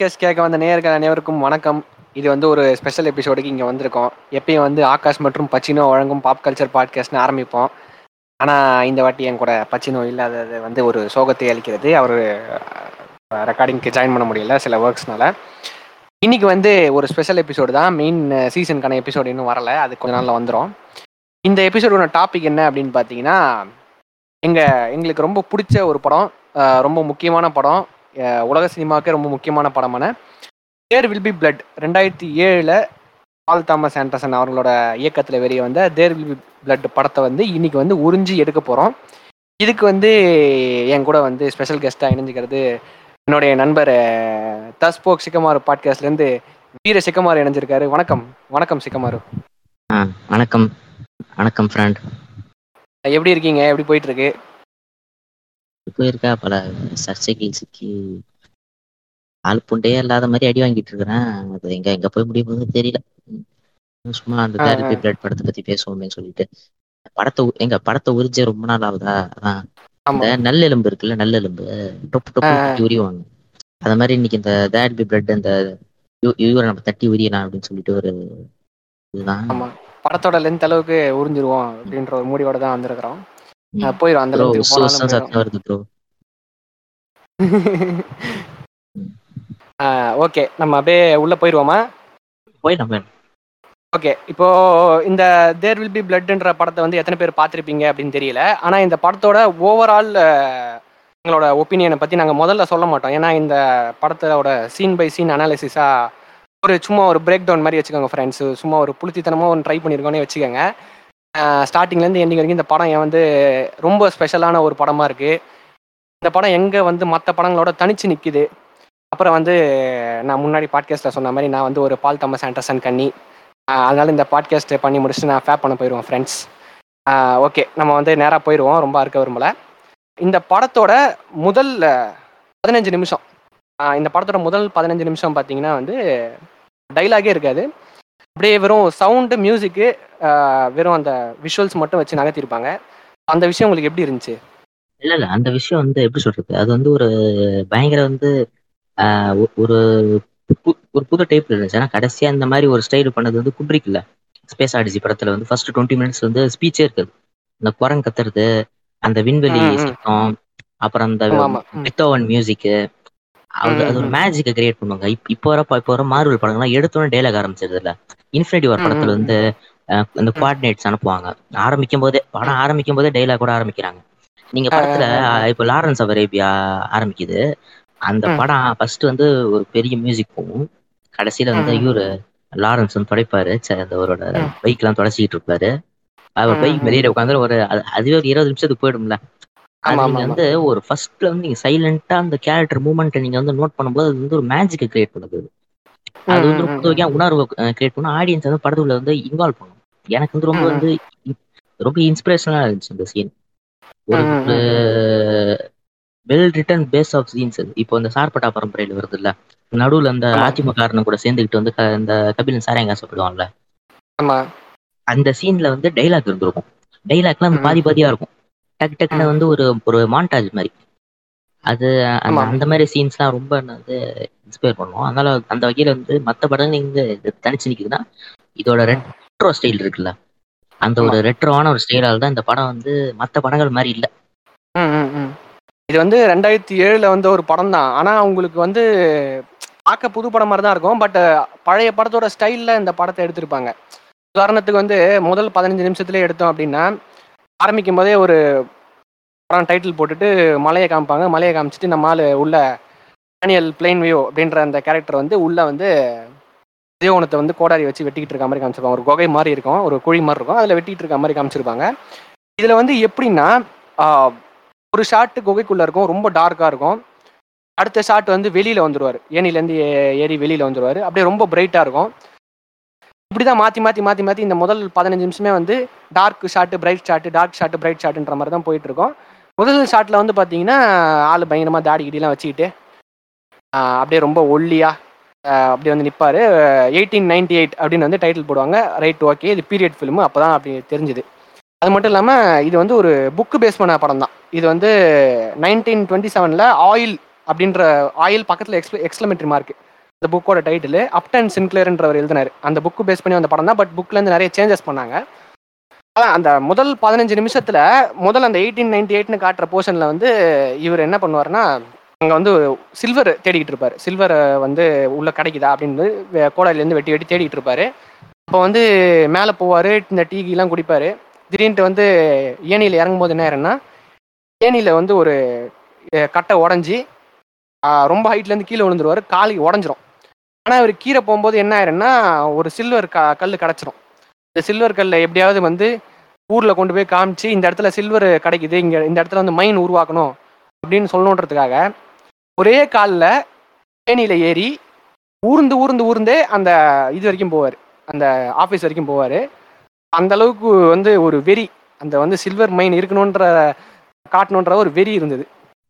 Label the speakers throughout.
Speaker 1: Podcast கேட்க வந்த நேயர்கள் அனைவருக்கும் வணக்கம். இது வந்து ஒரு ஸ்பெஷல் எபிசோடுக்கு இங்கே வந்திருக்கோம். எப்பயும் வந்து ஆகாஷ் மற்றும் பச்சினோ வழங்கும் பாப் கல்ச்சர் பாட்காஸ்ட்னு ஆரம்பிப்போம். ஆனால் இந்த வாட்டி என் கூட பச்சினோ இல்லாதது வந்து ஒரு சோகத்தை அளிக்கிறது. அவர் ரெக்கார்டிங்க்கு ஜாயின் பண்ண முடியல சில ஒர்க்ஸ்னால இன்னைக்கு வந்து ஒரு ஸ்பெஷல் எபிசோடு தான். மெயின் சீசனுக்கான எபிசோடு இன்னும் வரல. அது கொஞ்ச நாளில் வந்துடும் இந்த எபிசோடோட டாபிக் என்ன அப்படின்னு பார்த்தீங்கன்னா எங்கள் எங்களுக்கு ரொம்ப பிடிச்ச ஒரு படம் ரொம்ப முக்கியமான படம். உலக சினிமாவுக்கே ரொம்ப முக்கியமான படமான தேர் வில் பி பிளட் ரெண்டாயிரத்தி ஏழில் பால் தாமஸ் ஆண்டர்சன் அவர்களோட இயக்கத்தில் வெளியே வந்த தேர் வில் பி பிளட் படத்தை வந்து இன்னைக்கு வந்து உறிஞ்சி எடுக்க போகிறோம் இதுக்கு வந்து என் கூட வந்து ஸ்பெஷல் கெஸ்ட்டாக இணைஞ்சிக்கிறது என்னுடைய நண்பர் தஸ்போக் சிக்கமாரு பாட்காஸ்ட்லேருந்து வீர சிக்கமாரு இணைஞ்சிருக்காரு. வணக்கம். வணக்கம் சிக்கமாரு
Speaker 2: ஆ வணக்கம். வணக்கம் ஃப்ரெண்ட்
Speaker 1: எப்படி இருக்கீங்க? எப்படி போயிட்டு இருக்கு?
Speaker 2: போயிருக்கா பல சர்ச்சைகள் சிக்கி. ஆள் புண்டையே இல்லாத மாதிரி அடி வாங்கிட்டு இருக்கிறேன். அது எங்க எங்க போய் முடிய போகுதுன்னு தெரியல. சும்மா அந்த தேரப்பி. பிளட் படத்தை பத்தி பேசுவோமேன்னு சொல்லிட்டு. படத்தை எங்க படத்தை உரிச்சே ரொம்ப நாள் ஆகுதா? அதான். இந்த நல்லெலும்பு இருக்குல்ல நல்லெலும்பு. டொப்பு டொப்பு உரிவாங்க அது மாதிரி இன்னைக்கு இந்த தேட் பி பிளட் இவ- இவரை நம்ம தட்டி உரியலாம் அப்படின்னு சொல்லிட்டு ஒரு இதுதான்.
Speaker 1: படத்தோட லென்த் அளவுக்கு உறிஞ்சிருவோம் அப்படின்ற ஒரு முடிவோட தான் வந்திருக்கிறோம். போயிடும் அந்த
Speaker 2: சத்தம் வருது ப்ரோ
Speaker 1: ஓகே நம்ம அப்படியே உள்ள போயிடுவோமா
Speaker 2: போய் நம்ம
Speaker 1: ஓகே இப்போ இந்த தேர் வில் பி பிளட்ன்ற படத்தை வந்து எத்தனை பேர் பார்த்துருப்பீங்க அப்படின்னு தெரியல. ஆனா இந்த படத்தோட ஓவரால் எங்களோட ஒப்பீனியனை பத்தி நாங்க முதல்ல சொல்ல மாட்டோம். ஏன்னா இந்த படத்தோட சீன் பை சீன் அனாலிசிஸா ஒரு சும்மா ஒரு பிரேக் டவுன் மாதிரி வச்சுக்கோங்க ஃப்ரெண்ட்ஸ் சும்மா ஒரு புளுத்தித்தனமா ஒன்று ட்ரை பண்ணியிருக்கோன்னே வச்சுக்கோங்க. ஸ்டார்டிங்லேருந்து எண்டிங் வரைக்கும் இந்த படம் ஏன் வந்து ரொம்ப ஸ்பெஷலான ஒரு படமாக இருக்குது இந்த படம் எங்கே வந்து மற்ற படங்களோட தனிச்சு நிற்கிது அப்புறம் வந்து நான் முன்னாடி பாட்காஸ்ட்டில் சொன்ன மாதிரி நான் வந்து ஒரு பால் தாமஸ் ஆண்டர்சன் கன்னி அதனால் இந்த பாட்காஸ்ட் பண்ணி முடிச்சுட்டு நான் ஃபேப் பண்ண போயிடுவோம் ஃப்ரெண்ட்ஸ் ஓகே நம்ம வந்து நேராக போயிடுவோம் ரொம்ப இருக்க விரும்பலை. இந்த படத்தோட முதல் பதினஞ்சு நிமிஷம். இந்த படத்தோட முதல் பதினஞ்சு நிமிஷம் பார்த்தீங்கன்னா வந்து டைலாகே இருக்காது. அப்படியே வெறும் சவுண்டு மியூசிக்கு வெறும் அந்த விஷுவல்ஸ் மட்டும் வச்சு நகர்த்திருப்பாங்க. அந்த விஷயம் உங்களுக்கு எப்படி இருந்துச்சு?
Speaker 2: இல்ல இல்ல. அந்த விஷயம் வந்து எப்படி சொல்றது? அது வந்து ஒரு பயங்கர வந்து ஒரு ஒரு புது டைப்ல இருந்துச்சு. ஆனா கடைசியா இந்த மாதிரி ஒரு ஸ்டைல் பண்ணது வந்து குப்ரிக் இல்ல. ஸ்பேஸ் ஆடிஜி படத்துல வந்து ஃபர்ஸ்ட் டுவெண்ட்டி மினிட்ஸ் வந்து ஸ்பீச்சே இருக்காது. இந்த குரங்கு கத்துறது அந்த விண்வெளி. சத்தம் அப்புறம் அந்த பித்தோவன் மியூசிக் அது ஒரு. மேஜிக்கை கிரியேட் பண்ணுவாங்க. இப்ப வர இப்போ வர மார்வல் படங்கள்லாம் எடுத்தோன்னே டைலாக் ஆரம்பிச்சது இல்ல இன்ஃபினிட்டி வார்
Speaker 1: ம்,
Speaker 2: படத்துல வந்து இந்த
Speaker 1: ம்.
Speaker 2: கோஆர்டினேட்ஸ் அனுப்புவாங்க. ஆரம்பிக்கும் போதே படம் ஆரம்பிக்கும் போதே டைலாக் கூட ஆரம்பிக்கிறாங்க. நீங்க படத்துல இப்போ லாரன்ஸ் ஆஃப் அரேபியா ஆரம்பிக்குது. அந்த. படம் ஃபர்ஸ்ட் வந்து ஒரு பெரிய மியூசிக் போகும் கடைசியில வந்து. இவரு லாரன்ஸ் வந்து துடைப்பாரு. அந்த அவரோட எல்லாம் தொடச்சிக்கிட்டு இருப்பாரு. அவர் பைக். வெளியில உட்காந்து ஒரு அது- அதுவே ஒரு இருபது நிமிஷத்துக்கு போயிடும்ல. நீங்க வந்து ஒரு ஃபர்ஸ்ட்ல வந்து நீங்க சைலண்டா அந்த கேரக்டர் மூமெண்ட் நீங்க வந்து நோட் பண்ணும்போது அது வந்து ஒரு மேஜிக்கை கிரியேட் பண்ணுது. அது வந்து ரொம்ப
Speaker 1: ம்,
Speaker 2: புது வகையான உணர்வு கிரியேட் பண்ணும் ஆடியன்ஸ் வந்து படத்துக்குள்ள வந்து இன்வால்வ் பண்ணும் எனக்கு வந்து ரொம்ப. வந்து ரொம்ப இன்ஸ்பிரேஷனலா இருந்துச்சு இந்த சீன் ஒரு. Well written pace of scenes இப்போ இந்த சார்பட்டா பரம்பரையில வருது இல்ல நடுவுல அந்த
Speaker 1: ஆமா.
Speaker 2: அதிமுக கூட சேர்ந்துக்கிட்டு வந்து இந்த கபிலன் சாராயங்க சாப்பிடுவாங்கல்ல
Speaker 1: ஆமா.
Speaker 2: அந்த சீன்ல வந்து டைலாக் இருந்திருக்கும். டைலாக்லாம் பாதி பாதியா இருக்கும். டக்கு டக்குன்னு. வந்து ஒரு ஒரு மாண்டாஜ் மாதிரி. அது அந்த மாதிரி சீன்ஸ்லாம் ரொம்ப வந்து இன்ஸ்பயர் பண்ணும் அதனால அந்த வகையில வந்து மற்ற படங்கள் இங்க தனிச்சு நிக்குதுன்னா இதோட. ரெட்ரோ ஸ்டைல் இருக்குல்ல. அந்த ஒரு ரெட்ரோவான ஒரு ஸ்டைலால தான் இந்த படம் வந்து மற்ற படங்கள் மாதிரி இல்ல.
Speaker 1: ம், ம், ம். இது வந்து ரெண்டாயிரத்தி ஏழுல வந்த ஒரு படம் தான். ஆனா உங்களுக்கு வந்து பார்க்க புது படம் மாதிரி தான் இருக்கும். பட் பழைய படத்தோட ஸ்டைல்ல இந்த படத்தை எடுத்திருப்பாங்க. உதாரணத்துக்கு வந்து முதல் பதினஞ்சு நிமிஷத்துலேயே எடுத்தோம் அப்படின்னா ஆரம்பிக்கும் போதே ஒரு படம் டைட்டில் போட்டுட்டு மலையை காமிப்பாங்க. மலையை காமிச்சிட்டு நம்ம ஆள் உள்ள டேனியல் பிளெயின் வியூ அப்படின்ற அந்த கேரக்டர் வந்து உள்ள வந்து தேவனத்தை வந்து கோடாரி வச்சு வெட்டிக்கிட்டு இருக்க மாதிரி காமிச்சிருப்பாங்க. ஒரு குகை மாதிரி இருக்கும். ஒரு குழி மாதிரி இருக்கும். அதில் வெட்டிக்கிட்டு இருக்க மாதிரி காமிச்சிருப்பாங்க. இதில் வந்து எப்படின்னா ஒரு ஷாட்டு குகைக்குள்ளே இருக்கும். ரொம்ப டார்க்காக இருக்கும். அடுத்த ஷாட் வந்து வெளியில் வந்துடுவார் ஏனிலேருந்து ஏறி வெளியில் வந்துடுவார் அப்படியே ரொம்ப பிரைட்டாக இருக்கும். இப்படி தான் மாற்றி மாற்றி மாற்றி மாற்றி இந்த முதல் பதினஞ்சு நிமிஷமே வந்து dark shot bright shot dark shot bright ஷாட்டுன்ற மாதிரி தான் போயிட்டுருக்கோம் முதல் ஷாட்டில் வந்து பார்த்தீங்கன்னா ஆள் பயங்கரமாக தாடி கிடிலாம் வச்சுக்கிட்டு அப்படியே ரொம்ப ஒல்லியாக அப்படியே வந்து நிற்பார் எயிட்டீன் நைன்டி எயிட் அப்படின்னு வந்து டைட்டில் போடுவாங்க. ரைட் ஓகே இது பீரியட் ஃபிலிம் அப்போ தான் அப்படி தெரிஞ்சுது. அது மட்டும் இல்லாமல் இது வந்து ஒரு புக்கு பேஸ் பண்ண படம் தான் இது வந்து நைன்டீன் டுவெண்ட்டி செவனில் ஆயில் அப்படின்ற ஆயில் பக்கத்தில் எக்ஸ்பிள எக்ஸ்பிளமெட்ரி மார்க் இந்த புக்கோட டைட்டில் அப்டன் சின்க்ளேர்ன்றவர் எழுதினார். அந்த புக்கு பேஸ் பண்ணி வந்த படம் தான் பட் புக்லேருந்து நிறைய சேஞ்சஸ் பண்ணாங்க. அதான் அந்த முதல் பதினஞ்சு நிமிஷத்துல முதல் அந்த எயிட்டீன் நைன்டி எயிட்னு காட்டுற போர்ஷன்ல வந்து இவர் என்ன பண்ணுவாருன்னா அங்கே வந்து சில்வர் தேடிக்கிட்டு இருப்பார். சில்வரை வந்து உள்ளே கிடைக்குதா அப்படின்னு கோடாயிலேருந்து வெட்டி வெட்டி தேடிக்கிட்டு இருப்பார். அப்போ வந்து மேலே போவார் இந்த டீ கீலாம் குடிப்பார். திடீர்னு வந்து ஏணியில் இறங்கும்போது என்ன ஆயிருன்னா ஏணியில் வந்து ஒரு கட்டை உடஞ்சி ரொம்ப ஹைட்லேருந்து கீழே விழுந்துருவார். காலி உடஞ்சிரும். ஆனால் இவர் கீழே போகும்போது என்ன ஆயிருன்னா ஒரு சில்வர் க கல் கிடச்சிரும். இந்த சில்வர் கல்லை எப்படியாவது வந்து ஊரில் கொண்டு போய் காமிச்சு இந்த இடத்துல சில்வர் கிடைக்குது இங்கே இந்த இடத்துல வந்து மைன் உருவாக்கணும் அப்படின்னு சொல்லணுன்றதுக்காக ஒரே காலில் ஏணியில் ஏறி ஊர்ந்து ஊர்ந்து ஊர்ந்தே அந்த இது வரைக்கும் போவார். அந்த ஆஃபீஸ் வரைக்கும் போவார். அந்த அளவுக்கு வந்து ஒரு வெறி அந்த வந்து சில்வர் மைன் இருக்கணுன்ற காட்டணுன்ற ஒரு வெறி இருந்தது.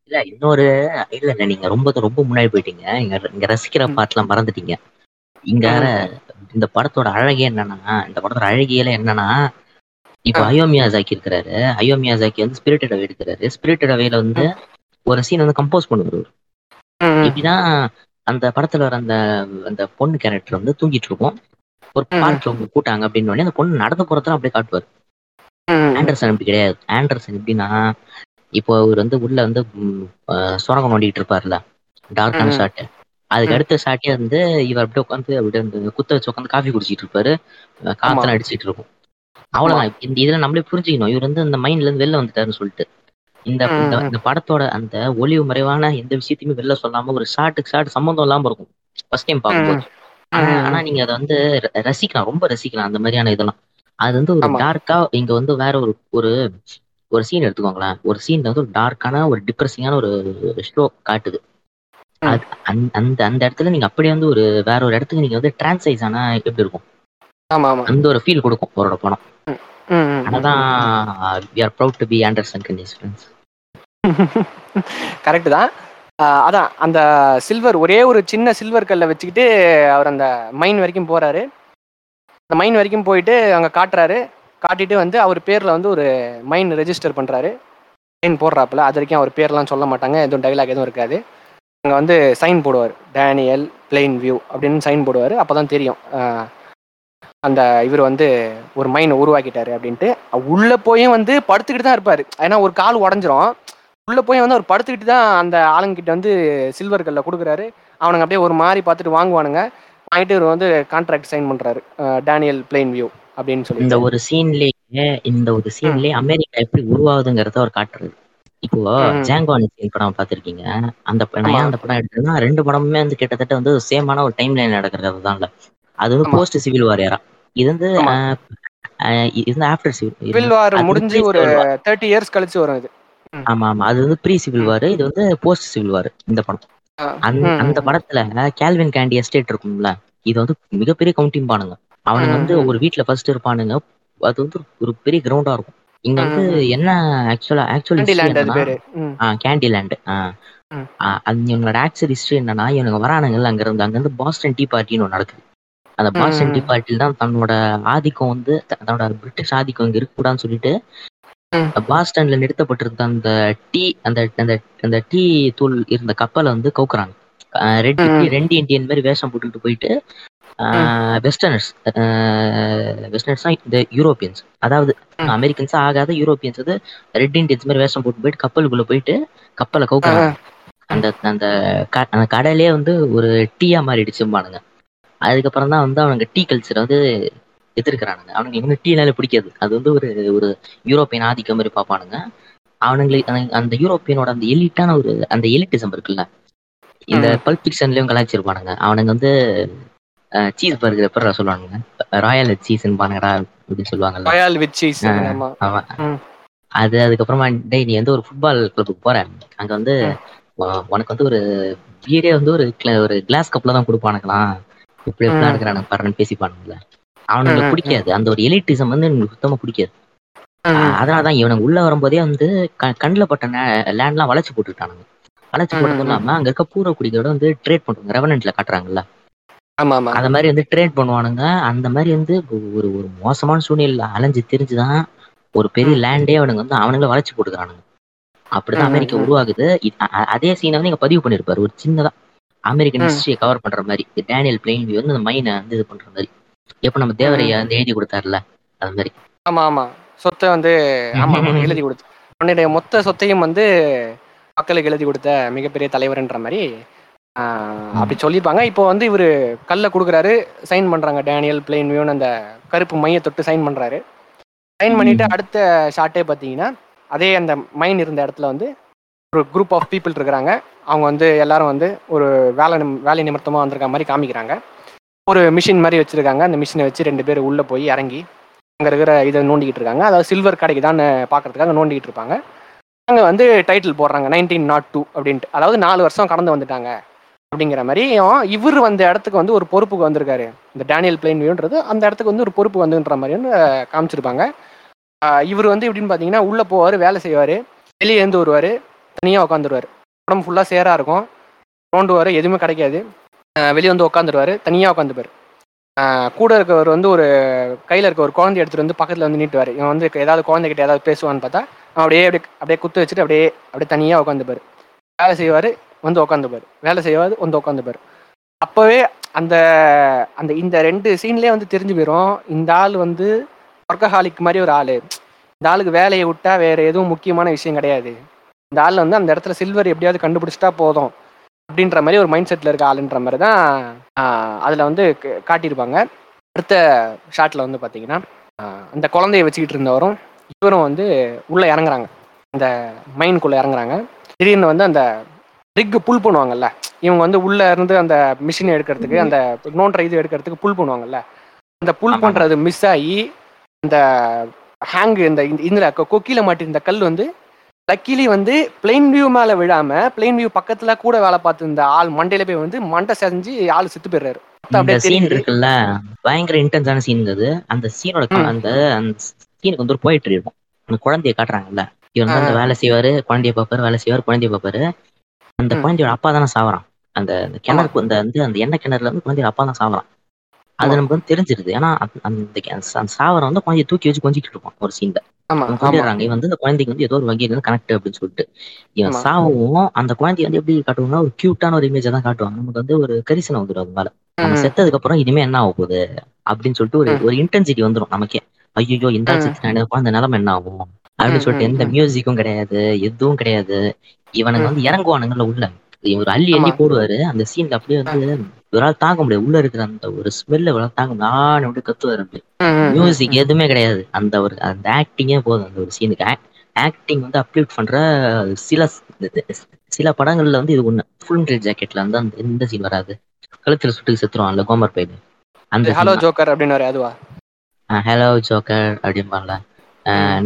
Speaker 2: இல்ல இன்னொரு இல்ல நீங்க ரொம்ப ரொம்ப முன்னாடி போயிட்டீங்க. இங்க இங்க ரசிக்கிற. பாட்டுலாம் மறந்துட்டீங்க. இங்க இந்த படத்தோட அழகே என்னன்னா இந்த படத்தோட அழகியல என்னன்னா இப்போ
Speaker 1: ஆ.
Speaker 2: அயோமியாசாக்கி இருக்கிறாரு. அயோமியாசாக்கி வந்து ஸ்பிரிட்டட் அவே எடுக்கிறாரு. ஸ்பிரிட்டட் அவேல வந்து ஒரு சீன் வந்து கம்போஸ் பண்ணுவாரு
Speaker 1: ம்,
Speaker 2: எப்படின்னா அந்த படத்துல வர அந்த அந்த பொண்ணு கேரக்டர் வந்து தூங்கிட்டு இருக்கும். ஒரு. பார்க்ல அவங்க கூட்டாங்க அப்படின்னு உடனே அந்த பொண்ணு நடந்து போறதுலாம் அப்படியே காட்டுவார். ஆண்டர்சன் அப்படி கிடையாது. ஆண்டர்சன் எப்படின்னா இப்போ அவர் வந்து உள்ள வந்து சுரங்கம் நோண்டிட்டு இருப்பார்ல டார்க்கான
Speaker 1: ம்.
Speaker 2: அதுக்கு. அடுத்த ஷாட்டே வந்து இவர் அப்படியே உட்காந்து அப்படியே அந்த குத்த வச்சு உட்காந்து காஃபி குடிச்சிட்டு இருப்பாரு. காத்தெல்லாம் அடிச்சிட்டு இருக்கும். அவ்வளவுதான். இந்த இதுல நம்மளே புரிஞ்சுக்கணும். இவர் வந்து இந்த மைண்ட்ல இருந்து வெளில வந்துட்டாருன்னு சொல்லிட்டு. இந்த இந்த- படத்தோட அந்த ஒளிவு மறைவான எந்த விஷயத்தையுமே வெளில சொல்லாம ஒரு ஷாட்டுக்கு ஷாட் சம்மந்தம் இல்லாம இருக்கும். ஃபர்ஸ்ட் டைம் பார்க்கும்போது. ஆனா நீங்க அதை வந்து ரசிக்கலாம். ரொம்ப ரசிக்கலாம் அந்த மாதிரியான இதெல்லாம். அது வந்து ஒரு. டார்க்கா இங்க வந்து வேற ஒரு ஒரு ஒரு சீன் எடுத்துக்கோங்களேன். ஒரு சீன் வந்து ஒரு டார்க்கான ஒரு டிப்ரெசிங்கான ஒரு ஷோ காட்டுது. அந்த- அந்த அந்த இடத்துல நீங்க அப்படியே வந்து ஒரு வேற ஒரு இடத்துக்கு நீங்க வந்து டிரான்சைஸ் ஆனா எப்படி இருக்கும்?
Speaker 1: ஆமா ஆமா
Speaker 2: அந்த ஒரு ஃபீல் கொடுக்கும் அவரோட படம். அதான் we are proud to be Anderson கண்டிஸ் friends
Speaker 1: correct தான். அதான் அந்த சில்வர் ஒரே ஒரு சின்ன சில்வர் கல்லை வச்சுக்கிட்டு அவர் அந்த மைன் வரைக்கும் போறாரு. அந்த மைன் வரைக்கும் போயிட்டு அங்கே காட்டுறாரு. காட்டிட்டு வந்து அவர் பேரில் வந்து ஒரு மைன் ரெஜிஸ்டர் பண்ணுறாரு சைன் போடுறாப்புல அது வரைக்கும் அவர் பேர்லாம் சொல்ல மாட்டாங்க எதுவும் டைலாக் எதுவும் இருக்காது. அங்கே வந்து சைன் போடுவார். டேனியல் பிளெயின் வியூ அப்படின்னு சைன் போடுவார். அப்போ தான் தெரியும் அந்த இவர் வந்து ஒரு மைனை உருவாக்கிட்டாரு அப்படின்ட்டு. உள்ளே போயும் வந்து படுத்துக்கிட்டு தான் இருப்பார். ஏன்னா ஒரு கால் உடஞ்சிரும். உள்ளே போய் வந்து அவர் படுத்துக்கிட்டு தான் அந்த ஆளுங்கிட்ட வந்து சில்வர் கல்ல கொடுக்குறாரு. அவனுங்க அப்படியே ஒரு மாதிரி பார்த்துட்டு வாங்குவானுங்க. வாங்கிட்டு இவர் வந்து கான்ட்ராக்ட் சைன் பண்ணுறாரு டேனியல் பிளெயின் வியூ அப்படின்னு சொல்லி
Speaker 2: இந்த ஒரு சீன்லயே இந்த ஒரு சீன்லயே அமெரிக்கா எப்படி உருவாகுதுங்கிறத அவர் காட்டுறது. இப்போ. ஜாங்கோ சீன் படம் பார்த்திருக்கீங்க. அந்த நான். ஏன் அந்த படம் எடுத்தேன்னா ரெண்டு படமுமே வந்து கிட்டத்தட்ட வந்து சேமான ஒரு டைம் லைன் நடக்கிறது தான்ல அது வந்து. போஸ்ட் சிவில் வார் ஏரா இது வந்து இது வந்து ஆஃப்டர் சிவில்
Speaker 1: வார் முடிஞ்சு ஒரு. தேர்ட்டி இயர்ஸ் கழிச்சு வரும் இது.
Speaker 2: ஆமா ஆமா. அது வந்து ப்ரீ சிவில் வார் இது வந்து போஸ்ட் சிவில் வார் இந்த படம். அந்த படத்துல கேல்வின் கேண்டி எஸ்டேட் இருக்கும்ல இது வந்து மிகப்பெரிய கவுண்டிங் பானுங்க. அவனுங்க வந்து. ஒரு வீட்ல ஃபர்ஸ்ட் இருப்பானுங்க. அது வந்து ஒரு பெரிய கிரவுண்டா இருக்கும். இங்க வந்து. என்ன ஆக்சுவலா ஆக்சுவல்
Speaker 1: கேண்டி லேண்ட் அது
Speaker 2: இவங்களோட ஆக்சுவல் ஹிஸ்டரி என்னன்னா இவனுங்க வரானுங்கல்ல அங்க இருந்து அங்க இருந்து பாஸ்டன் டீ பார்ட்டின்னு ஒன்று நடக்குது அந்த பாஸ்டன் டீ. பார்ட்டியில் தான் தன்னோட ஆதிக்கம் வந்து தன்னோட பிரிட்டிஷ் ஆதிக்கம் இங்க இருக்கக்கூடாதுன்னு சொல்லிட்டு. பாஸ்டன்ல நிறுத்தப்பட்டிருந்த அந்த டீ அந்த அந்த அந்த டீ தூள் இருந்த கப்பலை வந்து கவுக்குறாங்க ரெட். ரெண்டு இண்டியன் மாதிரி வேஷம் போட்டுட்டு போயிட்டு வெஸ்டர்னர்ஸ் வெஸ்டர்னர்ஸ் இந்த யூரோப்பியன்ஸ் அதாவது. அமெரிக்கன்ஸ் ஆகாத யூரோப்பியன்ஸ் வந்து ரெட் இண்டியன்ஸ் மாதிரி வேஷம் போட்டு போயிட்டு கப்பலுக்குள்ள போயிட்டு கப்பலை
Speaker 1: ஆ,
Speaker 2: கவுக்குறாங்க அந்த அந்த அந்த கடலே வந்து ஒரு டீயா மாறிடுச்சும்பானுங்க அதுக்கப்புறம் தான் வந்து அவனுங்க டீ கல்ச்சரை வந்து எதிர்க்கிறானுங்க. அவனுங்க இவங்க டீனால பிடிக்காது. அது வந்து ஒரு ஒரு யூரோப்பியன் ஆதிக்கம் மாதிரி பார்ப்பானுங்க. அவனுங்களுக்கு அந்த யூரோப்பியனோட அந்த எலிட்டான ஒரு அந்த எலிட்டிசம் இருக்குல்ல. இந்த
Speaker 1: ம்.
Speaker 2: பல்ப் ஃபிக்ஷன்லயும் கலாச்சிருப்பானுங்க அவனுங்க வந்து சீஸ் பர்கர் எப்படா சொல்லுவானுங்க. ராயல் சீஸ்ன்னு பானுங்கடா அப்படின்னு சொல்லுவாங்கல்ல.
Speaker 1: Royal with cheese. ஆமா.
Speaker 2: அது அதுக்கப்புறமா டேய் நீ வந்து ஒரு ஃபுட்பால் கிளப்புக்கு போற. அங்க வந்து உனக்கு வந்து ஒரு பீரே வந்து ஒரு ஒரு கிளாஸ் கப்ல தான் கொடுப்பானுங்களாம் இப்படி எப்படிலாம். இருக்கிறானுங்க பாருன்னு அவனுங்களுக்கு
Speaker 1: ம்,
Speaker 2: பிடிக்காது. அந்த ஒரு எலிட்டிசம் வந்து எனக்கு சுத்தமா பிடிக்காது. அதனாலதான் இவனுங்க உள்ள வரும்போதே வந்து கண்ணுல பட்ட லேண்ட்லாம் வளைச்சு போட்டுட்டானுங்க.
Speaker 1: ம்,
Speaker 2: போட்டதும். இல்லாம அங்க இருக்க பூர குடிகளோட வந்து ட்ரேட் பண்றாங்க ரெவனன்ட்ல காட்டுறாங்கல்ல.
Speaker 1: ஆமா ஆமா
Speaker 2: அந்த மாதிரி வந்து ட்ரேட் பண்ணுவானுங்க. அந்த மாதிரி வந்து ஒரு ஒரு மோசமான சூழ்நிலையில அலைஞ்சு தெரிஞ்சுதான் ஒரு பெரிய. லேண்டே அவனுங்க வந்து அவனுங்கள வளைச்சு போட்டுக்கிறானுங்க. அப்படிதான் அமெரிக்கா. உருவாகுது. அதே சீனை வந்து இங்க பதிவு பண்ணிருப்பாரு. ஒரு சின்னதா அமெரிக்கன். ஹிஸ்டரியை கவர் பண்ற மாதிரி. டேனியல் பிளெயின் வியூ வந்து அந்த மைனை வந்து இது பண்ற மாதிரி. எப்ப நம்ம தேவரையா வந்து எழுதி கொடுத்தாருல அது மாதிரி.
Speaker 1: ஆமா ஆமா சொத்தை வந்து ஆமா எழுதி கொடுத்து. உன்னுடைய மொத்த சொத்தையும் வந்து மக்களுக்கு எழுதி கொடுத்த மிகப்பெரிய தலைவர்ன்ற மாதிரி அப்படி சொல்லியிருப்பாங்க. இப்போ வந்து இவரு கல்ல கொடுக்குறாரு சைன் பண்றாங்க. டேனியல் பிளெயின் வியூன்னு அந்த கருப்பு மைய தொட்டு சைன் பண்றாரு. சைன் பண்ணிட்டு. அடுத்த ஷாட்டே பார்த்தீங்கன்னா அதே அந்த மைன் இருந்த இடத்துல வந்து ஒரு குரூப் ஆஃப் பீப்புள் இருக்கிறாங்க. அவங்க வந்து எல்லாரும் வந்து ஒரு வேலை வேலை நிமித்தமாக வந்திருக்க மாதிரி காமிக்கிறாங்க. ஒரு மிஷின் மாதிரி வச்சிருக்காங்க. அந்த மிஷினை வச்சு ரெண்டு பேர் உள்ள போய் இறங்கி அங்கே இருக்கிற இதை நோண்டிக்கிட்டு இருக்காங்க. அதாவது சில்வர் கடைக்கு தான் பார்க்கறதுக்காக நோண்டிக்கிட்டு இருப்பாங்க. அங்கே வந்து டைட்டில் போடுறாங்க நைன்டீன் நாட் டூ அப்படின்ட்டு. அதாவது நாலு வருஷம் கடந்து வந்துட்டாங்க அப்படிங்கிற மாதிரி. இவர் வந்த இடத்துக்கு வந்து ஒரு பொறுப்புக்கு வந்திருக்காரு. இந்த டேனியல் பிளேன் வியூன்றது அந்த இடத்துக்கு வந்து ஒரு பொறுப்பு வந்துன்ற மாதிரி வந்து காமிச்சிருப்பாங்க. இவர் வந்து எப்படின்னு பார்த்தீங்கன்னா உள்ளே போவார் வேலை செய்வார் வெளியே இருந்து வருவார் தனியாக உட்காந்துருவார் உடம்பு ஃபுல்லாக சேராக இருக்கும். தோண்டுவார் எதுவுமே கிடைக்காது. வெளியே வந்து உட்காந்துருவார் தனியாக உட்காந்துப்பார் கூட இருக்கவர் வந்து ஒரு கையில் இருக்க ஒரு குழந்தை எடுத்துகிட்டு வந்து பக்கத்தில் வந்து நீட்டுவார். இவன் வந்து ஏதாவது குழந்தைகிட்ட ஏதாவது பேசுவான்னு பார்த்தா அப்படியே அப்படியே அப்படியே குத்து வச்சுட்டு அப்படியே அப்படியே தனியாக உட்காந்துப்பார் வேலை செய்வார் வந்து உட்காந்துப்பார் வேலை செய்வார் வந்து உட்காந்துப்பார் அப்போவே அந்த அந்த இந்த ரெண்டு சீன்லேயே வந்து தெரிஞ்சு போயிடும் இந்த ஆள் வந்து ஒர்க்கஹாலிக் மாதிரி ஒரு ஆள். இந்த ஆளுக்கு வேலையை விட்டா வேறு எதுவும் முக்கியமான விஷயம் கிடையாது. இந்த ஆள் வந்து அந்த இடத்துல சில்வர் எப்படியாவது கண்டுபிடிச்சிட்டா போதும். அப்படின்ற மாதிரி ஒரு மைண்ட் செட்டில் இருக்க ஆளுன்ற மாதிரி தான் அதில் வந்து க- காட்டியிருப்பாங்க. அடுத்த ஷாட்டில் வந்து பார்த்தீங்கன்னா அந்த குழந்தைய வச்சுக்கிட்டு இருந்தவரும் இவரும் வந்து உள்ளே இறங்குறாங்க. அந்த மைனுக்குள்ளே இறங்குறாங்க. திடீர்னு வந்து அந்த ரிக்கு புல் பண்ணுவாங்கல்ல இவங்க வந்து உள்ள இருந்து அந்த மிஷின் எடுக்கிறதுக்கு அந்த நோன்ற இது எடுக்கிறதுக்கு புல் பண்ணுவாங்கல்ல அந்த புல்
Speaker 2: ஆமா.
Speaker 1: பண்றது மிஸ் ஆகி அந்த ஹேங் இந்த இந்த- இதுல கொ- கொக்கியில மாட்டிருந்த கல் வந்து லக்கிலி வந்து பிளெயின் வியூ மேல விழாம பிளெயின் வியூ பக்கத்துல கூட வேலை பார்த்து இந்த ஆள் மண்டையில போய் வந்து மண்டை செஞ்சு ஆள் செத்து போயிடுறாரு. அப்படியே
Speaker 2: சீன் இருக்குல்ல பயங்கர இன்டென்ஸான சீன் அது. அந்த சீனோட. அந்த அந்த சீனுக்கு வந்து ஒரு போயிட்டு இருக்கும். அந்த குழந்தைய காட்டுறாங்கல்ல. இவர் வந்து அந்த. வேலை செய்வாரு குழந்தைய பார்ப்பாரு வேலை செய்வாரு குழந்தைய பார்ப்பாரு. அந்த. குழந்தையோட அப்பா தானே சாவறான். அந்த அந்த கிணறுக்கு அந்த வந்து அந்த எண்ணெய் கிணறுல இருந்து குழந்தையோட அப்பா தான் சாவறான். அது. நமக்கு வந்து தெரிஞ்சிருது. ஏன்னா அந்த- அந்த அந்த சாவரம் வந்து குழந்தைய தூக்கி வச்சு கொஞ்சிட்டு இருப்பான் ஒரு சீன்ல கொண்டுறாங்க இவன் வந்து இந்த குழந்தைக்கு வந்து ஏதோ ஒரு வகையில இருந்து கனெக்ட் அப்படின்னு சொல்லிட்டு. இவன். சாவும் அந்த குழந்தைய வந்து எப்படி காட்டுவாங்கன்னா ஒரு கியூட்டான ஒரு இமேஜை தான் காட்டுவாங்க. நமக்கு வந்து ஒரு கரிசனம் வந்துடும் அது மேல. செத்ததுக்கு அப்புறம் இனிமே என்ன ஆக போகுது? அப்படின்னு சொல்லிட்டு ஒரு. ஒரு இன்டென்சிட்டி வந்துடும் நமக்கே. ஐயோ இந்த. செத்துட்டானே குழந்தை நிலைமை என்ன ஆகும்? அப்படின்னு சொல்லிட்டு எந்த. மியூசிக்கும் கிடையாது எதுவும் கிடையாது. இவனுங்க. வந்து இறங்குவானுங்கல்ல உள்ள. இவர் அள்ளி அள்ளி. போடுவாரு. அந்த சீன்ல அப்படியே வந்து இவரால் தாங்க முடியாது. உள்ள இருக்கிற அந்த ஒரு ஸ்மெல்ல இவரால் தாங்க முடியாது. ஆன்னு அப்படி கத்துவாரு அப்படி. மியூசிக். எதுவுமே கிடையாது. அந்த ஒரு அந்த ஆக்டிங்கே போதும். அந்த ஒரு சீனுக்கு ஆக்டிங் வந்து அப்லீட் பண்ற சில சில படங்கள்ல வந்து இது ஒண்ணு. ஃபுல் மெட்டல் ஜாக்கெட்ல வந்து அந்த எந்த சீன் வராது. கழுத்துல சுட்டு செத்துருவான்ல கோமர் பைடு அந்த
Speaker 1: ஹலோ ஜோக்கர் அப்படின்னு அதுவா?
Speaker 2: ஹலோ ஜோக்கர் அப்படிம்பார்ல.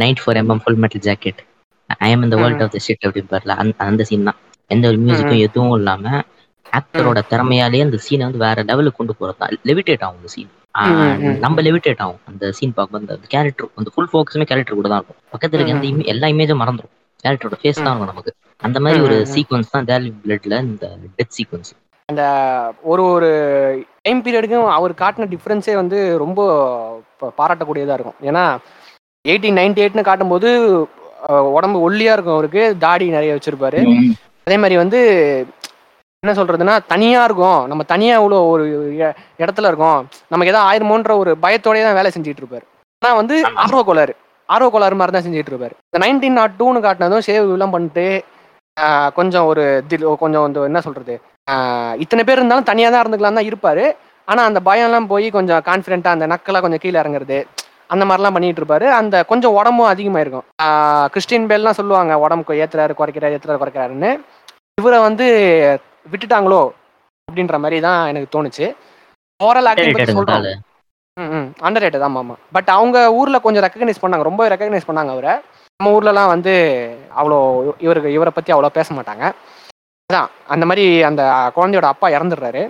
Speaker 2: Night four MM full metal jacket I am இந்த வேர்ல்ட். ஆஃப் த ஷிட் அப்படிம்பார்ல. அந்த அந்த சீன் தான். எந்த ஒரு மியூசிக்கும் எதுவும் இல்லாம ஆக்டரோட திறமையாலேயே அந்த சீனை வந்து வேற லெவலுக்கு கொண்டு போறது தான். லெவிடேட் ஆகும் அந்த சீன். நம்ம லெவிடேட் ஆகும். அந்த சீன் பார்க்கும்போது அந்த கேரக்டர் அந்த ஃபுல் ஃபோக்கஸுமே கேரக்டர் கூட தான் இருக்கும். பக்கத்துல இருக்க அந்த எல்லா இமேஜும் மறந்துடும் கேரக்டரோட ஃபேஸ் தான் இருக்கும் நமக்கு. அந்த மாதிரி ஒரு. சீக்வன்ஸ் தான் டேலி பிளட்ல இந்த டெத் சீக்வன்ஸ்
Speaker 1: ஒரு ஒரு டைம் பீரியடுக்கும் அவர் காட்டின டிஃப்ரென்ஸே வந்து ரொம்ப ப- பாராட்டக்கூடியதா இருக்கும். ஏன்னா எயிட்டீன் நைன்டி எயிட்னு காட்டும்போது உடம்பு ஒல்லியா இருக்கும் அவருக்கு. தாடி நிறைய வச்சிருப்பாரு. அதே மாதிரி வந்து என்ன சொல்றதுன்னா தனியா இருக்கும். நம்ம தனியா இவ்வளோ ஒரு இடத்துல இருக்கோம். நமக்கு ஏதாவது ஆயிருமோன்ற ஒரு பயத்தோடயே தான் வேலை செஞ்சுட்டு இருப்பாரு. ஆனா வந்து. ஆர்வ கோளாறு. ஆர்வ கோளாறு மாதிரி தான் செஞ்சுட்டு இருப்பாரு. இந்த நைன்டீன் நாட் டூன்னு காட்டினதும் சேவ் எல்லாம் பண்ணிட்டு கொஞ்சம் ஒரு கொஞ்சம் வந்து என்ன சொல்றது ஆஹ், இத்தனை பேர் இருந்தாலும் தனியா தான் இருந்துக்கலாம் தான் இருப்பாரு. ஆனா அந்த பயம்லாம் போய் கொஞ்சம் கான்ஃபிடென்ட்டா அந்த நக்கெல்லாம் கொஞ்சம் கீழே இறங்குறது அந்த மாதிரிலாம் பண்ணிட்டு இருப்பாரு. அந்த கொஞ்சம் உடம்பும் அதிகமாயிருக்கும். ஆஹ், கிறிஸ்டின் பேல்லாம் சொல்லுவாங்க உடம்புக்கு ஏத்துறாரு குறைக்கிறாரு ஏத்துறாரு குறைக்கிறாருன்னு. இவரை வந்து விட்டுட்டாங்களோ அப்படின்ற மாதிரி தான் எனக்கு தோணுச்சு. ஓவரால் ஆக்டிங் பத்தி சொல்றோம். ம் அண்டர் ரேட்டட் ஆமாம் ஆமாம் பட் அவங்க ஊரில் கொஞ்சம் ரெக்கக்னைஸ் பண்ணாங்க ரொம்ப ரெக்கக்னைஸ் பண்ணாங்க அவரை. நம்ம ஊர்லலாம் வந்து அவ்வளோ இவருக்கு இவரை பற்றி அவ்வளோ பேச மாட்டாங்க. அதான் அந்த மாதிரி அந்த குழந்தையோட அப்பா இறந்துடுறாரு.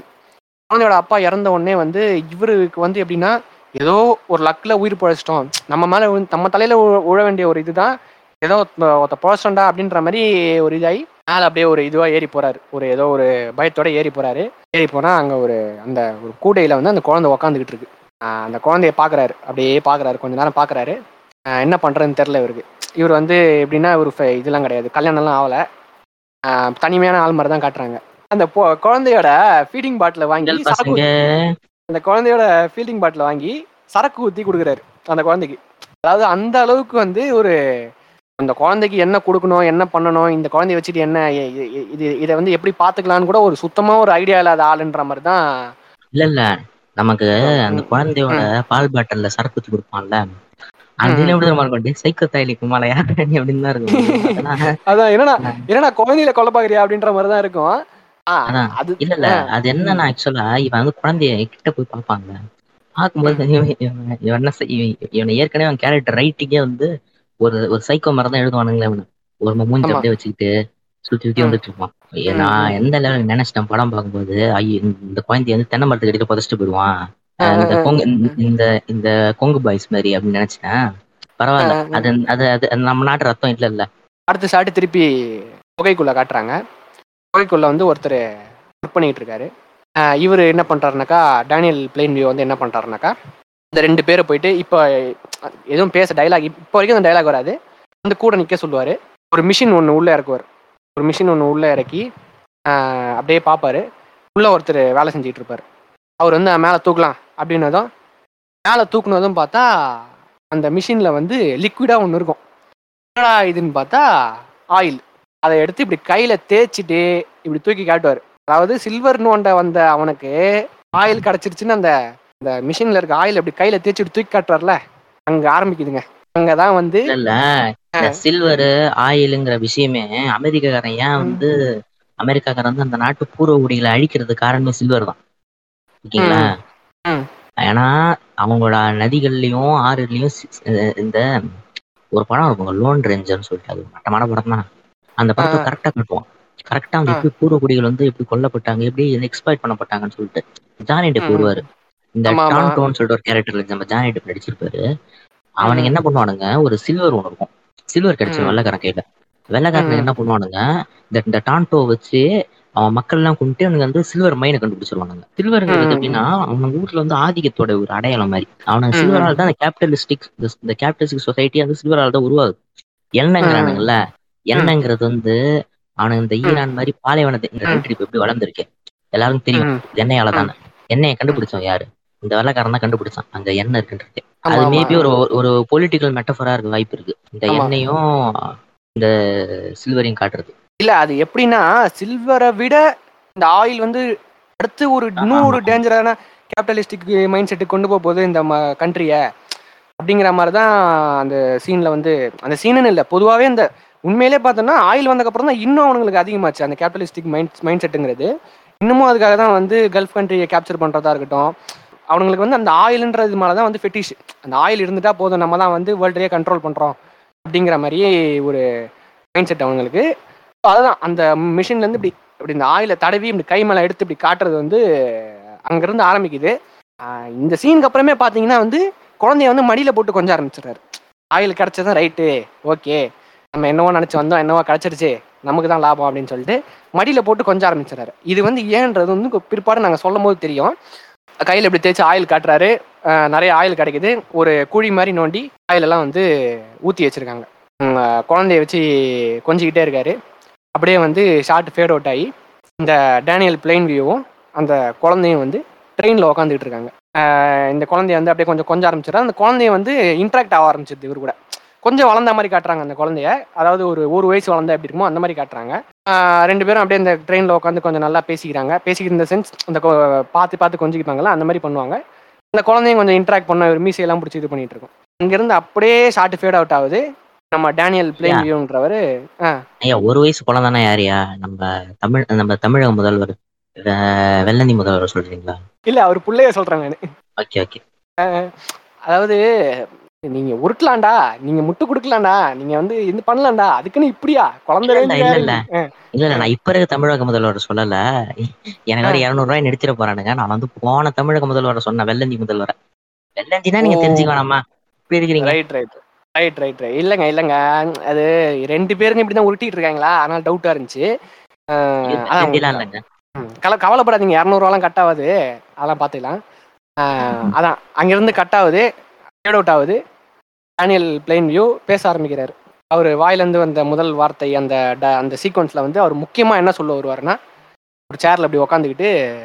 Speaker 1: குழந்தையோட அப்பா இறந்த உடனே வந்து இவருக்கு வந்து எப்படின்னா ஏதோ ஒரு லக்கில் உயிர் பழச்சிட்டோம். நம்ம மேலே நம்ம தலையில் உழ வேண்டிய ஒரு இதுதான். ஏதோ ஒருத்த- ஒருத்த பழச்சிட்டோம்டா அப்படின்ற மாதிரி ஒரு இதாகி மேலே அப்படியே ஒரு இதுவாக ஏறி போகிறாரு ஒரு ஏதோ ஒரு பயத்தோட ஏறி போகிறாரு ஏறி போனால் அங்கே ஒரு அந்த ஒரு கூடையில் வந்து அந்த குழந்தை உக்காந்துக்கிட்டு இருக்கு. அந்த குழந்தைய பார்க்குறாரு அப்படியே பார்க்குறாரு கொஞ்ச நேரம் பார்க்குறாரு என்ன பண்ணுறதுன்னு தெரில இவருக்கு. இவர் வந்து எப்படின்னா இவர் இதெல்லாம் கிடையாது. கல்யாணம்லாம் ஆகல. தனிமையான ஆள் மாதிரி தான் காட்டுறாங்க. அந்த குழந்தையோட ஃபீடிங் பாட்டில வாங்கி அந்த குழந்தையோட ஃபீல்டிங் பாட்டில் வாங்கி சரக்கு ஊற்றி கொடுக்குறாரு அந்த குழந்தைக்கு. அதாவது அந்த அளவுக்கு வந்து ஒரு அந்த குழந்தைக்கு என்ன கொடுக்கணும் என்ன பண்ணணும் இந்த குழந்தைய வச்சுட்டு என்ன இது இதை வந்து எப்படி பார்த்துக்கலான்னு கூட ஒரு சுத்தமாக ஒரு ஐடியா இல்லாத ஆளுன்ற மாதிரி தான்
Speaker 2: இல்ல இல்ல. நமக்கு அந்த குழந்தையோட பால் பாட்டில்ல சரக்கு ஊத்தி கொடுப்பான்ல. எப்படி இருக்கும் சைக்கோ அப்படின்னு தான் இருக்கும்.
Speaker 1: அதான் என்னடா என்னடா குழந்தையில கொல்ல பாக்குறியா அப்படின்ற மாதிரி தான் இருக்கும்.
Speaker 2: இல்ல இல்ல அது என்னன்னா ஆக்சுவலா இவன் வந்து குழந்தைய கிட்ட போய் பார்ப்பாங்க. பார்க்கும்போது இவன் இவன் ஏற்கனவே அவன் கேரக்டர் ரைட்டிங்கே வந்து ஒரு ஒரு சைக்கோ மாதிரி தான் எழுதுவானுங்களே அவனு. ஒரு மூஞ்சி. அப்படியே வச்சுக்கிட்டு சுத்தி சுத்தி. வந்துட்டு இருப்பான். நான். எந்த லெவலுக்கு நினைச்சிட்டேன் படம் பார்க்கும்போது ஐயோ இந்த குழந்தைய வந்து தென்னை மரத்துக்கு அடியில புதைச்சிட்டு போயிடுவான். இந்த கொங்கு இந்த- இந்த கொங்கு பாய்ஸ் மாதிரி அப்படின்னு நினைச்சிட்டேன். பரவாயில்ல. அது அது அது நம்ம நாட்டு ரத்தம் இல்ல இல்ல
Speaker 1: அடுத்த ஷாட்டு திருப்பி புகைக்குள்ள காட்டுறாங்க. புகைக்குள்ள வந்து ஒருத்தர் ஒர்க் பண்ணிட்டு இருக்காரு இவர் என்ன பண்ணுறாருனாக்கா டேனியல் பிளேன் வியூ வந்து என்ன பண்ணுறாருனாக்கா இந்த ரெண்டு பேரை போயிட்டு இப்போ எதுவும் பேச டைலாக் இப்போ வரைக்கும் அந்த டைலாக் வராது. அந்த கூட நிற்க சொல்லுவார். ஒரு மிஷின் ஒன்று உள்ளே இறக்குவார். ஒரு மிஷின் ஒன்று உள்ளே இறக்கி அப்படியே பார்ப்பாரு உள்ள ஒருத்தர் வேலை செஞ்சுட்டு இருப்பார் அவர் வந்து மேலே தூக்கலாம். அப்படின்னதும் மேலே தூக்குனதும் பார்த்தா அந்த மிஷினில் வந்து லிக்விடாக ஒன்று இருக்கும். என்னடா இதுன்னு பார்த்தா ஆயில் அதை எடுத்து இப்படி கையில் தேய்ச்சிட்டு இப்படி தூக்கி காட்டுவார். அதாவது சில்வர் நோண்ட வந்த அவனுக்கு ஆயில் கிடச்சிருச்சுன்னு அந்த அந்த மிஷினில் இருக்க ஆயில் இப்படி கையில் தேய்ச்சி இப்படி தூக்கி காட்டுவார்ல அங்கே ஆரம்பிக்குதுங்க. அங்கே தான் வந்து
Speaker 2: இந்த சில்வர் ஆயிலுங்கிற விஷயமே அமெரிக்காக்காரன் ஏன் வந்து அமெரிக்காக்காரன் வந்து அந்த நாட்டு பூர்வ குடிகளை அழிக்கிறது காரணமே சில்வர் தான். ஓகேங்களா. ஏன்னா அவங்களோட நதிகள்லயும் ஆறுலயும் இந்த ஒரு படம் இருக்குங்க லோன் ரேஞ்சர்னு சொல்லிட்டு அது மட்டமான படம் தான் அந்த படத்தை. கரெக்டா காட்டுவான் கரெக்டா வந்து
Speaker 1: ஆ.
Speaker 2: எப்படி பூர்வ குடிகள் வந்து எப்படி கொல்லப்பட்டாங்க எப்படி எக்ஸ்பைட் பண்ணப்பட்டாங்கன்னு சொல்லிட்டு ஜானி டெப். வருவாரு இந்த
Speaker 1: ஆமா.
Speaker 2: டான்டோன்னு சொல்லிட்டு ஒரு கேரக்டர்ல நம்ம ஜானி டெப் நடிச்சிருப்பாரு அவனுக்கு. என்ன பண்ணுவானுங்க ஒரு சில்வர் ஒன்று இருக்கும் சில்வர் கிடைச்சிரும்
Speaker 1: ம்.
Speaker 2: வெள்ளக்காரன் கையில வெள்ளக்காரன். என்ன பண்ணுவானுங்க இந்த இந்த டான்டோ வச்சு அவன் மக்கள் எல்லாம் கொண்டுட்டு அவனுக்கு வந்து சில்வர் மைனை கண்டுபிடிச்சிருவானுங்க சில்வர்ங்கிறது. எப்படின்னா அவனுங்க ஊர்ல வந்து ஆதிக்கத்தோட ஒரு அடையாளம் மாதிரி அவனுக்கு. சில்வரால் தான் அந்த கேபிட்டலிஸ்டிக் இந்த கேபிட்டலிஸ்டிக் சொசைட்டி வந்து சில்வரால் தான் உருவாகுது எண்ணெய்ங்கிறானுங்கல்ல எண்ணெய்ங்கிறது வந்து அவனுக்கு இந்த ஈரான் மாதிரி பாலைவனத்தை இந்த. கண்ட்ரி எப்படி வளர்ந்துருக்கு? எல்லாருக்கும் தெரியும். எண்ணெயால தானே எண்ணெயை கண்டுபிடிச்சவன் யாரு? இந்த வெள்ளக்காரன் தான் கண்டுபிடிச்சான். அங்க எண்ணெய் இருக்குன்றது. அது. மேபி ஒரு ஒரு பொலிட்டிக்கல் மெட்டஃபரா இருக்க வாய்ப்பு இருக்கு. இந்த. எண்ணெயும் இந்த சில்வரையும் காட்டுறது.
Speaker 1: இல்ல அது எப்படின்னா சில்வரை விட இந்த ஆயில் வந்து அடுத்து ஒரு இன்னும் ஒரு. டேஞ்சரான கேபிட்டலிஸ்டிக் மைண்ட் செட்டுக்கு கொண்டு போக போகுது இந்த கண்ட்ரிய அப்படிங்கிற மாதிரி தான் அந்த சீன்ல வந்து அந்த சீனுன்னு இல்லை. பொதுவாகவே இந்த உண்மையிலே பார்த்தோம்னா ஆயில் வந்தக்கப்புறம் தான் இன்னும் அவங்களுக்கு அதிகமாச்சு. அந்த கேபிட்டலிஸ்டிக் மைண்ட் மைண்ட் செட்டுங்கிறது இன்னமும் அதுக்காக தான் வந்து கல்ஃப் கண்ட்ரியை கேப்சர் பண்ணுறதா இருக்கட்டும். அவங்களுக்கு வந்து அந்த ஆயில்ன்றது மேலே தான் வந்து ஃபெட்டிஷ் அந்த ஆயில் இருந்துட்டா போதும். நம்ம தான் வந்து வேர்ல்டையே கண்ட்ரோல் பண்ணுறோம் அப்படிங்கிற மாதிரியே ஒரு மைண்ட் செட் அவங்களுக்கு அதுதான். அந்த மிஷின்லேருந்து இப்படி இப்படி இந்த ஆயிலை தடவி இப்படி கை மேலே எடுத்து இப்படி காட்டுறது வந்து அங்கேருந்து ஆரம்பிக்குது. இந்த சீனுக்கு அப்புறமே பார்த்தீங்கன்னா வந்து குழந்தைய வந்து மடியில் போட்டு கொஞ்சம் ஆரம்பிச்சிடுறாரு. ஆயில் கிடச்சதான் ரைட்டு ஓகே நம்ம என்னவோ நினச்சி வந்தோம் என்னவோ கிடச்சிருச்சு நமக்கு தான் லாபம் அப்படின்னு சொல்லிட்டு மடியில் போட்டு கொஞ்சம் ஆரம்பிச்சிடறாரு. இது வந்து ஏன்றது வந்து பிற்பாடு நாங்கள் சொல்லும் போது தெரியும். கையில் இப்படி தேய்ச்சி ஆயில் காட்டுறாரு. நிறைய ஆயில் கிடைக்குது. ஒரு குழி மாதிரி நோண்டி ஆயிலெல்லாம் வந்து ஊற்றி வச்சிருக்காங்க. குழந்தைய வச்சு கொஞ்சிக்கிட்டே இருக்காரு. அப்படியே வந்து ஷார்ட் ஃபேட் அவுட் ஆகி இந்த டேனியல் பிளெயின் வியூவும் அந்த குழந்தையும் வந்து ட்ரெயினில் உக்காந்துக்கிட்டு இருக்காங்க. இந்த குழந்தைய வந்து அப்படியே கொஞ்சம் கொஞ்சம் ஆரம்பிச்சிடறாரு. அந்த குழந்தைய வந்து இன்ட்ராக்ட் ஆக ஆரம்பிச்சிருது இவர் கூட. கொஞ்சம் வளர்ந்த மாதிரி காட்டுறாங்க அந்த குழந்தைய. அதாவது ஒரு ஒரு வயசு வளர்ந்த எப்படி இருக்குமோ அந்த மாதிரி காட்டுறாங்க. ரெண்டு பேரும் அப்படியே இந்த ட்ரெயினில் உட்காந்து கொஞ்சம் நல்லா பேசிக்கிறாங்க. பேசிக்கிற இந்த சென்ஸ் அந்த பார்த்து பார்த்து கொஞ்சிப்பாங்கல்ல அந்த மாதிரி பண்ணுவாங்க. அந்த குழந்தையும் கொஞ்சம் இன்ட்ராக்ட் பண்ண ஒரு மீசையெல்லாம் பிடிச்சி இது பண்ணிட்டு இருக்கும். இங்கேருந்து அப்படியே ஷார்ட் ஃபேட் அவுட் ஆகுது. நம்ம டேனியல். வியூன்றவர்
Speaker 2: ஐயா ஒரு வயசு குழந்தைனா யாரையா நம்ம தமிழ் நம்ம தமிழக முதல்வர் வெள்ளந்தி முதல்வர் சொல்றீங்களா?
Speaker 1: இல்ல அவர் புள்ளைய சொல்றேன் நான்.
Speaker 2: Okay okay.
Speaker 1: அதாவது நீங்க உருட்டலாம்டா நீங்க முட்டு கொடுக்கலாம்டா நீங்க வந்து இது பண்ணலாம்டா அதுக்குன்னு இப்படியா? குழந்தை
Speaker 2: இல்ல, இல்ல, இல்ல. நான் இப்ப இருக்க தமிழக முதல்வர் சொல்லல. எனக்கு வேற இருநூறு ரூபாய் நடிச்சிட போறானுங்க. நான் வந்து போன தமிழக முதல்வரை சொன்னேன் வெள்ளந்தி முதல்வரை. வெள்ளந்தினா நீங்க. தெரிஞ்சுக்க வேணாமா இப்படி இருக்கிறீங்க.
Speaker 1: Right right right right right இல்லைங்க இல்லைங்க. அது ரெண்டு பேருங்க இப்படி தான் உருட்டிட்டு இருக்காங்களா? அதனால டவுட்டா இருந்துச்சு.
Speaker 2: இல்லைங்க.
Speaker 1: கவலைப்படாதீங்க. இரநூறுவாலாம் கட் ஆகாது. அதெல்லாம் பார்த்துக்கலாம். அதான். அங்கிருந்து கட் ஆகுது. ஃபேட் அவுட் ஆகுது. டேனியல் பிளெயின் வியூ பேச ஆரம்பிக்கிறார். அவர் வாயிலேருந்து வந்த முதல் வார்த்தை அந்த ட- அந்த சீக்வன்ஸில் வந்து அவர் முக்கியமாக என்ன சொல்ல வருவாருன்னா ஒரு சேரில் அப்படி உக்காந்துக்கிட்டு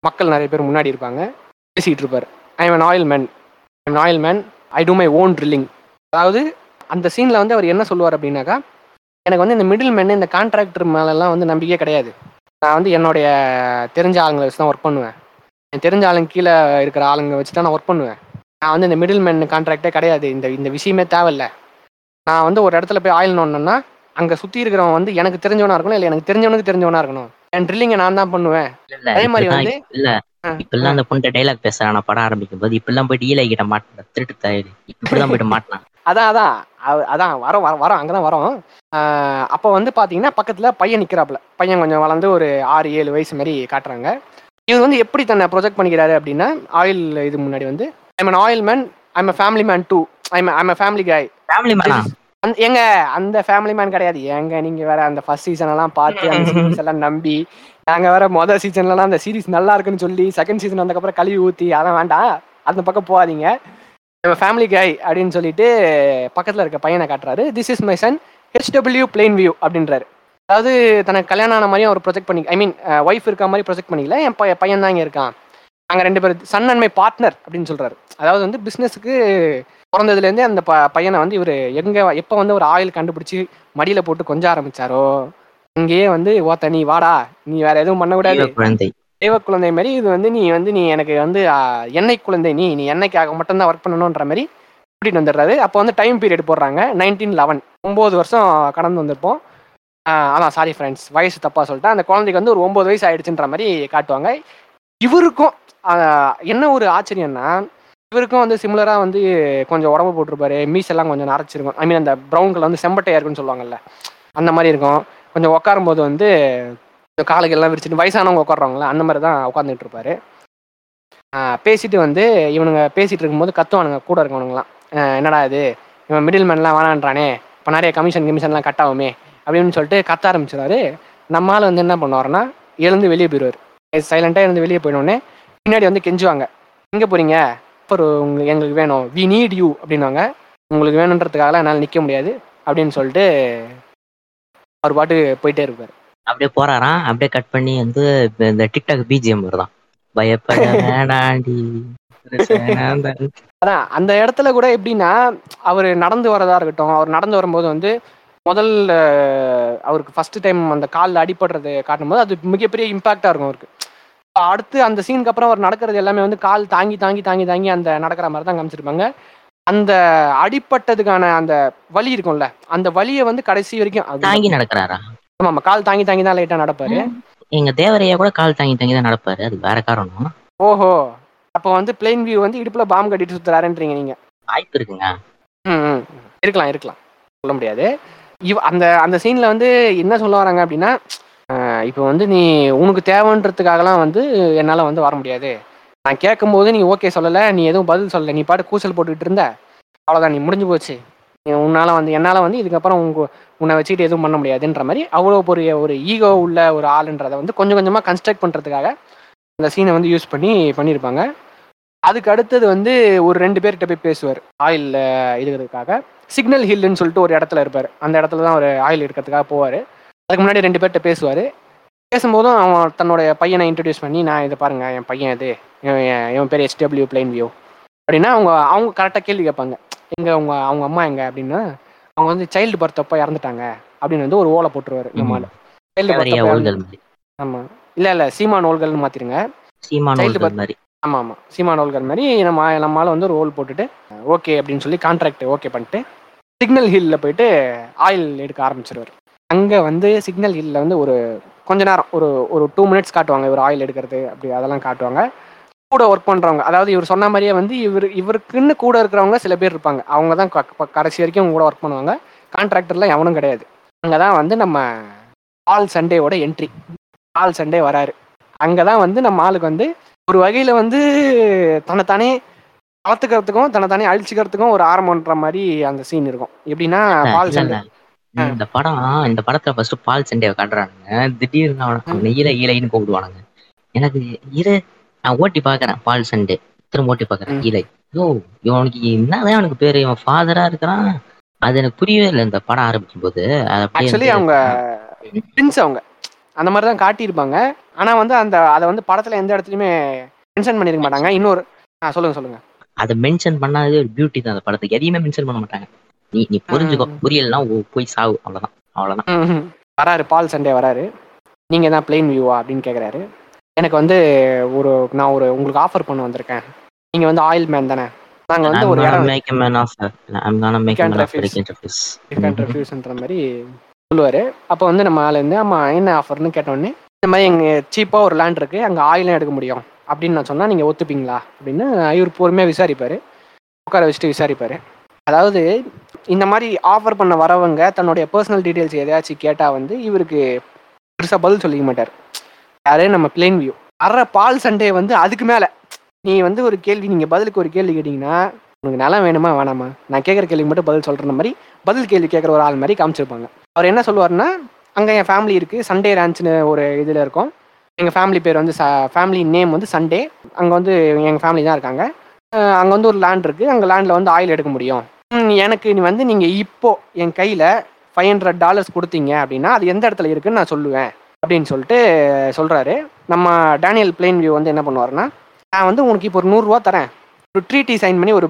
Speaker 1: மக்கள் நிறைய பேர் முன்னாடி இருப்பாங்க பேசிக்கிட்டு இருப்பார். I am an oil man I am oil man I do my own drilling அதாவது அந்த சீனில் வந்து அவர் என்ன சொல்லுவார் அப்படின்னாக்கா எனக்கு வந்து இந்த மிடில் மேன் இந்த கான்ட்ராக்டர் மேலெல்லாம் வந்து நம்பிக்கையே கிடையாது. நான் வந்து என்னுடைய தெரிஞ்ச ஆளுங்களை வச்சு தான் ஒர்க் பண்ணுவேன். என் தெரிஞ்ச ஆளுங்க கீழே இருக்கிற ஆளுங்க வச்சு தான் நான் ஒர்க் பண்ணுவேன். நான் வந்து இந்த மிடில் மேன் கான்ட்ராக்டே கிடையாது. இந்த இந்த விஷயமே தேவையில்ல. நான் வந்து ஒரு இடத்துல போய் ஆயில் நோண்டணும்னா அங்கே சுற்றி இருக்கிறவன் வந்து எனக்கு தெரிஞ்சவனா இருக்கணும் இல்லை எனக்கு தெரிஞ்சவனுக்கு தெரிஞ்சவனா இருக்கணும். என் ட்ரில்லிங்கை நான் தான் பண்ணுவேன். அதே மாதிரி வந்து
Speaker 2: இல்ல இப்பெல்லாம் அந்த பொண்ணு டைலாக் பேசுறான் நான் படம் ஆரம்பிக்கும் போது. இப்பெல்லாம் போயிட்டு ஈலை கிட்ட மாட்டேன் திருட்டு தாயிடு. இப்படிதான் போயிட்டு மாட்டினான்
Speaker 1: அதான் அதான். அதான் வரோம் வரோம் வரோம் அங்கே தான் வரோம் அப்போ வந்து பார்த்தீங்கன்னா பக்கத்தில் பையன் நிற்கிறாப்புல பையன் கொஞ்சம் வளர்ந்து ஒரு ஆறு ஏழு வயசு மாதிரி காட்டுறாங்க. இவர் வந்து எப்படி தன்னை ப்ரொஜெக்ட் பண்ணிக்கிறாரு அப்படின்னா ஆயில் இது முன்னாடி வந்து I'm an oil man I'm a family man too I'm I'm a family guy.
Speaker 2: Family மேனா
Speaker 1: எங்க அந்த ஃபேமிலி மேன் கிடையாது. ஏங்க நீங்க வேற அந்த ஃபர்ஸ்ட் சீசன் எல்லாம் பார்த்து அந்த சீரிஸ் எல்லாம் நம்பி நாங்க வேற மொதல் சீசன்லாம் அந்த சீரிஸ் நல்லா இருக்குன்னு சொல்லி செகண்ட் சீசன் வந்ததுக்கப்புறம் கழுவி ஊத்தி அதான் வேண்டாம். அந்த பக்கம் போகாதீங்க. நம்ம ஃபேமிலி கை அப்படின்னு சொல்லிட்டு பக்கத்துல இருக்க பையனை காட்டுறாரு. This is my son HW Plainview அப்படின்றாரு. அதாவது தனக்கு கல்யாணம் ஆன மாதிரியும் அவர் ப்ரொஜெக்ட் பண்ணி ஐ மீன் ஒய்ஃப் இருக்க மாதிரி ப்ரொஜெக்ட் பண்ணிக்கல. என் பைய பையன் தான் இங்கே இருக்கான். நாங்கள் ரெண்டு பேர் சன் அண்ட் மை பார்ட்னர் அப்படின்னு சொல்றாரு. அதாவது வந்து பிஸ்னஸுக்கு பிறந்ததுலேருந்தே அந்த ப பையனை வந்து இவர் எங்கே எப்போ வந்து ஒரு ஆயில் கண்டுபிடிச்சி மடியில் போட்டு கொஞ்ச ஆரம்பிச்சாரோ அங்கேயே வந்து ஓத்த நீ வாடா நீ வேற எதுவும் பண்ணக்கூடாது.
Speaker 2: தெய்வ குழந்தை.
Speaker 1: மாதிரி இது வந்து நீ வந்து நீ எனக்கு வந்து எண்ணெய் குழந்தை நீ நீ எண்ணெய்க்காக மட்டும்தான் ஒர்க் பண்ணணுன்ற மாதிரி கூட்டிட்டு வந்துடுறாரு. அப்போ வந்து டைம் பீரியட் போடுறாங்க நைன்டீன் லெவன் ஒம்பது வருஷம் கடந்து வந்திருப்போம். அதான் சாரி ஃப்ரெண்ட்ஸ் வயசு தப்பா சொல்லிட்டேன் அந்த குழந்தைக்கு வந்து ஒரு ஒம்பது வயசு ஆயிடுச்சுன்ற மாதிரி காட்டுவாங்க. இவருக்கும் என்ன ஒரு ஆச்சரியம்னா இவருக்கும் வந்து சிமிலரா வந்து கொஞ்சம் உடம்பு போட்டிருப்பாரு. மீஸ் எல்லாம் கொஞ்சம் நரைச்சிருக்கும். ஐ மீன் அந்த ப்ரௌன் கலர் வந்து செம்பட்டையா இருக்குன்னு சொல்லுவாங்கல்ல. அந்த மாதிரி இருக்கும். கொஞ்சம் உட்காரும் போது வந்து காலுக்கு எல்லாம் விரிச்சிட்டு வயசானவங்க உட்காடுறாங்களே அந்த மாதிரி தான் உட்காந்துட்டு இருப்பாரு. பேசிட்டு வந்து இவனுங்க பேசிட்டு இருக்கும்போது கத்துவானுங்க கூட இருக்கவனுங்களாம் என்னடா இது? இவன் மிடில் மேன்லாம் வேணான்றானே. இப்போ நிறைய கமிஷன் கமிஷன்லாம் கட் ஆகுமே. அப்படின்னு சொல்லிட்டு கத்த ஆரம்பிச்சிடாரு நம்மால் வந்து என்ன பண்ணுவாருன்னா எழுந்து வெளியே போயிடுவார் சைலண்டாக எழுந்து வெளியே போயிடனே பின்னாடி வந்து கெஞ்சுவாங்க. எங்கே போறீங்க? அப்புறம் உங்க எங்களுக்கு வேணும். வி நீட் யூ அப்படின்வாங்க உங்களுக்கு வேணுன்றதுக்காகலாம் என்னால் நிற்க முடியாது அப்படின்னு சொல்லிட்டு அவர் பாட்டு போயிட்டே இருப்பார்.
Speaker 2: அப்படியே போறாராம். அப்படியே கட் பண்ணி வந்து இந்த டிக்டாக் பிஜிஎம் வருதான் பயப்பட வேணாண்டி.
Speaker 1: அதான் அந்த இடத்துல கூட எப்படின்னா அவர் நடந்து வரதா இருக்கட்டும் அவர் நடந்து வரும்போது வந்து முதல் அஹ், அவருக்கு ஃபர்ஸ்ட் டைம் அந்த காலில் அடிபடுறது காட்டும்போது அது மிகப்பெரிய இம்பாக்டா இருக்கும் அவருக்கு. அடுத்து அந்த சீனுக்கு அப்புறம் அவர் நடக்கிறது எல்லாமே வந்து கால் தாங்கி தாங்கி தாங்கி தாங்கி அந்த நடக்கிற மாதிரி தான் காமிச்சிருப்பாங்க. அந்த அடிபட்டதுக்கான அந்த வலி இருக்கும்ல அந்த வலியை வந்து கடைசி வரைக்கும்
Speaker 2: தாங்கி நடக்கிறாரா?
Speaker 1: ஆமா ஆமா கால் தாங்கி தாங்கி தான் லைட்டா நடப்பாரு.
Speaker 2: எங்க தேவரையா கூட கால் தாங்கி தாங்கி தான் நடப்பாரு. அது வேற காரணம்.
Speaker 1: ஓஹோ அப்போ வந்து பிளெயின் வியூ வந்து இடுப்புல பாம்பு கட்டிட்டு சுத்துறாருன்றீங்க நீங்க.
Speaker 2: வாய்ப்பு இருக்குங்க.
Speaker 1: ம். இருக்கலாம் இருக்கலாம். சொல்ல முடியாது. இவ அந்த அந்த சீன்ல வந்து என்ன சொல்ல வராங்க அப்படின்னா இப்போ வந்து நீ உனக்கு தேவைன்றதுக்காகலாம் வந்து என்னால் வந்து வர முடியாது. நான் கேட்கும்போது நீ ஓகே சொல்லலை நீ எதுவும் பதில் சொல்லலை நீ பாட்டு கூச்சல் போட்டுக்கிட்டு இருந்த. அவ்வளோதான் நீ முடிஞ்சு போச்சு. நீ உன்னால் வந்து என்னால் வந்து இதுக்கப்புறம் உங்க உன்னை வச்சுக்கிட்டு எதுவும் பண்ண முடியாதுன்ற மாதிரி அவ்வளோ பெரிய ஒரு ஈகோ உள்ள ஒரு ஆளுன்றதை வந்து கொஞ்சம் கொஞ்சமாக கன்ஸ்ட்ரக்ட் பண்ணுறதுக்காக அந்த சீனை வந்து யூஸ் பண்ணி பண்ணியிருப்பாங்க அதுக்கு அடுத்தது வந்து ஒரு ரெண்டு பேர்கிட்ட போய் பேசுவார் ஆயில் இதுக்கிறதுக்காக சிக்னல் ஹில்லுன்னு சொல்லிட்டு ஒரு இடத்துல இருப்பார். அந்த இடத்துல தான் ஒரு ஆயில் எடுக்கிறதுக்காக போவார். அதுக்கு முன்னாடி ரெண்டு பேர்கிட்ட பேசுவார். பேசும்போதும் அவன் தன்னோட பையனை இன்ட்ரடியூஸ் பண்ணி நான் இதை பாருங்க என் பையன் இது இவன் என் பேர் எஸ்டபிள்யூ பிளைன் வியூ அப்படின்னா அவங்க அவங்க கரெக்டாக கேள்வி கேட்பாங்க. எங்க அவங்க அவங்க அம்மா எங்க? அப்படின்னா. அவங்க வந்து சைல்டு பர்த் அப்போ இறந்துட்டாங்க அப்படின்னு வந்து ஒரு ஓலை போட்டுருவாரு நம்மால சைல்டு பர்த்
Speaker 2: ஓல்கள் மாதிரி.
Speaker 1: ஆமா. இல்ல இல்ல சீமான் ஓல்கள்னு மாத்திருங்க.
Speaker 2: சீமான்
Speaker 1: Child
Speaker 2: ஓல்கள்
Speaker 1: birth.
Speaker 2: மாதிரி.
Speaker 1: ஆமா ஆமா. சீமான் ஓல்கர் மாதிரி நம்ம நம்மளால வந்து ஒரு ரோல் போட்டுட்டு ஓகே அப்படின்னு சொல்லி கான்ட்ராக்ட் ஓகே பண்ணிட்டு சிக்னல் ஹில்ல போயிட்டு ஆயில் எடுக்க ஆரம்பிச்சிருவாரு. அங்க வந்து சிக்னல் ஹில்ல வந்து ஒரு கொஞ்ச நேரம் ஒரு ஒரு டூ மினிட்ஸ் காட்டுவாங்க. இவர் ஆயில் எடுக்கிறது அப்படி அதெல்லாம் காட்டுவாங்க. கூட ஒர்க் பண்றவங்க அதாவது இவர் சொன்ன மாதிரியே வந்து இவர் இவருக்குன்னு கூட இருக்கிறவங்க சில பேர் இருப்பாங்க. அவங்க தான் கடைசி வரைக்கும் கூட ஒர்க் பண்ணுவாங்க. கான்ட்ராக்டர்ல எவனும் கிடையாது. அங்கே தான் வந்து நம்ம ஆல் சண்டேவோட என்ட்ரி ஆல் சண்டே வராரு. அங்கே தான் வந்து நம்ம ஆளுக்கு வந்து ஒரு வகையில் வந்து தன்னைத்தானே வளர்த்துக்கிறதுக்கும் தன்னைத்தானே அழிச்சுக்கிறதுக்கும் ஒரு ஆரம்பம்ன்ற மாதிரி அந்த சீன் இருக்கும். எப்படின்னா பால் சண்டை.
Speaker 2: இந்த படம் இந்த படத்துல ஃபர்ஸ்ட் பால் சண்டையை காட்டுறானுங்க. திடீர்னு அவன அவனை ஈர ஈலைன்னு கூப்பிடுவானுங்க. எனக்கு இரு நான் ஓட்டி பாக்குறேன் பால் சண்டே. திரும்ப ஓட்டி பாக்குறேன். ஈலை யோ இவனுக்கு என்னதான் அவனுக்கு பேரு இவன் ஃபாதரா இருக்கிறான்? அது எனக்கு புரியவே இல்லை இந்த படம் ஆரம்பிக்கும் போது
Speaker 1: ஆக்சுவலி அவங்க அவங்க. அந்த மாதிரி தான் காட்டியிருப்பாங்க. ஆனா வந்து அந்த அதை வந்து படத்துல எந்த இடத்துலயுமே மென்ஷன் பண்ணிருக்க மாட்டாங்க. இன்னொரு சொல்லுங்க சொல்லுங்க.
Speaker 2: அதை மென்ஷன் பண்ணாதே ஒரு பியூட்டி தான் அந்த படத்துக்கு. எதையுமே மென்ஷன் பண்ண மாட்டாங்க. நீ நீ புரிஞ்சுக்கோ. புரியலன்னா போய் சாவு. அவ்வளவுதான். அவ்வளவுதான்.
Speaker 1: வராரு பால் சண்டே வராரு. நீங்க தான் பிளெயின் வியூவா அப்படின்னு கேக்குறாரு. எனக்கு வந்து ஒரு நான் ஒரு உங்களுக்கு ஆஃபர் பண்ண வந்திருக்கேன். நீங்க வந்து ஆயில் மேன் தானே. நாங்க வந்து ஒரு மாதிரி சொல்லுவாரு. அப்போ வந்து நம்ம ஆள் இருந்து ஆமா என்ன ஆஃபர்னு கேட்டோடனே இந்த மாதிரி எங்க சீப்பா ஒரு லேண்ட் இருக்கு. அங்க ஆயிலும் எடுக்க முடியும். அப்படின்னு நான் சொன்னா நீங்க ஒத்துப்பீங்களா? அப்படின்னு இவர் பொறுமையா விசாரிப்பாரு. உட்கார வச்சுட்டு விசாரிப்பாரு. அதாவது இந்த மாதிரி ஆஃபர் பண்ண வரவங்க தன்னுடைய பர்சனல் டீடைல்ஸ் எதையாச்சும் கேட்டால் வந்து இவருக்கு பெருசாக பதில் சொல்லிக்க மாட்டார். யாரே நம்ம பிளேன் வியூ அற பால் சண்டே வந்து அதுக்கு மேலே. நீ வந்து ஒரு கேள்வி நீங்கள் பதிலுக்கு ஒரு கேள்வி கேட்டிங்கன்னா உனக்கு நிலம் வேணுமா வேணாமா? நான் கேட்குற கேள்வி மட்டும் பதில் சொல்கிற மாதிரி பதில் கேள்வி கேட்குற ஒரு ஆள் மாதிரி காமிச்சிருப்பாங்க. அவர் என்ன சொல்லுவார்னா அங்கே என் ஃபேமிலி இருக்குது சண்டே ரேன்ச்னு ஒரு இதில் இருக்கும். எங்கள் ஃபேமிலி பேர் வந்து ச ஃபேமிலி நேம் வந்து சண்டே அங்கே வந்து எங்கள் ஃபேமிலி தான் இருக்காங்க. அங்கே வந்து ஒரு லேண்ட் இருக்குது அங்கே லேண்டில் வந்து ஆயில் எடுக்க முடியும். எனக்கு நீ வந்து நீங்கள் இப்போ என் கையில் ஃபைவ் ஹண்ட்ரட் டாலர்ஸ் கொடுத்தீங்க அப்படின்னா அது எந்த இடத்துல இருக்குன்னு நான் சொல்லுவேன் அப்படின்னு சொல்லிட்டு சொல்கிறாரு நம்ம டேனியல் பிளேன் வியூ வந்து என்ன பண்ணுவாருன்னா நான் வந்து உனக்கு இப்போ ஒரு நூறுரூவா தரேன். ஒரு ட்ரீட்டி சைன் பண்ணி ஒரு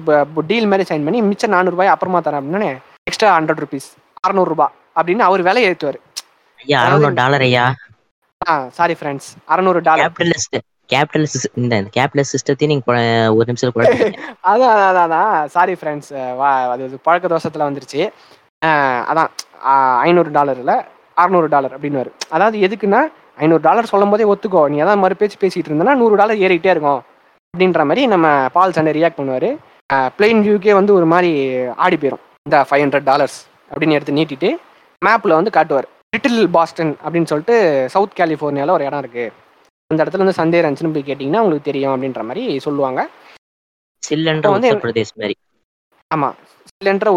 Speaker 1: டீல் மாதிரி சைன் பண்ணி மிச்சம் நானூறுபாய் அப்புறமா தரேன் அப்படின்னா எக்ஸ்ட்ரா ஹண்ட்ரட் ருபீஸ் அறநூறுபா அப்படின்னு அவர் விலை ஏற்றுவார்
Speaker 2: ஐயா அறுநூறு டாலர் ஐயா?
Speaker 1: ஆ சாரி ஃப்ரெண்ட்ஸ் அறநூறு டாலர்
Speaker 2: கேபிட்டலிஸ்ட் இந்த கேபிட்டல் சிஸ்டத்தையும் நீங்க ஒரு நிமிஷம்
Speaker 1: அதான் அதான், அதான் சாரி ஃப்ரெண்ட்ஸ் வா அது பழக்க தோஷத்தில் வந்துருச்சு. அதான். ஐநூறு டாலரில் அறநூறு டாலர் அப்படின்னு வரும் அதாவது எதுக்குன்னா ஐநூறு டாலர் சொல்லும் போதே ஒத்துக்கோ. நீ அதான் மறு பேச்சு பேசிகிட்டு இருந்தேன்னா நூறு டாலர் ஏறிக்கிட்டே இருக்கும். அப்படின்ற மாதிரி நம்ம பால் சண்டை ரியாக்ட் பண்ணுவார். பிளெயின் வியூக்கே வந்து ஒரு மாதிரி ஆடி போயிடும் இந்த ஃபைவ் ஹண்ட்ரட் டாலர்ஸ் அப்படின்னு எடுத்து நீட்டிட்டு மேப்பில் வந்து காட்டுவார். லிட்டில் பாஸ்டன் அப்படின்னு சொல்லிட்டு சவுத் கலிஃபோர்னியாவில் ஒரு இடம் இருக்குது அந்த இடத்துல வந்து சண்டே ரன்ஸ்னு போய் கேட்டிங்கன்னா உங்களுக்கு தெரியும் அப்படின்ற மாதிரி சொல்லுவாங்க.
Speaker 2: சில்லன்ற உத்தரப்பிரதேஷ் மாதிரி.
Speaker 1: ஆமாம்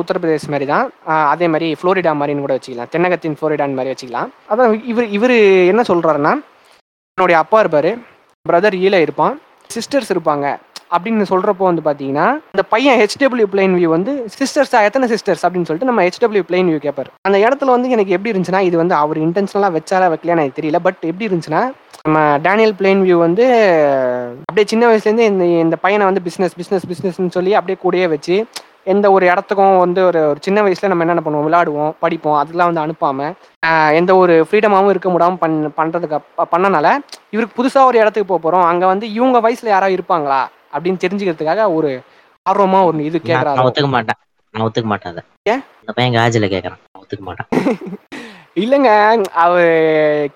Speaker 1: உத்தரப்பிரதேஷ் மாதிரி தான். அதே மாதிரி ஃப்ளோரிடா மாதிரின்னு கூட வச்சுக்கலாம். தென்னகத்தின் ஃப்ளோரிடான் மாதிரி வச்சுக்கலாம். அதான் இவர் இவர் என்ன சொல்கிறாருன்னா என்னுடைய அப்பா இருப்பார் பிரதர் ஈல இருப்பான் சிஸ்டர்ஸ் இருப்பாங்க. அப்படின்னு சொல்கிறப்போ வந்து பார்த்தீங்கன்னா இந்த பையன் ஹெச்டபிள்யூ பிளைன் வியூ வந்து சிஸ்டர்ஸா எத்தனை சிஸ்டர்ஸ் அப்படின்னு சொல்லிட்டு நம்ம ஹெச்டபிள்யூ பிளைன் வியூ கேட்பார் அந்த இடத்துல வந்து எனக்கு எப்படி இருந்துச்சுன்னா இது வந்து அவர் இன்டென்ஷனலாக வச்சாரா வைக்கலையா எனக்கு தெரியல. பட் எப்படி இருந்துச்சுன்னா நம்ம டேனியல் பிளைன் வியூ வந்து அப்படியே சின்ன வயசுலேருந்து இந்த இந்த பையனை வந்து பிஸ்னஸ் பிஸ்னஸ் பிஸ்னஸ்னு சொல்லி அப்படியே கூடயே வச்சு எந்த ஒரு இடத்துக்கும் வந்து ஒரு ஒரு சின்ன வயசில் நம்ம என்னென்ன பண்ணுவோம் விளையாடுவோம் படிப்போம் அதெல்லாம் வந்து அனுப்பாமல் எந்த ஒரு ஃப்ரீடமாகவும் இருக்க முடியாமல் பண் பண்ணுறதுக்கு பண்ணனால இவருக்கு புதுசாக ஒரு இடத்துக்கு போக போகிறோம் அங்கே வந்து இவங்க வயசில் யாராவது இருப்பாங்களா? அப்படின்னு தெரிஞ்சுக்கிறதுக்காக ஒரு ஆர்வமா ஒரு இது கேட்குறாரு
Speaker 2: ஒத்துக்க மாட்டேன். நான் ஒத்துக்க மாட்டேன்
Speaker 1: ஏன்?
Speaker 2: அந்த பையன் காஜில கேக்குறான். நான் ஒத்துக்க மாட்டேன்.
Speaker 1: இல்லைங்க அவர்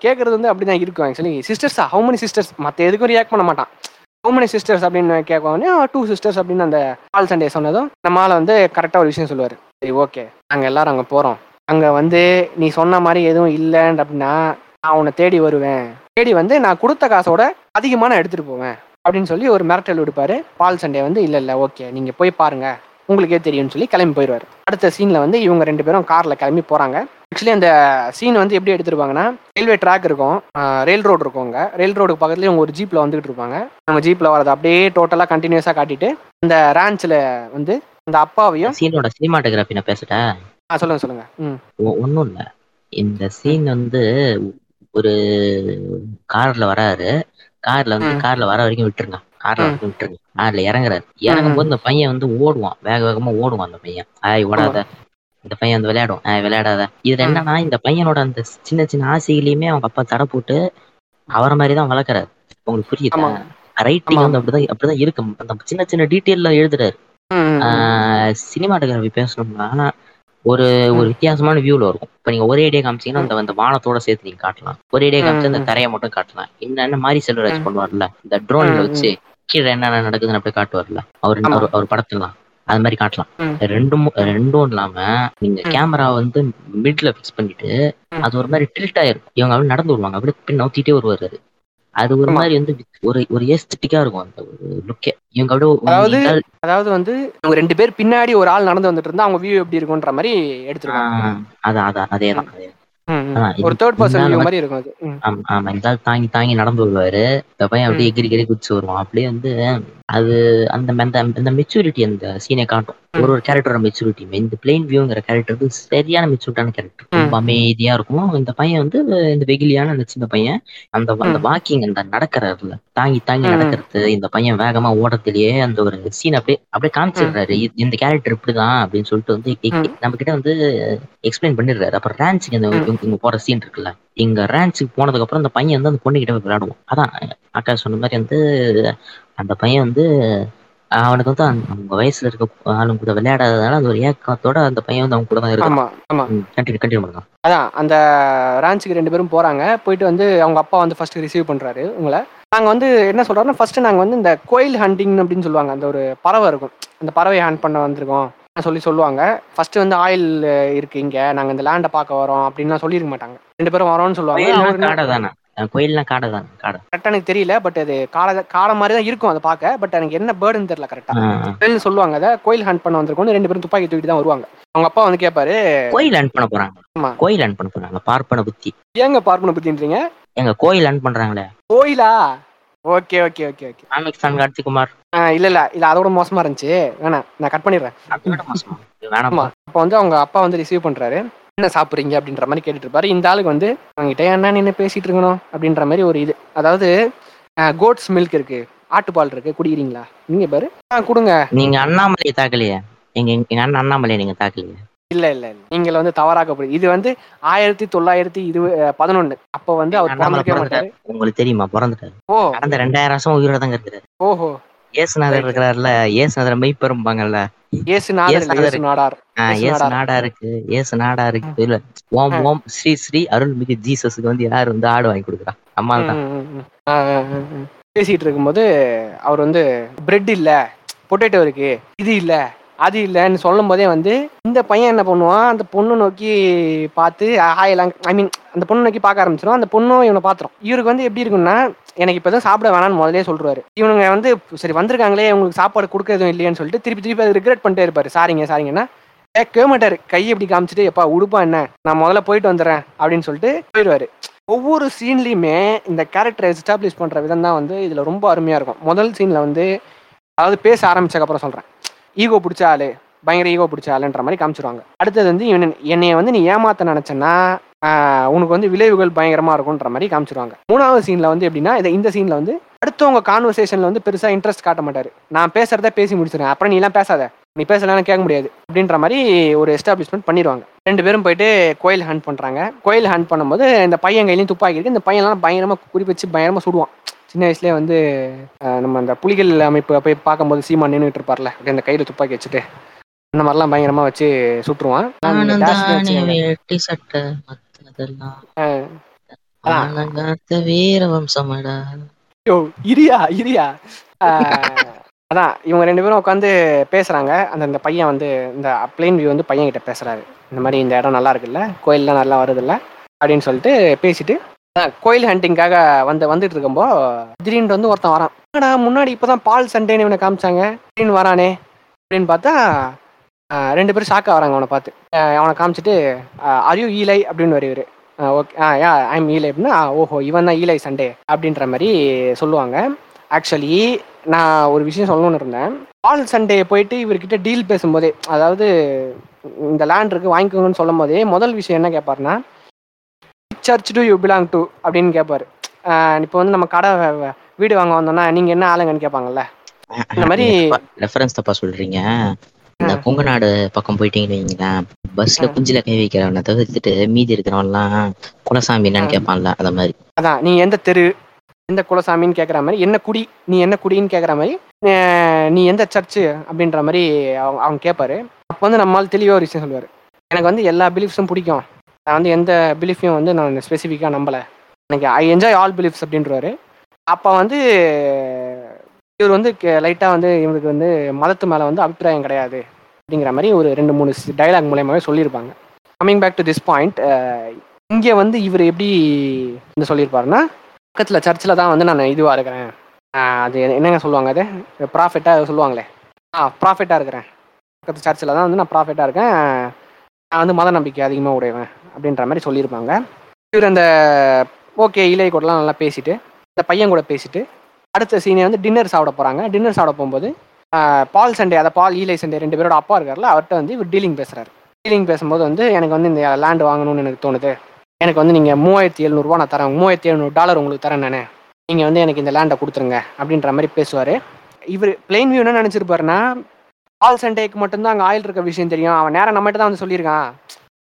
Speaker 1: கேட்குறது வந்து அப்படிதான் இருக்கும் ஆக்சுவலி சிஸ்டர்ஸா ஹவு many சிஸ்டர்ஸ் மற்ற எதுக்கும் ரியாக்ட் பண்ண மாட்டான். ஹவு many சிஸ்டர்ஸ் அப்படின்னு கேட்கவுடனே டூ சிஸ்டர்ஸ் அப்படின்னு அந்த பால் சண்டே சொன்னதும் நம்ம ஆளை வந்து கரெக்டாக ஒரு விஷயம் சொல்லுவார். சரி ஓகே நாங்கள் எல்லாரும் அங்கே போகிறோம் அங்கே வந்து நீ சொன்ன மாதிரி எதுவும் இல்லைன்னு அப்படின்னா நான் உன்னை தேடி வருவேன். தேடி வந்து நான் கொடுத்த காசோட அதிகமாக நான் எடுத்துகிட்டு போவேன். அப்படின்னு சொல்லி ஒரு மிரட்டல் விடுப்பாரு. பால் சண்டே வந்து இல்லை இல்லை ஓகே நீங்கள் போய் பாருங்க. உங்களுக்கே தெரியும்னு சொல்லி கிளம்பி போயிடுவார் அடுத்த சீனில் வந்து இவங்க ரெண்டு பேரும் காரில் கிளம்பி போகிறாங்க ஆக்சுவலி அந்த சீன் வந்து எப்படி எடுத்திருப்பாங்கன்னா ரயில்வே ட்ராக் இருக்கும். ரயில் ரோடு இருக்கும் அங்கே. ரயில் ரோடுக்கு பக்கத்துலேயே இவங்க ஒரு ஜீப்பில் வந்துகிட்டு இருப்பாங்க. அவங்க ஜீப்பில் வரது அப்படியே டோட்டலாக கண்டினியூஸாக காட்டிட்டு அந்த ரேஞ்சில் வந்து அந்த அப்பாவையும்
Speaker 2: சீனோட சினிமாட்டோகிராஃபி நான் பேசிட்டேன்
Speaker 1: ஆ சொல்லுங்க சொல்லுங்க. ம்.
Speaker 2: ஒன்றும் இல்லை. இந்த சீன் வந்து ஒரு கார்ல வராரு. கார்ல வந்து. கார்ல வர வரைக்கும் விட்டுருங்க. கார்ல. வரைக்கும் விட்டுருங்க. கார்ல இறங்குறாரு. இறங்கும் போது இந்த பையன் வந்து ஓடுவான். வேக வேகமா ஓடுவான் அந்த பையன். ஆய் ஓடாத. இந்த பையன் வந்து விளையாடும். ஆய் விளையாடாத. இதுல. என்னன்னா இந்த பையனோட அந்த சின்ன சின்ன ஆசைகளையுமே அவங்க அப்பா தடை போட்டு அவரை மாதிரி தான் வளர்க்குறாரு. உங்களுக்கு புரியுதா? ரைட்டிங். வந்து அப்படிதான் அப்படிதான் இருக்கு அந்த சின்ன சின்ன டீட்டெயில்ல எழுதுறாரு. சினிமாட்டோகிராஃபி பேசணும்னா ஒரு ஒரு வித்தியாசமான வியூல இருக்கும் இப்ப நீங்க ஒரே ஐடியா காமிச்சீங்கன்னா அந்த அந்த வானத்தோட சேர்த்து நீங்க காட்டலாம் ஒரே ஐடியா காமிச்சு அந்த. தரையை மட்டும் காட்டலாம் என்னென்ன மாதிரி செல்வராஜ். பண்ணுவார்ல இந்த ட்ரோன்ல வச்சு கீழே என்னென்ன நடக்குதுன்னு அப்படியே காட்டுவார்ல அவர். அவர் படத்துலாம் அது மாதிரி காட்டலாம். ரெண்டும் ரெண்டும் இல்லாம நீங்க. கேமரா வந்து மிட்ல ஃபிக்ஸ் பண்ணிட்டு. அது ஒரு மாதிரி டில்ட் ஆயிருக்கும் இவங்க அப்படியே நடந்து வருவாங்க அப்படியே பின் நவுத்திட்டே வருவாரு அது. ஒரு. மாதிரி வந்து ஒரு ஒரு ஏஸ்தட்டிக்கா இருக்கும் அந்த ஒரு லுக்கே ஒரு
Speaker 1: அதாவது அதாவது வந்து இவங்க ரெண்டு பேர் பின்னாடி ஒரு ஆள் நடந்து வந்துட்டு இருந்தா அவங்க வியூ எப்படி இருக்கும்ன்ற மாதிரி எடுத்துருவாங்க
Speaker 2: அதான் அதான் அதேதான். அதே
Speaker 1: ஒரு தேர்ட் பர்சன் மாதிரி இருக்கும் அது.
Speaker 2: ஆமா இந்த தாங்கி தாங்கி நடந்து வருவாரு. இந்த பையன் அப்படியே. எகிரி எகிரி குதிச்சு வருவான். அப்படியே வந்து அது அந்த அந்த மெச்சூரிட்டி அந்த சீனை காட்டும். ஒரு ஒரு கேரக்டரோட மெச்சூரிட்டி இந்த பிளெயின் வியூங்கிற கேரக்டர் வந்து சரியான மெச்சூரிட்டான கேரக்டர் ரொம்ப அமைதியா இருக்கும் இந்த பையன் வந்து இந்த வெகிலியான அந்த சின்ன பையன் அந்த அந்த. வாக்கிங் அந்த நடக்கிறதுல தாங்கி தாங்கி. நடக்கிறது இந்த பையன் வேகமா ஓடத்திலேயே அந்த ஒரு சீன் அப்படியே அப்படியே காமிச்சிடுறாரு. இந்த கேரக்டர் இப்படிதான் அப்படின்னு சொல்லிட்டு வந்து. நம்ம கிட்ட வந்து எக்ஸ்பிளைன் பண்ணிடுறாரு. அப்புறம் ரேன்ச்சுக்கு இந்த இவங்க போற சீன் இருக்குல்ல இங்க ரேன்ச்சுக்கு போனதுக்கு அப்புறம் அந்த பையன் வந்து அந்த பொண்ணு கிட்ட விளையாடுவோம் அதான் அக்கா சொன்ன மாதிரி வந்து அந்த பையன் வந்து அவனுக்கு வந்து அவங்க வயசுல இருக்க ஆளுங்க கூட விளையாடாததால அந்த ஒரு ஏக்கத்தோட அந்த பையன் வந்து அவங்க கூட தான் இருக்கான்.
Speaker 1: ஆமா ஆமா.
Speaker 2: கண்டினியூ கண்டினியூ பண்ணுங்க.
Speaker 1: அதான் அந்த ரான்ச்சுக்கு ரெண்டு பேரும் போறாங்க. போயிட்டு வந்து அவங்க அப்பா வந்து ஃபர்ஸ்ட் ரிசீவ் பண்றாரு உங்களை. நாங்க வந்து என்ன சொல்றோம்னா ஃபர்ஸ்ட் நாங்க வந்து இந்த கோயில் ஹண்டிங் அப்படின்னு சொல்லுவாங்க. அந்த ஒரு பறவை இருக்கும். அந்த பறவையை ஹண்ட் பண்ண வந்திருக்கோம் சொல்லி சொல்லுவாங்க. ஃபர்ஸ்ட் வந்து ஆயில் இருக்கு இங்க. நாங்க இந்த லேண்டை பார்க்க வரோம் அப்படின்லாம் சொல்லியிருக்க மாட்டாங்க. ரெண்டு பேரும் வரோம்னு சொல்லுவாங்க.
Speaker 2: கோயில்லாம் காடை தானே காடை. தானே காடை
Speaker 1: கரெக்டாக எனக்கு தெரியல பட் அது காடை காடை மாதிரி தான் இருக்கும் அதை பார்க்க பட் எனக்கு என்ன பேர்டுன்னு தெரியல கரெக்டா சொல்லுவாங்க அதை கோயில் ஹண்ட் பண்ண வந்திருக்கோம் ரெண்டு பேரும் துப்பாக்கி தூக்கிட்டு தான் வருவாங்க. அவங்க அப்பா வந்து கேட்பாரு
Speaker 2: கோயில் அன் பண்ண போறாங்க. கோயில் அன் பண்ண போறாங்க பார்ப்பன புத்தி.
Speaker 1: ஏங்க பார்ப்பன பத்தின்றீங்க?
Speaker 2: எங்க கோயில் அன் பண்றாங்களே?
Speaker 1: கோயிலா? Okay okay okay okay.
Speaker 2: Comic தான் கார்த்திகுமார்.
Speaker 1: இல்ல இல்ல இது அதோட மோசமா இருந்துச்சு. வேணாம் நான் கட் பண்ணிடுறேன்.
Speaker 2: வேணாம்
Speaker 1: அப்போ வந்து அவங்க அப்பா வந்து ரிசீவ் பண்றாரு. என்ன சாப்பிடுறீங்க அப்படின்ற மாதிரி கேட்டுட்டு இருப்பாரு இந்த ஆளுக்கு வந்து அவங்ககிட்ட என்ன நின்று பேசிட்டு இருக்கணும்? அப்படின்ற மாதிரி ஒரு இது. அதாவது கோட்ஸ் மில்க் இருக்கு. ஆட்டுப்பால் இருக்கு. குடிக்கிறீங்களா? நீங்க பாரு. கொடுங்க.
Speaker 2: நீங்க அண்ணாமலையை தாக்கலையே? எங்க எங்க அண்ணன் அண்ணாமலையை நீங்க தாக்கலையே?
Speaker 1: இல்ல இல்ல நீங்கள் வந்து தவறாக்கப்படுது இது வந்து ஆயிரத்தி தொள்ளாயிரத்தி இருபது பதினொன்னு. அப்போ வந்து அவர்
Speaker 2: உங்களுக்கு தெரியுமா? பிறந்துட்டாரு.
Speaker 1: ஓ.
Speaker 2: கடந்த ரெண்டாயிரம் வருஷம் உயிரோட தாங்க இருக்கிறாரு.
Speaker 1: ஓஹோ.
Speaker 2: ஏசுநாதர் இருக்கிறாருல ஏசுநாதர் மெய்ப்பெரும்பாங்கல்ல.
Speaker 1: இயேசு நாதர் இல்ல,
Speaker 2: இயேசு
Speaker 1: இயேசு நாடார்
Speaker 2: ஆஹ்
Speaker 1: இயேசு
Speaker 2: ஏசு
Speaker 1: நாடார்.
Speaker 2: நாடா இருக்கு ஏசு நாடா இருக்கு இல்ல. ஓம். ஓம் ஸ்ரீ ஸ்ரீ அருள்மிகு ஜீசஸுக்கு வந்து யார் வந்து ஆடு வாங்கி கொடுக்குறா? அம்மா தான்.
Speaker 1: பேசிட்டு இருக்கும்போது அவர் வந்து பிரெட் இல்ல பொட்டேட்டோ இருக்கு இது இல்ல அது இல்லைன்னு சொல்லும் போதே வந்து இந்த பையன் என்ன பண்ணுவான் அந்த பொண்ணு நோக்கி பார்த்து ஹாயெல்லாம் ஐ மீன் அந்த பொண்ணு நோக்கி பார்க்க ஆரம்பிச்சிடும் அந்த பொண்ணும் இவனை பாத்துரும் இவருக்கு வந்து எப்படி இருக்குன்னா எனக்கு இப்போ சாப்பிட வேணாம்னு முதலே சொல்றாரு. இவனுங்க வந்து சரி வந்திருக்காங்களே உங்களுக்கு சாப்பாடு கொடுக்க எதுவும் இல்லையான்னு சொல்லிட்டு திருப்பி திருப்பி அதை ரிக்ரெட் பண்ணிட்டே இருப்பாரு. சாரிங்க சாரிங்கன்னா கேட்கவே மாட்டாரு. கை எப்படி காமிச்சிட்டு எப்பா உடுப்பா என்ன? நான் முதல்ல போயிட்டு வந்துடுறேன் அப்படின்னு சொல்லிட்டு போயிடுவாரு. ஒவ்வொரு சீன்லையுமே இந்த கேரக்டரை எஸ்டாப்ளிஷ் பண்ணுற விதம் தான் வந்து இதில் ரொம்ப அருமையாக இருக்கும். முதல் சீனில் வந்து அதாவது பேச ஆரம்பிச்சதுக்கு சொல்கிறேன் ஈகோ பிடிச்ச ஆளு பயங்கர ஈகோ பிடிச்ச ஆளுன்ற மாதிரி காமிச்சிருவாங்க. அடுத்தது வந்து இவன் என்னைய வந்து நீ ஏமாத்த நினச்சேன்னா உனக்கு வந்து விளைவுகள் பயங்கரமா இருக்கும்ன்ற மாதிரி காமிச்சிருவாங்க. மூணாவது சீன்ல வந்து எப்படின்னா இதை இந்த சீன்ல வந்து அடுத்தவங்க கான்வர்சேஷன்ல வந்து பெருசா இன்ட்ரெஸ்ட் காட்ட மாட்டாரு. நான் பேசுறத பேசி முடிச்சிடுறேன் அப்புறம் நீ எல்லாம் பேசாத. நீ பேசலாம் கேட்க முடியாது. அப்படின்ற மாதிரி ஒரு எஸ்டாப்ளிஷ்மெண்ட் பண்ணிடுவாங்க. ரெண்டு பேரும் போயிட்டு கோயில் ஹண்ட் பண்றாங்க. கோயில் ஹண்ட் பண்ணும்போது இந்த பையன் கையிலையும் துப்பாக்கி இருக்கு. இந்த பையன்லாம் பயங்கரமா குறி வச்சு பயங்கரமா சுடுவான். சின்ன வயசுலயே வந்து நம்ம அந்த புலிகள் அமைப்பு போய் பார்க்கும்போது சீமா நின்றுட்டு இருப்பார்ல. அப்படியே அந்த கையில துப்பாக்கி வச்சுட்டு. அந்த மாதிரிலாம் பயங்கரமா வச்சு சுட்டுருவான். அதான்.
Speaker 2: ஆனங்காத்த வீர வம்சமடா.
Speaker 1: யோ இரியா இரியா. அதான் இவங்க ரெண்டு பேரும் உட்காந்து பேசுறாங்க. அந்த இந்த பையன் வந்து இந்த பிளேன் வியூ வந்து பையன் கிட்ட பேசுறாரு. இந்த மாதிரி இந்த இடம் நல்லா இருக்குல்ல கோயில்லாம் நல்லா வருதுல்ல அப்படின்னு சொல்லிட்டு பேசிட்டு கோயில் ஹண்டிங்காக வந்து வந்துட்டு இருக்கும்போ திடீர்னு வந்து ஒருத்தன் வரான். முன்னாடி இப்பதான் பால் சண்டேன்னு இவனை காமிச்சாங்க. திடீர்னு வரானே அப்படின்னு பார்த்தா ரெண்டு பேரும் ஷாக்கா வராங்க அவனை பார்த்து. அவனை காமிச்சிட்டு அரியூ ஈலை அப்படின்னு வருவார் ஓகே ஆ யா ஐம் ஈலை அப்படின்னா "ஆ, ஓஹோ இவன் தான் ஈலை சண்டே அப்படின்ற மாதிரி சொல்லுவாங்க. ஆக்சுவலி நான் ஒரு விஷயம் சொல்லணும்னு இருந்தேன். பால் சண்டே போயிட்டு இவர்கிட்ட டீல் பேசும்போதே அதாவது இந்த லேண்ட் இருக்கு வாங்கிக்கோங்கன்னு சொல்லும் போதே முதல் விஷயம் என்ன கேட்பாருன்னா church do you belong to அப்படின்னு கேட்பாரு இப்போ வந்து நம்ம கடை வீடு வாங்க வந்தோம்னா நீங்க என்ன ஆளுங்கன்னு கேட்பாங்கல்ல இந்த மாதிரி-
Speaker 2: ரெஃபரன்ஸ் தப்பா சொல்றீங்க. இந்த கொங்குநாடு பக்கம் போயிட்டீங்கன்னு வைங்களேன் பஸ்ல. குஞ்சில கை வைக்கிறவனை தவிர்த்துட்டு மீதி இருக்கிறவன்லாம் குலசாமி என்னன்னு. கேட்பான்ல அந்த மாதிரி.
Speaker 1: அதான் நீ எந்த தெரு எந்த குலசாமின்னு கேட்குற மாதிரி என்ன குடி நீ என்ன குடின்னு கேட்குற மாதிரி நீ எந்த சர்ச்சு அப்படின்ற மாதிரி அவங்க அவங்க கேட்பாரு அப்போ வந்து நம்மால் தெளிவாக ஒரு விஷயம் சொல்லுவார். எனக்கு வந்து எல்லா பிலீஃப்ஸும் பிடிக்கும். நான் வந்து எந்த பிலீஃபையும் வந்து நான் ஸ்பெசிஃபிக்காக நம்பலை. எனக்கு ஐ என்ஜாய் ஆல் பிலீஃப்ஸ் அப்படின்றவாரு. அப்போ வந்து இவர் வந்து லைட்டாக வந்து இவருக்கு வந்து மதத்து மேலே வந்து அபிப்பிராயம் கிடையாது அப்படிங்கிற மாதிரி ஒரு ரெண்டு மூணு டைலாக் மூலயமாவே சொல்லியிருப்பாங்க. Coming back to this point இங்கே வந்து இவர் எப்படி வந்து சொல்லியிருப்பாருன்னா பக்கத்தில் சர்ச்சில் தான் வந்து நான் இதுவாக இருக்கிறேன். அது என்னங்க சொல்லுவாங்க அது? ப்ராஃபிட்டாக சொல்லுவாங்களே. ஆ ப்ராஃபிட்டாக இருக்கிறேன். பக்கத்து சர்ச்சில் தான் வந்து நான் ப்ராஃபிட்டாக இருக்கேன். நான் வந்து மத நம்பிக்கை அதிகமாக உடையவன் அப்படின்ற மாதிரி சொல்லியிருப்பாங்க. இவர் அந்த ஓகே இலை கூடலாம் நல்லா பேசிட்டு இந்த பையன் கூட பேசிட்டு அடுத்த சீனை வந்து டின்னர் சாப்பிட போகிறாங்க டின்னர் சாப்பிட போகும்போது பால் சண்டே அதை பால் ஈலை சண்டே ரெண்டு பேரோட அப்பா இருக்கார்ல அவர்கிட்ட வந்து இவர் டீலிங் பேசுகிறார் டீலிங் பேசும்போது வந்து எனக்கு வந்து இந்த லேண்ட் வாங்கணும்னு எனக்கு தோணுது. எனக்கு வந்து நீங்கள் மூவாயிரத்தி எழுநூறுவா நான் தரேன். மூவாயிரத்தி எழுநூறு டாலர் உங்களுக்கு தரேன் நான். நீங்கள் வந்து எனக்கு இந்த லேண்டை கொடுத்துருங்க அப்படின்ற மாதிரி பேசுவார். இவர் பிளெயின் வியூ என்ன நினச்சிருப்பாருன்னா பால் சண்டேக்கு மட்டும்தான் அங்கே ஆயில் இருக்க விஷயம் தெரியும். அவன் நேரம் நம்மகிட்ட தான் வந்து சொல்லியிருக்கான்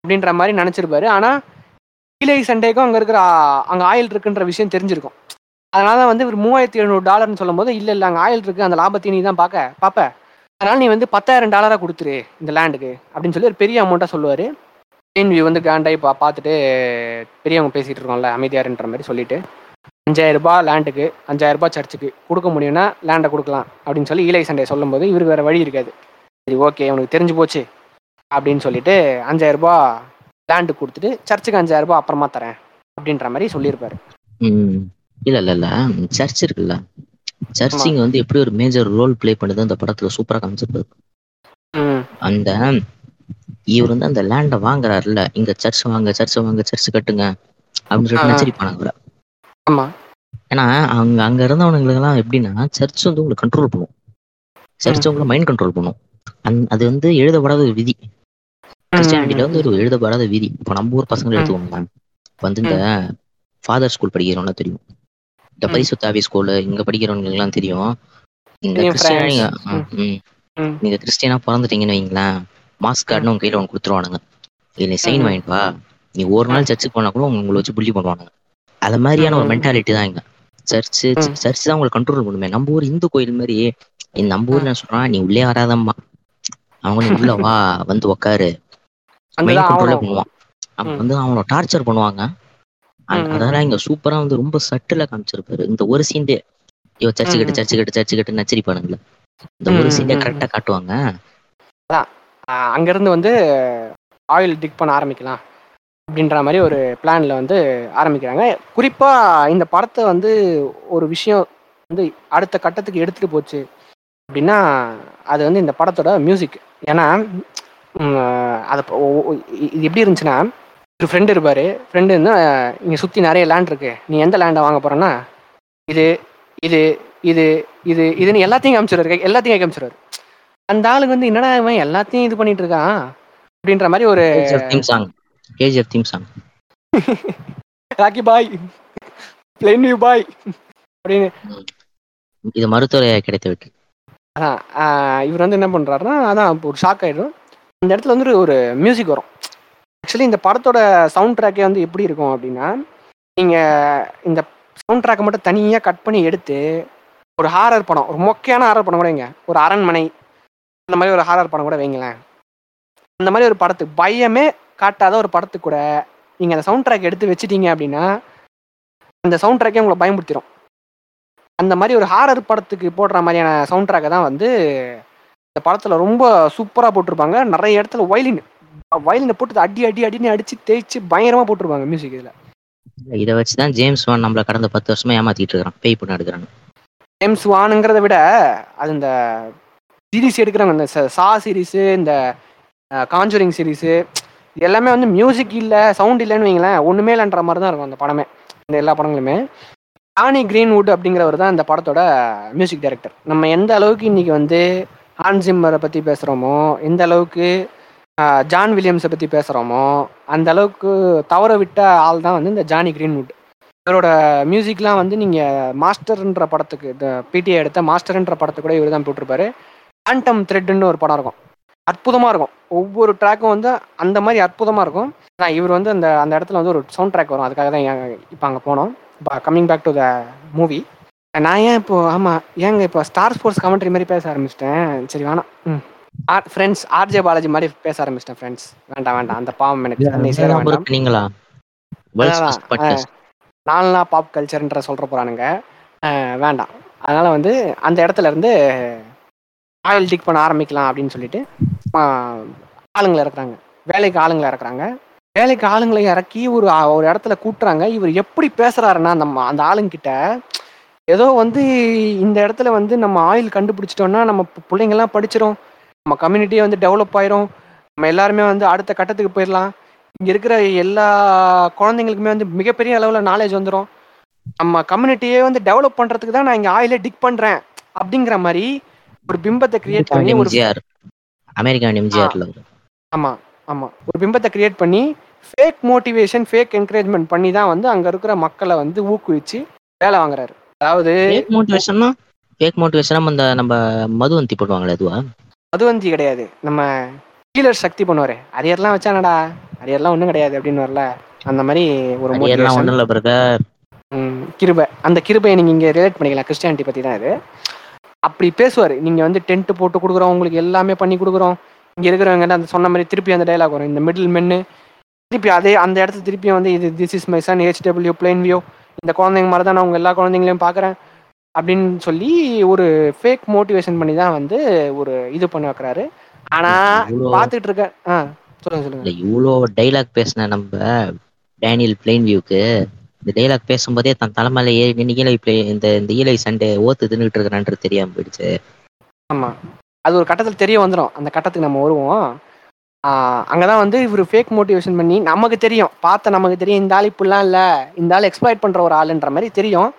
Speaker 1: அப்படின்ற மாதிரி நினச்சிருப்பாரு. ஆனால் ஈலை சண்டேக்கும் அங்கே இருக்கிற அங்கே ஆயில் இருக்குன்ற விஷயம் தெரிஞ்சிருக்கும். அதனால தான் வந்து இவர் மூவாயிரத்தி எழுநூறு டாலர்னு சொல்லும்போது இல்லை இல்லை அங்கே ஆயில் இருக்கு அந்த லாபத்தை நீ தான் பார்க்க பார்ப்ப அதனால நீ வந்து பத்தாயிரம் டாலராக கொடுத்துரு இந்த லேண்டுக்கு. அப்படின்னு சொல்லி ஒரு பெரிய அமௌண்ட்டாக சொல்லுவார். டிஎன்வி வியூ வந்து கிராண்டாகி பா பார்த்துட்டு பெரியவங்க பேசிகிட்டு இருக்கோம்ல அமைதியாருன்ற மாதிரி சொல்லிட்டு அஞ்சாயிரரூபா லேண்டுக்கு அஞ்சாயிரரூபா சர்ச்சுக்கு கொடுக்க முடியும்னா லேண்டை கொடுக்கலாம். அப்படின்னு சொல்லி ஈலை சண்டே சொல்லும்போது இவருக்கு வேறு வழி இருக்காது. சரி ஓகே உனக்கு தெரிஞ்சு போச்சு. அப்படின்னு சொல்லிட்டு அஞ்சாயிரம் ரூபாய் லேண்டு கொடுத்துட்டு சர்ச்சுக்கு அஞ்சாயிரரூபா அப்புறமா தரேன். அப்படின்ற மாதிரி சொல்லியிருப்பாரு.
Speaker 2: இல்ல இல்ல இல்ல. சர்ச் இருக்குல்ல. சர்ச்சிங் வந்து எப்படி ஒரு மேஜர் ரோல் ப்ளே பண்ணுது அந்த படத்துல சூப்பரா காமிச்சிருப்பாரு. அந்த இவர் வந்து அந்த லேண்டை வாங்குறாருல்ல. இங்க சர்ச் வாங்க சர்ச் வாங்க சர்ச் கட்டுங்க அப்படின்னு சொல்லிட்டு
Speaker 1: ஆ.
Speaker 2: நச்சரிப்பானுங்க அவரை. ஏன்னா அங்க அங்க இருந்தவனுங்களுக்கு எல்லாம் எப்படின்னா சர்ச் வந்து உங்களை கண்ட்ரோல் பண்ணும். சர்ச் உங்களை மைண்ட் கண்ட்ரோல் பண்ணும். அந்- அது வந்து எழுதப்படாத ஒரு விதி. கிறிஸ்டியானிட்டில வந்து ஒரு எழுதப்படாத விதி. இப்போ நம்ம ஊர் பசங்களை. எடுத்துக்கோங்க வந்து இந்த ஃபாதர் ஸ்கூல் படிக்கிறவங்க தெரியும். இந்த. பரிசுத்தாவி ஸ்கூல் இங்க படிக்கிறவங்களுக்கு எல்லாம் தெரியும் இந்த
Speaker 1: தெரியும்,
Speaker 2: கிறிஸ்டியானி
Speaker 1: France. ம்.
Speaker 2: ம்.
Speaker 1: ம்.
Speaker 2: நீங்க கிறிஸ்டியனா பிறந்துட்டீங்கன்னு வைங்களேன் மாஸ்க் கார்டுன்னு உங்க கையில ஒன்று கொடுத்துருவானுங்க இது நீ சைன். வாங்கிட்டு வா நீ ஒரு நாள் சர்ச்சுக்கு போனா கூட உங்களை வச்சு புள்ளி பண்ணுவானுங்க அது மாதிரியான ஒரு. மென்டாலிட்டி தான் இங்க சர்ச்சு. சர்ச் தான் உங்களை கண்ட்ரோல் பண்ணுமே நம்ம ஊர் இந்து கோயில் மாதிரி நம்ம ஊர்ல என்ன சொல்றான் நீ உள்ளே வராதம்மா அவங்க நீ உள்ள வா வந்து உக்காரு கண்ட்ரோலே. பண்ணுவான்
Speaker 1: ம்.
Speaker 2: வந்து அவனை டார்ச்சர் பண்ணுவாங்க. அதெல்லாம் இங்க சூப்பரா வந்து ரொம்ப சட்டிலா காமிச்சிருப்பாரு. இந்த ஒரு சீன்டே ஐயோ சர்ச்சு கட்டு. சர்ச்சு கட்டு சர்ச்சு கட்டு நச்சரிப்பானுங்களே. இந்த ஒரு சீன்டே கரெக்டா காட்டுவாங்க.
Speaker 1: ஆஹ் அங்கிருந்து வந்து ஆயில் டிக் பண்ண ஆரம்பிக்கலாம் அப்படின்ற மாதிரி ஒரு பிளான்ல வந்து ஆரம்பிக்கிறாங்க. குறிப்பா இந்த படத்தை வந்து ஒரு விஷயம் வந்து அடுத்த கட்டத்துக்கு எடுத்துட்டு போச்சு அப்படின்னா அது வந்து இந்த படத்தோட மியூசிக் ஏன்னா அது இது எப்படி இருந்துச்சுன்னா ஒரு ஃப்ரெண்டு இருப்பாரு. ஃப்ரெண்டு வந்து இங்கே சுற்றி நிறைய லேண்ட் இருக்கு. நீ எந்த லேண்டை வாங்க போறேன்னா இது இது இது இது இதுன்னு எல்லாத்தையும் காமிச்சிருவாரு. எல்லாத்தையும் காமிச்சிருவாரு. அந்த ஆளுக்கு வந்து என்னடா இவன் எல்லாத்தையும் இது பண்ணிட்டு இருக்கான்? அப்படின்ற மாதிரி ஒரு
Speaker 2: KGF theme song KGF theme song
Speaker 1: Rocky Bhai Plainview Bhai அப்படின்னு.
Speaker 2: இது மருத்துவரையா கிடைத்து விட்டு.
Speaker 1: அதான் இவர் வந்து என்ன பண்றாருன்னா அதான் ஒரு ஷாக் ஆயிடும். அந்த இடத்துல வந்து ஒரு மியூசிக் வரும். ஆக்சுவலி இந்த படத்தோட சவுண்ட் ட்ராக்கே வந்து எப்படி இருக்கும் அப்படின்னா நீங்கள் இந்த சவுண்ட் ட்ராக்கை மட்டும் தனியாக கட் பண்ணி எடுத்து ஒரு ஹாரர் படம் ஒரு மொக்கையான ஹாரர் படம் கூட வைங்க. ஒரு அரண்மனை அந்த மாதிரி ஒரு ஹாரர் படம் கூட வைங்களேன். அந்த மாதிரி ஒரு படத்துக்கு பயமே காட்டாத ஒரு படத்துக்கு கூட நீங்கள் அந்த சவுண்ட் ட்ராக் எடுத்து வச்சிட்டீங்க அப்படின்னா அந்த சவுண்ட் ட்ராக்கே உங்களை பயமுறுத்திடும் அந்த மாதிரி ஒரு ஹாரர் படத்துக்கு போடுற மாதிரியான சவுண்ட் ட்ராக்கை தான் வந்து இந்த படத்தில் ரொம்ப சூப்பராக போட்டிருப்பாங்க. நிறைய இடத்துல வயலின் வயலினை போட்டு அடி அடி அடின்னு அடிச்சு தேய்ச்சி பயங்கரமா போட்டிருப்பாங்க மியூசிக் இதுல.
Speaker 2: இதை வச்சுதான் ஜேம்ஸ் வான் நம்மள கடந்த பத்து வருஷமா ஏமாத்திட்டு இருக்கிறான். பேய் பண்ண எடுக்கிறாங்க
Speaker 1: ஜேம்ஸ் வானுங்கிறத விட அது இந்த சீரிஸ் எடுக்கிறாங்க இந்த ச- சீரிஸு இந்த காஞ்சூரிங் சீரிஸு எல்லாமே வந்து மியூசிக் இல்லை சவுண்ட் இல்லைன்னு வைங்களேன் ஒன்றுமே இல்லைன்ற மாதிரி தான் இருக்கும் அந்த படமே. இந்த எல்லா படங்களுமே. ஜானி கிரீன்வுட் அப்படிங்கிறவர் தான் இந்த படத்தோட மியூசிக் டைரக்டர் நம்ம எந்த அளவுக்கு இன்னைக்கு வந்து ஹான் ஜிம்மரை பற்றி பேசுகிறோமோ எந்த அளவுக்கு ஜான் வில்லியம்ஸை பற்றி பேசுகிறோமோ அந்த அளவுக்கு தவற விட்ட ஆள் தான் வந்து இந்த ஜானி கிரீன்வுட் இவரோட மியூசிக்லாம் வந்து நீங்கள் மாஸ்டர்ன்ற படத்துக்கு இந்த பிடிஐ எடுத்த மாஸ்டர்ன்ற படத்தை கூட இவர் தான் போட்டிருப்பாரு. ஆண்டம் த்ரெட்னு ஒரு படம் இருக்கும். அற்புதமாக இருக்கும். ஒவ்வொரு ட்ராக்கும் வந்து அந்த மாதிரி அற்புதமாக இருக்கும். ஆனால் இவர் வந்து அந்த அந்த இடத்துல வந்து ஒரு சவுண்ட் ட்ராக் வரும். அதுக்காக தான் இப்போ அங்கே போனோம். இப்போ coming back to the movie நான் ஏன் இப்போ ஆமாம் ஏங்க இப்போ ஸ்டார் ஸ்போர்ட்ஸ் கமெண்ட்ரி மாதிரி பேச ஆரம்பிச்சிட்டேன். சரி வேணாம். ம். ஆர் ஃப்ரெண்ட்ஸ் ஆர்ஜே பாலாஜி மாதிரி பேச ஆரம்பிச்சிட்டேன் ஃப்ரெண்ட்ஸ் வேண்டாம் வேண்டாம். அந்த பாவம் எனக்கு தன்னை சேர வேண்டாம்.
Speaker 2: நீங்களா
Speaker 1: நாலனா பாப் கல்ச்சர்ன்ற சொல்ற போறானுங்க. வேண்டாம். அதனால வந்து அந்த இடத்துல இருந்து ஆயில் டிக் பண்ண ஆரம்பிக்கலாம் அப்படின்னு சொல்லிட்டு ஆளுங்களை இறக்குறாங்க. வேலைக்கு ஆளுங்களை இறக்குறாங்க. வேலைக்கு ஆளுங்களை இறக்கி ஒரு ஒரு இடத்துல கூட்டுறாங்க. இவர் எப்படி பேசுறாருன்னா நம்ம அந்த ஆளுங்கிட்ட ஏதோ வந்து இந்த இடத்துல வந்து நம்ம ஆயில் கண்டுபிடிச்சிட்டோம்னா நம்ம பிள்ளைங்கெல்லாம் படிச்சிடும் நம்ம கம்யூனிட்டியே வந்து டெவலப் ஆயிரும். நம்ம எல்லாருமே வந்து அடுத்த கட்டத்துக்கு போயிடலாம் இங்க இருக்கிற எல்லா குழந்தைங்களுக்குமே வந்து மிகப்பெரிய அளவுல நாலேஜ் வந்துடும் நம்ம கம்யூனிட்டியே வந்து டெவலப் பண்றதுக்கு தான் நான் இங்க ஆயிலே டிக் பண்றேன் அப்படிங்கிற மாதிரி ஒரு பிம்பத்தை கிரியேட் பண்ணி ஒரு
Speaker 2: அமெரிக்கான் எம்ஜிஆர்ல
Speaker 1: ஆமா ஆமா. ஒரு பிம்பத்தை கிரியேட் பண்ணி ஃபேக் மோட்டிவேஷன் ஃபேக் என்கரேஜ்மெண்ட் பண்ணி தான் வந்து அங்க இருக்கிற மக்களை வந்து ஊக்குவிச்சு வேலை வாங்குறாரு. அதாவது
Speaker 2: ஃபேக் மோட்டிவேஷன்னா ஃபேக் மோட்டிவேஷனா இந்த நம்ம மதுவந்தி போடுவாங்களே அதுவா?
Speaker 1: மதுவந்தி கிடையாது. நம்ம ஹீலர் சக்தி பண்ணுவாரு. அரியர்லாம் வச்சானடா அரியர்லாம் ஒண்ணும் கிடையாது அப்படின்னு வரல அந்த மாதிரி ஒரு.
Speaker 2: ஒண்ணும் இல்ல பிரதர்
Speaker 1: கிருபை. அந்த கிருபையை நீங்க இங்க ரிலேட் பண்ணிக்கலாம். கிறிஸ்டியானிட்டி பத்தி தான் இது. அப்படி பேசுவாரு. நீங்க வந்து டென்ட் போட்டு கொடுக்குறோம். உங்களுக்கு எல்லாமே பண்ணி கொடுக்குறோம். இங்க இருக்கிறவங்க அந்த சொன்ன மாதிரி திருப்பி அந்த டைலாக் வரும். இந்த மிடில் மென்னு திருப்பி அதே அந்த இடத்துல திருப்பியும் வந்து இது this is my son HW Plainview இந்த குழந்தைங்க மாதிரி தான் நான் உங்க எல்லா குழந்தைங்களையும் பார்க்குறேன். அப்படின்னு சொல்லி ஒரு ஃபேக் மோட்டிவேஷன் பண்ணி தான் வந்து ஒரு இது பண்ண வைக்கிறாரு. ஆனா
Speaker 2: இவ்வளோ
Speaker 1: பார்த்துட்டு இருக்க ஆ சொல்லுங்க சொல்லுங்க.
Speaker 2: இவ்வளோ டைலாக் பேசின நம்ம டேனியல் பிளைன் வியூக்கு இந்த டைலாக் பேசும்போதே தன் தலைமையில ஏறி நின்று ஈழை play- இந்த இந்த ஈழை சண்டே ஓத்து தின்னுட்டு இருக்கிறான்றது தெரியாம போயிடுச்சு.
Speaker 1: ஆமா. அது ஒரு கட்டத்தில் தெரிய வந்துடும் அந்த கட்டத்துக்கு நம்ம வருவோம். ஆஹ் அங்கதான் வந்து இவர் ஃபேக் மோட்டிவேஷன் பண்ணி நமக்கு தெரியும். பார்த்த நமக்கு தெரியும். இந்த ஆள் இப்படிலாம் இல்ல. இந்த ஆள் எக்ஸ்ப்ளாய்ட் பண்ற ஒரு ஆளுன்ற மாதிரி தெரியும்.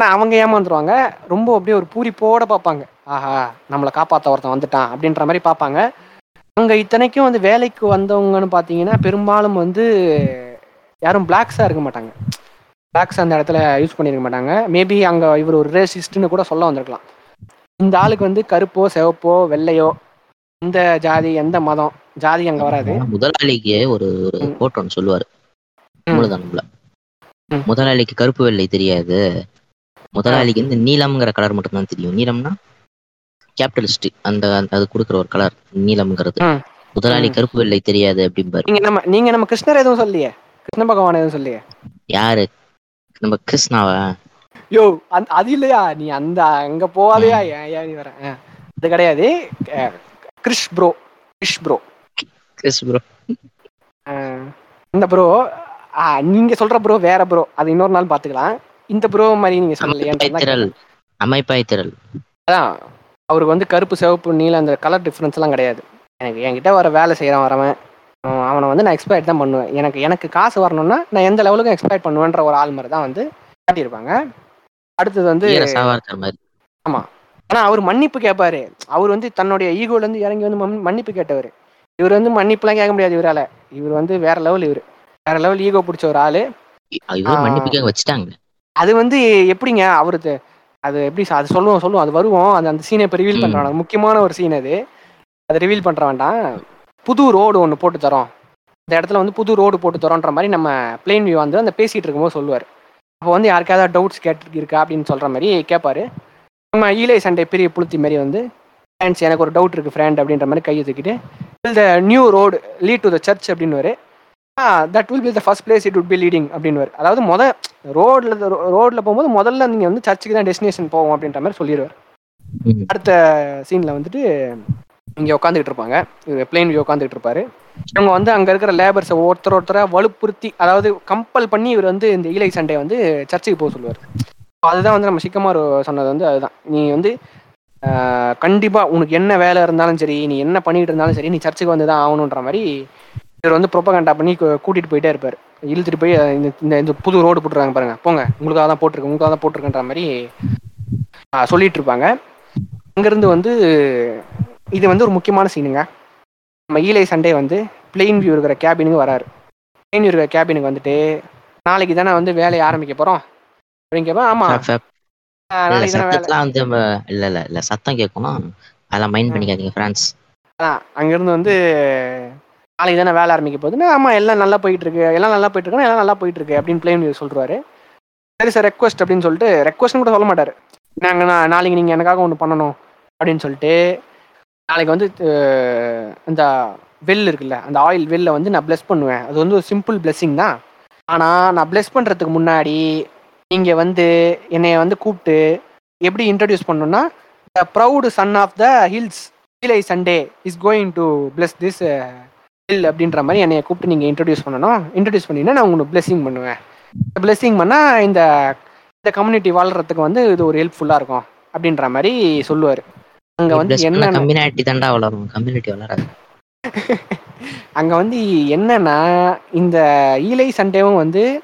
Speaker 1: ஆனா அவங்க ஏமாந்துருவாங்க. ரொம்ப அப்படியே ஒரு பூரிப்போட பார்ப்பாங்க. ஆஹா நம்மளை காப்பாத்த ஒருத்தன் வந்துட்டான் அப்படின்ற மாதிரி பார்ப்பாங்க. அங்க இத்தனைக்கும் வந்து வேலைக்கு வந்தவங்கன்னு பார்த்தீங்கன்னா பெரும்பாலும் வந்து யாரும் பிளாக்ஸா இருக்க மாட்டாங்க. பிளாக்ஸ் அந்த இடத்துல யூஸ் பண்ணிருக்க மாட்டாங்க. மேபி அங்க இவர் ஒரு ரேசிஸ்ட்னு கூட சொல்ல வந்திருக்கலாம். இந்த ஆளுக்கு வந்து கருப்போ சிவப்போ வெள்ளையோ எந்த ஜாதி எந்த மதம் ஜாதி அங்க வராது.
Speaker 2: முதலாளிக்கு ஒரு. கோட் ஒன்று சொல்லுவாரு. முதலாளிக்கு கருப்பு வெள்ளை தெரியாது. முதலாளிக்கு வந்து நீலம்ங்கிற கலர் மட்டும்தான் தெரியும். நீலம்னா கேபிட்டலிஸ்ட் அந்த அது கொடுக்குற ஒரு கலர் நீலம்ங்கிறது. முதலாளி. கருப்பு வெள்ளை தெரியாது அப்படிம்பாரு.
Speaker 1: நீங்க நம்ம நீங்க நம்ம கிருஷ்ணர் எதுவும் சொல்லியே கிருஷ்ண பகவான் எதுவும் சொல்லியே
Speaker 2: யாரு? நம்ம கிருஷ்ணாவா?
Speaker 1: யோ அது இல்லையா? நீ அந்த அங்க போவாதையா ஏன் நீ வர. அது கிடையாது. Krish bro Krish bro
Speaker 2: Krish bro
Speaker 1: இந்த ப்ரோ நீங்க சொல்ற ப்ரோ வேற ப்ரோ அது இன்னொரு நாள் பாத்துக்கலாம். இந்த ப்ரோ மாதிரி நீங்க
Speaker 2: அமைப்பாய் திரள்
Speaker 1: சொல்லலையே
Speaker 2: அமைப்பாய் திரள்
Speaker 1: அதான் அவருக்கு வந்து கருப்பு சிவப்பு நீல அந்த கலர் டிஃப்ரென்ஸ் எல்லாம் கிடையாது. எனக்கு என்கிட்ட வர வேலை செய்யறான் வரவன் அவன் வந்து நான் எக்ஸ்பெக்ட் தான் பண்ணுவேன். எனக்கு எனக்கு காசு வரணும்னா நான் எந்த லெவலுக்கும் எக்ஸ்பெக்ட் பண்ணுவேன்ற ஒரு ஆள் மாதிரி தான் வந்து காட்டியிருப்பாங்க. அடுத்தது வந்து
Speaker 2: மாதிரி.
Speaker 1: ஆனா அவர் மன்னிப்பு கேட்பாரு அவர் வந்து தன்னுடைய ஈகோல இருந்து இறங்கி வந்து மன்- மன்னிப்பு கேட்டவர். இவர் வந்து மன்னிப்புலாம் கேட்க முடியாது இவரால. இவர் வந்து வேற லெவல் இவர். வேற லெவல் ஈகோ பிடிச்ச ஒரு ஆளு.
Speaker 2: மன்னிப்பு வச்சுட்டாங்க.
Speaker 1: அது வந்து எப்படிங்க அவருக்கு அது எப்படி அது சொல்லுவோம் சொல்லுவோம் அது வருவோம். அந்த அந்த சீனை இப்போ ரிவீல்
Speaker 2: ம்.
Speaker 1: பண்றான் முக்கியமான ஒரு சீன் அது. அதை ரிவீல் பண்ற வேண்டாம். புது ரோடு ஒன்று போட்டு தரோம். இந்த இடத்துல வந்து புது ரோடு போட்டு தரோன்ற மாதிரி நம்ம பிளேன் வியூ வந்து அந்த பேசிட்டு இருக்கும்போது சொல்லுவார். அப்போ வந்து யாருக்காவது டவுட்ஸ் கேட்டு இருக்கா அப்படின்னு சொல்ற மாதிரி கேட்பாரு நம்ம ஈலை சண்டை பெரிய புளுத்தி மாதிரி வந்து ஃப்ரெண்ட்ஸ் எனக்கு ஒரு டவுட் இருக்கு ஃப்ரெண்ட் அப்படின்ற மாதிரி கையை தூக்கிட்டு the new road lead to the church அப்படின்னு that will be the first place it would be leading அப்படின்னு அதாவது முத ரோட்ல ரோட்ல போகும்போது முதல்ல நீங்க வந்து சர்ச்சுக்கு தான் டெஸ்டினேஷன் போவோம் அப்படின்ற மாதிரி சொல்லிடுவார். அடுத்த சீன்ல வந்துட்டு இங்க உட்காந்துக்கிட்டு இருப்பாங்க. பிளேன் வியூ உட்காந்துக்கிட்டு இருப்பாரு. இவங்க வந்து அங்க இருக்கிற லேபர்ஸை ஒருத்தர் ஒருத்தரை வலுப்புறுத்தி அதாவது கம்பல் பண்ணி இவர் வந்து இந்த ஈலை சண்டே வந்து சர்ச்சுக்கு போக சொல்லுவார். அதுதான் வந்து நம்ம சிக்கமார் சொன்னது வந்து அதுதான். நீ வந்து கண்டிப்பா உனக்கு என்ன வேலை இருந்தாலும் சரி நீ என்ன பண்ணிட்டு இருந்தாலும் சரி நீ சர்ச்சுக்கு வந்து தான் ஆகணுன்ற மாதிரி இவர் வந்து ப்ரொப்பகண்டா பண்ணி கூட்டிட்டு போயிட்டே இருப்பார். இழுத்துட்டு போய் இந்த இந்த- இந்த புது ரோடு போட்டுருக்காங்க பாருங்க. போங்க. உங்களுக்காக தான் போட்டிருக்கு. உங்களுக்காக தான் போட்டிருக்குன்ற மாதிரி சொல்லிட்டு இருப்பாங்க. அங்கிருந்து வந்து இது வந்து ஒரு முக்கியமான சீனுங்க நம்ம ஈலை சண்டே வந்து பிளெயின் வியூ இருக்கிற கேபினுக்கு வராரு. பிளெயின் வியூ இருக்கிற கேபினுக்கு வந்துட்டு நாளைக்கு தானே வந்து வேலையை ஆரம்பிக்க போறோம். அப்படின்னு கேட்பேன் ஆமா.
Speaker 2: ஃபேப், ஃபேப்.
Speaker 1: ஆஹ்,
Speaker 2: இல்ல,
Speaker 1: நாளைக்கு தானே வேலை.
Speaker 2: சத்தத்தெல்லாம் வந்து இல்ல இல்ல இல்ல சத்தம் கேட்கணும். அதெல்லாம் மைண்ட் பண்ணிக்காதீங்க ஃப்ரான்ஸ்
Speaker 1: அதான் அங்கிருந்து வந்து நாளைக்கு தானே வேலை ஆரம்பிக்க போகுதுன்னா ஆமாம் எல்லாம் நல்லா போயிட்டு இருக்கு எல்லாம் நல்லா போயிட்டு இருக்கு எல்லாம் நல்லா போயிட்டு இருக்கு அப்படின்னு பிளேம் சொல்றாரு. சரி சார் ரெக்வஸ்ட் அப்படின்னு சொல்லிட்டு ரெக்வஸ்ட்னு கூட சொல்ல மாட்டார். நாங்கள் நான் நாளைக்கு நீங்கள் எனக்காக ஒன்று பண்ணணும் அப்படின்னு சொல்லிட்டு நாளைக்கு வந்து இந்த வெல் இருக்குல்ல அந்த ஆயில் வெல்ல வந்து நான் bless பண்ணுவேன். அது வந்து ஒரு சிம்பிள் பிளெஸ்ஸிங் தான். ஆனால் நான் bless பண்ணுறதுக்கு முன்னாடி நீங்கள் வந்து என்னைய வந்து கூப்பிட்டு எப்படி இன்ட்ரடியூஸ் பண்ணணும்னா the proud son of the hills Eli Sunday is going to bless this அப்படின்ற மாதிரி என்னைய கூப்பிட்டு நீங்கள் இன்ட்ரடியூஸ் பண்ணணும். இன்ட்ரடியூஸ் பண்ணினா நான் உங்களுக்கு blessing பண்ணுவேன். blessing பண்ணால் இந்த இந்த கம்யூனிட்டி வாழ்றதுக்கு வந்து இது ஒரு ஹெல்ப்ஃபுல்லாக இருக்கும் அப்படின்ற மாதிரி சொல்லுவார். அங்கே வந்து என்ன
Speaker 2: கம்யூனிட்டி தாண்டா வளரும். கம்யூனிட்டி வளராது.
Speaker 1: அங்க வந்து என்னன்னா இந்த ஈலை சண்டேவும் வந்து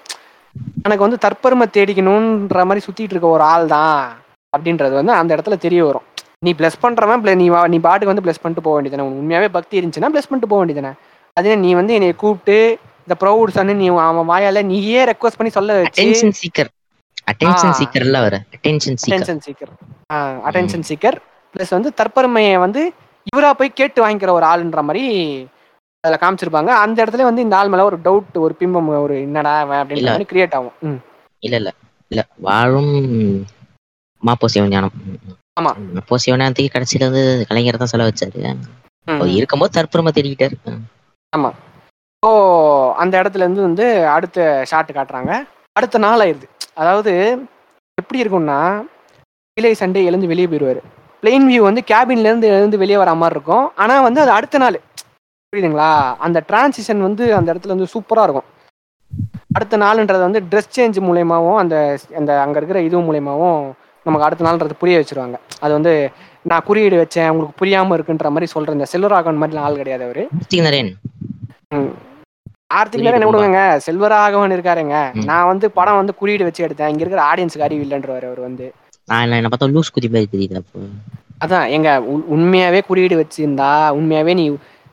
Speaker 1: எனக்கு வந்து தற்பெருமை தேடிக்கணுன்ற மாதிரி சுத்திட்டு இருக்க ஒரு ஆள் தான் அப்படின்றது வந்து அந்த இடத்துல தெரிய வரும். நீ ப்ளஸ் பண்றவன் ble- நீ நீ பாட்டுக்கு வந்து ப்ளஸ் பண்ணிட்டு போக வேண்டியதானே உண்மையாவே பக்தி இருந்துச்சுன்னா ப்ளஸ் பண்ணிட்டு போக வேண்டியதானே அதே நீ வந்து என்னை கூப்பிட்டு இந்த ப்ரௌட் சன்னு நீ அவன் வாயால நீயே ரெக்வஸ்ட் பண்ணி சொல்ல வச்சு
Speaker 2: அட்டென்ஷன் சீக்கர் அட்டென்ஷன். சீக்கர்ல வர. Attention seeker
Speaker 1: attention seeker attention seeker plus வந்து தற்பெருமையை வந்து இவரா போய் கேட்டு வாங்கிக்கிற ஒரு ஆளுன்ற மாதிரி அதில் காமிச்சிருப்பாங்க. அந்த இடத்துல வந்து இந்த ஆள் மேல ஒரு டவுட் ஒரு பிம்பம் ஒரு என்னடா அவன் அப்படின்ற. மாதிரி கிரியேட் ஆகும்.
Speaker 2: இல்ல இல்ல. இல்ல வாழும் மாப்போ சிவஞானம்.
Speaker 1: ஆமா.
Speaker 2: மாப்போ சிவஞானத்துக்கு கடைசியில வந்து கலைஞர் தான் செலவு வச்சாரு இருக்கும்போது தற்பெருமை தேடிக்கிட்டாரு. ஆமா.
Speaker 1: ஸோ அந்த இடத்துல இருந்து வந்து அடுத்த ஷாட் காட்டுறாங்க. அடுத்த நாள் ஆயிடுது அதாவது எப்படி இருக்கும்னா இலை சண்டே எழுந்து வெளியே போயிடுவாரு பிளெயின் வியூ வந்து கேபின்ல இருந்து எழுந்து வெளியே வர மாதிரி இருக்கும். ஆனா வந்து அது அடுத்த நாள். புரியுதுங்களா? அந்த டிரான்சிஷன் வந்து அந்த இடத்துல வந்து சூப்பரா இருக்கும். அடுத்த நாள்ன்றது வந்து ட்ரெஸ் சேஞ்ச் மூலியமாவும் அந்த அந்த அங்க இருக்கிற இது மூலியமாவும் நமக்கு அடுத்த நாள்ன்றது புரிய வச்சிருவாங்க. அது வந்து நான் குறியீடு வச்சேன் உங்களுக்கு புரியாம இருக்குன்ற மாதிரி சொல்ற இந்த செல்வராகவன் மாதிரி ஆள் கிடையாது அவரு.
Speaker 2: கார்த்திக்
Speaker 1: என்ன விடுங்க செல்வராகவன் இருக்காருங்க. நான் வந்து படம் வந்து குறியீடு வச்சு எடுத்தேன். இங்க இருக்கிற ஆடியன்ஸுக்கு அறிவு இல்லைன்றவர் அவர் வந்து.
Speaker 2: நான் என்ன பார்த்தா லூஸ் குதி மாதிரி தெரியுது அப்போ.
Speaker 1: அதான் எங்க உண்மையாவே குறியீடு வச்சிருந்தா உண்மையாவே நீ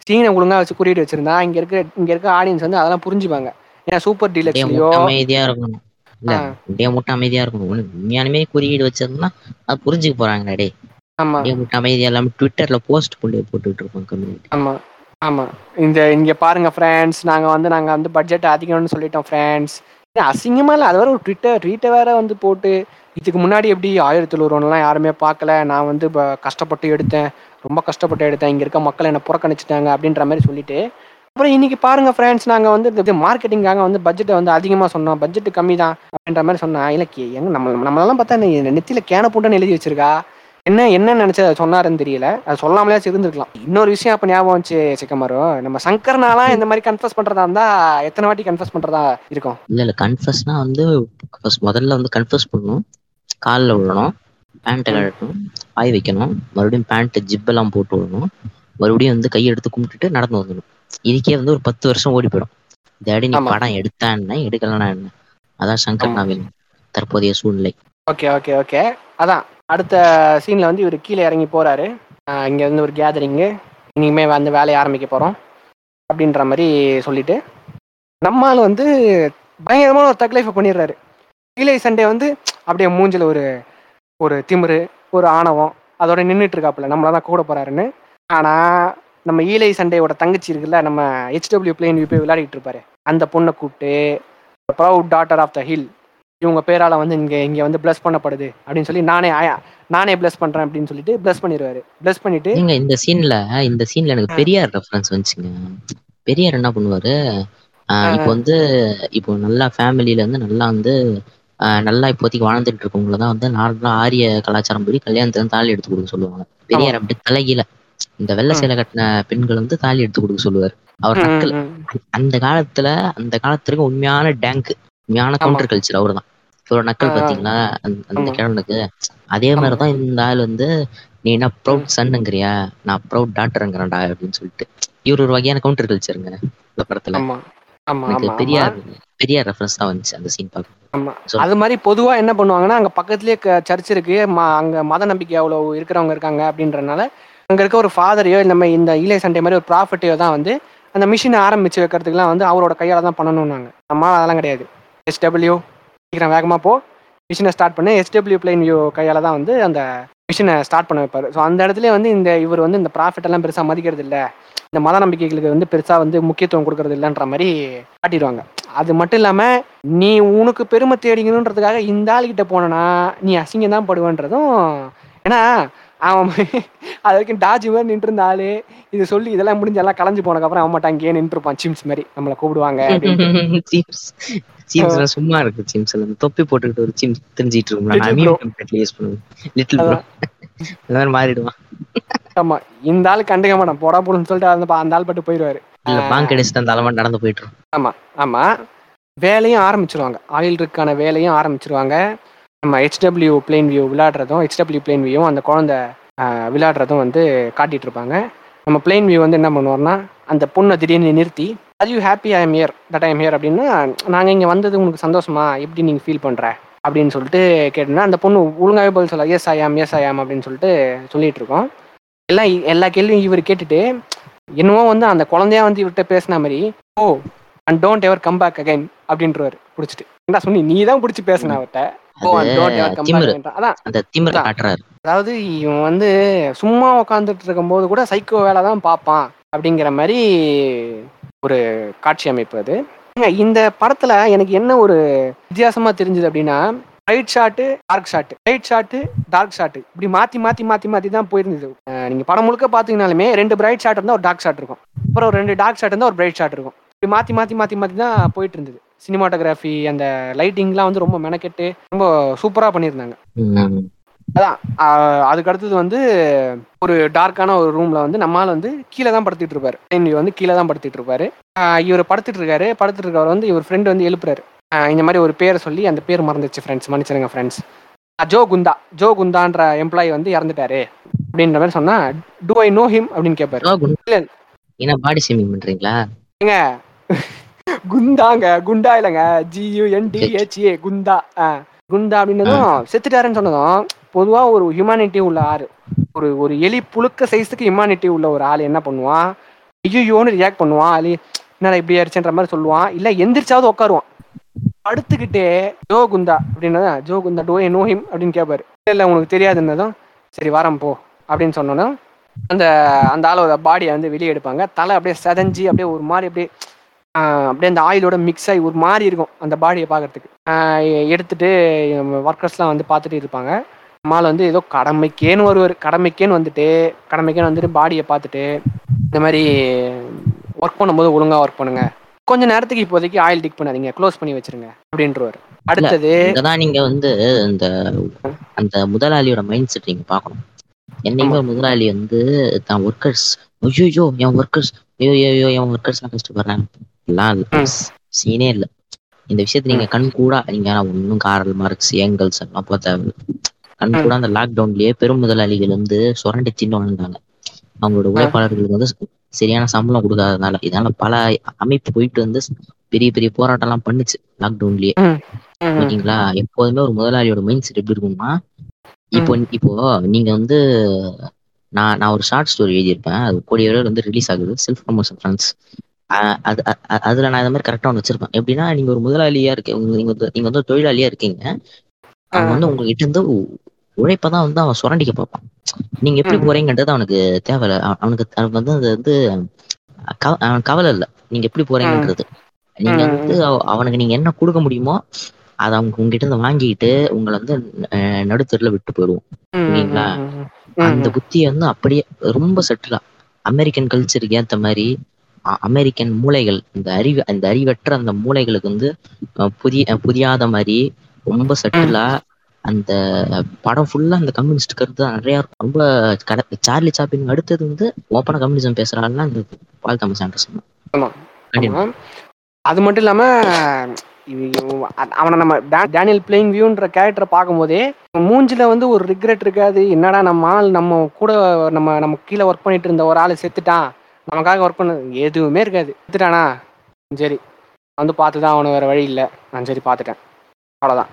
Speaker 1: சீனை ஒழுங்கா வச்சு குறியீடு வச்சிருந்தா இங்க இருக்க இங்க இருக்க ஆடியன்ஸ் வந்து அதெல்லாம் புரிஞ்சுப்பாங்க. ஏன்னா சூப்பர் டீலக்ஸ்லயோ
Speaker 2: அமைதியா இருக்கணும். இல்ல. டே முட்டை அமைதியா இருக்கணும். உண்மையானுமே குறியீடு வச்சிருந்தா அது புரிஞ்சுக்க போறாங்கடா டே
Speaker 1: ஆமா.
Speaker 2: அமைதியா இல்லாம ட்விட்டர்ல போஸ்ட் போட்டு போட்டுட்டு இருப்போம் கம்யூனிட்டி
Speaker 1: ஆமா. ஆமா. இந்த இங்க பாருங்க ஃப்ரெண்ட்ஸ் நாங்க வந்து நாங்க வந்து பட்ஜெட் அதிகம்னு சொல்லிட்டோம் ஃப்ரெண்ட்ஸ் அசிங்கமா இல்ல. அது வேற ஒரு ட்விட்டர் ட்வீட்டை வேற வந்து போட்டு இதுக்கு முன்னாடி எப்படி ஆயிரத்தி தொண்ணூறுலாம் யாருமே பார்க்கல. நான் வந்து கஷ்டப்பட்டு எடுத்தேன். ரொம்ப கஷ்டப்பட்டு எடுத்தேன். இங்க இருக்க மக்கள் என்ன புறக்கணிச்சிட்டாங்க அப்படின்ற மாதிரி சொல்லிட்டு. அப்புறம் இன்னைக்கு பாருங்க ஃப்ரெண்ட்ஸ் நாங்க வந்து இது மார்க்கெட்டிங்காக வந்து பட்ஜெட்டை வந்து அதிகமா சொன்னோம். பட்ஜெட் கம்மி தான் அப்படின்ற மாதிரி சொன்னா இல்ல கே- எங்க நம்ம நம்மளெல்லாம் பார்த்தா நீ நெத்தியில கேன பூண்டுன்னு எழுதி வச்சிருக்கா? என்ன என்ன நினைச்சு அதை சொன்னாருன்னு தெரியல. அது சொல்லாமலே இருந்திருக்கலாம் இன்னொரு விஷயம் அப்ப ஞாபகம் வந்துச்சு சிக்கமாரோ. நம்ம சங்கர்னாலாம் இந்த மாதிரி கன்ஃபஸ் பண்றதா இருந்தா எத்தனை வாட்டி கன்ஃபஸ் பண்றதா இருக்கும்?
Speaker 2: இல்ல இல்ல. கன்ஃபஸ்னா வந்து first முதல்ல வந்து கன்ஃபஸ் பண்ணணும். காலில் விழணும். பேண்ட்டை கழட்டணும் பாய் வைக்கணும். மறுபடியும் பேண்ட் ஜிப்பெல்லாம் போட்டு விடணும். மறுபடியும் வந்து கையெடுத்து கும்பிட்டுட்டு நடந்து வந்துடணும். இதுக்கே வந்து ஒரு பத்து வருஷம் ஓடி போயிடும். டேடி நீ. படம் எடுத்தா என்ன? எடுக்கலன்னா என்ன? அதான் சங்கர். நாவல் தற்போதைய சூழ்நிலை.
Speaker 1: Okay okay okay. அதான். அடுத்த சீனில் வந்து இவர் கீழே இறங்கி போகிறாரு இங்கே வந்து ஒரு கேதரிங்கு இனிமேல் வந்து வேலையை ஆரம்பிக்க போகிறோம் அப்படின்ற மாதிரி சொல்லிட்டு நம்மால் வந்து பயங்கரமான ஒரு தக் பண்ணிடுறாரு. கீழே சண்டே வந்து அப்படியே மூஞ்சில் ஒரு ஒரு திமிரு ஒரு ஆணவம் அதோட நின்றுட்டு இருக்காப்புல நம்மள தான் கூட போறாருன்னு. ஆனா நம்ம ஈலை சண்டையோட தங்கச்சி இருக்குல்ல நம்ம ஹெச்டபிள்யூ பிளேன் போய் விளையாடிட்டு இருப்பாரு. அந்த பொண்ணை கூப்பிட்டு proud daughter of the hill இவங்க பேரால வந்து இங்க இங்க வந்து பிளஸ் பண்ணப்படுது அப்படின்னு சொல்லி நானே நானே பிளஸ் பண்றேன் அப்படின்னு சொல்லிட்டு பிளஸ் பண்ணிடுவாரு. பிளஸ் பண்ணிட்டு
Speaker 2: ஏங்க இந்த சீன்ல இந்த சீன்ல எனக்கு. பெரியார் ரெஃபரன்ஸ் வந்துச்சுங்க. பெரியார் என்ன பண்ணுவாரு? இப்போ வந்து இப்போ நல்லா ஃபேமிலியில இருந்து நல்லா வந்து நல்லா இப்போதைக்கு வாழ்ந்துட்டு இருக்கவங்கள தான் வந்து நார்மலா ஆரிய கலாச்சாரம் படி கல்யாணத்துல தாலி எடுத்து கொடுக்க சொல்லுவாங்க. பெரியார் அப்படி தலைகீழ. இந்த வெள்ளை. சேலை கட்டின பெண்கள் வந்து தாலி எடுத்து கொடுக்க சொல்லுவார். அவர் நக்கல். அந்த காலத்துல அந்த காலத்துக்கு உண்மையான டேங்க் உண்மையான கவுண்டர் கல்ச்சர் அவர் தான் இவ்வளவு நக்கல். பாத்தீங்களா? அந்த-. கிழவனுக்கு அதே மாதிரிதான் இந்த ஆள் வந்து நீ என்ன ப்ரௌட் சன்னுங்கிறியா? நான் ப்ரௌட் டாக்டருங்கிறேன்டா அப்படின்னு சொல்லிட்டு. இவர் ஒரு வகையான கவுண்டர் கல்ச்சருங்க இந்த படத்துல. எனக்கு பெரியார். பெரியார் ரெஃபரன்ஸ் தான் வந்துச்சு அந்த சீன் பார்க்க.
Speaker 1: அது மாதிரி பொதுவா என்ன பண்ணுவாங்கன்னா அங்க பக்கத்துலயே சர்ச் இருக்கு. அங்க மத நம்பிக்கை அவ்வளவு இருக்கிறவங்க இருக்காங்க அப்படின்றனால அங்க இருக்க ஒரு ஃபாதரையோ இந்த மாதிரி இந்த ஈலை சண்டை மாதிரி ஒரு ப்ராஃபிட்டையோ தான் வந்து அந்த மிஷினை ஆரம்பிச்சு வைக்கிறதுக்குலாம் வந்து அவரோட கையால தான் பண்ணணும்னாங்க. நம்ம அதெல்லாம் கிடையாது. எஸ்டபிள்யூ சீக்கிரம் வேகமாக போ. மிஷினை ஸ்டார்ட் பண்ணு. எஸ்டபிள்யூ பிளைன் வியூ கையால் தான் வந்து அந்த மிஷினை ஸ்டார்ட் பண்ண வைப்பார். ஸோ அந்த இடத்துல வந்து இந்த இவர் வந்து இந்த ப்ராஃபிட் எல்லாம் பெருசாக மதிக்கிறது இல்லை. இந்த மத நம்பிக்கைகளுக்கு வந்து பெருசாக வந்து முக்கியத்துவம் கொடுக்கறது இல்லைன்ற மாதிரி காட்டிடுவாங்க. அது மட்டும் இல்லாமல் நீ உனக்கு பெருமை தேடிக்கணுன்றதுக்காக இந்த ஆளுகிட்ட போனனா நீ அசிங்கம் தான் படுவேன்றதும் ஏன்னா அவன் அது வரைக்கும் டாஜி மாதிரி நின்று ஆளு. இது சொல்லி இதெல்லாம் முடிஞ்சு எல்லாம் கலைஞ்சு போனதுக்கப்புறம் அவன் மட்டும் அங்கேயே நின்று இருப்பான் சிம்ஸ் மாதிரி நம்மளை கூப்பிடுவாங்க
Speaker 2: சும்மா இருக்கு சீம்ஸ் தொப்பி போட்டுக்கிட்டு ஒரு சீம்ஸ் தெரிஞ்சிட்டு இருக்கும். யூஸ் பண்ணுவேன். லிட்டில் ப்ரோ இந்த மாதிரி மாறிடுவான்.
Speaker 1: ஆமா. இந்த ஆளு கண்டுக்க மாட்டான். போடா போடுன்னு சொல்லிட்டு அந்த அந்த ஆள் பட்டு போயிடுவாரு.
Speaker 2: இல்ல பாங்க் அடிச்சுட்டு அந்த நடந்து போயிட்டு இருக்கும்
Speaker 1: ஆமா. வேலையும் ஆரம்பிச்சிருவாங்க. ஆயில் ரிக்கான வேலையும் ஆரம்பிச்சிருவாங்க. நம்ம ஹெச்டபிள்யூ பிளேன் வியூ விளையாடுறதும் ஹெச்டபிள்யூ பிளேன் வியூவும் அந்த குழந்தை விளையாடுறதும் வந்து காட்டிகிட்டு இருப்பாங்க. நம்ம பிளேன் வியூ வந்து என்ன பண்ணுவோம்னா அந்த பொண்ணை திடீர்னு நிறுத்தி அது you happy I am here that I am here அப்படின்னா நாங்கள் இங்கே வந்தது உங்களுக்கு சந்தோஷமா? எப்படி நீங்கள் ஃபீல் பண்ணுற அப்படின்னு சொல்லிட்டு கேட்டோன்னா அந்த பொண்ணு ஒழுங்காகவே பதில் சொல்ல எஸ் ஐயாம் எஸ் ஐயாம் அப்படின்னு சொல்லிட்டு சொல்லிட்டு இருக்கோம். எல்லாம் எல்லா கேள்வியும் இவர் கேட்டுட்டு என்னவோ வந்து அந்த குழந்தையா வந்து இவர்கிட்ட பேசின மாதிரி oh, O and don't ever come back again அப்படின்றவர் பிடிச்சிட்டு. என்ன சொன்னி நீ தான் பிடிச்சி பேசின அவர்கிட்ட. அதாவது இவன் வந்து சும்மா உட்காந்துட்டு இருக்கும்போது கூட சைக்கோ வேலை தான் பார்ப்பான் அப்படிங்கிற மாதிரி ஒரு காட்சி அமைப்பு அது. இந்த படத்துல எனக்கு என்ன ஒரு வித்தியாசமா தெரிஞ்சது அப்படின்னா right shot dark shot right shot dark shot இப்படி மாத்தி மாத்தி மாத்தி மாத்தி தான் போயிருந்தது. நீங்க படம் முழுக்க பாத்தீங்கனாலுமே ரெண்டு பிரைட் ஷாட் இருந்தா ஒரு டார்க் ஷாட் இருக்கும். அப்புறம் ரெண்டு டார்க் ஷாட் இருந்தா ஒரு பிரைட் ஷாட் இருக்கும். இப்படி மாத்தி மாத்தி மாத்தி மாத்தி தான் போயிட்டு இருந்தது. சினிமாட்டோகிராஃபி அந்த லைட்டிங்லாம் வந்து ரொம்ப மெனக்கெட்டு ரொம்ப சூப்பரா பண்ணியிருந்தாங்க. அதான் அதுக்கு அடுத்தது வந்து ஒரு டார்க்கான ஒரு ரூம்ல வந்து நம்மால் வந்து கீழே தான் படுத்துட்டு இருப்பாரு. வந்து கீழே தான் படுத்துட்டு இருப்பாரு. இவர் படுத்துட்டு இருக்காரு. படுத்துட்டு இருக்கவர் வந்து இவர் ஃப்ரெண்ட் வந்து எழுப்புறாரு. இந்த மாதிரி ஒரு பேரை சொல்லி அந்த பேர் மறந்துச்சு ஃப்ரெண்ட்ஸ் மன்னிச்சிருங்க ஃப்ரெண்ட்ஸ் ஜோ குந்தா ஜோ குந்தான்ற எம்ப்ளாயி வந்து இறந்துட்டாரு. அப்படின்ற மாதிரி சொன்னா டு ஐ நோ ஹிம் அப்படின்னு கேட்பாரு
Speaker 2: பாடி ஷேமிங் பண்றீங்களா?
Speaker 1: குந்தாங்க குண்டா இல்லைங்க. ஜியூ என்டிஹெச்ஏ குந்தா குண்டா. அப்படின்னதும் செத்துட்டாருன்னு சொன்னதும் பொதுவா ஒரு ஹியூமானிட்டி உள்ள ஆறு ஒரு ஒரு எலி புழுக்க சைஸுக்கு ஹியூமானிட்டி உள்ள ஒரு ஆள் என்ன பண்ணுவான்? ஐயோன்னு ரியாக்ட் பண்ணுவான். அது என்னடா இப்படி ஆயிடுச்சுன்ற மாதிரி சொல்லுவான். இல்ல எந்திரிச்சாவது உட்காருவான். படுத்துக்கிட்டே Joe Gunda அப்படின்னதான் Joe Gunda do know him அப்படின்னு கேட்பாரு இல்ல இல்ல உனக்கு தெரியாதுன்னதும் சரி வரேன் போ அப்படின்னு சொன்னோன்னா அந்த அந்த ஆளோட பாடியை வந்து வெளியே எடுப்பாங்க. தலை அப்படியே செதஞ்சு அப்படியே ஒரு மாதிரி அப்படியே அப்படியே அந்த ஆயிலோட மிக்ஸ் ஆகி ஒரு மாதிரி இருக்கும் அந்த பாடியை பார்க்கறதுக்கு. எடுத்துட்டு ஒர்க்கர்ஸ்லாம் வந்து பார்த்துட்டு இருப்பாங்க. மால் வந்து ஏதோ கடமைக்கேன்னு வருவார் கடமைக்கேன்னு வந்துட்டு கடமைக்கேன்னு வந்துட்டு பாடியை பார்த்துட்டு இந்த மாதிரி ஒர்க் பண்ணும்போது ஒழுங்கா ஒர்க் பண்ணுங்க. கொஞ்ச நேரத்துக்கு இப்போதைக்கு ஆயில் டிக் பண்ணாதீங்க க்ளோஸ் பண்ணி வச்சிருங்க அப்படின்றவர். அடுத்தது
Speaker 2: இங்கதான் நீங்க வந்து இந்த அந்த முதலாளியோட மைண்ட் செட் நீங்க பார்க்கணும். என்னைக்குமே ஒரு முதலாளி வந்து தான் ஒர்க்கர்ஸ் ஐயோ என் ஒர்க்கர்ஸ் ஐயோ ஐயோ என் ஒர்க்கர்ஸ் எல்லாம் கஷ்டப்படுறாங்க. எல்லாம். சீனே இல்ல. இந்த விஷயத்த நீங்க கண் கூட நீங்க ஒன்னும் காரல் மார்க்ஸ் ஏங்கல்ஸ் எல்லாம் தேவையில்ல. கண் கூட அந்த லாக்டவுன்லயே பெரும் முதலாளிகள் வந்து சுரண்டி தின்னு வந்தாங்க அவங்களோட உழைப்பாளர்களுக்கு வந்து சரியான சம்பளம் கொடுக்காதனால இதனால பல அமைப்பு போயிட்டு வந்து பெரிய பெரிய போராட்டம் எல்லாம் பண்ணுச்சு லாக்டவுன்லயே ஓகேங்களா? எப்போதுமே ஒரு முதலாளியோட மைண்ட் செட் எப்படி இருக்கும்னா இப்போ இப்போ நீங்க வந்து நான் நான் ஒரு ஷார்ட் ஸ்டோரி எழுதியிருப்பேன். அது கோடி வந்து ரிலீஸ் ஆகுது. செல்ஃப் ப்ரமோஷன் ஃப்ரெண்ட்ஸ் அது அதுல நான் இந்த மாதிரி கரெக்டா ஒன்று வச்சிருப்பேன். எப்படின்னா நீங்க ஒரு முதலாளியா இருக்க நீங்க வந்து நீங்க வந்து ஒரு தொழிலாளியா இருக்கீங்க. அவன் வந்து உங்ககிட்ட இருந்து உழைப்பதான் வந்து அவன் சுரண்டிக்க பார்ப்பான். நீங்க எப்படி. போறீங்கன்றது அவனுக்கு தேவையில்ல. அவ- அவனுக்கு அவனுக்கு வந்து அது வந்து அவன் கவலை இல்லை. நீங்க எப்படி போறீங்கன்றது. நீங்க. வந்து அவ- அவனுக்கு நீங்க என்ன கொடுக்க முடியுமோ அதை அவங்க உங்ககிட்ட இருந்து வாங்கிட்டு உங்களை வந்து நடுத்தெருல விட்டு போயிடுவோம்.
Speaker 1: ம்,
Speaker 2: அந்த புத்தியை வந்து அப்படியே ரொம்ப செட்டிலா அமெரிக்கன் கல்ச்சருக்கு ஏத்த மாதிரி அமெரிக்கன் மூளைகள் இந்த அறிவு அந்த அறிவற்ற அந்த மூளைகளுக்கு வந்து புதிய அஹ், புரியாத மாதிரி ரொம்ப செட்டிலா அந்த படம் ஃபுல்லா அந்த கம்யூனிஸ்ட் கருத்து தான் நிறைய இருக்கும். ரொம்ப சார்லி சாப்பிங் அடுத்தது வந்து ஓப்பனா கம்யூனிசம் பேசுறாங்கன்னா இந்த பால் தாமஸ் ஆண்டர்சன்.
Speaker 1: அது மட்டும் இல்லாம அவனை நம்ம டேனியல் பிளேயிங் வியூன்ற கேரக்டரை பார்க்கும்போதே மூஞ்சில வந்து ஒரு ரிக்ரெட் இருக்காது. என்னடா நம்ம ஆள் நம்ம கூட நம்ம நம்ம கீழே ஒர்க் பண்ணிட்டு இருந்த ஒரு ஆள் செத்துட்டான். நமக்காக ஒர்க் பண்ண. எதுவுமே இருக்காது. எடுத்துட்டானா? சரி. வந்து பார்த்து தான் அவனு வேறு வழி இல்லை. நான் சரி பார்த்துட்டேன். அவ்வளோதான்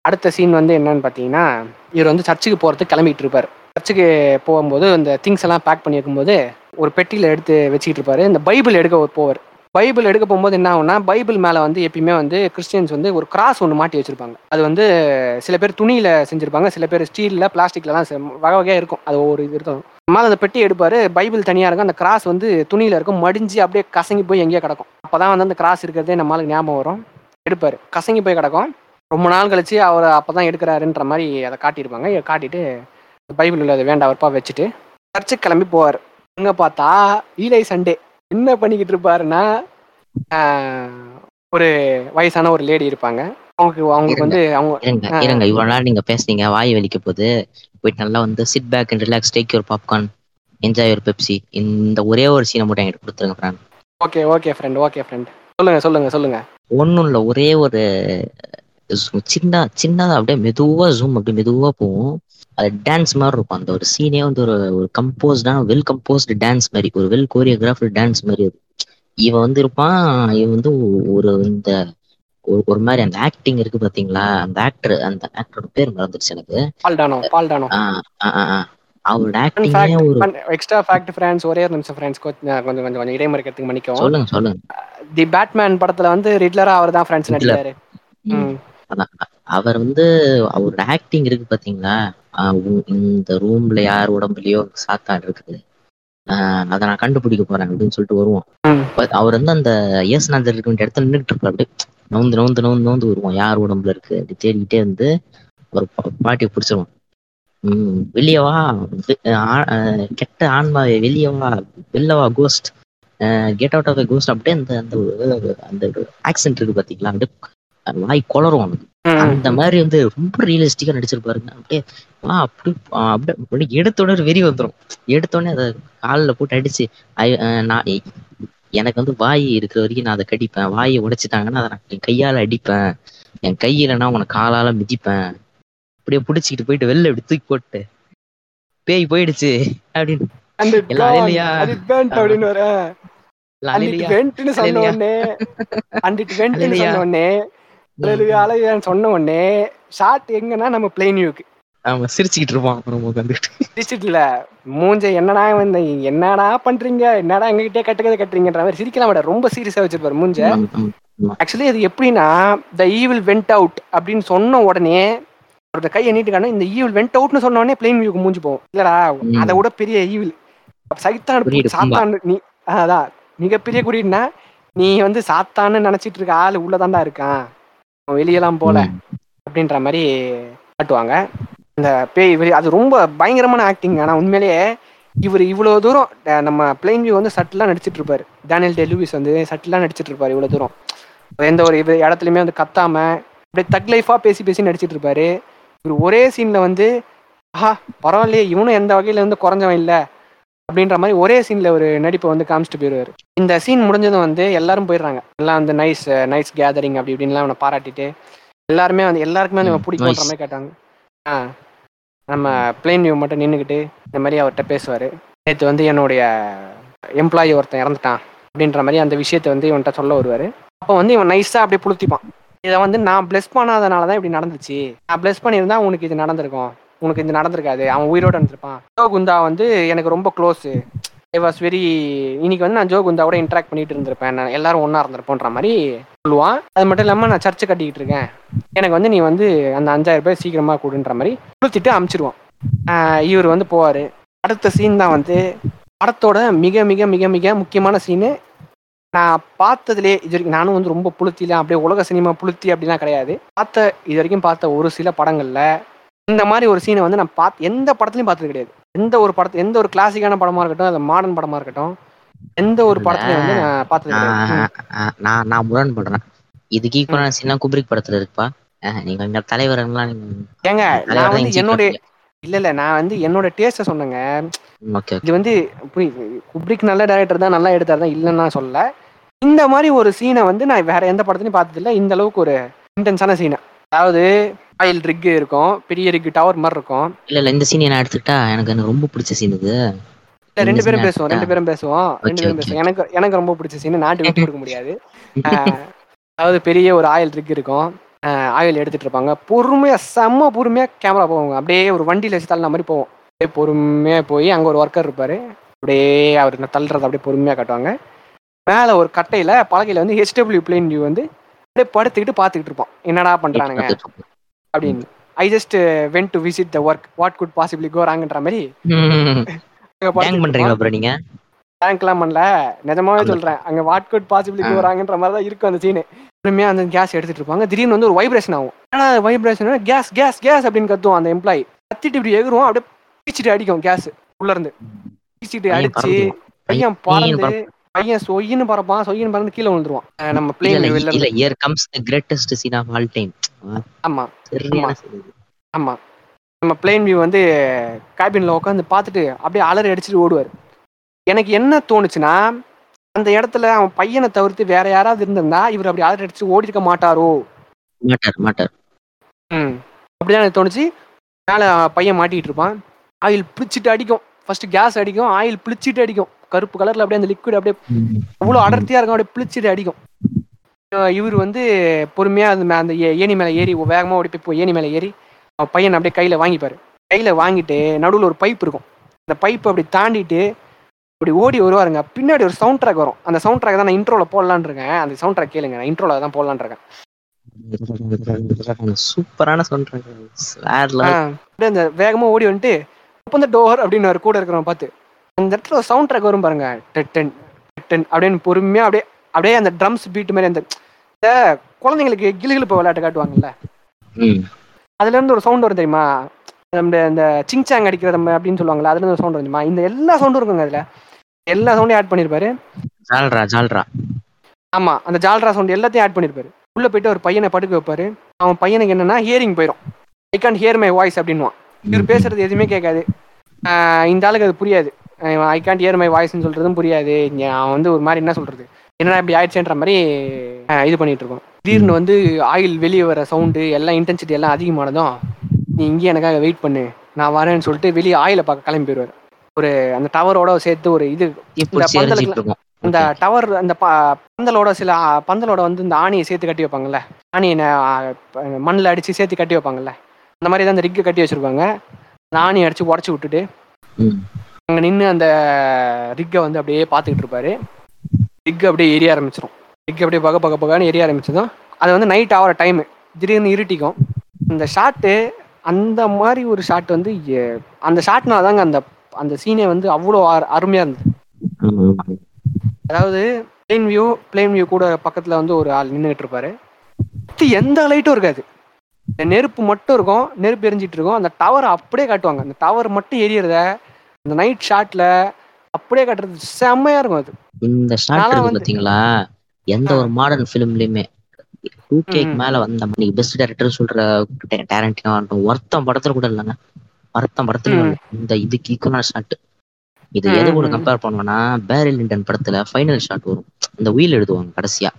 Speaker 1: அடுத்த சீன் வந்து என்னன்னு பார்த்தீங்கன்னா இவர் வந்து சர்ச்சுக்கு போகிறதுக்கு கிளம்பிட்டு இருப்பார். சர்ச்சுக்கு போகும்போது இந்த திங்ஸ் எல்லாம் பேக் பண்ணி வைக்கும்போது ஒரு பெட்டியில் எடுத்து வச்சுக்கிட்டு இருப்பாரு. இந்த பைபிள் எடுக்க ஒரு போவார். பைபிள் எடுக்க போகும்போது என்ன ஆகும்னா பைபிள் மேலே வந்து எப்பயுமே வந்து கிறிஸ்டியன்ஸ் வந்து ஒரு கிராஸ் ஒன்று மாட்டி வச்சிருப்பாங்க. அது வந்து சில பேர் துணியில் செஞ்சுருப்பாங்க சில பேர் ஸ்டீலில் பிளாஸ்டிக்லலாம் வகை வகையாக இருக்கும். அது ஒரு இது இருக்கும். மேலே அந்த பெட்டி எடுப்பார் பைபிள் தனியாக இருக்கும். அந்த கிராஸ் வந்து துணியில் இருக்கும். மடிஞ்சு அப்படியே கசங்கி போய் எங்கேயோ கிடக்கும். அப்போ தான் வந்து அந்த கிராஸ் இருக்கிறதே நம்மளுக்கு ஞாபகம் வரும். எடுப்பார். கசங்கி போய் கிடக்கும். ரொம்ப நாள் கழிச்சு அவர் அப்போ தான் எடுக்கிறாருன்ற மாதிரி அதை காட்டியிருப்பாங்க. காட்டிட்டு பைபிள் உள்ளது வேண்டாம் அவர்ப்பா வச்சுட்டு சர்ச்சுக்கு கிளம்பி போவார். அங்கே பார்த்தா ஈலை சண்டே. என்ன பண்ணிக்கிட்டு இருப்பாருன்னா ஒரு வயசான ஒரு லேடி இருப்பாங்க. அவங்களுக்கு அவங்களுக்கு வந்து அவங்க
Speaker 2: இருங்க இவ்வளவு நாள் நீங்க பேசுனீங்க. வாய் வலிக்க போது. போயிட்டு நல்லா வந்து sit back and relax take your popcorn enjoy your Pepsi இந்த ஒரே ஒரு சீனை மட்டும் என்கிட்ட கொடுத்துருங்க friend
Speaker 1: okay okay friend okay friend சொல்லுங்க சொல்லுங்க சொல்லுங்க.
Speaker 2: ஒன்றும் இல்லை. ஒரே ஒரு சின்ன சின்னதா அப்படியே மெதுவா ஜூம் அப்படியே மெதுவா போகும். அது டான்ஸ் மாதிரி இருக்கும். அந்த ஒரு சீனே வந்து ஒரு ஒரு கம்போஸ்டான வெல் கம்போஸ்டு டான்ஸ் மாதிரி ஒரு வெல் கோரியோகிராஃபர் டான்ஸ் மாதிரி அது. இவன் வந்து இருப்பான் இவன் வந்து ஒரு இந்த ஒரு ஒரு மாதிரி அந்த ஆக்டிங் இருக்கு பாத்தீங்களா? அந்த ஆக்டர் அந்த ஆக்டரோட பேர் மறந்துருச்சு எனக்கு.
Speaker 1: பால்டானோ பால்டானோ.
Speaker 2: அவரோட ஆக்டிங்கே ஒரு
Speaker 1: எக்ஸ்ட்ரா ஃபேக்ட் ஃப்ரெண்ட்ஸ் ஒரே ஒரு நிமிஷம் ஃப்ரெண்ட்ஸ் கொஞ்சம் கொஞ்சம் கொஞ்சம் இடைமறிக்கிறதுக்கு மன்னிக்கவும்.
Speaker 2: சொல்லுங்க சொல்லுங்க.
Speaker 1: தி பேட்மேன் படத்துல வந்து ரிட்லரா அவர் தான் ஃப்ரெண்ட்ஸ். நடிச்சாரு.
Speaker 2: அவர் வந்து அவரோட ஆக்டிங் இருக்கு பாத்தீங்களா? இந்த ரூம்ல யார் உடம்புலயோ சாத்தான் இருக்குது. அதை நான் கண்டுபிடிக்க போறேன் அப்படின்னு சொல்லிட்டு வருவோம் அவர் வந்து அந்த இயேசுநாதர் இருக்க வேண்டிய இடத்துல நின்றுட்டு இருப்பாரு. அப்படியே நவுந்து நவுந்து நவுந்து நவுந்து வருவோம் யார் உடம்புல இருக்கு? அப்படி தேடிக்கிட்டே வந்து ஒரு பா- பாட்டியை பிடிச்சிருவோம் ம் வெளியே வா. வெ- ஆ- ஆ, கெட்ட ஆன்மாவே வெளியே வா. வெளில வா ghost get out of the ghost அப்படியே அந்த அந்த அந்த ஆக்சென்ட் இருக்கு பாத்தீங்களா? அப்படியே வாய் குளரும் அவனுக்கு. அந்த மாதிரி வந்து ரொம்ப ரியலிஸ்டிக்கா நடிச்சிருப்பாருங்க அப்படியே ஆ அப்படி அப்படியே அப்படியே எடுத்த உடனே ஒரு வெறி வந்துடும் எடுத்த உடனே அதை காலில் போட்டு அடிச்சு நான் எனக்கு வந்து வாய் இருக்கிற வரைக்கும் நான் அதை கடிப்பேன். வாயை உடைச்சிட்டாங்கன்னா அதை நான் என் கையால அடிப்பேன். என் கையிலனா உன காலால மிதிப்பேன். அப்படியே பிடிச்சிக்கிட்டு போயிட்டு வெளில இப்படி தூக்கி போட்டு பேய் போயிடுச்சு அப்படின்னு.
Speaker 1: And wentன்னு சொன்ன? உடனே ஷாட் எங்கன்னா நம்ம பிளேன் வியூக்கு
Speaker 2: ஆமா சிரிச்சுக்கிட்டு இருப்பான் அப்புறம் உட்காந்துட்டு
Speaker 1: சிரிச்சிட்டுல மூஞ்ச என்னடா வந்து என்னடா பண்றீங்க? என்னடா எங்ககிட்டே கட்டுக்கதை கட்டுறீங்கன்ற மாதிரி சிரிக்கலாம் விட ரொம்ப சீரியஸா வச்சிருப்பாரு மூஞ்ச. ஆக்சுவலி அது எப்படின்னா த ஈவில் வெண்ட் அவுட் அப்படின்னு சொன்ன உடனே ஒரு கையை நீட்டுக்கான இந்த ஈவில் வெண்ட் அவுட்னு சொன்ன உடனே பிளேன் வியூக்கு மூஞ்சி போகும். இல்லடா. அதை விட பெரிய ஈவில் சைத்தான் சாத்தான் நீ அதான் மிகப்பெரிய குறியீடுனா நீ வந்து சாத்தான்னு நினைச்சிட்டு இருக்க ஆளு உள்ளதான்டா இருக்கான். அவன் வெளியெல்லாம் போல அப்படின்ற மாதிரி காட்டுவாங்க. இந்த பேய் அது ரொம்ப பயங்கரமான ஆக்டிங் ஆனா உண்மையிலேயே இவர் இவ்வளவு தூரம் நம்ம பிளைன் வியூ வந்து சட்டிலாம் நடிச்சிட்டு இருப்பாரு. டேனியல் டே லூவிஸ் வந்து சட்டிலாம் நடிச்சிட்டு இருப்பாரு இவ்வளவு தூரம். எந்த ஒரு இது இடத்துலயுமே வந்து கத்தாம அப்படியே தக் லைஃபா பேசி பேசி நடிச்சிட்டு இருப்பாரு. இவர் ஒரே சீன்ல வந்து ஆஹா பரவாயில்லையே இவனும் எந்த வகையில வந்து குறைஞ்சவன் இல்ல. அப்படின்ற மாதிரி ஒரே சீன்ல ஒரு நடிப்பை வந்து காமிச்சிட்டு போயிடுவாரு இந்த சீன் முடிஞ்சதும் வந்து எல்லாரும் போயிடுறாங்க. எல்லாம் வந்து நைஸ் நைஸ் கேதரிங் அப்படி இப்படின்லாம் அவனை பாராட்டிட்டு எல்லாருமே வந்து எல்லாருக்குமே வந்து இவன்
Speaker 2: ம்,
Speaker 1: பிடிக்கும்ன்ற. மாதிரி கேட்டாங்க ஆ நம்ம பிளேன் வியூ மட்டும் நின்றுக்கிட்டு இந்த மாதிரி அவர்கிட்ட பேசுவார். நேற்று வந்து என்னுடைய எம்ப்ளாயி ஒருத்தன் இறந்துட்டான் அப்படின்ற மாதிரி அந்த விஷயத்தை வந்து இவன்கிட்ட சொல்ல வருவார். அப்போ வந்து இவன் நைஸாக அப்படியே புளுத்திப்பான். இதை வந்து நான் ப்ளஸ் பண்ணாதனால தான் இப்படி நடந்துச்சு. நான் ப்ளஸ் பண்ணியிருந்தா உனக்கு இது நடந்திருக்கும். உனக்கு இது நடந்திருக்காது அவன் உயிரோட இருந்திருப்பான். ஜோ குந்தா வந்து எனக்கு ரொம்ப க்ளோஸு ஐ வாஸ் வெரி இன்னைக்கு வந்து நான் ஜோ குந்தாவோட இன்ட்ராக்ட் பண்ணிட்டு இருந்திருப்பேன். நான் எல்லாரும் ஒன்றா இருந்திருப்போன்ற மாதிரி சொல்லுவான். அது மட்டும் இல்லாமல் நான் சர்ச்சை கட்டிக்கிட்டு இருக்கேன். எனக்கு வந்து நீ வந்து அந்த அஞ்சாயிரம் ரூபாய் சீக்கிரமாக கொடுன்ற மாதிரி கொடுத்துட்டு அமுச்சிடுவான். இவர் வந்து போவார். அடுத்த சீன் தான் வந்து படத்தோட மிக மிக மிக மிக முக்கியமான சீனு நான் பார்த்ததுலே இது வரைக்கும் நானும் வந்து ரொம்ப புளுத்திலாம் அப்படியே உலக சினிமா புளுத்தி அப்படிலாம் கிடையாது. பார்த்த இது வரைக்கும் பார்த்த ஒரு சில படங்களில் இந்த மாதிரி ஒரு சீனை வந்து நான் பார்த்து எந்த படத்துலையும் பார்த்தது கிடையாது. எந்த ஒரு படத்து எந்த ஒரு கிளாசிக்கான படமா இருக்கட்டும் அது மாடர்ன் படமா இருக்கட்டும் எந்த ஒரு படத்துலையும் வந்து நான் பார்த்தது கிடையாது.
Speaker 2: நான் நான் நான் முரண்படுறேன் இதுக்கு ஈக்குவலான சீனா குப்ரிக் படத்துல இருக்குப்பா. நீங்க எங்க தலைவரெல்லாம்
Speaker 1: ஏங்க நான் வந்து
Speaker 2: சீக்கிரம்
Speaker 1: இல்ல இல்ல நான் வந்து என்னோட டேஸ்ட்டை சொன்னேங்க.
Speaker 2: ஓகே
Speaker 1: இது வந்து குப்ரிக் நல்ல டைரக்டர் தான் நல்லா எடுத்தார் தான் இல்லைன்னு சொல்லல. இந்த மாதிரி ஒரு சீனை வந்து நான் வேற எந்த படத்துலையும் பார்த்ததில்ல. இந்த அளவுக்கு ஒரு இன்டென்ஸான சீனை அதாவது ஆயில் ரிக் இருக்கும். பெரிய ரிக் டவர் மாதிரி இருக்கும்.
Speaker 2: இல்ல இல்ல இந்த சீன் நான் எடுத்துக்கிட்டா எனக்கு எனக்கு ரொம்ப பிடிச்ச சீன் இது.
Speaker 1: இல்ல ரெண்டு பேரும் பேசுவோம் ரெண்டு பேரும் பேசுவோம். ரெண்டு பேரும் பேசுவோம். எனக்கு எனக்கு ரொம்ப பிடிச்ச சீன் நாட்டு விட்டு கொடுக்க முடியாது. அதாவது பெரிய ஒரு ஆயில் ரிக் இருக்கும். ஆயில் எடுத்துட்டு இருப்பாங்க. பொறுமையா செம்ம பொறுமையா கேமரா போவாங்க. அப்படியே ஒரு வண்டியில வச்சு தள்ளின மாதிரி போவோம். அப்படியே பொறுமையா போய் அங்க ஒரு ஒர்க்கர் இருப்பாரு. அப்படியே அவர் தள்ளுறத அப்படியே பொறுமையா காட்டுவாங்க. மேல ஒரு கட்டையில பலகையில வந்து ஹெச்டபிள்யூ பிளேன் வியூ வந்து அப்படியே படுத்துக்கிட்டு பார்த்துக்கிட்டு இருப்பான். என்னடா பண்றானுங்க? அப்படின்னு. I just went to visit the work what could possibly go ராங்கன்ற மாதிரி.
Speaker 2: பண்றீங்களா. அப்புறம் நீங்க?
Speaker 1: டேங்க்லாம் பண்ணல. நிஜமாவே சொல்றேன். அங்க வாட் குட் பாசிபிளி
Speaker 2: ஆ.
Speaker 1: போறாங்கன்ற மாதிரி தான் இருக்கும் அந்த சீனு பொறுமையா அந்த கேஸ் எடுத்துட்டு இருப்பாங்க. திடீர்னு வந்து ஒரு வைப்ரேஷன் ஆகும். ஆனா வைப்ரேஷன் கேஸ் கேஸ் கேஸ் அப்படின்னு கத்துவோம் அந்த எம்ப்ளாயி கத்திட்டு இப்படி எகுரும் அப்படியே பீச்சிட்டு அடிக்கும் கேஸ் உள்ள இருந்து. பீச்சிட்டு அடிச்சு பையன் பறந்து பையன் சொயின்னு பறப்பான் சொயின்னு பறந்து கீழே விழுந்துருவான். நம்ம பிளேன்
Speaker 2: இல்ல. Here comes the greatest scene of all time
Speaker 1: ஆமா. ஆமா. நம்ம பிளேன் வியூ வந்து கேபின்ல உட்காந்து பார்த்துட்டு அப்படியே அலறி அடிச்சுட்டு ஓடுவார். எனக்கு என்ன தோணுச்சுன்னா அந்த இடத்துல அவன் பையனை தவிர்த்து வேற யாராவது இருந்திருந்தா இவர் அப்படி அலறி அடிச்சு ஓடி இருக்க மாட்டாரோ?
Speaker 2: மாட்டார் மாட்டார்.
Speaker 1: ம். அப்படிதான் எனக்கு தோணுச்சு. மேலே பையன் மாட்டிக்கிட்டு இருப்பான். ஆயில் பிடிச்சிட்டு அடிக்கும். ஃபர்ஸ்ட் கேஸ் அடிக்கும் ஆயில் பிடிச்சிட்டு அடிக்கும். கருப்பு கலர்ல அப்படியே அந்த லிக்விட் அப்படியே அவ்வளோ அடர்த்தியா இருக்கும் அப்படியே பிளிச்சிட்டு அடிக்கும். இவர் வந்து பொறுமையா அந்த அந்த ஏணி மேல ஏறி வேகமா ஓடி போய் ஏணி மேல ஏறி அவன் பையன் அப்படியே கையில வாங்கிப்பாரு. கையில வாங்கிட்டு நடுவுல ஒரு பைப் இருக்கும். அந்த பைப் அப்படி தாண்டிட்டு அப்படி ஓடி வருவாருங்க. பின்னாடி ஒரு சவுண்ட் ட்ராக் வரும். அந்த சவுண்ட் ட்ராக் தான் நான் இன்ட்ரோல போடலான்னு இருக்கேன். அந்த சவுண்ட் ட்ராக் கேளுங்க. நான் இன்ட்ரோல தான் போடலான்னு இருக்கேன்.
Speaker 2: சூப்பரான level.
Speaker 1: அப்படியே அந்த வேகமா ஓடி வந்துட்டு ஓப்பன் த டோர் அப்படின்னு கூட இருக்கிறவன் பார்த்து அந்த இடத்துல ஒரு சவுண்ட் ட்ராக் வரும் பாருங்க. டென் டென் அப்படின்னு பொறுமையா அப்படியே அப்படியே அந்த ட்ரம்ஸ் பீட் மாதிரி அந்த குழந்தைங்களுக்கு கிளுகிழுப்பு விளையாட்டு காட்டுவாங்கல்ல. அதுல இருந்து ஒரு சவுண்ட் வரும் தெரியுமா? நம்ம இந்த சிங்சாங் அடிக்கிறது நம்ம அப்படின்னு சொல்லுவாங்கல்ல அதுல இருந்து ஒரு சவுண்ட் வரும் தெரியுமா? இந்த எல்லா சவுண்டும் இருக்குங்க அதுல. எல்லா சவுண்டையும் ஆட் பண்ணிருப்பாரு.
Speaker 2: ஜால்ரா ஜால்ரா.
Speaker 1: ஆமா அந்த ஜால்ரா சவுண்ட் எல்லாத்தையும் ஆட் பண்ணிருப்பாரு. உள்ள போயிட்டு ஒரு பையனை படுக்க வைப்பாரு. அவன் பையனுக்கு என்னன்னா ஹியரிங் போயிடும் I can hear my voice அப்படின்னுவான். இவர் பேசுறது எதுவுமே கேட்காது. இந்த ஆளுக்கு அது புரியாது. ஐ கான்ட் ஹியர் மை வாய்ஸ்னு சொல்றதும் புரியாது. அவன் வந்து ஒரு மாதிரி என்ன சொல்றது? என்னடா இப்படி ஆயிடுச்சுன்ற மாதிரி இது பண்ணிட்டு இருக்கோம் திடீர்னு வந்து ஆயில் வெளியே வர சவுண்டு எல்லாம் இன்டென்சிட்டி எல்லாம் அதிகமானதும் நீ இங்கே எனக்காக வெயிட் பண்ணு. நான் வரேன்னு சொல்லிட்டு வெளியே ஆயில பார்க்க கிளம்பி போயிடுவார். ஒரு அந்த டவரோட சேர்த்து ஒரு இது இந்த பந்தலுக்கு-
Speaker 2: Okay.
Speaker 1: டவர் அந்த பந்தலோட சில பந்தலோட வந்து இந்த ஆணியை சேர்த்து கட்டி வைப்பாங்கல்ல? ஆணியை மண்ணில் அடிச்சு சேர்த்து கட்டி வைப்பாங்கல்ல? அந்த மாதிரி தான் அந்த ரிக்கை கட்டி வச்சிருப்பாங்க. அந்த ஆணியை அடிச்சு உடச்சி விட்டுட்டு. அங்க நின்று அந்த ரிக்கை வந்து அப்படியே பார்த்துக்கிட்டு இருப்பாரு. ரிக் அப்படியே எரிய ஆரம்பிச்சிடும் ரிக் அப்படியே பக பக பகன்னு எரிய ஆரம்பிச்சதும் அது வந்து நைட் ஆகிற டைம் திடீர்னு இருட்டிக்கும். இந்த ஷாட்டு அந்த மாதிரி ஒரு ஷாட் வந்து அந்த ஷாட்னால தாங்க அந்த அந்த சீனே வந்து அவ்வளோ அரு- அருமையா இருந்தது. அதாவது பிளேன் வியூ பிளேன் வியூ கூட பக்கத்துல வந்து ஒரு ஆள் நின்றுகிட்டு இருப்பாரு. எந்த லைட்டும் இருக்காது. நெருப்பு மட்டும் இருக்கும் நெருப்பு எரிஞ்சிட்டு இருக்கும். அந்த டவர் அப்படியே காட்டுவாங்க. அந்த டவர் மட்டும் எரியறத அந்த நைட் ஷாட்ல அப்படியே காட்டுறது செம்மையா இருக்கும் அது
Speaker 2: இந்த ஷாட் பாத்தீங்களா எந்த ஒரு மாடர்ன் ஃபிலிம்லயுமே டூ கேக்கு. மேல வந்த நீ பெஸ்ட் டேரக்டர் சொல்ற டேரண்டினோ ஒருத்தன் படத்துல கூட இல்லைங்க ஒருத்தன் படத்துல. இந்த இதுக்கு ஈக்குவலான ஷாட் இது எது கூட. கம்பேர் பண்ணுவோம்னா பேரில் லிண்டன் படத்துல ஃபைனல் ஷாட் வரும் அந்த உயில் எழுதுவாங்க கடைசியா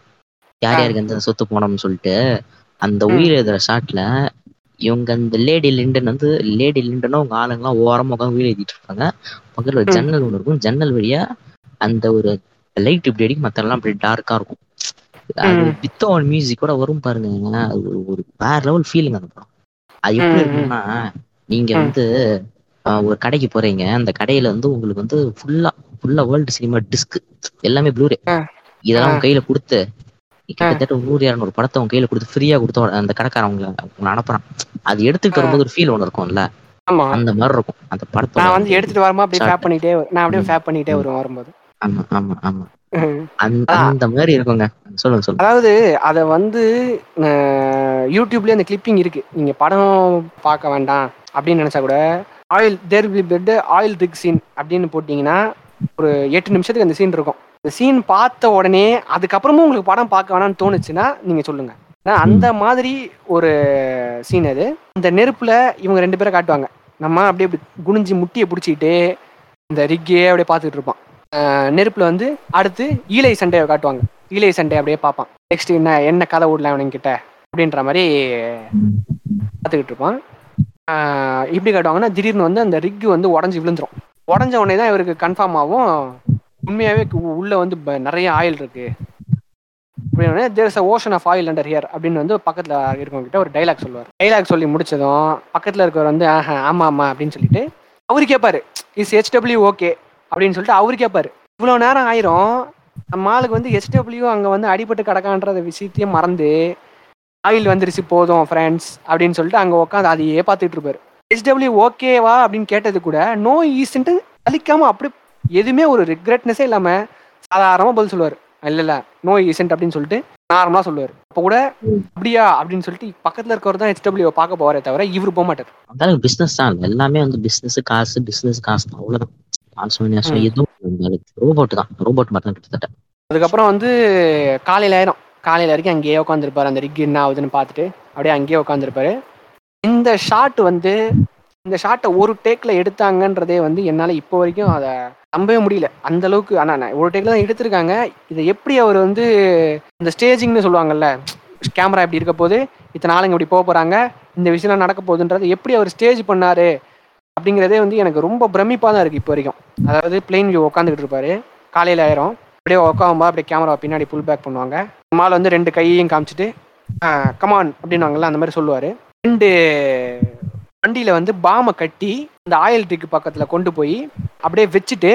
Speaker 2: யார். யாருக்கு எந்த சொத்து போனோம்னு சொல்லிட்டு அந்த. உயில் எழுதுற ஷாட்ல இவங்க அந்த லேடி லிண்டன் வந்து லேடி லிண்டனும் அவங்க ஆளுங்கெல்லாம் ஓரமா உட்காந்து உயில் எழுதிட்டு இருப்பாங்க பக்கத்துல. ஜன்னல் ஒன்று இருக்கும் ஜன்னல் வழியா அந்த ஒரு லைட் இப்படி அடிக்கும் மத்தெல்லாம் அப்படி டார்க்கா இருக்கும் அது
Speaker 1: ம்.
Speaker 2: வித்தவுட் மியூசிக் கூட வரும் பாருங்க ஒரு ஒரு வேற லெவல் ஃபீலிங் அந்த படம் அது எப்படி. இருக்கும்னா நீங்க. வந்து ஒரு கடைக்கு போறீங்க அந்த கடையில வந்து உங்களுக்கு வந்து ஃபுல்லா ஃபுல்லா வேர்ல்டு சினிமா டிஸ்க் எல்லாமே ப்ளூரே. இதெல்லாம் கையில கொடுத்து கிட்டத்தட்ட நூறு இரநூறு படத்தை உங்க கையில கொடுத்து ஃப்ரீயா கொடுத்து அந்த கடைக்காரன் உங்களை உங்களை அனுப்புறான். அது எடுத்துக்கிட்டு
Speaker 1: ஆ.
Speaker 2: வரும்போது ஒரு ஃபீல் ஒன்று இருக்கும்ல.
Speaker 1: ஆமா.
Speaker 2: அந்த மாதிரி இருக்கும். அந்த படத்தோட
Speaker 1: நான் வந்து எடுத்துட்டு வரும்போது அப்படியே. ஃபேப் பண்ணிட்டே நான் அப்படியே. ஃபேப் பண்ணிட்டே
Speaker 2: ம்.
Speaker 1: வருவேன் வரும்போது.
Speaker 2: ஆமா ஆமா ஆமா. அந்த மாதிரி இருக்குங்க. சொல்லுங்க சொல்லுங்க.
Speaker 1: அதாவது அதை வந்து அஹ், யூடியூப்லயே அந்த கிளிப்பிங் இருக்கு. நீங்க படம் பார்க்க வேண்டாம் அப்படின்னு நினைச்சா கூட oil there bet oil rig scene அப்படின்னு போட்டிங்கன்னா ஒரு எட்டு நிமிஷத்துக்கு அந்த சீன் இருக்கும். இந்த சீன் பார்த்த உடனே அதுக்கப்புறமும் உங்களுக்கு படம் பார்க்க வேணாம்னு தோணுச்சுன்னா நீங்க சொல்லுங்க. ஏன்னா அந்த மாதிரி ஒரு சீன் அது. இந்த நெருப்புல இவங்க ரெண்டு பேரை காட்டுவாங்க. நம்ம அப்படியே இப்படி குனிஞ்சு முட்டியை பிடிச்சிக்கிட்டு இந்த ரிக்கே அப்படியே பார்த்துட்டு இருப்பான். நெருப்புல வந்து அடுத்து ஈலை சண்டையை காட்டுவாங்க. ஈலை சண்டை அப்படியே பார்ப்பான். நெக்ஸ்ட் என்ன என்ன கதை விடலாம் அவனுங்கிட்ட அப்படின்ற மாதிரி பார்த்துக்கிட்டு இருப்பான். இப்படி காட்டுவாங்கன்னா திடீர்னு வந்து அந்த ரிக்கு வந்து உடஞ்சி விழுந்துரும். உடஞ்ச உடனே தான் இவருக்கு கன்ஃபார்ம் ஆகும். உண்மையாவே உள்ள வந்து நிறைய ஆயில் இருக்கு. அப்படின்னு there's ocean of oil under here அப்படின்னு வந்து பக்கத்துல இருக்கவங்க கிட்ட ஒரு டைலாக் சொல்லுவார். டைலாக் சொல்லி முடிச்சதும் பக்கத்துல இருக்கவர் வந்து ஆஹா ஆமா ஆமா அப்படின்னு சொல்லிட்டு அவரு கேட்பாரு இஸ் ஹெச்டபிள்யூ ஓகே அப்படின்னு சொல்லிட்டு அவரு கேட்பாரு இவ்வளவு நேரம் ஆயிரும் நம்ம ஆளுக்கு வந்து ஹெச்டபிள்யூ அங்க வந்து அடிபட்டு கிடக்கான்ற விஷயத்தையும் மறந்து ஆயில் வந்துருச்சு போதும் ஃப்ரெண்ட்ஸ் அப்படின்னு சொல்லிட்டு அங்க உட்காந்து அதையே பார்த்துட்டு இருப்பாரு. ஹெச்டபிள்யூ ஓகேவா அப்படின்னு கேட்டது கூட நோ ஈஸ்ன்ட்டு அழிக்காம அப்படி எதுவுமே ஒரு ரிக்ரெட்னஸே இல்லாம சாதாரணமா பதில் சொல்லுவாரு. இல்ல இல்ல நோ ஈசென்ட் அப்படின்னு சொல்லிட்டு நார்மலா சொல்லுவாரு. அப்ப கூட. அப்படியா? அப்படின்னு சொல்லிட்டு பக்கத்துல இருக்கவர் தான் ஹெச்டபிள்யூ பார்க்க போவாரே தவிர இவரு போக மாட்டார்.
Speaker 2: அதாவது பிசினஸ் தான். எல்லாமே வந்து பிசினஸ் காசு பிசினஸ் காசு தான். அவ்வளவுதான். கான்சோனியாசம். எதுவும் ரோபோட் தான். ரோபோட் மாதிரி தான் கிட்டத்தட்ட.
Speaker 1: அதுக்கப்புறம் வந்து காலையில ஆயிரும். காலையில வரைக்கும் அங்கேயே உட்காந்துருப்பாரு அந்த ரிக் என்ன ஆகுதுன்னு பார்த்துட்டு அப்படியே அங்கேயே உட்காந்துருப்பாரு இந்த ஷாட் வந்து இந்த ஷாட்டை ஒரு டேக்ல எடுத்தாங்கன்றதே வந்து என்னால இப்போ வரைக்கும் அதை நம்பவே முடியல. அந்த அளவுக்கு ஆனா நான் ஒரு டேக்ல தான் எடுத்திருக்காங்க. இதை எப்படி அவர் வந்து இந்த ஸ்டேஜிங்னு சொல்லுவாங்கல்ல கேமரா இப்படி இருக்க போது இத்தனை ஆளுங்க இப்படி போக போறாங்க இந்த விஷயம்லாம் நடக்க போகுதுன்றது எப்படி அவர் ஸ்டேஜ் பண்ணாரு அப்படிங்கிறதே வந்து எனக்கு ரொம்ப பிரமிப்பாக தான் இருக்கு இப்போ வரைக்கும். அதாவது பிளெயின் வியூ உட்காந்துக்கிட்டு இருப்பாரு. காலையில் ஆயிரும். அப்படியே உட்காவும்பா அப்படியே கேமரா பின்னாடி புல் பேக் பண்ணுவாங்க. மால் வந்து ரெண்டு கையையும் காமிச்சிட்டு கமான் அப்படின்னுவாங்கல்ல அந்த மாதிரி சொல்லுவார். ரெண்டு வண்டியில வந்து பாமை கட்டி அந்த ஆயில் ட்ரிக் பக்கத்துல கொண்டு போய் அப்படியே வச்சுட்டு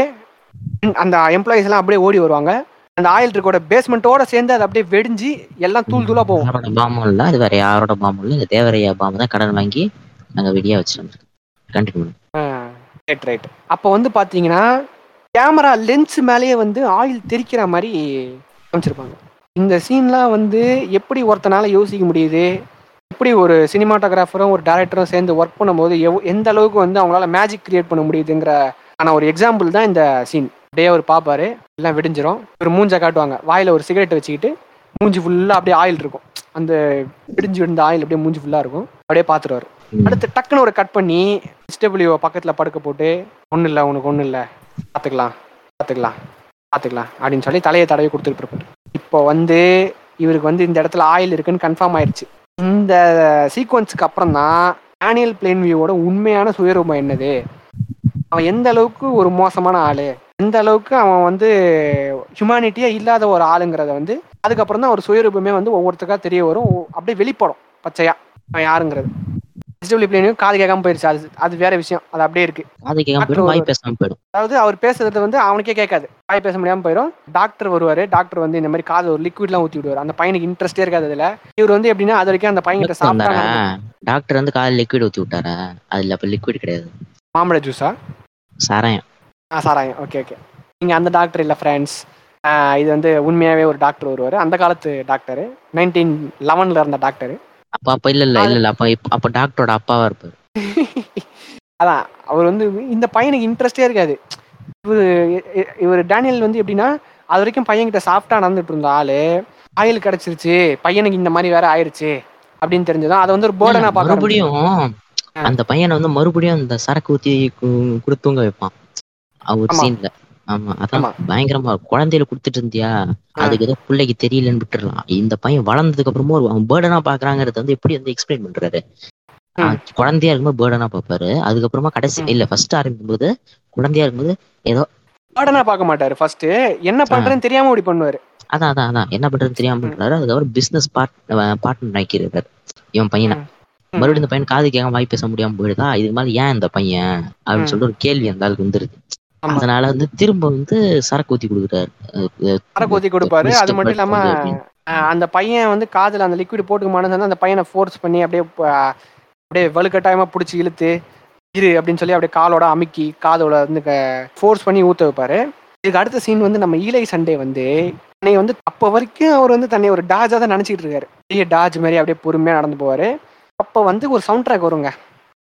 Speaker 1: அந்த எம்ப்ளாயிஸ் எல்லாம் அப்படியே ஓடி வருவாங்க. அந்த ஆயில் ட்ரிக்கோட பேஸ்மெண்ட்டோட சேர்ந்து அது அப்படியே வெடிஞ்சு எல்லாம் தூள் தூளா போகும்.
Speaker 2: பாம்பும் இல்ல அது வேற யாரோட பாம்பும் இல்ல இந்த தேவரையா பாம்பு தான் கடன் வாங்கி நாங்க வெடியா வச்சிருந்தோம். கண்டினியூ
Speaker 1: ரைட் ரைட் அப்போ வந்து பாத்தீங்கன்னா கேமரா லென்ஸ் மேலேயே வந்து ஆயில் தெரிக்கிற மாதிரி காமிச்சிருப்பாங்க. இந்த சீன்லாம் வந்து எப்படி ஒருத்தனால யோசிக்க முடியுது? எப்படி ஒரு சினிமாட்டோகிராஃபரும் ஒரு டேரக்டரும் சேர்ந்து ஒர்க் பண்ணும்போது எவ் எந்த அளவுக்கு வந்து அவங்களால மேஜிக் கிரியேட் பண்ண முடியுதுங்கிற ஆன ஒரு எக்ஸாம்பிள் தான் இந்த சீன் அப்படியே அவர் பார்ப்பாரு எல்லாம் விடிஞ்சிரும். ஒரு மூஞ்ச காட்டுவாங்க. வாயில ஒரு சிகரெட் வச்சுக்கிட்டு மூஞ்சி ஃபுல்லா அப்படியே ஆயில் இருக்கும். அந்த விடிஞ்சு விழுந்த ஆயில் அப்படியே மூஞ்சி ஃபுல்லா இருக்கும். அப்படியே பார்த்துருவாரு அடுத்து டக்குன்னு ஒரு கட் பண்ணி எஸ்டபிள்யூ பக்கத்துல படுக்க போட்டு ஒன்றும் இல்லை உனக்கு ஒன்றும் இல்லை. பார்த்துக்கலாம் பார்த்துக்கலாம் பார்த்துக்கலாம் அப்படின்னு சொல்லி தலையை தடவி கொடுத்துட்டு இருப்பாரு இப்போ வந்து இவருக்கு வந்து இந்த இடத்துல ஆயில் இருக்குன்னு கன்ஃபார்ம் ஆயிடுச்சு இந்த சீக்வன்ஸுக்கு அப்புறம் தான் டேனியல் பிளேன் வியூவோட உண்மையான சுயரூபம் என்னது? அவன் எந்த அளவுக்கு ஒரு மோசமான ஆளு? எந்த அளவுக்கு அவன் வந்து ஹியூமானிட்டியே இல்லாத ஒரு ஆளுங்கிறத வந்து அதுக்கப்புறம் தான் ஒரு சுயரூபமே வந்து ஒவ்வொருத்தருக்கா தெரிய வரும். அப்படியே வெளிப்படும் பச்சையா. அவன் யாருங்கிறது. எஸ்டபிள்யூ பிளேனுக்கு காது கேட்காம போயிருச்சு. அது அது வேற விஷயம். அது அப்படியே இருக்கு.
Speaker 2: காது கேட்காம போயிடும் வாய் பேசாம போயிடும்.
Speaker 1: அதாவது அவர் பேசுறது வந்து அவனுக்கே கேட்காது. வாய் பேச முடியாம போயிடும் டாக்டர் வருவாரு. டாக்டர் வந்து இந்த மாதிரி காது ஒரு லிக்விட்லாம் ஊத்தி விடுவார் அந்த பையனுக்கு இன்ட்ரெஸ்டே இருக்காது அதுல. இவர் வந்து எப்படின்னா அது வரைக்கும் அந்த பையன்கிட்ட சாப்பிட்டாங்க.
Speaker 2: டாக்டர் வந்து காலையில் லிக்விட் ஊத்தி விட்டாரா? அதுல அப்ப லிக்விட் கிடையாது.
Speaker 1: மாம்பழ ஜூஸா
Speaker 2: சாராயம்.
Speaker 1: ஆ சாராயம். ஓகே ஓகே நீங்க அந்த டாக்டர் இல்ல ஃப்ரெண்ட்ஸ் இது வந்து உண்மையாவே ஒரு டாக்டர் வருவாரு. அந்த காலத்து டாக்டர் நைன்டீன் லெவன்ல இருந்த டாக்டர்
Speaker 2: அப்ப அப்ப இல்ல இல்ல இல்ல இல்ல. அப்ப அப்ப டாக்டரோட அப்பாவா இருப்பாரு.
Speaker 1: அதான் அவர் வந்து இந்த பையனுக்கு இன்ட்ரெஸ்டே இருக்காது. இவர் இவர் டேனியல் வந்து எப்படின்னா அது வரைக்கும் பையன்கிட்ட சாஃப்டா நடந்துட்டு இருந்த ஆளு. ஆயில் கிடைச்சிருச்சு பையனுக்கு இந்த மாதிரி வேற ஆயிருச்சு அப்படின்னு தெரிஞ்சதும் அதை வந்து ஒரு போர்டனா பார்க்க
Speaker 2: மறுபடியும் அந்த பையனை வந்து மறுபடியும் அந்த சரக்கு ஊத்தி கு- குடுத்து தூங்க வைப்பான் அவர். சீன்ல ஆமா அதான். பயங்கரமா. குழந்தையில குடுத்துட்டு இருந்தியா அதுக்கு ஏதோ பிள்ளைக்கு தெரியலன்னு விட்டுறலாம் இந்த பையன் வளர்ந்ததுக்கு அப்புறமா ஒரு அவன் பேர்டனா பாக்குறாங்கறத வந்து எப்படி வந்து எக்ஸ்பிளைன் பண்றாரு? குழந்தையா இருக்கும்போது பேர்டனா பாப்பாரு. அதுக்கப்புறமா கடைசி. இல்ல ஃபர்ஸ்ட் ஆரம்பிக்கும் போது குழந்தையா இருக்கும்போது ஏதோ
Speaker 1: போர்டனா பார்க்க மாட்டாரு. ஃபர்ஸ்ட் என்ன பண்றேன்னு தெரியாம இப்படி பண்ணுவாரு.
Speaker 2: அதான் அதான் அதான். என்ன பண்றதுன்னு தெரியாம. பண்றாரு. அதுக்கப்புறம் பிசினஸ் பார்ட் பார்ட்னர் ஆக்கிடுறாரு இவன் பையனை. மறுபடியும் இந்த பையன் காது கேட்காம வாய் பேச முடியாம போயிடுதா? இதுக்கு மேல ஏன் இந்த பையன்? அப்படின்னு. சொல்லிட்டு ஒரு கேள்வி அந்த ஆளுக்கு வந்துருது. அதனால வந்து திரும்ப வந்து சரக்கு ஊத்தி கொடுக்குறாரு.
Speaker 1: சரக்கு ஊத்தி கொடுப்பாரு. அது. மட்டும் இல்லாம அந்த பையன் வந்து காதுல அந்த லிக்விட் போட்டுக்குமான்னு சொன்னா அந்த பையனை ஃபோர்ஸ் பண்ணி அப்படியே அப்படியே வலுக்கட்டாயமா பிடிச்சி இழுத்து இரு அப்படின்னு சொல்லி அப்படியே காலோட அமுக்கி காதோட வந்து ஃபோர்ஸ் பண்ணி ஊத்த வைப்பாரு. இதுக்கு அடுத்த சீன் வந்து நம்ம ஈலை சண்டே வந்து தன்னை வந்து அப்ப வரைக்கும் அவர் வந்து தன்னை ஒரு டாஜா தான் நினைச்சிட்டு இருக்காரு. பெரிய டாஜ் மாதிரி அப்படியே பொறுமையா நடந்து போவாரு. அப்ப வந்து ஒரு சவுண்ட் ட்ராக் வருங்க.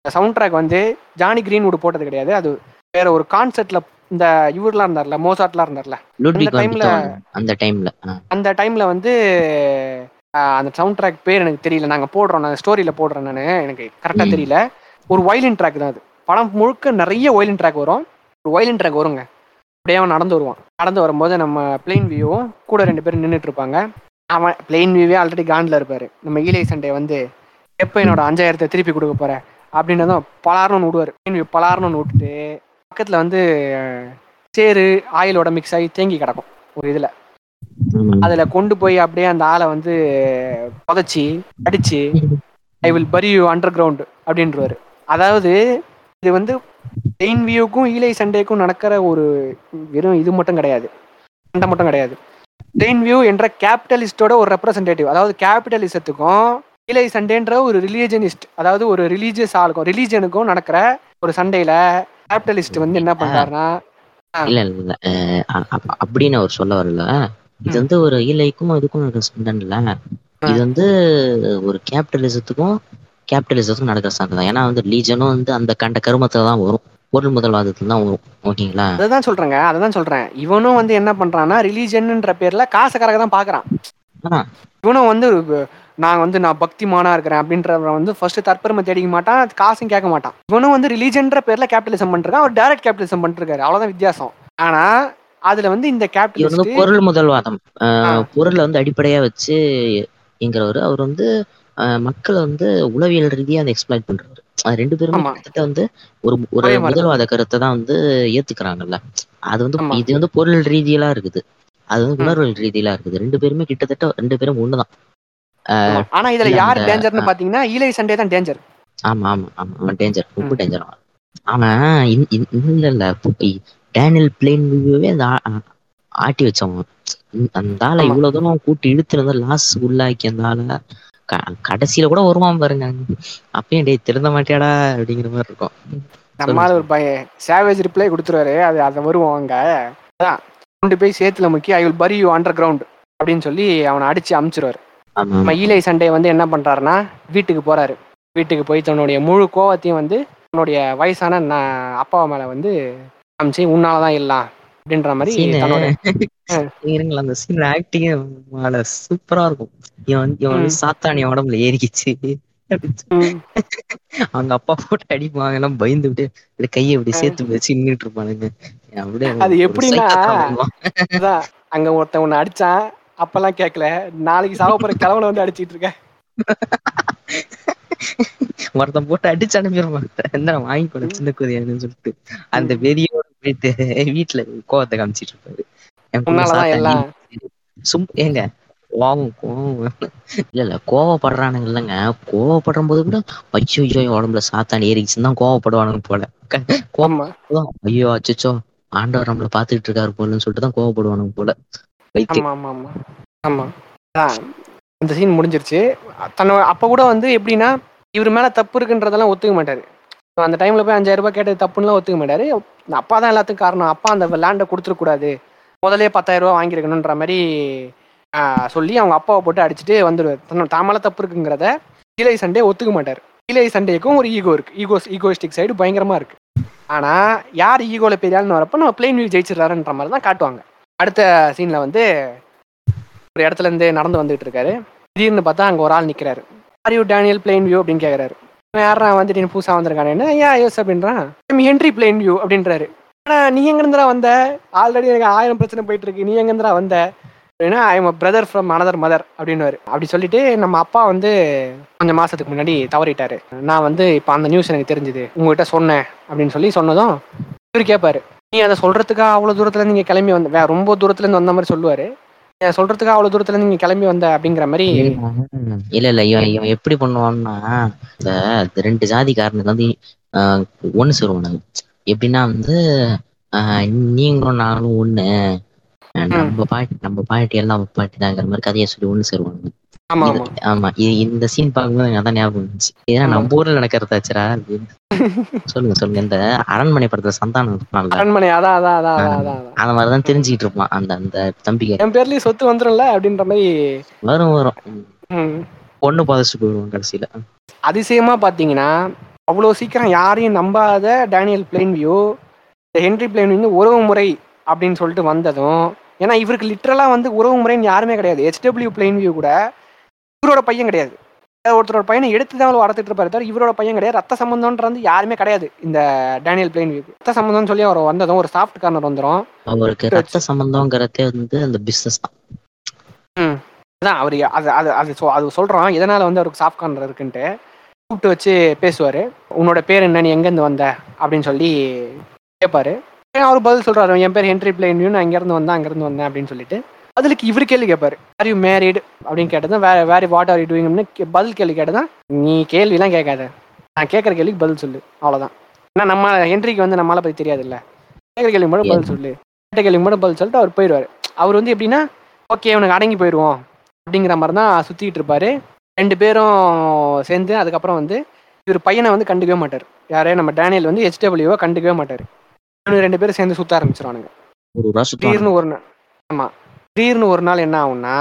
Speaker 1: சவுண்ட் ட்ராக் வந்து ஜானி கிரீன்வுட் போட்டது கிடையாது. அது வேற ஒரு கான்செர்ட்ல இந்த இவர்லாம் இருந்தார்ல மோசாட்லாம் இருந்தார்ல. அந்த
Speaker 2: பீத்தோவன் அந்த டைம்ல
Speaker 1: அந்த டைம்ல வந்து அந்த சவுண்ட் ட்ராக் பேர் எனக்கு தெரியல. நாங்க போடுறோம் நான் ஸ்டோரியில போடுறேன் நான். எனக்கு கரெக்டா. தெரியல. ஒரு வயலின் ட்ராக் தான் அது. படம் முழுக்க நிறைய வயலின் ட்ராக் வரும். ஒரு வயலின் ட்ராக் வருங்க. அப்படியே அவன் நடந்து வருவான். நடந்து வரும்போது நம்ம பிளெயின் வியூவும் கூட ரெண்டு பேரும் நின்றுட்டு இருப்பாங்க அவன் பிளெயின் வியூவே ஆல்ரெடி காண்டில் இருப்பாரு. நம்ம ஈலை சண்டே வந்து எப்போ என்னோட அஞ்சாயிரத்தை திருப்பி கொடுக்க போற? அப்படின்னதும் பலார்னு விடுவார். பிளெயின் வியூ பலார்னு விட்டுட்டு பக்கத்துல வந்து சேறு ஆயிலோட மிக்ஸ் ஆகி தேங்கி கிடக்கும் ஒரு இதுல. அதுல கொண்டு போய் அப்படியே அந்த ஆளை வந்து புதைச்சி அடிச்சு I will bury you underground அப்படின்றவாரு. அதாவது இது வந்து பெயின் வியூக்கும் ஈலை சண்டேக்கும் நடக்கிற ஒரு வெறும் இது மட்டும் கிடையாது. சண்டை மட்டும் கிடையாது. பெயின் வியூ என்ற கேபிட்டலிஸ்டோட ஒரு ரெப்ரசன்டேட்டிவ் அதாவது கேபிட்டலிசத்துக்கும் ஈலை சண்டேன்ற ஒரு ரிலீஜனிஸ்ட் அதாவது ஒரு ரிலீஜியஸ் ஆளுக்கும் ரிலீஜனுக்கும் நடக்கிற ஒரு சண்டையில கேபிட்டலிஸ்ட் வந்து என்ன பண்றாருன்னா
Speaker 2: இல்ல இல்ல அப்படின்னு அவர் சொல்ல வரல. இது வந்து ஒரு இலைக்கும் இதுக்கும் சண்டைன்னு இல்ல. இது வந்து ஒரு கேபிட்டலிசத்துக்கும் கேபிட்டலிசத்துக்கும் நடக்கிற சண்டை தான். ஏன்னா வந்து லீஜனும் வந்து அந்த கண்ட கருமத்துல தான் வரும். பொருள் முதல்வாதத்துல தான் வரும். ஓகேங்களா?
Speaker 1: அதான் சொல்றேங்க அதான் சொல்றேன். இவனும் வந்து என்ன பண்றான்னா ரிலீஜன்ன்ற பேர்ல காசுக்காரங்க தான் பாக்குறான். இவனும் வந்து நான் வந்து நான் பக்திமானா இருக்கிறேன் அப்படின்றவன் வந்து ஃபர்ஸ்ட் தற்பெருமை தேடிக்க மாட்டான் காசும் கேட்க மாட்டான் இவனும் வந்து ரிலீஜன்ற பேர்ல கேபிட்டலிசம் பண்ணிருக்கான் அவர் டைரக்ட் கேபிட்டலிசம் பண்ணிருக்காரு அவ்வளவுதான் வித்தியாசம் ஆனா அதுல வந்து இந்த கேபிட்டலிஸ்ட்
Speaker 2: பொருள் முதல்வாதம். பொருளை வந்து அடிப்படையா வச்சு என்கிறவர் அவர் வந்து மக்களை வந்து உளவியல் ரீதியா அதை எக்ஸ்பிளைன் பண்றாரு அது ரெண்டு பேருமே. கிட்டத்தட்ட வந்து ஒரு ஒரு. முதல்வாத கருத்தை தான் வந்து ஏத்துக்கிறாங்கல்ல அது வந்து. இது வந்து பொருள் ரீதியலா இருக்குது அது வந்து
Speaker 1: ம்.
Speaker 2: உணர்வுகள் ரீதியிலா இருக்குது ரெண்டு பேருமே கிட்டத்தட்ட ரெண்டு பேரும் ஒண்ணுதான்.
Speaker 1: ஆனா இதுல யார் டேஞ்சர்னு பாத்தீங்கன்னா ஈலை சண்டே தான் டேஞ்சர்
Speaker 2: ஆமா ஆமா ஆமா. அவன் டேஞ்சர் ரொம்ப டேஞ்சர் அவன் இல்ல இல்ல. டேனியல் பிளேன் வியூவே ஆட்டி வச்சவன் அந்த ஆளை. இவ்வளவு தூரம் கூட்டி இழுத்துருந்த லாஸ் உள்ளாக்கி அந்த ஆளை கடைசியில கூட வருவான் பாருங்க. அப்பயும் டேய் திருந்த மாட்டியாடா? அப்படிங்கிற மாதிரி இருக்கும்.
Speaker 1: நம்மால ஒரு பய சேவேஜ் ரிப்ளை கொடுத்துருவாரு. அது அதை வருவோம் அங்க. அதான். கொண்டு போய் சேத்துல முக்கி I will bury you underground அப்படின்னு சொல்லி அவனை அடிச்சு அமுச்சிருவாரு. ஈலை சண்டே வந்து என்ன பண்றாருன்னா வீட்டுக்கு போறாரு. வீட்டுக்கு போய் தன்னுடைய முழு கோவத்தையும் வந்து தன்னுடைய வயசான ந- அப்பா மேல வந்து காமிச்சு உன்னாலதான் எல்லாம் அப்படின்ற மாதிரி
Speaker 2: அந்த சீன் ஆக்டிங் சூப்பரா இருக்கும். இவன் இவன். சாத்தானி உடம்புல ஏறிக்கிச்சு. அவங்க அப்பா போட்டு அடிப்பாங்க எல்லாம் பயந்து விட்டு இப்படி கையை இப்படி சேர்த்து வச்சு நின்றுட்டு இருப்பானுங்க.
Speaker 1: அது எப்படின்னா அங்க ஒருத்தன் உன்னை அடிச்சான் அப்பெல்லாம் கேட்கல நாளைக்கு சாவ போற கிழவனை வந்து அடிச்சிட்டு இருக்க.
Speaker 2: ஒருத்தன் போட்டு அடிச்சு அனுப்பிடுவான். என்ன வாங்கி கொடு சின்ன குதியான்னு சொல்லிட்டு. அந்த வெறியோட போயிட்டு வீட்டுல கோவத்தை காமிச்சிட்டு இருப்பாரு. சும் ஏங்க கோவம் கோவம். இல்ல இல்ல கோவப்படுறானுங்க இல்லைங்க. கோவப்படுற போது கூட ஐயோ ஐயோ உடம்புல சாத்தான் ஏறிச்சுன்னு தான் கோவப்படுவானுங்க போல. கோவம் ஐயோ அச்சச்சோ ஆண்டவர் நம்மள பாத்துக்கிட்டு இருக்காரு போலன்னு சொல்லிட்டு தான் கோவப்படுவானுங்க போல.
Speaker 1: ஆமா ஆமா ஆமா. ஆமா அந்த சீன் முடிஞ்சிருச்சு. தன்னை அப்ப கூட வந்து எப்படின்னா இவர் மேல தப்பு இருக்குன்றதெல்லாம் ஒத்துக்க மாட்டாரு. அந்த டைம்ல போய் அஞ்சாயிரம் ரூபாய் கேட்டது தப்புன்னுலாம் ஒத்துக்க மாட்டாரு. அப்பா தான் எல்லாத்துக்கும் காரணம். அப்பா அந்த லேண்டை கொடுத்துருக்கூடாது முதலே பத்தாயிரம் ரூபாய் வாங்கியிருக்கணுன்ற மாதிரி ஆஹ், சொல்லி அவங்க அப்பாவை போட்டு அடிச்சுட்டு வந்துடுவார். தன்னோட தாமல தப்பு இருக்குங்கிறத இலை சண்டே ஒத்துக்க மாட்டார். இலை சண்டேக்கும் ஒரு ஈகோ இருக்கு. ஈகோ ஈகோஸ்டிக் சைடு பயங்கரமா இருக்கு. ஆனா யார் ஈகோல பெரியாள்னு வரப்போ வரப்ப நம்ம பிளெயின் வியூ ஜெயிச்சிடறாருன்ற மாதிரி தான் காட்டுவாங்க. அடுத்த சீன்ல வந்து ஒரு இடத்துல இருந்து நடந்து வந்துட்டு இருக்காரு. திடீர்னு பார்த்தா அங்க ஒரு ஆள் நிக்கிறாரு. Are you Daniel Plainview அப்படின்னு கேக்குறாரு. யாரா வந்துட்டு நீ புதுசா வந்திருக்கானே. ஏன் யோஸ் அப்படின்றான்? ஹென்ரி பிளேன் வியூ அப்படின்றாரு. ஆனா நீ எங்க வந்த? ஆல்ரெடி எனக்கு ஆயிரம் பிரச்சனை போயிட்டு இருக்கு. நீ எங்க வந்த? அப்படின்னா I am brother from another mother அப்படின்னுவாரு. அப்படி சொல்லிட்டு நம்ம அப்பா வந்து கொஞ்சம் மாசத்துக்கு முன்னாடி தவறிட்டாரு. நான் வந்து இப்போ அந்த நியூஸ் எனக்கு தெரிஞ்சுது. உங்ககிட்ட சொன்னேன் அப்படின்னு சொல்லி சொன்னதும் இவர் கேட்பாரு நீ அதை சொல்றதுக்கா அவ்வளவு தூரத்துல இருந்து நீங்க கிளம்பி வந்த வே- ரொம்ப தூரத்துல இருந்து வந்த மாதிரி சொல்லுவாரு. நீ அதை சொல்றதுக்கா அவ்வளவு தூரத்துல இருந்து நீங்க கிளம்பி வந்த அப்படிங்கிற மாதிரி.
Speaker 2: இல்ல இல்ல இவன் இவன் எப்படி பண்ணுவான்னா இந்த ரெண்டு ஜாதிக்காரனுக்கு வந்து ஒண்ணு சேருவானுங்க எப்படின்னா வந்து நீங்களும் நானும் ஒண்ணு நம்ம பாட்டி நம்ம பாட்டி எல்லாம் பாட்டி தாங்கிற மாதிரி கதையை சொல்லி ஒண்ணு சேருவானுங்க
Speaker 1: ஆமா
Speaker 2: இந்த சீன் பார்க்கும்போது எனக்கு அதான் ஞாபகம் இருந்துச்சு ஏன்னா. நம்ம ஊர்ல நடக்கிறதாச்சுரா சொல்லுங்க சொல்லுங்க இந்த அரண்மனை படத்துல சந்தானம் இருப்பான்ல
Speaker 1: அரண்மனை அதான் அதான் அதான்.
Speaker 2: அந்த மாதிரிதான் தெரிஞ்சுக்கிட்டு இருப்பான் அந்த அந்த தம்பிக்கு.
Speaker 1: என் பேர்லயும் சொத்து வந்துரும்ல அப்படின்ற மாதிரி
Speaker 2: வரும் வரும். பொண்ணு பாதிச்சுட்டு போயிடுவான் கடைசியில.
Speaker 1: அதிசயமா பாத்தீங்கன்னா அவ்வளோ சீக்கிரம் யாரையும் நம்பாத டேனியல் பிளேன் வியூ இந்த ஹென்ரி பிளேன் வந்து உறவு முறை அப்படின்னு சொல்லிட்டு வந்ததும் ஏன்னா இவருக்கு லிட்டரலா வந்து உறவு முறைன்னு யாருமே கிடையாது. ஹெச்டபிள்யூ பிளேன் வியூ கூட இவரோட பையன் கிடையாது. ஒருத்தரோட பையனை எடுத்து தான் வளர்த்துட்டு இருப்பாரு தவிர இவரோட பையன் கிடையாது. ரத்த சம்பந்தம்ன்றது யாருமே கிடையாது இந்த டேனியல் பிளேன் வியூ ரத்த சம்பந்தம்னு சொல்லி அவர் வந்ததும் ஒரு சாஃப்ட் கார்னர் வந்துடும்
Speaker 2: அவருக்கு ரத்த சம்பந்தம்ங்கிறதே வந்து அந்த பிசினஸ் தான்.
Speaker 1: அதான் அவர் அது அது அது சொ- அது சொல்கிறோம் எதனால் வந்து அவருக்கு சாஃப்ட் கார்னர் இருக்குன்ட்டு கூப்பிட்டு வச்சு பேசுவார். உன்னோட பேர் என்ன? நீ எங்கேருந்து வந்த? அப்படின்னு சொல்லி கேட்பாரு அவர் பதில் சொல்கிறாரு என் பேர் ஹென்ரி பிளேன் நான் இங்கேருந்து வந்தேன் அங்கேருந்து வந்தேன் அப்படின்னு சொல்லிட்டு. அதுக்கு இவர் கேள்வி கேட்பாரு ஆர் யூ மேரிடு அப்படின்னு கேட்டதும் வேற வேற வாட் ஆர் யூ டூயிங்னு பதில் கேள்வி கேட்டதான் நீ கேள்விலாம் கேட்காத. நான் கேட்குற கேள்விக்கு பதில் சொல்லு. அவ்வளோதான் ஏன்னா நம்ம ஹென்ரிக்கு வந்து நம்மளால பற்றி தெரியாதுல்ல. கேட்குற கேள்வி மட்டும் பதில் சொல்லு. கேட்ட கேள்வி மட்டும் பதில் சொல்லிட்டு அவர் போயிடுவார் அவர் வந்து எப்படின்னா ஓகே இவனுக்கு அடங்கி போயிடுவோம் அப்படிங்கிற மாதிரி தான் சுற்றிக்கிட்டு இருப்பாரு. ரெண்டு பேரும் சேர்ந்து அதுக்கப்புறம் வந்து இவர் பையனை வந்து கண்டுக்கவே மாட்டார். யாரே நம்ம டேனியல் வந்து ஹெச்டபிள்யூவை கண்டுக்கவே மாட்டார். இவனுக்கு ரெண்டு பேரும் சேர்ந்து சுத்த ஆரம்பிச்சிருவானுங்க.
Speaker 2: ஒரு சுத்தம்
Speaker 1: திடீர்னு ஒரு நாள் என்ன ஆகும்னா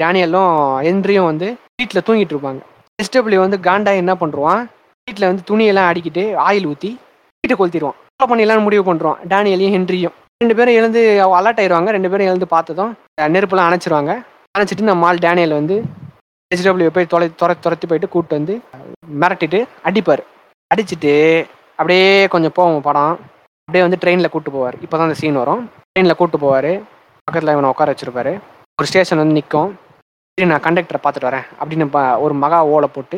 Speaker 1: டேனியலும் என்ட்ரியும் வந்து வீட்டில் தூங்கிட்டு இருப்பாங்க. எஸ்டபிள்யூ வந்து காண்டா என்ன பண்ணுறான் வீட்டில் வந்து துணியெல்லாம் அடிக்கிட்டு ஆயில் ஊற்றி வீட்டை கொளுத்திடுவான். ஃபாலோ பண்ணிடலாம்னு முடிவு பண்ணுறான் டேனியலையும் ஹென்ரியும். ரெண்டு பேரும் எழுந்து அலர்ட் ஆயிடுவாங்க ரெண்டு பேரும் எழுந்து பார்த்ததும் நெருப்புலாம் அணைச்சிருவாங்க. அணைச்சிட்டு நம்ம ஆள் டேனியல் வந்து ஹெச்டபிள்யூ போய் தொலை துர துரத்தி போயிட்டு கூப்பிட்டு வந்து மிரட்டிட்டு அடிப்பார். அடிச்சிட்டு அப்படியே கொஞ்சம் போவோம் படம். அப்படியே வந்து ட்ரெயினில் கூட்டு போவார். இப்போ தான் அந்த சீன் வரும். ட்ரெயினில் கூட்டு போவார். பக்கத்தில் இவனை உட்கார வச்சிருப்பாரு. ஒரு ஸ்டேஷன் வந்து நிற்கும் சரி நான் கண்டக்டரை பார்த்துட்டு வரேன் அப்படின்னு ஒரு மகா ஓலை போட்டு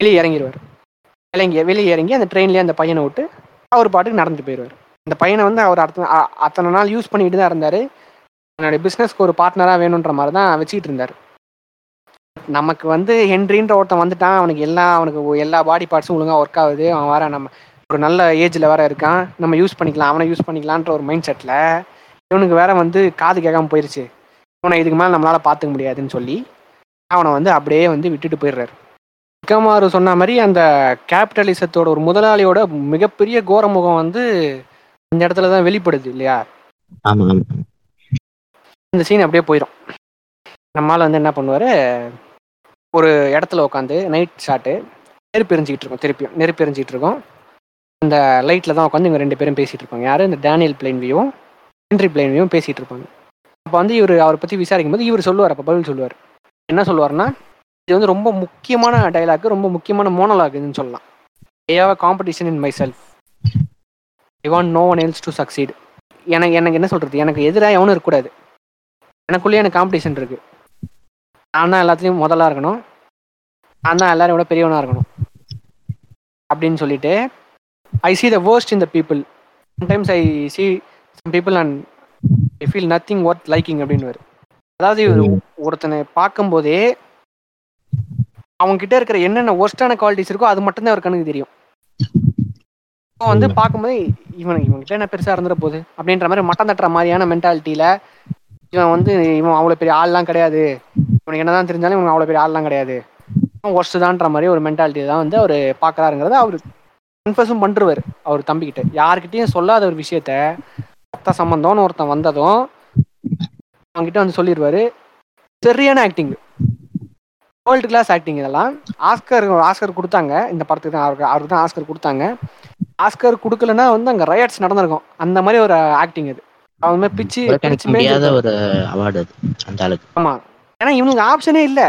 Speaker 1: வெளியே இறங்கிடுவார் இறங்கி வெளியே இறங்கி அந்த ட்ரெயின்லேயே அந்த பையனை விட்டு அவர் பாட்டுக்கு நடந்துட்டு போயிடுவார் அந்த பையனை வந்து அவர் அத்தனை அத்தனை நாள் யூஸ் பண்ணிட்டு தான் இருந்தார். என்னுடைய பிஸ்னஸ்க்கு ஒரு பார்ட்னராக வேணுன்ற மாதிரி தான் வச்சுக்கிட்டு இருந்தார். நமக்கு வந்து ஹென்ரின்ற ஒருத்தன் வந்துட்டான். அவனுக்கு எல்லா அவனுக்கு எல்லா பாடி பார்ட்ஸும் ஒழுங்காக ஒர்க் ஆகுது. அவன் வர நம்ம ஒரு நல்ல ஏஜில் வர இருக்கான். நம்ம யூஸ் பண்ணிக்கலாம் அவனை யூஸ் பண்ணிக்கலான்ற ஒரு மைண்ட் செட்டில் இவனுக்கு வேற வந்து காது கேட்காம போயிருச்சு. இவனை இதுக்கு மேலே நம்மளால பார்த்துக்க முடியாதுன்னு சொல்லி அவனை வந்து அப்படியே வந்து விட்டுட்டு போயிடுறாரு. விக்ரமாரு சொன்ன மாதிரி அந்த கேபிட்டலிசத்தோட ஒரு முதலாளியோட மிகப்பெரிய கோரமுகம் வந்து இந்த இடத்துல தான் வெளிப்படுது இல்லையா? இந்த சீன் அப்படியே போயிடும் நம்மால் வந்து என்ன பண்ணுவார்? ஒரு இடத்துல உட்காந்து நைட் ஷாட்டு நெருப்பு எரிஞ்சிக்கிட்டு இருக்கோம் திருப்பியும். நெருப்பு எரிஞ்சிக்கிட்டு இருக்கோம். அந்த லைட்டில் தான் உட்காந்து இவங்க ரெண்டு பேரும் பேசிகிட்டு இருப்பாங்க. யார்? இந்த டேனியல் பிளைன்வியும் ஹென்ரி பிளேனையும் பேசிகிட்டு இருப்பாங்க. அப்போ வந்து இவர் அவரை பற்றி விசாரிக்கும் போது இவர் சொல்லுவார் அப்போ பதில் சொல்லுவார். என்ன சொல்லுவார்னா இது வந்து ரொம்ப முக்கியமான டைலாக் ரொம்ப முக்கியமான மோனலாக் சொல்லலாம். I have competition in myself I want no one else to succeed எனக்கு எனக்கு என்ன சொல்கிறது எனக்கு எதிராக எவனும் இருக்கக்கூடாது. எனக்குள்ளேயே எனக்கு காம்படிஷன் இருக்குது நான் தான் எல்லாத்துலேயும் முதலாக இருக்கணும். நான் தான் எல்லாரும் விட பெரியவனாக இருக்கணும். அப்படின்னு சொல்லிட்டு I see the worst in the people sometimes I see people and I feel nothing worth liking அப்படின்னு அதாவது. ஒருத்தனை பார்க்கும்போதே அவங்க கிட்ட இருக்கிற என்னென்ன ஒர்ஸ்டான குவாலிட்டிஸ் இருக்கோ அது மட்டும்தான் அவர் கண்ணுக்கு தெரியும். இப்போ வந்து. பார்க்கும்போது இவன் இவன் கிட்ட என்ன பெருசா இருந்துட போகுது? அப்படின்ற மாதிரி மட்டம் தட்டுற மாதிரியான மென்டாலிட்டியில இவன் வந்து இவன் அவ்வளவு பெரிய ஆள்லாம் கிடையாது. இவனுக்கு என்னதான் தெரிஞ்சாலும் இவன் அவ்வளவு பெரிய ஆள்லாம் கிடையாது. ஒர்ஸ்ட் தான்ற மாதிரி ஒரு மென்டாலிட்டி தான் வந்து அவர் பாக்குறாருங்கிறத அவர் கன்ஃபர்ஸும் பண்ருவார். அவர் தம்பிக்கிட்ட. யாருக்கிட்டையும் சொல்லாத ஒரு விஷயத்த ரத்த சம்பந்தம்னு ஒருத்தன் வந்ததும் அவன்கிட்ட வந்து சொல்லிடுவாரு சரியான ஆக்டிங் வேர்ல்டு கிளாஸ் ஆக்டிங் இதெல்லாம். ஆஸ்கர் ஆஸ்கர் கொடுத்தாங்க. இந்த படத்துக்கு தான் அவருக்கு அவருக்கு தான் ஆஸ்கர் கொடுத்தாங்க. ஆஸ்கர் கொடுக்கலன்னா வந்து அங்க ரயட்ஸ் நடந்திருக்கும். அந்த மாதிரி ஒரு ஆக்டிங் இது. அவன் மாதிரி பிச்சு.
Speaker 2: ஒரு அவார்டு அது அந்த ஆளுக்கு
Speaker 1: ஆமா. ஏன்னா இவனுக்கு ஆப்ஷனே இல்ல.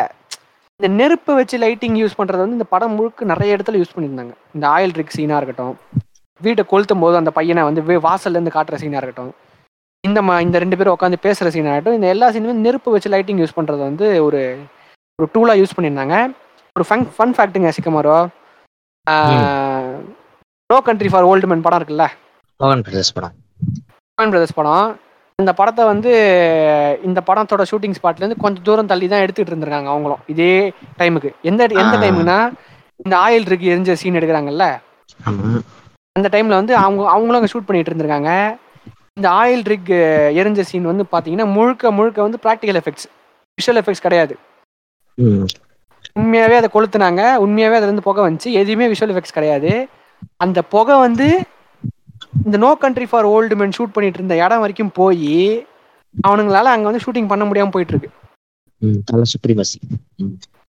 Speaker 1: இந்த நெருப்பு வச்சு லைட்டிங் யூஸ் பண்றது வந்து இந்த படம் முழுக்க நிறைய இடத்துல யூஸ் பண்ணியிருந்தாங்க. இந்த ஆயில் ட்ரிக் சீனா இருக்கட்டும். வீட்டை கொளுத்தும் போது அந்த பையனை வந்து வே- வாசல்ல இருந்து காட்டுற சீனா இருக்கட்டும். இந்த ம- இந்த ரெண்டு பேரும் உட்காந்து பேசுற சீனா இருக்கட்டும். இந்த எல்லா சீனுமே நெருப்பு வச்சு லைட்டிங் யூஸ் பண்றது வந்து ஒரு ஒரு டூலா யூஸ் பண்ணியிருந்தாங்க. ஒரு ஃபன் ஃபன் ஃபேக்ட்டுங்க சிக்கமாரோ. No country for old man படம் இருக்குல்ல?
Speaker 2: மோகன் பிரதேஷ் படம்.
Speaker 1: மோகன் பிரதர்ஸ் படம். இந்த படத்தை வந்து இந்த படத்தோட ஷூட்டிங் ஸ்பாட்ல இருந்து கொஞ்சம் தூரம் தள்ளி தான் எடுத்துட்டு இருந்திருக்காங்க அவங்களும். இதே டைமுக்கு எந்த எந்த. டைமுக்குன்னா இந்த ஆயில் இருக்கு எரிஞ்ச சீன் எடுக்கிறாங்கல்ல? அந்த டைம்ல வந்து அவங்க அவங்களும் அங்கே ஷூட் பண்ணிட்டு இருந்திருக்காங்க. இந்த ஆயில் ரிக் எரிஞ்ச சீன் வந்து பாத்தீங்கன்னா முழுக்க முழுக்க வந்து ப்ராக்டிக்கல் எஃபெக்ட்ஸ் விஷுவல் எஃபெக்ட்ஸ் கிடையாது. உண்மையாவே அதை கொளுத்துனாங்க. உண்மையாவே அதுல இருந்து புகை வந்துச்சு. எதுவுமே விஷுவல் எஃபெக்ட்ஸ் கிடையாது. அந்த புகை வந்து இந்த no country for old men shoot பண்ணிட்டு இருந்த இடம் வரைக்கும் போய் அவனுங்களால அங்க வந்து ஷூட்டிங் பண்ண முடியாம போயிட்டு இருக்கு.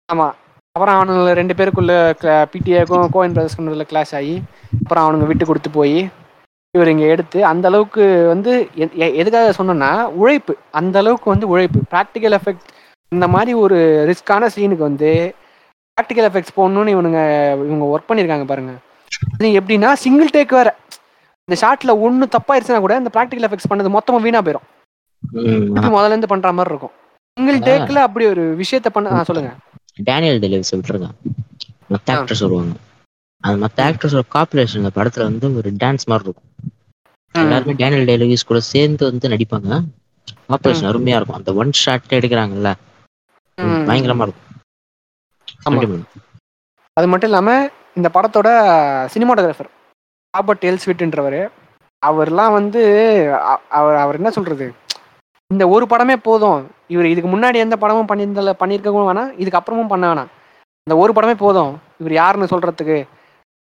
Speaker 1: ஆமா. அப்புறம் அவனுங்க ரெண்டு பேருக்குள்ள பிடிஏக்கும் கோயின் பிரதர்ஸ்க்கும் உள்ள கிளாஸ் ஆகி அப்புறம் அவனுங்க விட்டு கொடுத்து போய் இவர் இங்க எடுத்து அந்த அளவுக்கு வந்து எதுக்காக சொன்னேன்னா உழைப்பு. அந்த அளவுக்கு வந்து உழைப்பு. ப்ராக்டிக்கல் எஃபெக்ட் இந்த மாதிரி ஒரு ரிஸ்கான சீனுக்கு வந்து ப்ராக்டிக்கல் எஃபெக்ட்ஸ் போடணும்னு இவனுங்க இவங்க ஒர்க் பண்ணியிருக்காங்க பாருங்க. அது எப்படின்னா சிங்கிள் டேக் வேற. இந்த ஷாட்ல ஒண்ணு தப்பாயிருச்சுன்னா கூட இந்த ப்ராக்டிக்கல் எஃபெக்ட்ஸ் பண்ணது மொத்தமா வீணா போயிடும் முதல்ல இருந்து பண்ற மாதிரி இருக்கும். சிங்கிள். டேக்ல அப்படி ஒரு விஷயத்த பண்ண சொல்லுங்க.
Speaker 2: டேனியல் டெலிவரிஸ் விட்டுருக்கான் மற்ற. ஆக்டர்ஸ் வருவாங்க. அது மற்ற ஆக்டர்ஸோட காப்பிலேஷன் இந்த படத்துல வந்து ஒரு டான்ஸ் மாதிரி இருக்கும். எல்லாருமே டேனியல் டெலிவரிஸ் கூட சேர்ந்து வந்து நடிப்பாங்க. காப்பிலேஷன் அருமையா இருக்கும். அந்த ஒன் ஷாட் எடுக்கிறாங்கல்ல. பயங்கரமா இருக்கும்.
Speaker 1: அது மட்டும் இல்லாம இந்த படத்தோட சினிமாட்டோகிராஃபர் ராபர்ட் எல்ஸ்விட்ன்றவர் அவர்லாம் வந்து அவர் அவர் என்ன சொல்றது? இந்த ஒரு படமே போதும். இவர் இதுக்கு முன்னாடி எந்த படமும் பண்ணியிருந்தல பண்ணியிருக்கவும் வேணாம் இதுக்கு அப்புறமும் பண்ண வேணாம். இந்த ஒரு படமே போதும். இவர் யாருன்னு சொல்றதுக்கு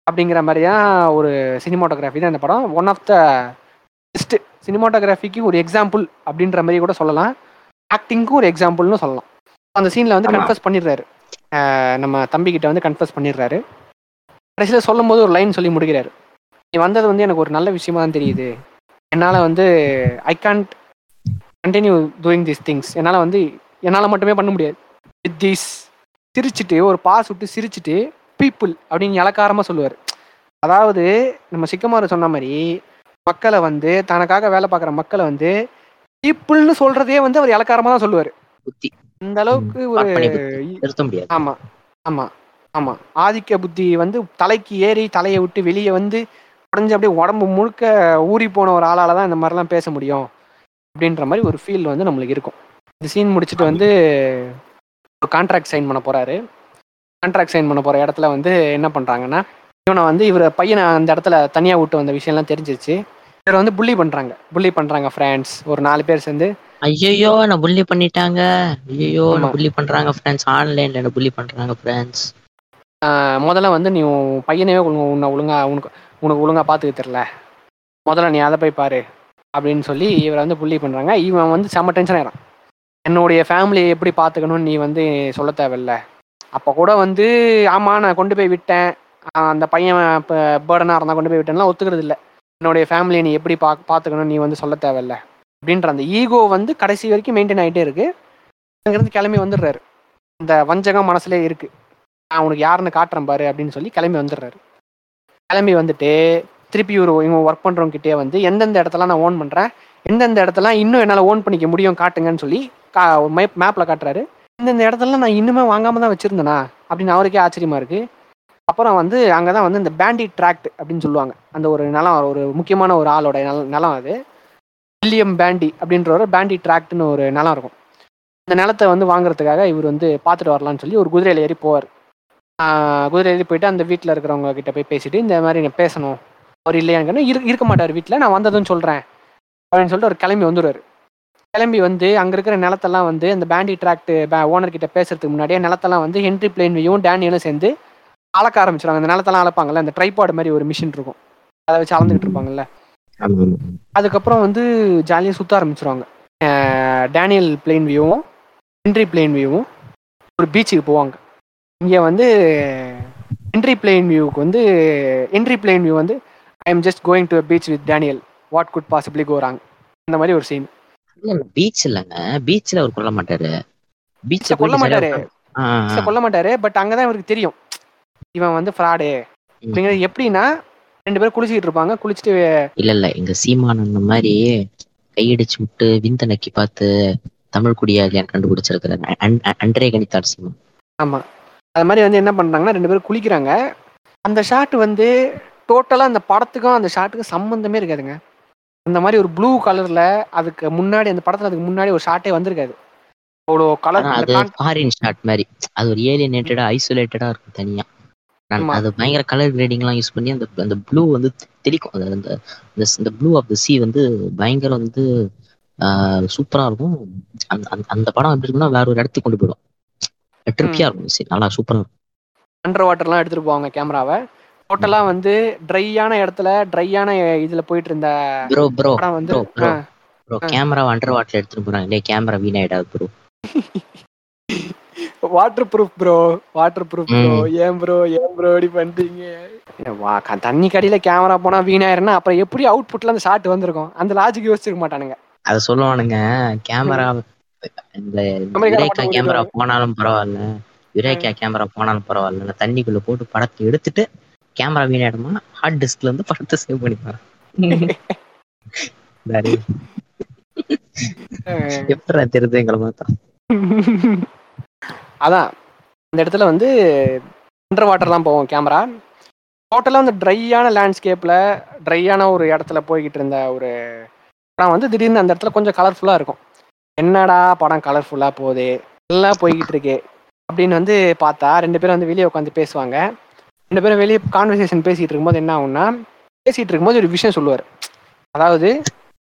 Speaker 1: அப்படிங்கிற மாதிரி தான் ஒரு சினிமாட்டோகிராஃபி தான் இந்த படம். ஒன் ஆஃப் த பெஸ்ட் சினிமாட்டோகிராஃபிக்கு ஒரு எக்ஸாம்பிள் அப்படின்ற மாதிரி கூட சொல்லலாம். ஆக்டிங்க்கும் ஒரு எக்ஸாம்பிள்னு சொல்லலாம். அந்த சீன்ல வந்து
Speaker 2: ஆமா.
Speaker 1: கன்ஃபஸ் பண்ணிடுறாரு. நம்ம தம்பி கிட்ட வந்து கன்ஃபஸ் பண்ணிடுறாரு. கடைசியில் சொல்லும் போது ஒரு லைன் சொல்லி முடிக்கிறாரு. நீ வந்தது வந்து எனக்கு ஒரு நல்ல விஷயமா தான் தெரியுது. என்னால் வந்து I can't continue doing this things என்னால் வந்து என்னால் மட்டுமே பண்ண முடியாது. வித் திஸ் சிரிச்சிட்டு ஒரு பாஸ் விட்டு சிரிச்சிட்டு பீப்புள் அப்படின்னு இலக்காரமாக சொல்லுவார். அதாவது நம்ம சிக்கமாரு சொன்ன மாதிரி மக்களை வந்து தனக்காக வேலை பார்க்குற மக்களை வந்து பீப்புள்னு சொல்றதே வந்து அவர் இலக்காரமாக தான் சொல்லுவார்.
Speaker 2: புத்தி.
Speaker 1: இந்த அளவுக்கு ஒரு
Speaker 2: கற்பனை புத்தி. திருத்த முடியாது.
Speaker 1: ஆமா ஆமா ஆமா. ஆதிக்க புத்தி வந்து தலைக்கு ஏறி தலையை விட்டு வெளியே வந்து உடஞ்சு அப்படியே உடம்பு முழுக்க ஊறி போன ஒரு ஆளால தான் இந்த மாதிரிலாம் பேச முடியும். அப்படின்ற மாதிரி ஒரு ஃபீல் வந்து நம்மளுக்கு இருக்கும். இந்த சீன் முடிச்சுட்டு வந்து ஒரு கான்ட்ராக்ட் சைன் பண்ண போறாரு. கான்ட்ராக்ட் சைன் பண்ண போற இடத்துல வந்து என்ன பண்றாங்கன்னா இவனை வந்து இவர் பையனை அந்த இடத்துல தனியா விட்டு வந்த விஷயம்லாம் தெரிஞ்சிருச்சு. இவரை வந்து புள்ளி பண்றாங்க. புள்ளி பண்றாங்க ஃப்ரெண்ட்ஸ் ஒரு நாலு பேர் சேர்ந்து.
Speaker 2: ஐயோ நான் புள்ளி பண்ணிட்டாங்க. ஐயோ. நான் புள்ளி பண்றாங்க ஃப்ரெண்ட்ஸ் ஆன்லைன்ல என்ன புள்ளி பண்றாங்க ஃப்ரெண்ட்ஸ்
Speaker 1: முதல்ல வந்து நீ பையனவே உன்னை ஒழுங்கா உனக்கு உனக்கு ஒழுங்கா பார்த்துக்க தெரில முதல்ல நீ அதை போய் பாரு. அப்படின்னு சொல்லி இவரை வந்து புள்ளி பண்ணுறாங்க இவன் வந்து செம்ம டென்ஷன் ஆகிறான் என்னுடைய ஃபேமிலியை எப்படி பார்த்துக்கணும்னு நீ வந்து சொல்ல தேவையில்ல. அப்போ கூட வந்து ஆமா நான் கொண்டு போய் விட்டேன். அந்த பையன் இப்போ பேர்டனாக இருந்தால் கொண்டு போய் விட்டேன்லாம் ஒத்துக்கிறது இல்லை. என்னுடைய ஃபேமிலியை நீ எப்படி பா பார்த்துக்கணும்னு நீ வந்து சொல்ல தேவையில்ல. அப்படின்ற அந்த ஈகோ வந்து கடைசி வரைக்கும் மெயின்டைன் ஆகிட்டே இருக்கு. அங்கேருந்து கிளம்பி வந்துடுறாரு. இந்த வஞ்சகம் மனசுலே இருக்குது நான் உனக்கு யாருன்னு காட்டுறேன் பாரு அப்படின்னு சொல்லி கிளம்பி வந்துடுறாரு. கிளம்பி வந்துட்டு திருப்பி ஒரு இவங்க ஒர்க் பண்ணுறவங்கிட்டே வந்து எந்தெந்த இடத்துல நான் ஓன் பண்ணுறேன் எந்தெந்த இடத்துல இன்னும் என்னால் ஓன் பண்ணிக்க முடியும் காட்டுங்கன்னு சொல்லி கா மேப் மேப்பில் காட்டுறாரு. இந்தந்த இடத்துல நான் இன்னுமே வாங்காம தான் வச்சுருந்தேனா? அப்படின்னு அவருக்கே ஆச்சரியமாக இருக்குது அப்புறம் வந்து அங்கே தான் வந்து இந்த பேண்டி ட்ராக்ட் அப்படின்னு சொல்லுவாங்க. அந்த ஒரு நிலம் ஒரு முக்கியமான ஒரு ஆளோட நில- நிலம் அது. வில்லியம் பேண்டி அப்படின்ற ஒரு பேண்டி ட்ராக்ட்னு ஒரு நிலம் இருக்கும். இந்த நிலத்தை வந்து வாங்குறதுக்காக இவர் வந்து பார்த்துட்டு வரலான்னு சொல்லி ஒரு குதிரையில் ஏறி போவார். குதிரை ஏறி போயிட்டு அந்த வீட்டில் இருக்கிறவங்க கிட்ட போய் பேசிட்டு இந்த மாதிரி பேசணும் அவர் இல்லையான்னு இரு இருக்க மாட்டார் வீட்டில் நான் வந்ததுன்னு சொல்கிறேன் அப்படின்னு சொல்லிட்டு அவர் கிளம்பி வந்துடுவார் கிளம்பி வந்து அங்கே இருக்கிற நிலத்தெல்லாம் வந்து அந்த பேண்டி ட்ராக்ட் ஓனர் கிட்ட பேசுறதுக்கு முன்னாடியே நிலத்தெல்லாம் வந்து ஹென்ரி பிளேன்வியும் டேனியலும் சேர்ந்து அளக்க ஆரம்பிச்சிருவாங்க. அந்த நிலத்தெல்லாம் அளப்பாங்கல்ல அந்த ட்ரைபாட் மாதிரி ஒரு மிஷின் இருக்கும். அதை வச்சு அளந்துக்கிட்டு இருப்பாங்கல்ல. அதுக்கப்புறம் வந்து ஜாலியாக சுத்த ஆரம்பிச்சிருவாங்க. டேனியல் பிளேன் வியூவும் ஹென்ரி பிளேன் வியூவும் ஒரு பீச்சுக்கு போவாங்க. இங்கே வந்து ஹென்ரி பிளேன் வியூவுக்கு வந்து ஹென்ரி பிளேன் வியூ வந்து I am just going to beach with Daniel what could possibly go wrong அந்த மாதிரி ஒரு சீன்
Speaker 2: இல்ல பீச் இல்லங்க. பீச்ல அவர் கொல்ல மாட்டாரு. பீச்ல
Speaker 1: கொல்ல மாட்டாரு. கொல்ல மாட்டாரு. பட் அங்கதான் இவருக்கு தெரியும். இவன் வந்து ஃப்ராடு அப்படிங்கிறது எப்படின்னா ரெண்டு பேரும் குளிச்சுக்கிட்டு இருப்பாங்க. குளிச்சுட்டு
Speaker 2: இல்ல இல்ல. எங்க சீமான் அந்த மாதிரி கையடிச்சு விட்டு விந்த நக்கி பார்த்து தமிழ் குடியாளியான் அன்- அன்றே கணித்தார் சீமான்.
Speaker 1: ஆமா. அது மாதிரி வந்து என்ன பண்றாங்கன்னா ரெண்டு பேரும் குளிக்கிறாங்க. அந்த ஷாட் வந்து டோட்டலா அந்த படத்துக்கும் அந்த ஷாட்டுக்கும் சம்மந்தமே இருக்காதுங்க. அந்த மாதிரி ஒரு ப்ளூ கலர்ல அதுக்கு முன்னாடி அந்த படத்துல அதுக்கு முன்னாடி ஒரு ஷாட்டே வந்திருக்காது. அவ்வளோ கலர்
Speaker 2: ஃபாரின் ஷாட் மாதிரி. அது ஒரு ஏலியனேட்டடா ஐசோலேட்டடா இருக்கும் தனியா. அது பயங்கர கலர் கிரேடிங் எல்லாம் யூஸ் பண்ணி அந்த அந்த ப்ளூ வந்து தெளிக்கும். அது அந்த இந்த- ப்ளூ ஆஃப் த சி வந்து பயங்கர வந்து சூப்பரா இருக்கும். அந்த அந்த- அந்த படம் எப்படி இருக்குன்னா வேற ஒரு இடத்துக்கு கொண்டு போயிடும். ட்ரிப்பியா இருக்கும் சரி நல்லா சூப்பரா இருக்கும்.
Speaker 1: அண்டர் வாட்டர்லாம் எடுத்துட்டு போவாங்க கேமராவை டோட்டலா வந்து ட்ரையான இடத்துல ட்ரையான இதுல போயிட்டு இருந்த
Speaker 2: ப்ரோ ப்ரோ
Speaker 1: வந்து
Speaker 2: ப்ரோ. கேமரா அண்டர் வாட்டர் எடுத்துட்டு போறாங்க. இல்லையா camera வீணாயிடாது bro
Speaker 1: waterproof bro waterproof bro. ஏன் ப்ரோ ஏன் ப்ரோ இப்படி பண்றீங்க? தண்ணி கடியில கேமரா போனா வீணாயிருன்னா அப்புறம் எப்படி அவுட்புட்ல அந்த ஷாட் வந்திருக்கும்? அந்த லாஜிக் யோசிச்சிருக்க மாட்டானுங்க.
Speaker 2: அத சொல்லுவானுங்க. கேமரா கேமரா போனாலும் பரவாயில்ல. யுரேகா கேமரா போனாலும் பரவாயில்ல தண்ணிக்குள்ள போட்டு படத்தை எடுத்துட்டு கேமரா வீணாயிடுமா ஹார்ட் டிஸ்க்ல இருந்து படத்தை சேவ் பண்ணிப்பாரு?
Speaker 1: அஹ்
Speaker 2: எப்படா தெரியுது எங்களை பார்த்தா?
Speaker 1: அதான் இந்த இடத்துல வந்து அண்டர் வாட்டர் தான் போவோம் கேமரா. டோட்டலாக வந்து ட்ரையான லேண்ட்ஸ்கேப்பில் ட்ரையான ஒரு இடத்துல போய்கிட்டு இருந்த ஒரு படம் வந்து திடீர்னு அந்த இடத்துல கொஞ்சம் கலர்ஃபுல்லாக இருக்கும். என்னடா படம் கலர்ஃபுல்லாக போகுது? நல்லா போய்கிட்டு இருக்கு. அப்படின்னு வந்து பார்த்தா ரெண்டு பேரும் வந்து வெளியே உட்காந்து பேசுவாங்க. ரெண்டு பேரும் வெளியே கான்வர்சேஷன் பேசிகிட்டு இருக்கும்போது என்ன ஆகும்னா பேசிகிட்டு இருக்கும்போது ஒரு விஷயம் சொல்லுவார். அதாவது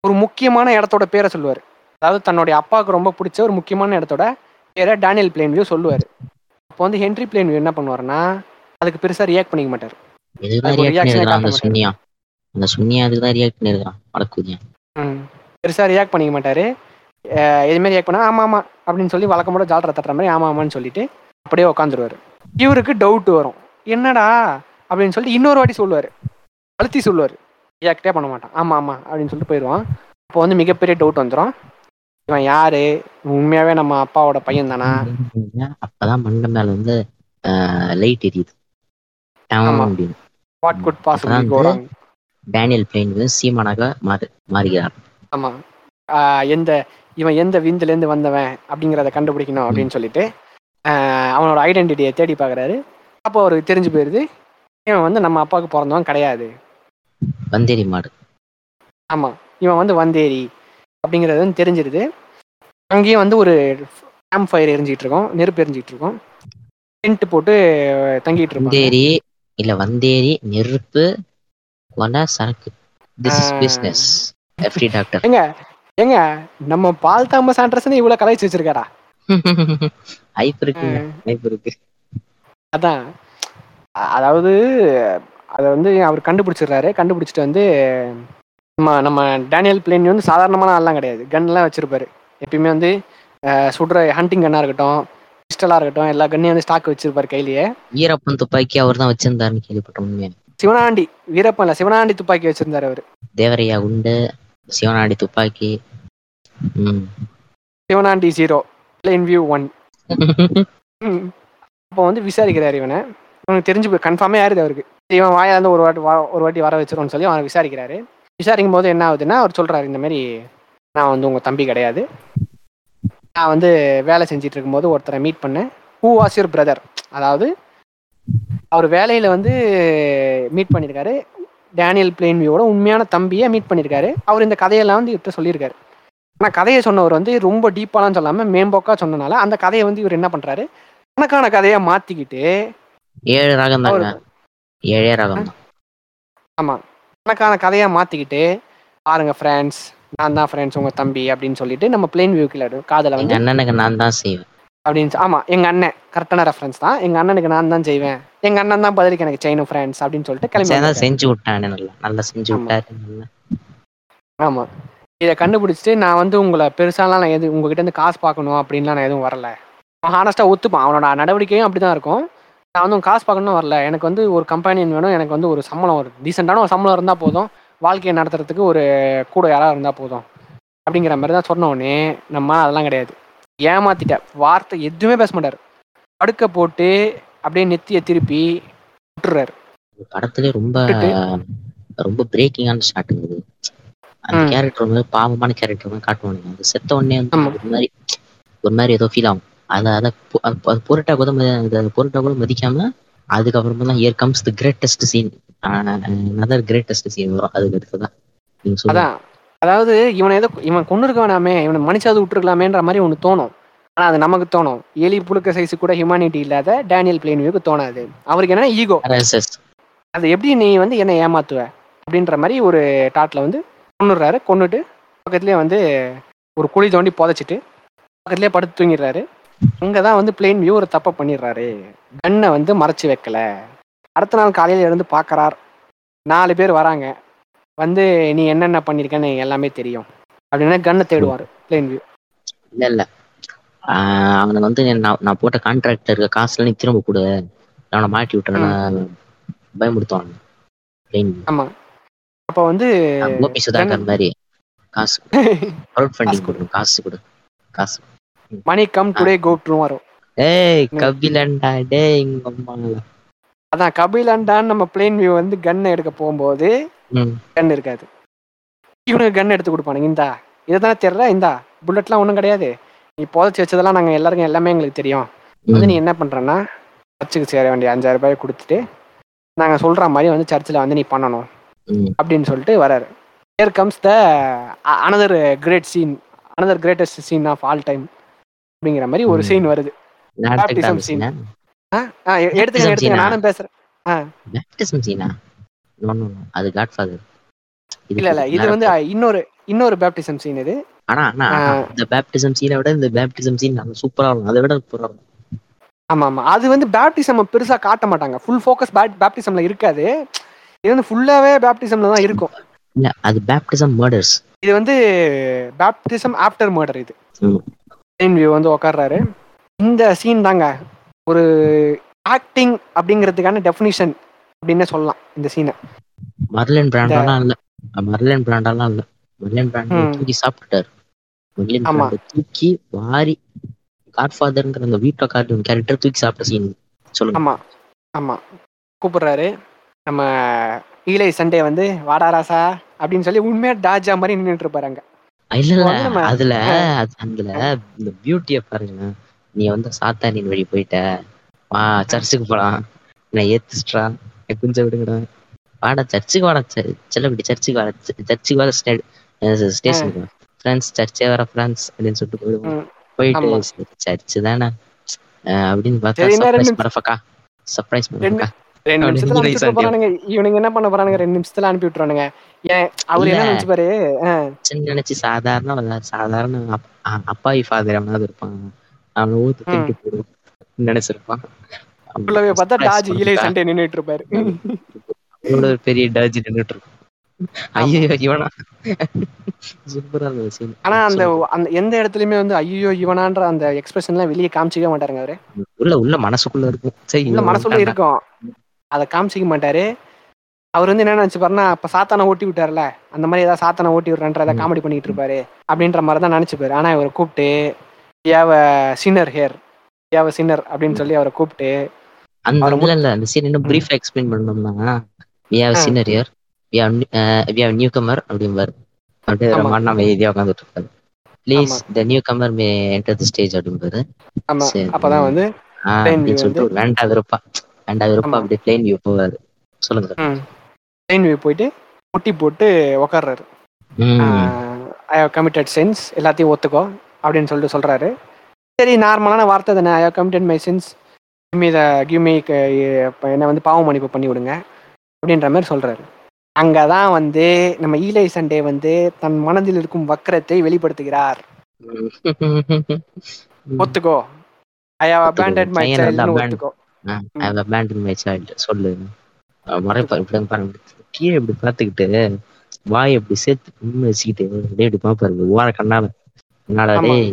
Speaker 1: ஒரு முக்கியமான இடத்தோட பேரை சொல்லுவார். அதாவது தன்னுடைய அப்பாவுக்கு ரொம்ப பிடிச்ச ஒரு முக்கியமான இடத்தோட பேரை டேனியல் பிளேன்வியூ சொல்லுவார். அப்போ வந்து ஹென்ரி பிளேன்வியூ என்ன பண்ணுவாருன்னா அதுக்கு பெருசாக ரியாக்ட் பண்ணிக்க மாட்டார். அதுக்கு
Speaker 2: அந்த சுன்னியா? தான் ரியாக்ட் பண்ணிருக்கான் வடக்குதியா
Speaker 1: ம். பெருசாக ரியாக்ட் பண்ணிக்க மாட்டார். எதுவுமே ரியாக்ட் பண்ணா ஆமாம் ஆமாம் அப்படின்னு சொல்லி வழக்கமோட ஜாலரை தட்டுற மாதிரி ஆமாம் ஆமான்னு சொல்லிட்டு அப்படியே உட்காந்துருவாரு இவருக்கு டவுட் வரும். என்னடா அப்படின்னு சொல்லிட்டு இன்னொரு வாட்டி சொல்லுவார். அழுத்தி சொல்லுவார். ரியாக்டே பண்ண மாட்டான். ஆமாம் ஆமாம் அப்படின்னு சொல்லிட்டு போயிடுவான். அப்போ வந்து மிகப்பெரிய டவுட் வந்துடும் இவன் யாரு? உண்மையாவே நம்ம அப்பாவோட பையன் தானா?
Speaker 2: அப்பதான் மண்டை மேல வந்து லைட் எரியுது.
Speaker 1: வாட் குட் பாசிபிளி
Speaker 2: அப்பதான்
Speaker 1: கோராங்
Speaker 2: டேனியல் பிளேன் சீமானாக மாறு மாறுகிறார்.
Speaker 1: ஆமா. எந்த இவன் எந்த விந்துல இருந்து வந்தவன் அப்படிங்கிறத கண்டுபிடிக்கணும் அப்படின்னு சொல்லிட்டு அவனோட ஐடென்டிட்டியை தேடி பார்க்கறாரு. அப்போ அவருக்கு தெரிஞ்சு போயிருது. இவன் வந்து நம்ம அப்பாவுக்கு பிறந்தவன் கிடையாது.
Speaker 2: வந்தேரி மாடு.
Speaker 1: ஆமா. இவன் வந்து வந்தேரி அப்படிங்கிறது வந்து தெரிஞ்சிருது. அங்கேயும் வந்து ஒரு கேம்ப் ஃபயர் எரிஞ்சிட்டு இருக்கோம். நெருப்பு எரிஞ்சிட்டு இருக்கோம். டென்ட் போட்டு தங்கிட்டு இருப்பாங்க.
Speaker 2: வந்தேரி இல்ல வந்தேரி நெருப்பு கொலை சரக்கு. This is. பிசினஸ் எஃப்டி டாக்டர்
Speaker 1: ஏங்க ஏங்க நம்ம பால் தாமஸ் ஆண்டர்சன் இவ்வளவு கலாய்ச்சி வச்சிருக்காரா?
Speaker 2: ஹைப் இருக்குங்க ஹைப் இருக்கு.
Speaker 1: அதான். அதாவது அதை வந்து அவர் கண்டுபிடிச்சிடுறாரு. கண்டுபிடிச்சிட்டு வந்து நம்ம நம்ம டேனியல் பிளேன் வந்து சாதாரணமான ஆள்லாம் கிடையாது. கன்லாம் வச்சிருப்பாரு. எப்பயுமே வந்து சுடுற ஹண்டிங் கன்னாக இருக்கட்டும் பிஸ்டலாக இருக்கட்டும் எல்லா கன்னையும் வந்து ஸ்டாக் வச்சிருப்பாரு கையிலேயே.
Speaker 2: வீரப்பன் துப்பாக்கி அவர் தான் வச்சிருந்தாருன்னு கேள்விப்பட்டோம்
Speaker 1: சிவனாண்டி வீரப்பன் இல்ல சிவனாண்டி துப்பாக்கி வச்சிருந்தாரு அவர்.
Speaker 2: தேவரையா உண்டு சிவனாடி துப்பாக்கி
Speaker 1: Sivanandi zero Plainview one அப்போ வந்து விசாரிக்கிறார் இவனை. இவனுக்கு தெரிஞ்சு கன்ஃபார்மே ஆயிருது அவருக்கு? இவன் வாயில இருந்து ஒரு வாட்டி வா- ஒரு வாட்டி வர வச்சிருவோம்னு சொல்லி அவனை விசாரிக்கிறாரு. விசாரிக்கும் போது என்ன ஆகுதுன்னா அவர் சொல்றாரு இந்த மாதிரி நான் வந்து உங்க தம்பி கிடையாது. நான் வந்து வேலை செஞ்சுட்டு இருக்கும்போது ஒருத்தரை மீட் பண்ணேன். ஹூ வாஸ் யுவர் பிரதர் அதாவது அவர் வேலையில வந்து மீட் பண்ணியிருக்காரு டேனியல் பிளேன்வியோட உண்மையான தம்பியை மீட் பண்ணியிருக்காரு அவர் இந்த கதையெல்லாம் வந்து இவர்கிட்ட சொல்லியிருக்காரு. ஆனால் கதையை சொன்னவர் வந்து ரொம்ப டீப்பாலாம் சொல்லாமல் மேம்போக்காக சொன்னனால அந்த கதையை வந்து இவர் என்ன பண்ணுறாரு கணக்கான கதையா மாத்திக்கிட்டு
Speaker 2: ஏழு ராகம் தாங்க. ஏழே ராகம்
Speaker 1: ஆமா. கணக்கான கதையா மாத்திக்கிட்டு பாருங்க ஃப்ரெண்ட்ஸ் நான் தான் ஃப்ரெண்ட்ஸ் உங்க தம்பி அப்படின்னு சொல்லிட்டு நம்ம பிளேன் வியூக்கில் காதல வந்து
Speaker 2: அண்ணனுக்கு நான் தான் செய்வேன்.
Speaker 1: அப்படின்னு ஆமா. எங்க அண்ணன் கரெக்டான ரெஃபரன்ஸ் தான். எங்க அண்ணனுக்கு நான் தான் செய்வேன். எங்க அண்ணன் தான் பதிலுக்கு எனக்கு செய்யணும் ஃப்ரெண்ட்ஸ் அப்படின்னு சொல்லிட்டு கிளம்பி.
Speaker 2: செஞ்சு விட்டானே நல்லா. நல்லா செஞ்சு
Speaker 1: ஆமா.
Speaker 2: விட்டாரு
Speaker 1: ஆமா. இதை கண்டுபிடிச்சிட்டு நான் வந்து உங்களை பெருசாலாம் நான் எது உங்ககிட்ட இருந்து காசு பார்க்கணும் அப்படின்லாம் நான் எதுவும் வரல. ஹானஸ்டா ஒத்துப்பான். அவனோட நடவடிக்கையும் அப்படிதான் இருக்கும். நான் வந்து காசு பார்க்கணும் வரல. எனக்கு வந்து ஒரு கம்பெனியன் வேணும். எனக்கு வந்து ஒரு சம்பளம் ஒரு டீசெண்டான ஒரு சம்பளம் இருந்தா போதும். வாழ்க்கையை நடத்துறதுக்கு ஒரு கூட யாராவது இருந்தா போதும். அப்படிங்கிற மாதிரி தான் சொன்ன உடனே நம்ம அதெல்லாம் கிடையாது. ஏமாத்திட்ட. வார்த்தை எதுவுமே பேச மாட்டாரு. படுக்க போட்டு அப்படியே நெத்தியை திருப்பி விட்டுறாரு.
Speaker 2: படத்திலே ரொம்ப ரொம்ப பிரேக்கிங்கான ஷாட் இது. அந்த. கேரக்டர் வந்து பாவமான கேரக்டர் வந்து காட்டுவானுங்க. அது செத்த உடனே வந்து. ஒரு மாதிரி ஒரு மாதிரி ஏதோ ஃபீல் ஆகும். அதை அதை அது பொருட்டா கூட பொருட்டா கூட மதிக்காம அதுக்கப்புறமா தான் here comes the greatest scene other greatest scene வரும். அதுக்கு சொல்லுங்க.
Speaker 1: அதான். அதாவது இவனை ஏதோ இவன் கொண்டு இருக்க வேணாமே இவனை மனுஷாவது விட்டுருக்கலாமேன்ற மாதிரி ஒன்று தோணும். ஆனா அது நமக்கு தோணும். எலி புழுக்க சைஸு கூட ஹியூமானிட்டி இல்லாத டேனியல் பிளேன்வியூக்கு தோணாது. அவருக்கு என்ன ஈகோ. அது எப்படி நீ வந்து என்ன ஏமாத்துவ? அப்படின்ற மாதிரி ஒரு டாட்ல வந்து கொண்டுடுறாரு கொண்டுட்டு பக்கத்துலேயே வந்து ஒரு குழி தோண்டி புதைச்சிட்டு பக்கத்துலேயே படுத்து தூங்கிடுறாரு. அங்கே தான் வந்து பிளேன் வியூ ஒரு தப்பை பண்ணிடுறாரு. கன்னை வந்து மறைச்சு வைக்கல. அடுத்த நாள் காலையில் எழுந்து பார்க்கறார். நாலு பேர் வராங்க. வந்து நீ என்னென்ன பண்ணியிருக்கன்னு எல்லாமே தெரியும். அப்படின்னா கன்னை தேடுவார் பிளேன் வியூ
Speaker 2: இல்ல இல்ல. அவனுக்கு வந்து நான் நான் போட்ட கான்ட்ராக்ட் இருக்க காசுல நீ திரும்ப கொடு. அவனை மாட்டி Plain view.
Speaker 1: ஆமா. அப்போ வந்து
Speaker 2: கோபி சுதாகர் மாதிரி. காசு க்ரௌட் ஃபண்டிங் கொடு. காசு கொடு. காசு
Speaker 1: மணி கம் டுடே கோ வரும்.
Speaker 2: ஏய். கபிலண்டா டேய் எங்க அம்மா
Speaker 1: அதான் கபில் அண்டான் நம்ம பிளேன் வியூ வந்து கன்னை எடுக்க போகும்போது கன் இருக்காது. இவனுக்கு கன் எடுத்து கொடுப்பானுங்க இந்தா. இதை தானே தெரியல இந்தா புல்லட்லாம் ஒன்றும் கிடையாது. நீ புதைச்சி வச்சதெல்லாம் நாங்கள் எல்லாருக்கும் எல்லாமே எங்களுக்கு தெரியும். வந்து நீ. என்ன பண்ணுறன்னா சர்ச்சுக்கு சேர வேண்டிய அஞ்சாயிரம் ரூபாய் கொடுத்துட்டு நாங்கள் சொல்கிற மாதிரி வந்து சர்ச்சில் வந்து நீ பண்ணணும். அப்படின்னு சொல்லிட்டு வராரு. Here comes the another great scene another greatest scene of all time அப்படிங்கிற மாதிரி ஒரு. சீன் வருது? நானும் பேசுறேன். இல்ல இல்ல. இது வந்து இன்னொரு இன்னொரு பேப்டிசம் சீன் இது.
Speaker 2: ஆனா. இந்த பேப்டிசம் சீனை விட இந்த பேப்டிசம் சீன் நல்லா சூப்பரா இருக்கும். அதை விட சூப்பரா இருக்கும்.
Speaker 1: ஆமா ஆமா. அது வந்து பேப்டிசம் பெருசா காட்ட மாட்டாங்க. ஃபுல் ஃபோக்கஸ் பேப்டிசம்ல இருக்காது. இது வந்து ஃபுல்லாவே பேப்டிசம்ல தான் இருக்கும்.
Speaker 2: இல்ல அது பேப்டிசம் மர்டர்ஸ்
Speaker 1: இது வந்து பேப்டிசம் ஆஃப்டர் மர்டர் இது.
Speaker 2: ம்.
Speaker 1: வியூ வந்து உட்கார்றாரு இந்த சீன் தாங்க ஒரு ஆக்டிங் அப்படிங்கிறதுக்கான டெஃபினிஷன் அப்படின்னே சொல்லலாம் இந்த சீனை
Speaker 2: மர்லின் பிராண்டாலாம் இல்ல. மர்லின் பிராண்டாலாம் இல்ல. Marlon Brando. தூக்கி சாப்பிட்டுட்டாரு. மர்லின். பிராண்ட் தூக்கி வாரி காட்ஃபாதர்ங்கிற அந்த வீட்டோ கார்ட்டூன் கேரக்டர் தூக்கி சாப்பிட்ட சீன் சொல்லுங்க.
Speaker 1: ஆமா. ஆமா. கூப்பிடுறாரு. நம்ம ஈலை சண்டே வந்து வாடா ராசா அப்படின்னு சொல்லி உண்மையா டாஜா மாதிரி நின்றுட்டு இருப்பாரு அங்க.
Speaker 2: இல்ல இல்ல. அதுல அது- அதுல இந்த பியூட்டிய பாருங்க. நீ வந்து சாத்தானின் வழி போயிட்ட. வா சர்ச்சுக்கு போலாம். நான் ஏத்துஸ்ட்ரா குஞ்ச விடுங்கடா. வாடா சர்ச்சுக்கு வாடா. செல்லப்படி சர்ச்சுக்கு வாடா. சர்ச்சுக்கு வாடா ஸ்டேஷனுக்கு ஃப்ரெண்ட்ஸ் சர்ச்சே வர ஃப்ரெண்ட்ஸ் அப்படின்னு சொல்லிட்டு போயிடுவோம். போயிட்டு சர்ச்சு தானே? அப்படின்னு பார்த்தா சர்ப்ரைஸ்
Speaker 1: நிமிஷம்.
Speaker 2: மரஃபக்கா சர்ப்ரைஸ் மரஃபக்கா
Speaker 1: ரெண்டு நிமிஷத்துல அனுப்பிச்சு போறானுங்க. இவனுங்க என்ன பண்ண போறானுங்க? ரெண்டு நிமிஷத்துல அனுப்பி விட்டுறானுங்க. ஏன் அவர் என்ன
Speaker 2: இல்ல.
Speaker 1: நினைச்சு பாரு?
Speaker 2: சின்ன நினைச்சு சாதாரண சாதாரண அப்- அ- அப்பாவி ஃபாதர் எவனாவது இருப்பான். அவனை ஊத்து திருட்டு போயிடும் நினைச்சிருப்பான்.
Speaker 1: உள்ளவே பார்த்தா டாஜ் இலை. சண்டை நின்னுட்டு இருப்பாரு.
Speaker 2: பெரிய டாஜ் நின்றுட்டு இருக்கும். ஐயோ இவனா.
Speaker 1: ஆனா அந்த. அந்த எந்த இடத்துலயுமே வந்து ஐயோ இவனான்ற அந்த எக்ஸ்பிரஷன் எல்லாம் வெளியே காமிச்சிக்க மாட்டாருங்க அவரு.
Speaker 2: உள்ள உள்ள மனசுக்குள்ள இருக்கும். சரி
Speaker 1: மனசுல
Speaker 2: வந்துட்டான்டா.
Speaker 1: இருக்கும். அதை காமிச்சிக்க மாட்டாரு. அவர் வந்து என்ன நினைச்சு பாருன்னா அப்ப சாத்தானை ஓட்டி விட்டாருல அந்த மாதிரி ஏதாவது சாத்தானை ஓட்டி விடுறன்ற
Speaker 2: ம்.
Speaker 1: காமெடி பண்ணிட்டு இருப்பாரு அப்படின்ற மாதிரி தான் நினைச்சுப்பாரு. ஆனா இவரை கூப்பிட்டு ஏவ சின்னர் ஹேர் ஏவ சின்னர் அப்படின்னு சொல்லி அவரை கூப்பிட்டு
Speaker 2: அந்த இல்ல இல்ல அந்த சீன் இன்னும் பிரீஃப் எக்ஸ்பிளைன் பண்ணோம்னா we have. Sinner here we have we have newcomer அப்படிம்பாரு. அப்படியே நம்ம அமைதியா உட்காந்துட்டு இருப்பாரு. Please the newcomer may enter the stage அப்படிம்பாரு.
Speaker 1: அப்பதான் வந்து
Speaker 2: ஆ,
Speaker 1: Plain
Speaker 2: வேண்டா விருப்பா
Speaker 1: ஆமா.
Speaker 2: அப்படியே பிளேன் வியூ போவாரு சொல்லுங்க
Speaker 1: ட்ரெயின் வியூ போயிட்டு முட்டி போட்டு உக்காடுறாரு ஐ ஹவ் கமிட்டட் சென்ஸ் எல்லாத்தையும் ஒத்துக்கோ அப்படின்னு சொல்லிட்டு சொல்றாரு. சரி நார்மலான வார்த்தை தானே. I have committed my sins மீத கிவ்மி என்னை வந்து பாவ மன்னிப்பு பண்ணி விடுங்க அப்படின்ற மாதிரி சொல்றாரு. அங்கதான் வந்து நம்ம ஈலை சண்டே வந்து தன் மனதில் இருக்கும் வக்கரத்தை வெளிப்படுத்துகிறார். ஒத்துக்கோ. ஐ ஹவ் அபேண்டட் மை
Speaker 2: பையனை வந்து
Speaker 1: சைல்டு
Speaker 2: abandon-
Speaker 1: ஒத்துக்கோ.
Speaker 2: ஐ ஹவ் மை சைல்டு சொல்லு. மறைப்பா இப்படி பாருங்க. கீழே இப்படி பார்த்துக்கிட்டு வாய் இப்படி சேர்த்து வச்சுக்கிட்டு அப்படியே இப்படி பாப்பாரு ஓர கண்ணால. என்னடா
Speaker 1: ஆமா.
Speaker 2: டேய்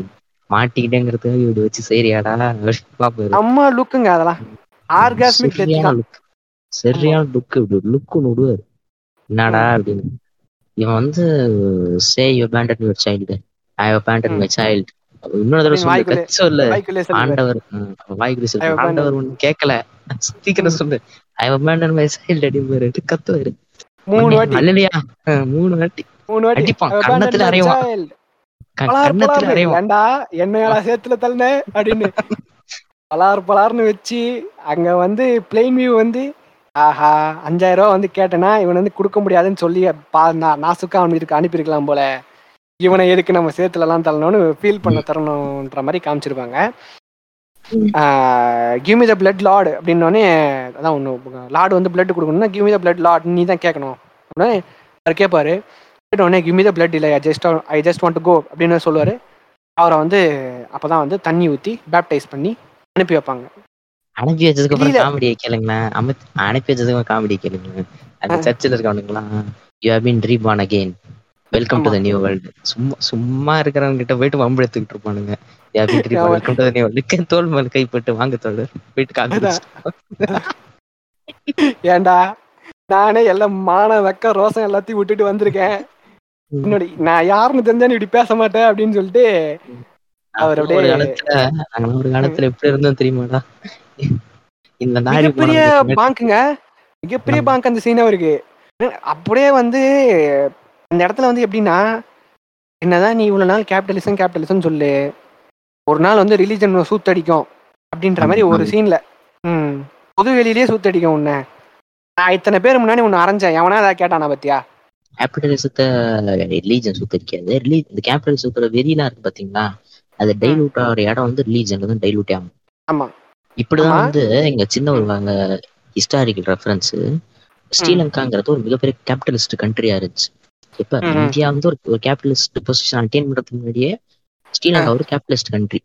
Speaker 2: மாட்டிக்கிட்டேங்கிறதுக்காக இப்படி வச்சு சரியாடா பாப்பாரு
Speaker 1: அம்மா லுக்குங்க அதெல்லாம். ஆர்காஸ்மிக் டெத்
Speaker 2: சரியான லுக் இப்படி லுக்கு விடுவாரு. என்னடா அப்படின்னு. இவன் வந்து say you abandoned your child I have abandoned
Speaker 1: ம்.
Speaker 2: my child இன்னொரு தடவை சொல்லு.
Speaker 1: வாய்க்குள்ளே-
Speaker 2: சொல்லு.
Speaker 1: வாய்க்குள்ளே.
Speaker 2: ஆண்டவர் ம்,
Speaker 1: have
Speaker 2: சொல்லு. ஆண்டவர் ஒண்ணு கேட்கல சீக்கிரம் சொல்லு. ஐ abandoned my child. அப்படிம்பாரு கத்துவாரு
Speaker 1: மூணு வாட்டி.
Speaker 2: அல்லையா? மூணு வாட்டி.
Speaker 1: மூணு வாட்டி.
Speaker 2: அடிப்பான்,
Speaker 1: I have abandoned
Speaker 2: கன்னத்துல
Speaker 1: my
Speaker 2: அறைவான்.
Speaker 1: child.
Speaker 2: க-
Speaker 1: பலார்
Speaker 2: கன்னத்துல
Speaker 1: பலார்னு.
Speaker 2: அறைவான்
Speaker 1: ஏன்டா என்னையாடா சேத்துல தள்ளன? அப்படின்னு. பலார் பலார்னு வச்சு அங்க வந்து பிளெயின் வியூ வந்து ஆஹா அஞ்சாயிரம் ரூபா வந்து கேட்டேன்னா இவன் வந்து கொடுக்க முடியாதுன்னு சொல்லி பா நான் நாசுக்கா அவனுக்கு அனுப்பியிருக்கலாம் போல. இவனை எதுக்கு நம்ம சேத்துல எல்லாம் தள்ளணும்னு ஃபீல் பண்ண தரணுன்ற மாதிரி காமிச்சிருப்பாங்க. Give me the blood lord அப்படின்னோடனே அதான் ஒன்று லார்டு வந்து பிளட் கொடுக்கணும்னா give me the blood lord நீ தான் கேட்கணும் அப்படின்னே அவர் கேட்பாரு உடனே கிவ் மீ த பிளட் இல்லை just I just want to go அப்படின்னு சொல்லுவார். அவரை வந்து அப்பதான் வந்து தண்ணி ஊற்றி பேப்டைஸ் பண்ணி அனுப்பி வைப்பாங்க.
Speaker 2: அனுப்பி வச்சதுக்கு அப்புறம். காமெடியை கேளுங்களேன். அமித் அனுப்பி வச்சதுக்கு அப்புறம் காமெடி கேளுங்க அந்த. சர்ச்சில் இருக்கவனுங்களாம் you have been reborn again welcome to. The new world சும்மா சும்மா இருக்கிறவங்க கிட்ட போயிட்டு வம்பு எடுத்துக்கிட்டு இருப்பானுங்க. Welcome to the new world தோல் மேல கை போட்டு வாங்க தோல் போயிட்டு காமிச்சு
Speaker 1: ஏன்டா? நானே எல்லாம் மான வெக்க ரோசம் எல்லாத்தையும் விட்டுட்டு வந்திருக்கேன். என்னோட நான் யாருன்னு தெரிஞ்சா இப்படி பேச மாட்டேன் அப்படின்னு சொல்லிட்டு அவர்
Speaker 2: ஒரு
Speaker 1: அப்படியே
Speaker 2: ஒரு காலத்துல எப்படி இருந்தோம் தெரியுமாடா? இந்த
Speaker 1: மிகப்பெரிய
Speaker 2: போனதுக்கு
Speaker 1: பாங்குங்க மிகப்பெரிய. பாங்க் அந்த சீனா இருக்கு. அப்படியே வந்து அந்த இடத்துல வந்து எப்படின்னா என்னதான் நீ இவ்வளவு நாள் கேபிட்டலிசம் கேபிட்டலிசம் சொல்லு ஒரு நாள் வந்து ரிலீஜன் சூத்தடிக்கும் அப்படின்ற மாதிரி ஒரு. சீன்ல ம் பொது வெளியிலேயே சூத்தடிக்கும் உன்னை. நான் இத்தனை பேர் முன்னாடி உன்னை அரைஞ்சேன். எவனா ஏதாவது கேட்டானா பத்தியா?
Speaker 2: கேபிட்டலிசத்தை ரிலீஜன் சுத்தரிக்காது ரிலீ இந்த கேபிட்டல் சுத்துற வெறியெல்லாம் இருக்கு பாத்தீங்களா? அது டைலூட் ஆகிற இடம் வந்து ரிலீஜன்ல தான் டைலூட் ஆகும்.
Speaker 1: ஆமா.
Speaker 2: இப்படிதான். வந்து இங்க சின்ன ஒரு ஹிஸ்டாரிக்கல் ரெஃபரன்ஸ் ஸ்ரீலங்காங்கிறது ஒரு மிகப்பெரிய கேபிட்டலிஸ்ட் கண்ட்ரியா இருந்துச்சு. இப்ப. இந்தியா வந்து ஒரு கேபிட்டலிஸ்ட் பொசிஷன் அட்டைன் பண்றதுக்கு முன்னாடியே ஸ்ரீலங்கா ஒரு கேபிட்டலிஸ்ட் கண்ட்ரி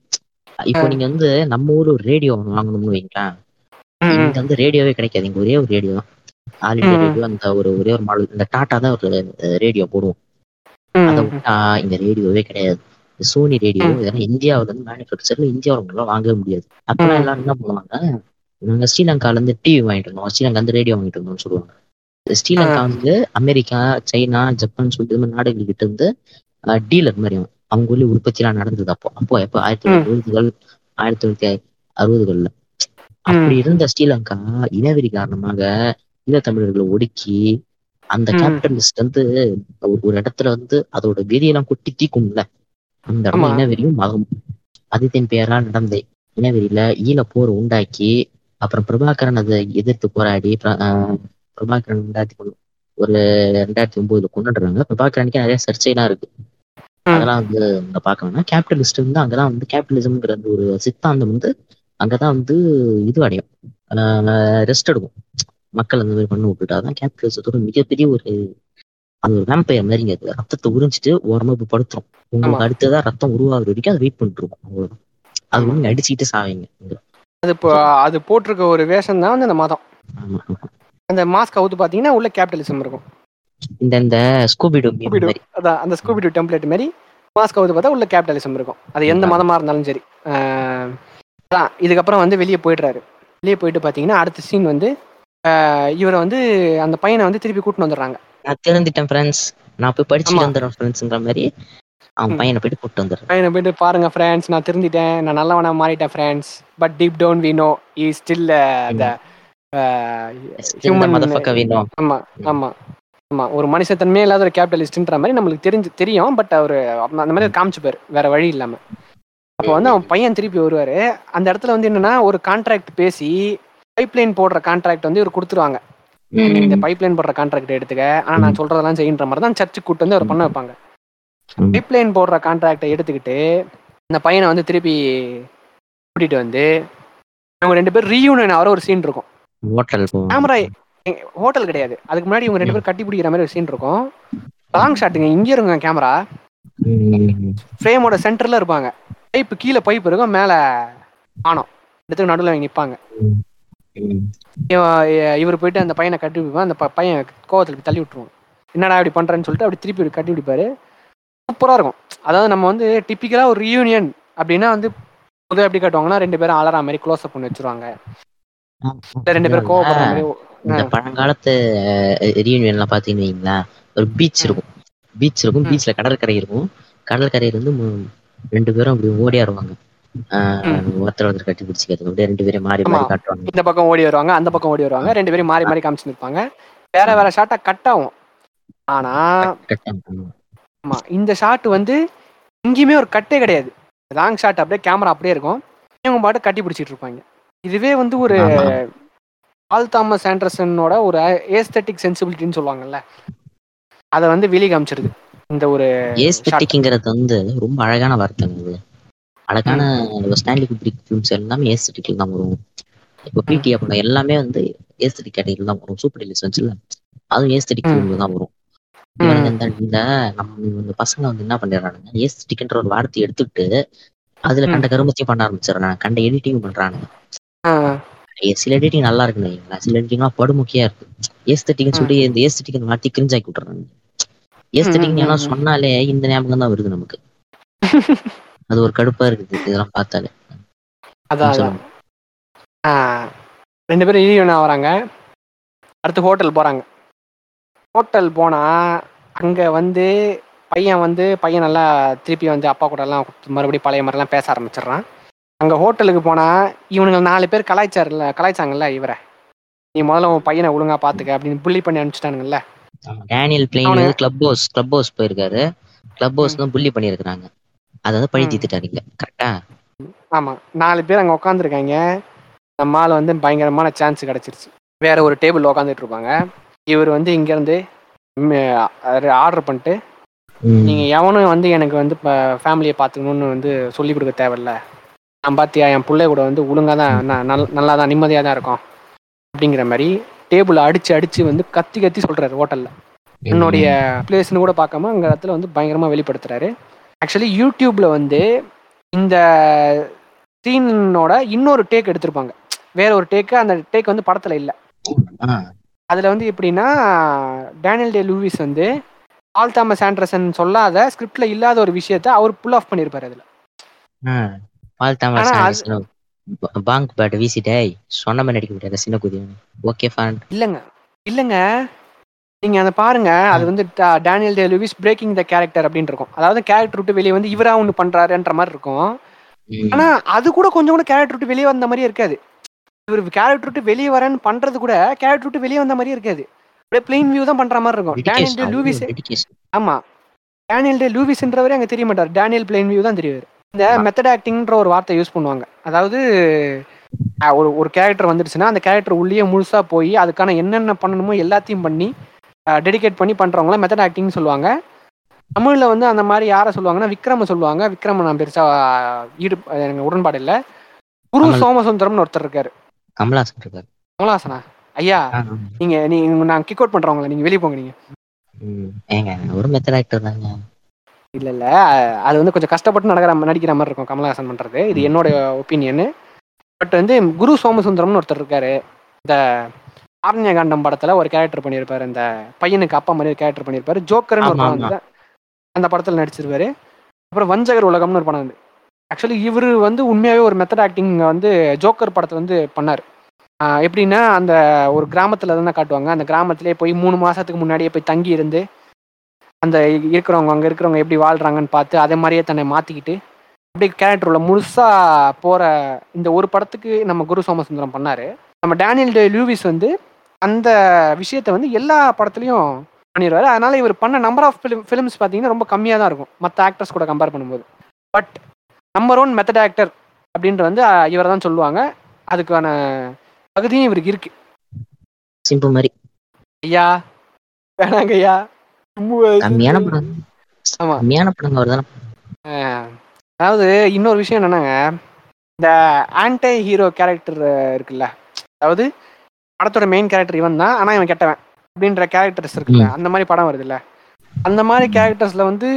Speaker 2: இப்போ. நீங்க வந்து நம்ம ஊர்ல ஒரு ரேடியோ வாங்கணும்னு வைங்களேன்.
Speaker 1: ம்,
Speaker 2: இங்க வந்து ரேடியோவே கிடைக்காது. இங்க ஒரே ஒரு ரேடியோ ஆல். ரேடியோ அந்த ஒரு ஒரே ஒரு மாடல் இந்த டாட்டா தான் ஒரு ரேடியோ போடுவோம். அதை விட்டா இங்க ரேடியோவே கிடையாது. Sony radio. இதெல்லாம் இந்தியாவுல இருந்து மேனுஃபேக்சர்ல இந்தியாவுல வாங்கவே முடியாது. அப்பெல்லாம். எல்லாரும் என்ன பண்ணுவாங்க நாங்க ஸ்ரீலங்கால இருந்து டிவி வாங்கிட்டு இருந்தோம் ஸ்ரீலங்கா வந்து ரேடியோ வாங்கிட்டு இருந்தோம்னு சொல்லுவாங்க. ஸ்ரீலங்கா வந்து அமெரிக்கா சைனா ஜப்பான் சொல்லிட்டு இந்த மாதிரி நாடுகள் கிட்ட இருந்து டீலர் மாதிரி அவங்க. ஊர்ல உற்பத்தி எல்லாம் நடந்தது அப்போ. அப்போ எப்போ? ஆயிரத்தி தொள்ளாயிரத்தி எழுபதுகள் ஆயிரத்தி தொள்ளாயிரத்தி அறுபதுகள்ல. அப்படி இருந்த ஸ்ரீலங்கா இனவெறி காரணமாக ஈழத்தமிழர்களை ஒடுக்கி அந்த. கேபிட்டலிஸ்ட் வந்து ஒரு இடத்துல வந்து அதோட வெறியெல்லாம் கொட்டி தீக்கும்ல. அந்த இடம். இனவெறியும் மகம் அதித்தின் பெயரால் நடந்த. இனவெறியில ஈழ போர் உண்டாக்கி அப்புறம் பிரபாகரன் அதை எதிர்த்து போராடி பிரபாகரன் ரெண்டாயிரத்தி ஒண்ணு ஒரு ரெண்டாயிரத்தி ஒன்பதுல கொண்டுடுறாங்க. பிரபாகரனுக்கு நிறைய சர்ச்சைலாம் இருக்கு. அதெல்லாம் வந்து அங்க பார்க்க வேணாம். கேபிட்டலிஸ்ட் வந்து அங்கதான் வந்து கேபிட்டலிசம்ங்கிற அந்த ஒரு சித்தாந்தம் வந்து அங்கதான் வந்து இது அடையும் ரெஸ்ட் எடுக்கும். மக்கள் அந்த மாதிரி பண்ணி விட்டுட்டா தான் கேபிட்டலிசத்தோட மிகப்பெரிய ஒரு அது ஒரு வேம்பயர் மாதிரிங்க அது. ரத்தத்தை உறிஞ்சிட்டு ஓரமா போய் படுத்துரும். உங்களுக்கு
Speaker 1: ஆமா.
Speaker 2: அடுத்ததா ரத்தம் உருவாகுற வரைக்கும் அதை வெயிட் பண்ணிட்டு இருக்கும். அவ்வளவுதான். அது. வந்து அடிச்சுக்கிட்டு சாவீங்க.
Speaker 1: அது இப்போ அது போட்டிருக்க ஒரு வேஷம் தான் இந்த மதம். அந்த மாஸ்க் அவுத்து பாத்தீங்கன்னா உள்ள கேபிட்டலிசம் இருக்கும்.
Speaker 2: இந்த இந்த ஸ்கூபிடோ
Speaker 1: அதான் அந்த ஸ்கூபிடு டெம்ப்ளேட் மாதிரி மாஸ்க் அவுத்து பார்த்தா உள்ள கேபிட்டலிசம் இருக்கும். அது எந்த. மதமா இருந்தாலும் சரி. அதான் இதுக்கப்புறம் வந்து வெளியே போயிடுறாரு. வெளியே போயிட்டு பாத்தீங்கன்னா அடுத்த சீன் வந்து இவரை வந்து அந்த பையனை வந்து திருப்பி கூட்டின்னு வந்துடுறாங்க.
Speaker 2: நான் தெரிஞ்சிட்டேன் ஃப்ரெண்ட்ஸ் நான் போய் படிச்சுட்டு
Speaker 1: ஆமா.
Speaker 2: வந்துடுறேன் ஃப்ரெண்ட்ஸுங்கிற மாதிரி அவன். பையனை போயிட்டு கூப்பிட்டு வந்துடுறேன்.
Speaker 1: பையனை போயிட்டு பாருங்க ஃப்ரெண்ட்ஸ் நான் திருந்திட்டேன் நான் நல்லவனா மாறிட்டேன் friends but deep down we know E still the human
Speaker 2: மதப்பக்க வேணும்
Speaker 1: ஆமா ஆமா. ஆமா ஒரு மனுஷத்தன்மையே இல்லாத ஒரு கேபிட்டலிஸ்ட்ன்ற மாதிரி நம்மளுக்கு தெரிஞ்சு தெரியும் பட் அவர் அந்த மாதிரி காமிச்சுப்பாரு வேற வழி இல்லாம. அப்போ வந்து அவன் பையன் திருப்பி வருவாரு. அந்த இடத்துல வந்து என்னன்னா ஒரு கான்ட்ராக்ட் பேசி பைப்லைன் போடுற கான்ட்ராக்ட் வந்து இவர் கொடுத்துருவாங்க. இந்த பைப்லைன் போடுற கான்ட்ராக்ட் எடுத்துக்க. ஆனா நான் சொல்றதெல்லாம் செய்யுன்ற மாதிரி தான் சர்ச்சுக்கு கூட்டு வந்து அவர் பண்ண வைப்பாங்க. பைப்லைன் போடுற கான்ட்ராக்டை எடுத்துக்கிட்டு இந்த பையனை வந்து திருப்பி கூட்டிட்டு வந்து இவங்க ரெண்டு பேரும் ரீயூனியன் ஆகிற ஒரு சீன் இருக்கும்.
Speaker 2: ஹோட்டல்
Speaker 1: கேமரா ஹோட்டல் கிடையாது. அதுக்கு முன்னாடி இவங்க ரெண்டு பேரும் கட்டி பிடிக்கிற மாதிரி ஒரு சீன் இருக்கும். லாங் ஷாட்டுங்க இங்க இருங்க கேமரா ஃப்ரேமோட சென்டர்ல இருப்பாங்க. பைப் கீழே பைப் இருக்கும் மேல ஆனம் இடத்துக்கு நடுவில் அவங்க நிற்பாங்க இவர் போயிட்டு அந்த பையனை கட்டி பிடிப்பான் அந்த பையன் கோவத்துல தள்ளி விட்டுருவான். என்னடா இப்படி பண்றேன்னு சொல்லிட்டு அப்படி திருப்பி கட்டி பிடிப்பாரு. சூப்பரா இருக்கும். அதாவது நம்ம வந்து டிப்பிக்கலா ஒரு ரியூனியன் அப்படின்னா வந்து முதல் எப்படி காட்டுவாங்கன்னா ரெண்டு பேரும் அலறா மாதிரி க்ளோஸ் அப் பண்ணி வச்சிருவாங்க. ரெண்டு பேரும் மாதிரி
Speaker 2: இந்த பழங்காலத்து ரீயூனியன்லாம் பாத்தீங்கன்னு வைங்களேன் ஒரு பீச். இருக்கும். பீச் இருக்கும். பீச்ல கடற்கரை இருக்கும். கடற்கரையில இருந்து ரெண்டு பேரும் அப்படி ஓடியாருவாங்க ஆஹ் ஒருத்தர் ஒருத்தர் கட்டி பிடிச்சிக்கிறது அப்படியே ரெண்டு பேரும் மாறி மாறி. காட்டுவாங்க.
Speaker 1: இந்த பக்கம் ஓடி வருவாங்க அந்த பக்கம் ஓடி வருவாங்க ரெண்டு பேரும் மாறி மாறி காமிச்சு நிற்பாங்க வேற வேற ஷாட்டா கட் ஆகும். ஆனா. ஆமா. இந்த ஷாட் வந்து எங்கேயுமே ஒரு கட்டே கிடையாது. லாங் ஷாட் அப்படியே கேமரா அப்படியே இருக்கும். இவங்க பாட்டு கட்டி பிடிச்சிட்டு இருப்பாங்க. இதுவே வந்து ஒரு. ஆல் தாமஸ் ஆண்டர்சனோட ஒரு ஏஸ்தட்டிக் சென்சிபிலிட்டின்னு சொல்லுவாங்கல்ல. அதை வந்து வெளியே காமிச்சிருது. இந்த ஒரு
Speaker 2: ஏஸ்தட்டிக்ங்கிறது வந்து ரொம்ப அழகான வார்த்தைங்க அழகான ஸ்டான்லி குப்ரிக் ஃபிலிம்ஸ் எல்லாமே ஏஸ்தட்டிக்ல தான் வரும். இப்போ பிடி அப்படின்னா எல்லாமே வந்து ஏஸ்தட்டிக் கேட்டகரியில் தான் வரும். சூப்பர் டெலிஸ் வந்துச்சுல அதுவும் ஏஸ்தட்டிக். ஃபிலிம்ல தான் வரும். இவனுங்க இந்த நம்ம இந்த பசங்க வந்து என்ன பண்ணிடுறானுங்க? ஏஸ்தட்டிக்ன்ற ஒரு வார்த்தையை எடுத்துக்கிட்டு அதுல கண்ட கருமத்தையும் பண்ண ஆரம்பிச்சிடறாங்க. கண்ட எடிட்டிங் பண்றானுங்க. ஏ, சில எடிட்டிங் நல்லா இருக்குன்னு வைங்களேன். சில எடிட்டிங்லாம் படுமுக்கியா இருக்கு. ஏஸ்தட்டிக்னு சொல்லி இந்த ஏஸ்தட்டிக் வார்த்தை கிரிஞ்சாக்கி விட்டுறாங்க. ஏஸ்தட்டிக்
Speaker 1: ம்,
Speaker 2: ஏன்னா
Speaker 1: ம்.
Speaker 2: சொன்னாலே இந்த ஞாபகம் தான் வருது நமக்கு. அது ஒரு கடுப்பா இருக்குது இதெல்லாம் பார்த்தாலே.
Speaker 1: அதான் ரெண்டு பேரும் யூனியன் ஆகுறாங்க அடுத்து ஹோட்டல் போறாங்க. ஹோட்டல் போனா அங்க வந்து பையன் வந்து பையன் நல்லா திருப்பி வந்து அப்பா கூட எல்லாம் மறுபடியும் பழைய மாதிரிலாம் பேச ஆரம்பிச்சிடுறான். அங்க ஹோட்டலுக்கு போனா இவனுங்க நாலு பேர் கலாய்ச்சார்ல கலாய்ச்சாங்கல்ல இவரை. நீ முதல்ல உன் பையனை ஒழுங்கா பாத்துக்க அப்படின்னு புள்ளி பண்ணி அனுப்பிச்சிட்டானுங்கல்ல.
Speaker 2: Daniel plane club house club house போயிருக்காரு. கிளப் ஹவுஸ் தான் புள்ளி பண்ணியிருக்காங்க அதை வந்து பழி
Speaker 1: ம்.
Speaker 2: தீர்த்துட்டாருங்க கரெக்டா
Speaker 1: ஆமா நாலு பேர் அங்க உட்காந்துருக்காங்க நம்ம ஆள் வந்து பயங்கரமான சான்ஸ் கிடைச்சிருச்சு. வேற ஒரு டேபிள் உட்காந்துட்டு இருப்பாங்க. இவர் வந்து இங்க இருந்து ஆர்டர் பண்ணிட்டு நீங்க எவனும் வந்து எனக்கு வந்து ஃபேமிலியை பார்த்துக்கணும்னு வந்து சொல்லி கொடுக்க தேவையில்ல. நான் பாத்தியா என் பிள்ளை கூட வந்து ஒழுங்கா தான் நல்- நல்லா தான் நிம்மதியா தான் இருக்கும். அப்படிங்கிற மாதிரி டேபிள் அடிச்சு அடிச்சு வந்து கத்தி கத்தி சொல்றாரு ஹோட்டல்ல என்னுடைய பிளேஸ்னு கூட பார்க்காம அங்க இடத்துல வந்து பயங்கரமா வெளிப்படுத்துறாரு. ஆக்சுவலி யூடியூப்ல வந்து இந்த சீனோட இன்னொரு டேக் எடுத்திருப்பாங்க. வேற ஒரு டேக்கு அந்த டேக் வந்து படத்துல இல்ல. அதுல வந்து எப்படின்னா டேனியல் டே லூவிஸ் வந்து ஆல் தாமஸ் ஆண்டர்சன் சொல்லாத ஸ்கிரிப்ட்ல இல்லாத ஒரு விஷயத்த அவர் புல் ஆஃப் பண்ணியிருப்பாரு அதுல. ஆனா அது-
Speaker 2: ஆண்டர்சன் பாங்க் பேட் வீசிட்டே சொன்ன மாதிரி நடிக்க முடியாது சின்ன குதி. ஓகே ஃபேன்
Speaker 1: இல்லைங்க இல்லைங்க. நீங்க அதை பாருங்க அது வந்து Daniel Day Lewis breaking the character அப்படின்னு இருக்கும். அதாவது கேரக்டர் விட்டு வெளியே வந்து இவரா ஒன்று பண்றாருன்ற மாதிரி இருக்கும். ஆனா அது கூட கொஞ்சம் கூட கேரக்டர் விட்டு வெளியே வந்த மாதிரியே இருக்காது. இவர் கேரக்டர் விட்டு வெளியே வரேன்னு பண்றது கூட கேரக்டர் விட்டு வெளியே வந்த மாதிரியே இருக்காது. அப்படியே பிளெயின் வியூ தான் பண்ற மாதிரி இருக்கும். டேனியல் டே லூவிஸ் ஆமா. டேனியல் டே லூவிஸ்ன்றவரே அங்க தெரிய மாட்டார். டேனியல் பிளெயின் வியூ தான் தெரியுவார் இந்த மெத்தட் ஆக்டிங்ன்ற ஒரு வார்த்தை யூஸ் பண்ணுவாங்க. அதாவது ஒரு ஒரு கேரக்டர் வந்துடுச்சுன்னா அந்த கேரக்டர் உள்ளேயே முழுசா போய் அதுக்கான என்னென்ன பண்ணணுமோ எல்லாத்தையும் பண்ணி டெடிகேட் பண்ணி பண்றவங்கள மெத்தட் ஆக்டிங்னு சொல்லுவாங்க. தமிழ்ல வந்து அந்த மாதிரி யாரை சொல்லுவாங்கன்னா விக்ரம சொல்லுவாங்க. விக்ரம நான் பெருசா ஈடு எனக்கு உடன்பாடு இல்லை. குரு. சோமசுந்தரம்னு ஒருத்தர் இருக்காரு.
Speaker 2: கமலாசன் இருக்காரு.
Speaker 1: கமலாசனா ஐயா நீங்க நீங்க நான் கிக் அவுட் பண்றவங்கள நீங்க வெளியே போங்க நீங்க.
Speaker 2: ஒரு மெத்தட் ஆக்டர் தாங்க.
Speaker 1: இல்ல இல்ல. அது வந்து கொஞ்சம் கஷ்டப்பட்டு நடக்கிற நடிக்கிற மாதிரி இருக்கும் கமலஹாசன் பண்றது. இது என்னோட ஒப்பீனியன் பட் வந்து குரு சோமசுந்தரம்னு ஒருத்தர் இருக்காரு. இந்த ஆரண்யகாண்டம் படத்துல ஒரு கேரக்டர் பண்ணியிருப்பாரு. இந்த பையனுக்கு அப்பா மாதிரி கேரக்டர் பண்ணியிருப்பாரு. ஜோக்கர்னு ஒரு படம் வந்து அந்த படத்துல நடிச்சிருப்பாரு. அப்புறம் வஞ்சகர் உலகம்னு ஒரு படம் வந்து. ஆக்சுவலி இவர் வந்து உண்மையாவே ஒரு மெத்தட் ஆக்டிங் வந்து ஜோக்கர் படத்தை வந்து பண்ணாரு. எப்படின்னா அந்த ஒரு கிராமத்துல தான் காட்டுவாங்க. அந்த கிராமத்திலே போய் மூணு மாசத்துக்கு முன்னாடியே போய் தங்கி இருந்து அந்த இருக்கிறவங்க அங்க இருக்கிறவங்க எப்படி வாழ்றாங்கன்னு பார்த்து அதே மாதிரியே தன்னை மாத்திக்கிட்டு அப்படியே கேரக்டர் உள்ள முழுசா போற இந்த ஒரு படத்துக்கு நம்ம குரு சோமசுந்தரம் பண்ணாரு. நம்ம டேனியல் டே லூவிஸ் வந்து அந்த விஷயத்த வந்து எல்லா படத்துலயும் பண்ணிடுவாரு அதனால இவர் பண்ண நம்பர் ஆஃப் ஃபிலிம் ஃபிலிம்ஸ் பார்த்தீங்கன்னா ரொம்ப கம்மியாக தான் இருக்கும். மற்ற ஆக்டர்ஸ் கூட கம்பேர் பண்ணும்போது. But number one method actor அப்படின்ற வந்து இவரை தான் சொல்லுவாங்க. அதுக்கான தகுதியும் இவருக்கு இருக்கு.
Speaker 2: சிம்பு மாதிரி.
Speaker 1: ஐயா வேணாங்க ஐயா
Speaker 2: கம்மியான படம்.
Speaker 1: ஆமா.
Speaker 2: கம்மியான படங்க அவர் தானே.
Speaker 1: ஆஹ் அதாவது இன்னொரு விஷயம் என்னன்னாங்க? இந்த ஆன்டை ஹீரோ கேரக்டர் இருக்குல்ல. அதாவது படத்தோட மெயின் கேரக்டர் இவன் தான் ஆனா இவன் கெட்டவன் அப்படின்ற கேரக்டர்ஸ் இருக்குல்ல. அந்த மாதிரி படம் வருதுல்ல. அந்த மாதிரி கேரக்டர்ஸ்ல வந்து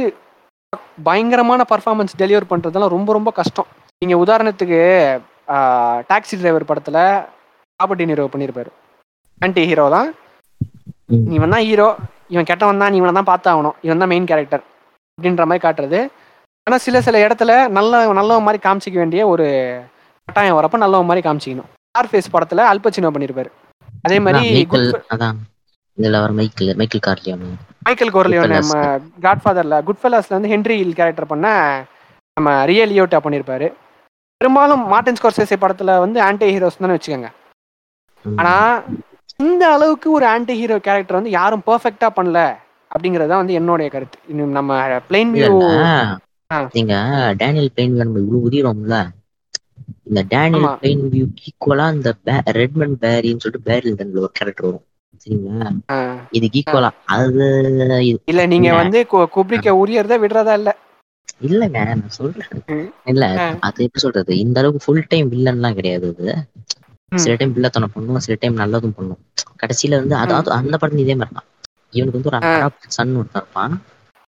Speaker 1: பயங்கரமான பர்ஃபார்மன்ஸ் டெலிவர் பண்றதெல்லாம் ரொம்ப ரொம்ப கஷ்டம். நீங்க உதாரணத்துக்கு டாக்ஸி டிரைவர் படத்துல ராபர்ட் ஹீரோ பண்ணியிருப்பாரு ஆன்டி ஹீரோ தான். இவன் தான் ஹீரோ இவன் கெட்டவன் தான் நீ இவனை தான் பார்த்தாகணும். இவன் தான் மெயின் கேரக்டர் அப்படின்ற மாதிரி காட்டுறது. ஆனால் சில சில இடத்துல நல்ல நல்லவன் மாதிரி காமிச்சிக்க வேண்டிய ஒரு கட்டாயம் வரப்ப நல்லவன் மாதிரி காமிச்சிக்கணும். ஸ்டார் ஃபேஸ் படத்துல அல்பச்சினோ பண்ணியிருப்பாரு அதே மாதிரி
Speaker 2: மைக்கேல் கார்லியோன்
Speaker 1: மைக்கேல் கோர்லியோன். நம்ம காட்ஃபாதர்ல குட்ஃபெல்லாஸ்ல வந்து ஹென்ரி ஹில் கேரக்டர் பண்ண நம்ம ரியல் லியோட்டா பண்ணியிருப்பாரு பெரும்பாலும் மார்டின் ஸ்கார்சேசி படத்துல வந்து ஆன்டி ஹீரோஸ் தானே வச்சுக்கோங்க. ஆனா இந்த அளவுக்கு ஒரு ஆன்டி ஹீரோ கேரக்டர் வந்து யாரும் பெர்ஃபெக்ட்டா பண்ணல அப்படிங்கறது வந்து என்னுடைய கருத்து இன்னும் நம்ம
Speaker 2: இல்ல
Speaker 1: வியூ.
Speaker 2: நீங்க டேனியல் பிளெயின் நம்ம இவ்வளவு உதிரோம்ல இந்த டேனியல்
Speaker 1: ஆமா.
Speaker 2: பிளெயின் வியூ ஈக்குவலா இந்த ரெட்மன் பேரின்னு சொல்லிட்டு பேரில் ஒரு கேரக்டர் வரும் சரிங்களா இதுக்கு ஈக்குவலா அது இது-
Speaker 1: இல்ல நீங்க. வந்து குப்ரிக்க உரியறத விடுறதா இல்ல
Speaker 2: இல்லங்க நான் சொல்றேன். இல்ல. அது எப்படி சொல்றது இந்த அளவுக்கு ஃபுல் டைம் வில்லன்லாம் கிடையாது அது. சில டைம் வில்லத்தனம் பண்ணும் சில டைம் நல்லதும் பண்ணும். கடைசியில வந்து அதாவது அந்த படத்துல இதே மாதிரி தான் இவனுக்கு வந்து ஒரு. அடாப்ட் சன் ஒருத்தன் இருப்பான்.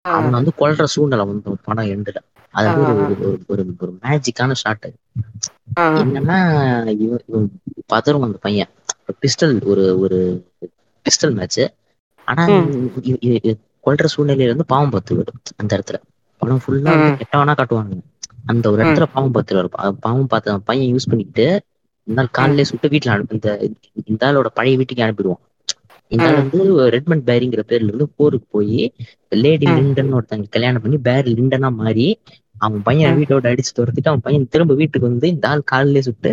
Speaker 2: அவனை வந்து கொல்ற சூழ்நிலை வந்து படம் எண்டுல அது வந்து ஒரு. ஒரு- ஒரு மேஜிக்கான ஷாட் என்னன்னா இவன் பதறும் அந்த பையன். பிஸ்டல் ஒரு ஒரு பிஸ்டல் மேட்ச் ஆனா கொல்ற சூழ்நிலையில வந்து பாவம் பத்து வரும் அந்த இடத்துல. படம் ஃபுல்லா. கெட்டவனா காட்டுவாங்க அந்த ஒரு இடத்துல பாவம் பத்து வரும் பா- பாவம் பார்த்து பையன் யூஸ் பண்ணிக்கிட்டு இந்த நாள் காலையிலே சுட்டு வீட்டுல அனுப்பி இந்த இந்த ஆளோட பழைய வீட்டுக்கு அனுப்பிடுவான் இந்த ஆள். வந்து ரெட்மண்ட் பேரிங்கிற பேர்ல இருந்து போருக்கு போய் லேடி. லிண்டன் ஒருத்தங்க கல்யாணம் பண்ணி பேர் லிண்டனா மாறி அவன் பையன். வீட்டோட அடிச்சு துரத்திட்டு அவன் பையன் திரும்ப வீட்டுக்கு வந்து இந்த ஆள் காலிலே சுட்டு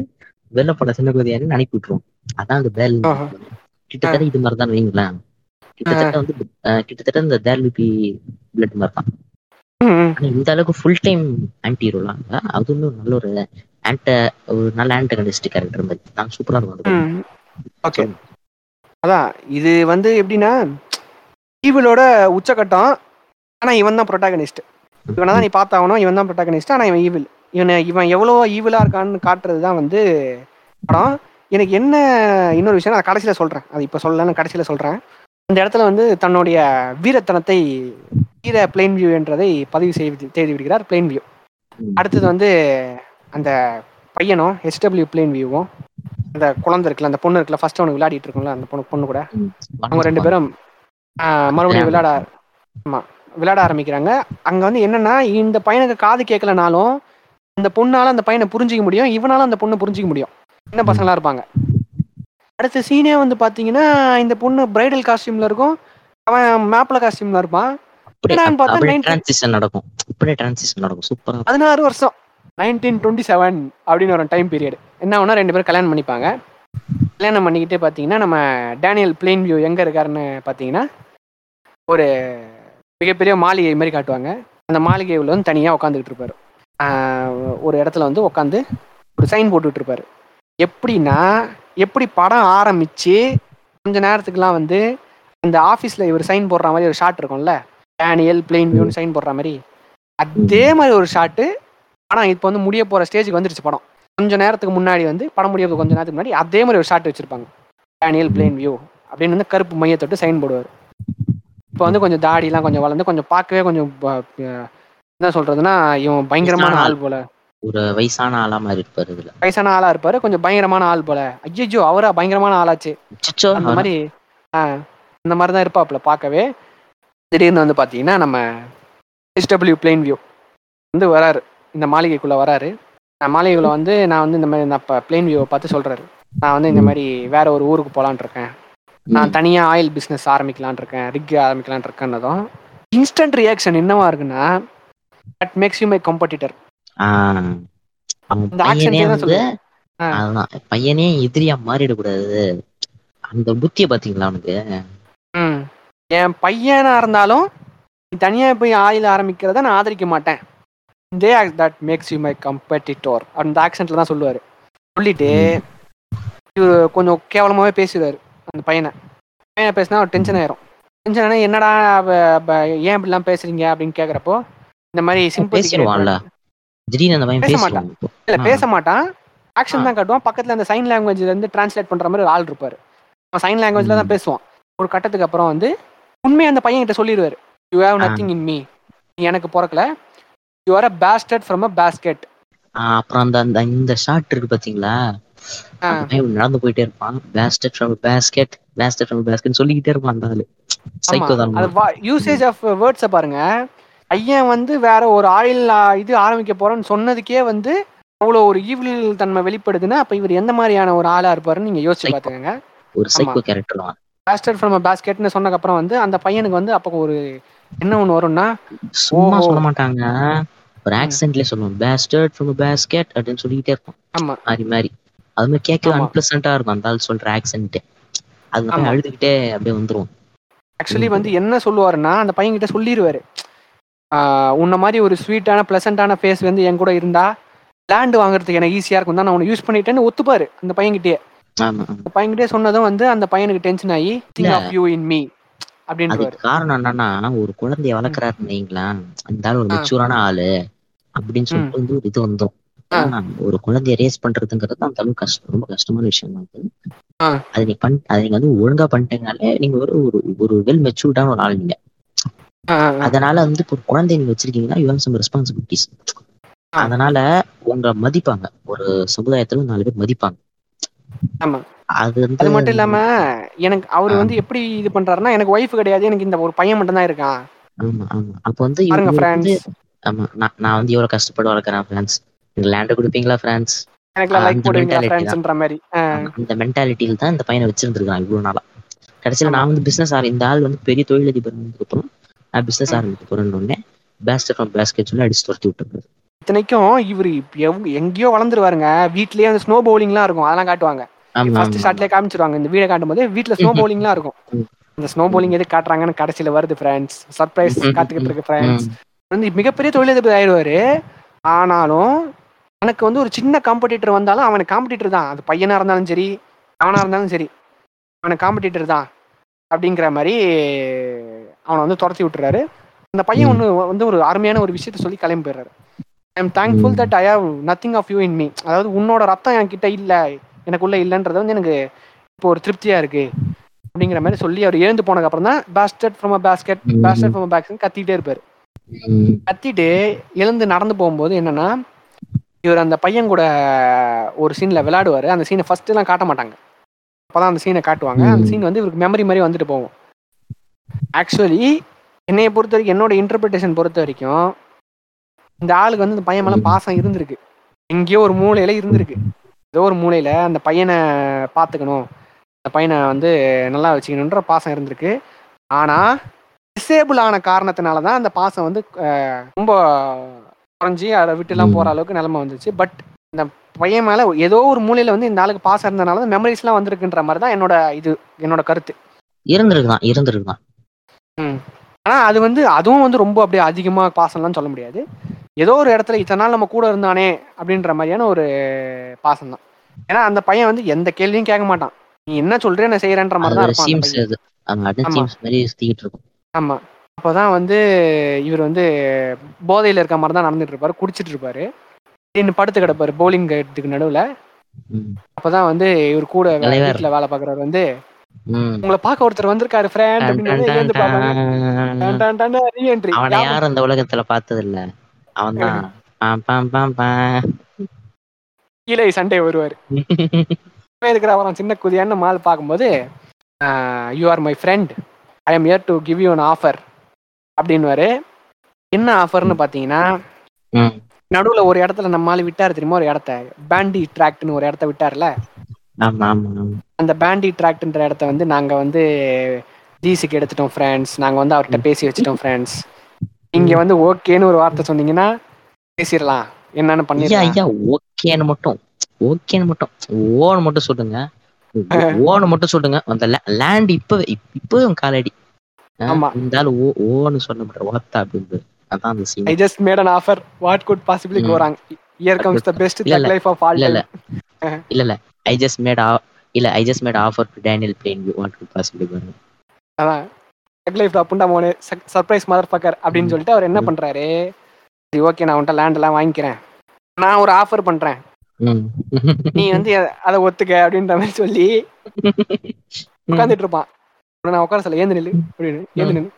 Speaker 2: வெள்ளப்பட சின்ன குதியான்னு அனுப்பி விட்டுருவான் அதான் அந்த பேர். கிட்டத்தட்ட இது மாதிரி தான் வைங்களேன் கிட்டத்தட்ட வந்து கிட்டத்தட்ட இந்த தேர்லிபி பிளட் மாதிரி தான் இந்த அளவுக்கு ஃபுல் டைம் ஆன்டி ஹீரோலாம் அதுவுமே நல்ல ஒரு ஆன்ட ஒரு நல்ல ஆன்டகனிஸ்ட் கேரக்டர் மாதிரி. நான் சூப்பரா இருக்கும்.
Speaker 1: ஓகே அதான் இது வந்து எப்படின்னா ஈவிலோட உச்சகட்டம் ஆனா இவன் தான் ப்ரொட்டாகனிஸ்ட் இவனை தான் நீ பார்த்தாகணும் இவன் தான் ப்ரொட்டாகனிஸ்ட் ஆனா இவன் ஈவில் இவனை இவன் எவ்வளோ ஈவிலா இருக்கான்னு காட்டுறது தான் வந்து படம். எனக்கு என்ன இன்னொரு விஷயம் நான் கடைசியில சொல்றேன். அது இப்போ சொல்லலன்னு கடைசியில சொல்றேன். அந்த இடத்துல வந்து தன்னுடைய வீரத்தனத்தை வீர பிளெயின் வியூ என்றதை பதிவு செய்து செய்து விடுகிறார் பிளெயின் வியூ. அடுத்தது வந்து அந்த பையனும் ஹெச்டபிள்யூ பிளேன் வியூவும் அந்த குழந்தை இருக்குல்ல அந்த பொண்ணு இருக்குல்ல ஃபர்ஸ்ட் அவனுக்கு விளையாடிட்டு இருக்கும்ல அந்த பொண்ணு பொண்ணு கூட. அவங்க ரெண்டு பேரும் மறுபடியும் விளையாட ஆமா விளையாட ஆரம்பிக்கிறாங்க. அங்க வந்து என்னன்னா இந்த பையனுக்கு காது கேட்கலனாலும் அந்த பொண்ணால அந்த பையனை புரிஞ்சிக்க முடியும் இவனால அந்த பொண்ணை புரிஞ்சிக்க முடியும். சின்ன பசங்களா இருப்பாங்க. அடுத்த சீனே வந்து பாத்தீங்கன்னா இந்த பொண்ணு பிரைடல் காஸ்டியூம்ல இருக்கும் அவன் மேப்ல காஸ்டியூம்ல இருப்பான்.
Speaker 2: அப்படியே
Speaker 1: என்னன்னு பார்த்தா
Speaker 2: அப்படியே
Speaker 1: 19
Speaker 2: டிரான்சிஷன் நடக்கும். டிரான்சிஷன் நடக்கும். சூப்பரா
Speaker 1: பதினாறு வருஷம். நைன்டீன் டுவெண்ட்டி செவன் அப்படின்னு ஒரு டைம் பீரியட் என்ன ஒன்றா ரெண்டு பேரும் கல்யாணம் பண்ணிப்பாங்க. கல்யாணம் பண்ணிக்கிட்டு பார்த்தீங்கன்னா நம்ம டேனியல் பிளேன் வியூ எங்கே இருக்காருன்னு பார்த்தீங்கன்னா ஒரு மிகப்பெரிய மாளிகை மாதிரி காட்டுவாங்க. அந்த மாளிகையில் வந்து தனியாக உட்காந்துக்கிட்டு இருப்பாரு. ஒரு இடத்துல வந்து உட்காந்து ஒரு சைன் போட்டுட்டு இருப்பாரு. எப்படின்னா எப்படி படம் ஆரம்பிச்சு கொஞ்ச நேரத்துக்குலாம் வந்து இந்த ஆஃபீஸில் இவர் சைன் போடுற மாதிரி ஒரு ஷாட் இருக்கும்ல டேனியல் பிளெயின் வியூன்னு சைன் போடுற மாதிரி. அதே மாதிரி ஒரு ஷாட்டு. ஆனா இப்போ வந்து முடிய போற ஸ்டேஜுக்கு வந்துருச்சு படம். கொஞ்ச நேரத்துக்கு முன்னாடி வந்து படம் முடிய கொஞ்ச நேரத்துக்கு முன்னாடி அதே மாதிரி ஒரு ஷாட் வச்சிருப்பாங்க. Daniel Plainview. அப்படின்னு வந்து கருப்பு மையத்தொட்டு சைன் போடுவார். இப்போ வந்து கொஞ்சம் தாடிலாம் கொஞ்சம் வளர்ந்து கொஞ்சம் பார்க்கவே கொஞ்சம் என்ன சொல்றதுன்னா இவன் பயங்கரமான ஆள் போல.
Speaker 2: ஒரு வயசான ஆளா மாதிரி இருப்பாரு இதுல.
Speaker 1: வயசான ஆளா இருப்பாரு கொஞ்சம் பயங்கரமான ஆள் போல. ஐயோ அவரா பயங்கரமான ஆளாச்சு. அந்த மாதிரி ஆ அந்த மாதிரி தான் இருப்பாப்புல பார்க்கவே. திடீர்னு வந்து பார்த்தீங்கன்னா நம்ம எஸ்டபிள்யூ பிளேன் வியூ வந்து வராரு. இந்த மாளிகைக்குள்ள வராரு. நான் மாளிகைக்குள்ள வந்து நான் வந்து இந்த மாதிரி நான் பிளேன் வியூவை பார்த்து சொல்றாரு. நான் வந்து இந்த மாதிரி வேற ஒரு ஊருக்கு போலான் இருக்கேன். நான் தனியா ஆயில் பிசினஸ் ஆரம்பிக்கலான் இருக்கேன். ரிக் ஆரம்பிக்கலான் இருக்கேன்னதும் இன்ஸ்டன்ட் ரியாக்ஷன் என்னவா இருக்குன்னா that makes you my competitor
Speaker 2: பையனே எதிரியா மாறிடக்கூடாது. அந்த புத்திய பாத்தீங்களா அவனுக்கு?
Speaker 1: ம். என் பையனா இருந்தாலும் நீ தனியா போய் ஆயில் ஆரம்பிக்கிறத நான் ஆதரிக்க மாட்டேன். They that makes you my competitor அந்த ஆக்சென்ட்ல தான் சொல்லுவாரு. சொல்லிட்டு இவரு கொஞ்சம் கேவலமாவே பேசுவாரு அந்த பையனை. பையனை பேசினா டென்ஷன் ஆயிரும். டென்ஷன் ஆனா என்னடா ஏன் இப்படிலாம் பேசுறீங்க அப்படின்னு கேக்குறப்போ இந்த மாதிரி சிம்பிள் பேச
Speaker 2: இப்போ.
Speaker 1: இல்ல. பேச மாட்டான். ஆக்ஷன் தான் காட்டுவான். பக்கத்துல அந்த சைன் லாங்குவேஜ்ல இருந்து டிரான்ஸ்லேட் பண்ற மாதிரி ஒரு ஆள் இருப்பாரு. அவன் சைன் லாங்குவேஜ்ல தான். பேசுவான். ஒரு கட்டத்துக்கு அப்புறம் வந்து உண்மையை அந்த பையன் கிட்ட சொல்லிடுவாரு you have. Nothing in me நீ எனக்கு பிறக்கல. You are a bastard from a basket
Speaker 2: அப்புறம் அந்த அந்த இந்த ஷாட் இருக்கு பாத்தீங்களா? நடந்து போயிட்டே இருப்பான். Basket from basket basket from basket சொல்லிக்கிட்டே இருப்பான் அந்த ஆளு. சைக்கோ தான்
Speaker 1: அது யூசேஜ் ஆஃப் வேர்ட்ஸை பாருங்க. ஐயன் வந்து வேற ஒரு ஆயில் இது ஆரம்பிக்க போறேன்னு சொன்னதுக்கே வந்து அவ்வளோ ஒரு ஈவில் தன்மை வெளிப்படுதுன்னா அப்ப இவர் எந்த மாதிரியான ஒரு ஆளா இருப்பாருன்னு நீங்க யோசிச்சு. பாத்துக்கங்க.
Speaker 2: ஒரு சைக்கோ கேரக்டர் தான்
Speaker 1: பேஸ்டட் ஃப்ரம் பேஸ்கெட்னு சொன்னதுக்கு அப்புறம் வந்து அந்த பையனுக்கு வந்து அப்போ ஒரு என்ன ஒன்று வரும்னா
Speaker 2: சும்மா. சொல்ல மாட்டாங்க ஒரு ஆக்சென்ட்லயே சொல்லுவோம். பேஸ்டர்ட் ஃப்ரம் பேஸ்கெட் அப்படின்னு சொல்லிக்கிட்டே இருப்பான்
Speaker 1: ஆமா.
Speaker 2: மாறி மாறி. அது மாதிரி கேட்கவே
Speaker 1: ஆமா.
Speaker 2: அன்பிளசண்டா இருக்கும். அந்த ஆள் சொல்ற ஆக்சென்ட் அது. மாதிரி அழுதுகிட்டே அப்படியே வந்துரும்
Speaker 1: ஆக்சுவலி வந்து என்ன சொல்லுவாருன்னா அந்த பையன் கிட்ட சொல்லிடுவாரு உன்ன மாதிரி ஒரு ஸ்வீட்டான பிளசண்டான ஃபேஸ் வந்து என் கூட இருந்தா லேண்ட் வாங்குறதுக்கு எனக்கு ஈஸியா இருக்கும் தான் நான் உன்னை யூஸ் பண்ணிட்டேன்னு ஒத்துப்பாரு அந்த பையன்கிட்டயே. அந்த பையன்கிட்டயே சொன்னதும் வந்து அந்த பையனுக்கு டென்ஷன் ஆகி thing. Of you in me
Speaker 2: அதுக்கு காரணம் என்னன்னா ஒரு குழந்தைய வளர்க்குறாருன்னு வைங்களேன் அந்த ஆள் ஒரு. மெச்சூரான ஆளு அப்படின்னு சொல்லிட்டு வந்து ஒரு இது வந்தோம் ஒரு குழந்தைய ரேஸ் பண்றதுங்கிறது அந்த அளவுக்கு கஷ்டம் ரொம்ப கஷ்டமான விஷயம் தான் அது.
Speaker 1: ஆ.
Speaker 2: அது நீ பண் அது நீங்க வந்து ஒழுங்கா பண்ணிட்டீங்கனாலே நீங்க ஒரு ஒரு ஒரு வெல் மெச்சூர்டான ஒரு ஆள் நீங்க அதனால வந்து இப்போ ஒரு குழந்தைய நீங்க வச்சிருக்கீங்கன்னா யூ ஹேவ் சம் ரெஸ்பான்சிபிலிட்டிஸ். அதனால உங்களை மதிப்பாங்க ஒரு சமுதாயத்துல நாலு பேர் மதிப்பாங்க
Speaker 1: ஆமா.
Speaker 2: அது
Speaker 1: மட்டும் இல்லாம எனக்கு அவர். வந்து எப்படி இது பண்றாருன்னா எனக்கு ஒய்ஃப் கிடையாது எனக்கு இந்த ஒரு பையன் மட்டும் தான் இருக்கான்.
Speaker 2: ஆமா ஆமா. அப்ப வந்து
Speaker 1: பாருங்க
Speaker 2: ஆமா நான் நான் வந்து எவ்வளவு கஷ்டப்பட்டு வளர்க்குறேன் ஃப்ரான்ஸ் நீங்க லேண்ட் கொடுப்பீங்களா
Speaker 1: லைக் போடுவீங்களா மாதிரி?
Speaker 2: ஆமா, இந்த மென்டாலிட்டியில தான் இந்த பையனை வச்சிருந்துருக்கான் இவ்வளவு நாளா. கடைசியில. நான் வந்து பிசினஸ் ஆர இந்த ஆள் வந்து பெரிய தொழிலதிபர் அப்புறம் நான் பிசினஸ். ஆரம்பிக்க போறேன்னு உடனே பேஸ்டர் ஃப்ரம் பேஸ்கெட் சொல்லி அடிச்சு துரத்தி விட்டுருக்காரு
Speaker 1: இத்தனைக்கும் இவர் எங்கேயோ வளர்ந்துருவாருங்க. வீட்லயே வந்து ஸ்னோ பவுலிங்லாம் இருக்கும். அதெல்லாம் காட்டுவாங்க. ஃபர்ஸ்ட் ஷாட்லயே காமிச்சிருவாங்க. இந்த வீடியோ காட்டும் போது வீட்ல ஸ்னோ பவுலிங்லாம் இருக்கும். இந்த ஸ்னோ பவுலிங் எது காட்டுறாங்கன்னு கடைசியில வருது ஃப்ரெண்ட்ஸ் சர்ப்ரைஸ் காத்துக்கிட்டு இருக்கு. ஃப்ரெண்ட்ஸ் வந்து மிகப்பெரிய தொழிலதிபர் ஆயிடுவாரு. ஆனாலும் எனக்கு வந்து ஒரு சின்ன காம்படிட்டர் வந்தாலும் அவனுக்கு காம்படிட்டர் தான். அது பையனா இருந்தாலும் சரி அவனா இருந்தாலும் சரி அவனுக்கு காம்படிட்டர் தான் அப்படிங்கிற மாதிரி அவனை வந்து துரத்தி விட்டுறாரு. அந்த பையன். ஒன்று வந்து ஒரு அருமையான ஒரு விஷயத்த சொல்லி கிளம்பி போயிடுறாரு. I am thankful. That I have nothing of you in me அதாவது உன்னோட ரத்தம் என்கிட்ட இல்லை எனக்குள்ள இல்லைன்றது வந்து எனக்கு இப்போ ஒரு திருப்தியா இருக்கு அப்படிங்கிற மாதிரி சொல்லி அவர் எழுந்து போனதுக்கு அப்புறம் தான் பேஸ்கெட் ஃப்ரம் அ பேஸ்கெட்
Speaker 2: ம்.
Speaker 1: பேஸ்கெட் ஃப்ரம் அ பேஸ்கெட் கத்திட்டே இருப்பாரு. கத்திட்டு எழுந்து நடந்து போகும்போது என்னன்னா இவர் அந்த பையன் கூட ஒரு சீன்ல விளையாடுவாரு அந்த சீனை ஃபர்ஸ்ட் எல்லாம் காட்ட மாட்டாங்க அப்பதான் அந்த சீனை காட்டுவாங்க அந்த. சீன் வந்து இவருக்கு மெமரி மாதிரி வந்துட்டு போகும் ஆக்சுவலி என்னைய பொறுத்த வரைக்கும் என்னோட இன்டர்பிரிட்டேஷன் பொறுத்த வரைக்கும் இந்த ஆளுக்கு வந்து இந்த பையன் மேல
Speaker 2: ம்.
Speaker 1: பாசம் இருந்திருக்கு. எங்கேயோ ஒரு மூலையில இருந்திருக்கு. ஏதோ ஒரு மூலையில அந்த பையனை பார்த்துக்கணும். அந்த பையனை வந்து நல்லா வச்சுக்கணுன்ற பாசம் இருந்திருக்கு. ஆனா டிசேபிள் ஆன காரணத்தினால தான் அந்த பாசம் வந்து ரொம்ப குறைஞ்சி அதை விட்டுலாம்
Speaker 2: ம்.
Speaker 1: போற அளவுக்கு நிலைமை வந்துச்சு. பட் இந்த பையன் மேல ஏதோ ஒரு மூலையில வந்து இந்த ஆளுக்கு பாசம் இருந்தனால தான் மெமரிஸ்லாம் வந்திருக்குன்ற மாதிரி தான் என்னோட இது என்னோட கருத்து.
Speaker 2: இருந்திருக்குதான் இருந்திருக்குதான்.
Speaker 1: ஆனா அது வந்து அதுவும் வந்து ரொம்ப அப்படியே அதிகமா பாசம்லாம் சொல்ல முடியாது. ஏதோ ஒரு இடத்துல இத்தனை நாள் நம்ம கூட இருந்தானே அப்படின்ற மாதிரியான ஒரு பாசம் தான் ஏன்னா அந்த பையன் வந்து எந்த கேள்வியும் கேட்க மாட்டான். நீ என்ன சொல்றே நான் செய்யறேன்ற மாதிரி தான் இருப்பான் அந்த ஆமா. அப்பதான் வந்து இவர் வந்து போதையில இருக்க மாதிரி தான் நடந்துட்டு இருப்பாரு குடிச்சிட்டு இருப்பாரு. இன்னும் படுத்து கிடப்பாரு பவுலிங் இதுக்கு நடுவுல. அப்பதான் வந்து இவர் கூட. வீட்டுல வேலை பாக்குறவர் வந்து. உங்களை பார்க்க ஒருத்தர் வந்திருக்காரு ஃப்ரெண்ட்
Speaker 2: டன்,
Speaker 1: அப்படின்னு
Speaker 2: இந்த உலகத்துல பார்த்தது இல்ல அவன் தான்
Speaker 1: கீழே சண்டே வருவாரு. இருக்கிற அவன் சின்ன குதியான்னு மால் பார்க்கும்போது you are my friend I am here to give you an offer அப்படின்னுவாரு. என்ன ஆஃபர்னு பார்த்தீங்கன்னா நடுவுல ஒரு இடத்துல நம்ம ஆளு விட்டாரு தெரியுமா? ஒரு இடத்த. பேண்டி ட்ராக்ட்னு ஒரு இடத்த விட்டார்ல?
Speaker 2: ஆமா ஆமா ஆமா.
Speaker 1: அந்த பேண்டி ட்ராக்ட்ன்ற இடத்த வந்து நாங்க வந்து லீஸுக்கு எடுத்துட்டோம் ஃப்ரெண்ட்ஸ் நாங்க வந்து அவர்கிட்ட பேசி வச்சுட்டோம் ஃப்ரெண்ட்ஸ் இங்க வந்து ஓகேன்னு ஒரு வார்த்தை சொன்னீங்கன்னா பேசிடலாம். என்னன்னு பண்ணிடலாம்.
Speaker 2: ஐயா ஓகேன்னு மட்டும். ஓகேன்னு மட்டும். ஓன்னு மட்டும் சொல்லுங்க. ஓன்னு மட்டும் சொல்லுங்க. அந்த லேண்ட் இப்ப இப்பவே காலடி
Speaker 1: ஆமா.
Speaker 2: இந்த ஆளு ஓ ஓன்னு சொல்ல மாட்டார் ஓத்தா அப்படின்னு அதான் அந்த scene
Speaker 1: I just made an offer what could possibly
Speaker 2: ம்.
Speaker 1: Go wrong here comes the best
Speaker 2: இல்ல, இல்ல.
Speaker 1: லைஃப் ஆஃப் ஆல்
Speaker 2: இல்ல இல்ல. இல்ல ஐ ஜஸ்ட் மேட் இல்ல I just made offer to Daniel plain what to possibly வரும்
Speaker 1: அதான். Thug life அப்புண்டா மோனே? சர்ப்ரைஸ் மதர் ஃபக்கர் அப்படின்னு. சொல்லிட்டு அவர் என்ன. பண்றாரு? சரி ஓகே நான் உன்ட்ட லேண்ட் எல்லாம் வாங்கிக்கிறேன். நான் ஒரு ஆஃபர் பண்றேன். நீ வந்து அதை ஒத்துக்க அப்படின்ற மாதிரி சொல்லி உட்காந்துட்டு இருப்பான். நான் உட்கார சொல்ல ஏந்து நில்லு அப்படின்னு ஏந்து நில்லு.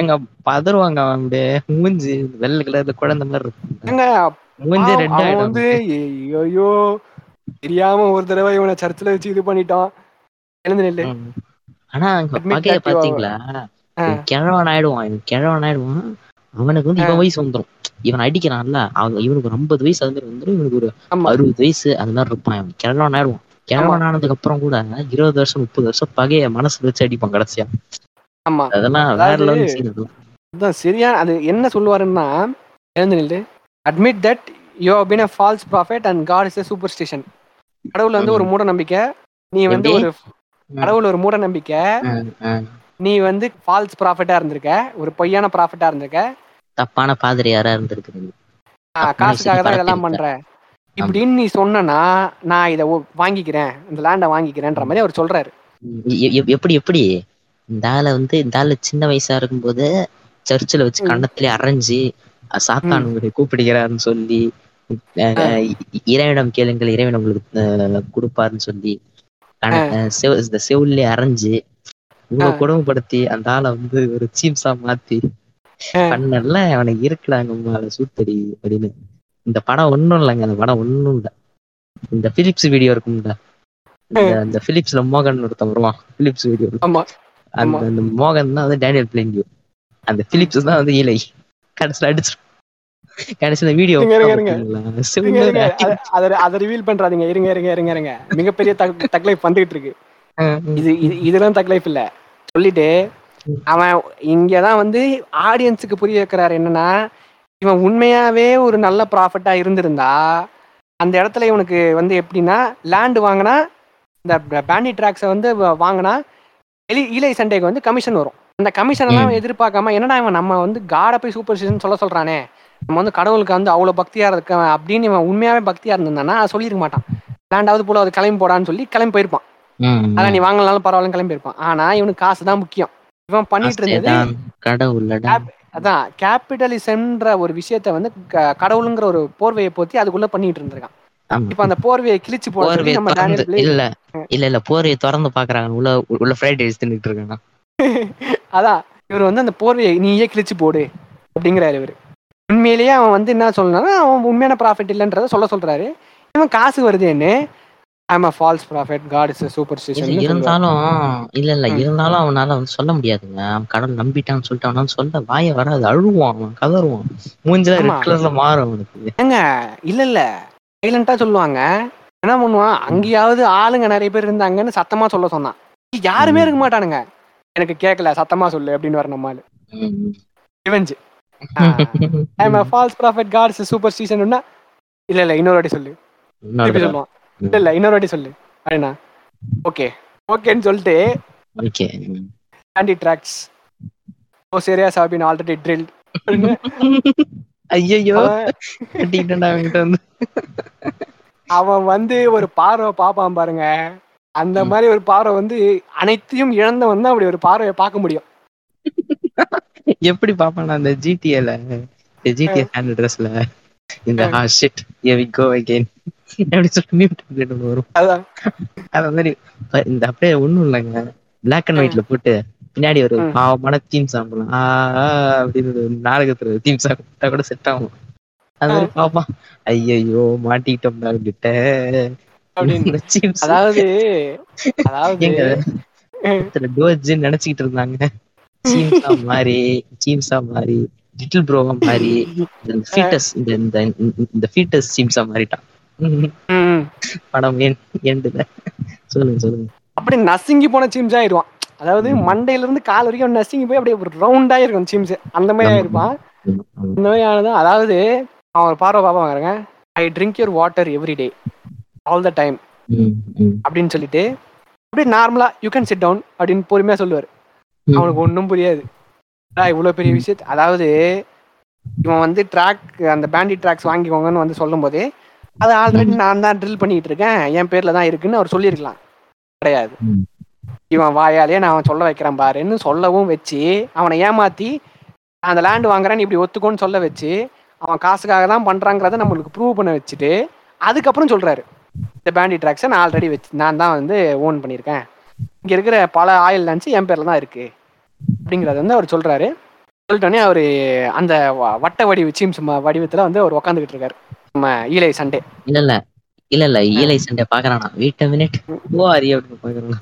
Speaker 2: எங்க பதறுவாங்க அப்படியே மூஞ்சி வெள்ளை கலர்ல குழந்தை மாதிரி இருக்கும்.
Speaker 1: ஏங்க
Speaker 2: மூஞ்சி ரெட் ஆயிடும்.
Speaker 1: வந்து ஐயோ தெரியாம ஒரு தடவை இவனை சர்ச்சில் வச்சு இது பண்ணிட்டான். எழுந்து நில்லு.
Speaker 2: ஆனா பகைய பாத்தீங்களா? கிழவன் ஆயிடுவான் கிழவன் ஆயிடுவான். அவனுக்கு வந்து இவன் வயசு வந்துரும். இவன் அடிக்கிறான்ல அவன் இவனுக்கு ஒரு ஐம்பது வயசு அது மாதிரி வந்துரும் இவனுக்கு ஒரு அறுபது வயசு அது மாதிரி இருப்பான் இவன். கிழவன் ஆயிடுவான். கிழவன் ஆனதுக்கு அப்புறம் கூட இருபது வருஷம் முப்பது வருஷம் பகைய மனசுல வச்சு அடிப்பான் கடைசியா.
Speaker 1: ஆமா.
Speaker 2: அதெல்லாம் வேற லெவல்
Speaker 1: அதான் சரியா அது என்ன சொல்லுவாருன்னா எழுந்து admit that you have been a false prophet and god is a superstition கடவுள் வந்து ஒரு மூட நம்பிக்கை நீ வந்து? ஒரு கடவுள் ஒரு மூட நம்பிக்கை. நீ வந்து ஃபால்ஸ் ப்ராஃபிட்டா இருந்திருக்க. ஒரு பொய்யான ப்ராஃபிட்டா இருந்திருக்க.
Speaker 2: தப்பான பாதிரியாரா இருந்திருக்கு
Speaker 1: காசுக்காக தான் இதெல்லாம் பண்ற. இப்படின்னு நீ சொன்னனா நான் இதை வாங்கிக்கிறேன். இந்த லேண்டை வாங்கிக்கிறேன்ற மாதிரி அவர் சொல்றாரு.
Speaker 2: எப்படி எப்படி? இந்த ஆளை வந்து இந்த ஆளு சின்ன வயசா இருக்கும்போது சர்ச்சில் வச்சு. கண்ணத்திலே அரைஞ்சு சாத்தான் உங்களை கூப்பிடுகிறாருன்னு சொல்லி அஹ்,
Speaker 1: ஆ.
Speaker 2: இ- இறைவனிடம் கேளுங்கள் இறைவன் உங்களுக்கு கொடுப்பாருன்னு சொல்லி இந்த செவுல்லே அரைஞ்சு இவ்வளவு. கொடுமைப்படுத்தி அந்த ஆளை வந்து ஒரு சீம்ஸா மாத்தி. பண்ணல அவனுக்கு இருக்கலாங்க உமால சூத்தடி அப்படின்னு. இந்த படம் ஒண்ணும் இல்லைங்க அந்த படம் ஒண்ணும் இல்ல. இந்த பிலிப்ஸ் வீடியோ இருக்கும்ல. இந்த அந்த பிலிப்ஸ்ல மோகன் ஒருத்தன் வருவான் பிலிப்ஸ் வீடியோ அந்த மோகன் தான் வந்து டேனியல் பிளேங்கியோ அந்த பிலிப்ஸ் தான் வந்து ஈலை கடைசியில் அடிச்சு கடைசியில் வீடியோ
Speaker 1: அத- ரிவீல் பண்றாதீங்க. இருங்க இருங்க இருங்க இருங்க. மிகப்பெரிய தக் தக் லைஃப் வந்துகிட்டு இருக்கு. இது இது இதெல்லாம் தக் லைஃப் இல்ல. சொல்லிட்டு. அவன் இங்கதான் வந்து ஆடியன்ஸுக்கு புரிய வைக்கிறாரு. என்னன்னா இவன் உண்மையாவே ஒரு நல்ல ப்ராஃபிட்டா இருந்திருந்தா அந்த இடத்துல இவனுக்கு வந்து எப்படின்னா லேண்ட் வாங்கினா இந்த பேண்டி ட்ராக்ஸை வந்து வாங்கினா எலி ஈலை சண்டேக்கு வந்து கமிஷன் வரும். அந்த கமிஷன் எல்லாம். எதிர்பார்க்காம என்னடா இவன் நம்ம வந்து காடை போய் சூப்பர் சொல்ல சொல்றானே? நம்ம வந்து கடவுளுக்கு வந்து அவ்வளவு பக்தியா இருக்க அப்படின்னு இவன் உண்மையாவே பக்தியா இருந்திருந்தானா அதை சொல்லியிருக்க மாட்டான். லேண்டாவது போல அது கிளம்பி போடான்னு சொல்லி கிளம்பி போயிருப்பான். அதான் நீ வாங்கலனாலும் பரவாயில்ல கிளம்பி இருப்பான் ஆனா இவனுக்கு காசு தான் முக்கியம். இவன் பண்ணிட்டு இருந்தது அதான் கேபிட்டலிசம்ன்ற ஒரு விஷயத்த வந்து கடவுளுங்கிற ஒரு போர்வையை போத்தி அதுக்குள்ள பண்ணிட்டு இருந்திருக்கான். இப்ப அந்த போர்வையை கிழிச்சு போடுறது நம்ம
Speaker 2: இல்ல இல்ல இல்ல போர்வையை திறந்து பாக்குறாங்க. உள்ள உள்ள ஃப்ரைட் ரைஸ் தின்னுட்டு இருக்காங்க.
Speaker 1: அதான் இவர் வந்து அந்த போர்வையை நீயே கிழிச்சு போடு அப்படிங்கிறாரு இவர். உண்மையிலேயே அவன் வந்து என்ன சொல்லணும்னா அவன் உண்மையான ப்ராஃபிட் இல்லைன்றத சொல்ல சொல்றாரு. இவன் காசு வருதுன்னு. A false prophet god is super
Speaker 2: இருந்தாலும் இல்ல இல்ல. இருந்தாலும் அவனால வந்து சொல்ல முடியாதுங்க. அவன் கடவுள் நம்பிட்டான்னு சொல்லிட்டு அவனால சொல்ல வாய வராது. அழுவான் அவன் கதறுவான். மூஞ்சில
Speaker 1: ஆமா.
Speaker 2: ரெட் கலர்ல மாறும் அவனுக்கு.
Speaker 1: ஏங்க இல்ல இல்ல. சைலண்டா சொல்லுவாங்க. என்ன பண்ணுவான்? அங்கேயாவது ஆளுங்க நிறைய பேர் இருந்தாங்கன்னு சத்தமா சொல்ல சொன்னான். யாருமே. இருக்க மாட்டானுங்க. எனக்கு கேட்கல சத்தமா சொல்லு அப்படின்னு வர நம்மால்
Speaker 2: ம்.
Speaker 1: Revenge I'm false prophet gods super ஸ்டீஷன்னா இல்ல இல்ல இன்னொரு வாட்டி சொல்லு. திருப்பி. சொல்லுவான். இல்ல இல்ல இன்னொரு வாட்டி சொல்லு. அப்படின்னா ஓகே ஓகேன்னு சொல்லிட்டு
Speaker 2: okay.
Speaker 1: Andy tracks oh serious have been already drill
Speaker 2: வந்து?
Speaker 1: அவன் வந்து ஒரு பார்வை பாப்பான் பாருங்க. அந்த. மாதிரி ஒரு பார்வை வந்து அனைத்தையும் இழந்தவன் தான் அப்படி ஒரு பார்வையை பார்க்க முடியும்.
Speaker 2: எப்படி பாப்பானா அந்த ஜிடிஏல ஜிடிஏ ஹேண்ட் ட்ரெஸ்ல இந்த ஹா shit here we go again. அப்படி சொல்லிட்டு பண்ணிட்டு வரும் அது மாதிரி இந்த அப்படியே ஒண்ணும் இல்லைங்க. பிளாக் அண்ட் ஒயிட்ல போட்டு பின்னாடி ஒரு. பாவமான தீம் சாங் போலாம் அப்படின்னு நாடகத்துல தீம் சாங் போட்டா கூட செட் ஆகும். அது மாதிரி பாப்பான் ஐயையோ மாட்டிக்கிட்டோம்டா கிட்ட.
Speaker 1: அதாவது அதாவது
Speaker 2: நினைச்சுக்கிட்டு இருந்தாங்க. சீம்ஸா மாதிரி சீம்ஸா மாதிரி லிட்டில் ப்ரோவா மாதிரி இந்த ஃபீட்டஸ் இந்த இந்த இந்த ஃபீட்டஸ் சீம்ஸா மாறிட்டான். ம்,
Speaker 1: ம்.
Speaker 2: படம் ஏன் ஏண்டுல சொல்லுங்க சொல்லுங்க.
Speaker 1: அப்படி நசுங்கி போன சீம்ஸ் ஆயிடுவான். அதாவது மண்டையில இருந்து கால் வரைக்கும் நசுங்கி போய் அப்படியே ஒரு ரவுண்டா இருக்கும் சீம்ஸ் அந்த மாதிரி
Speaker 2: ம்,
Speaker 1: இந்த மாதிரி ஆனதான் அதாவது அவன் ஒரு பார்வை பாப்பா வாங்குறாங்க I drink your water every day all the time அப்படின்னு சொல்லிட்டு அப்படியே நார்மலா யூ கேன் சிட் டவுன் அப்படின்னு பொறுமையா சொல்லுவார். அவனுக்கு ஒன்றும் புரியாது. அடா, இவ்வளவு பெரிய விஷயத்த அதாவது இவன் வந்து ட்ராக் அந்த பேண்டி ட்ராக்ஸ் வாங்கிக்கோங்கன்னு வந்து சொல்லும் போதே அதை ஆல்ரெடி நான் தான் ட்ரில் பண்ணிட்டு இருக்கேன். என் பேர்ல தான் இருக்குன்னு அவர் சொல்லியிருக்கலாம். கிடையாது. இவன் வாயாலே நான் அவன் சொல்ல வைக்கிறேன் பாருன்னு சொல்லவும் வச்சு அவனை ஏமாத்தி அந்த லேண்ட் வாங்குறேன்னு இப்படி ஒத்துக்கோன்னு சொல்ல வச்சு அவன் காசுக்காக தான் பண்றாங்கிறத நம்மளுக்கு ப்ரூவ் பண்ண வச்சுட்டு அதுக்கப்புறம் சொல்றாரு. இந்த பேண்டி ட்ராக்ஸை நான் ஆல்ரெடி வச்சு நான் தான் வந்து ஓன் பண்ணியிருக்கேன். இங்க இருக்கிற பல ஆயில் லேண்ட்ஸ் என் பேர்ல தான் இருக்கு. அப்படிங்கறத வந்து அவர் சொல்றாரு. சொல்லிட்டோன்னே அவர் அந்த வட்ட வடிவு சீம்ஸ் வடிவத்துல வந்து அவர் உட்காந்துக்கிட்டு இருக்காரு. நம்ம ஈலை சண்டே.
Speaker 2: இல்ல இல்ல. இல்ல இல்ல. ஈலை சண்டை பாக்குறானா வெயிட் மினிட் ஓ அரி அப்படின்னு பாக்குறானா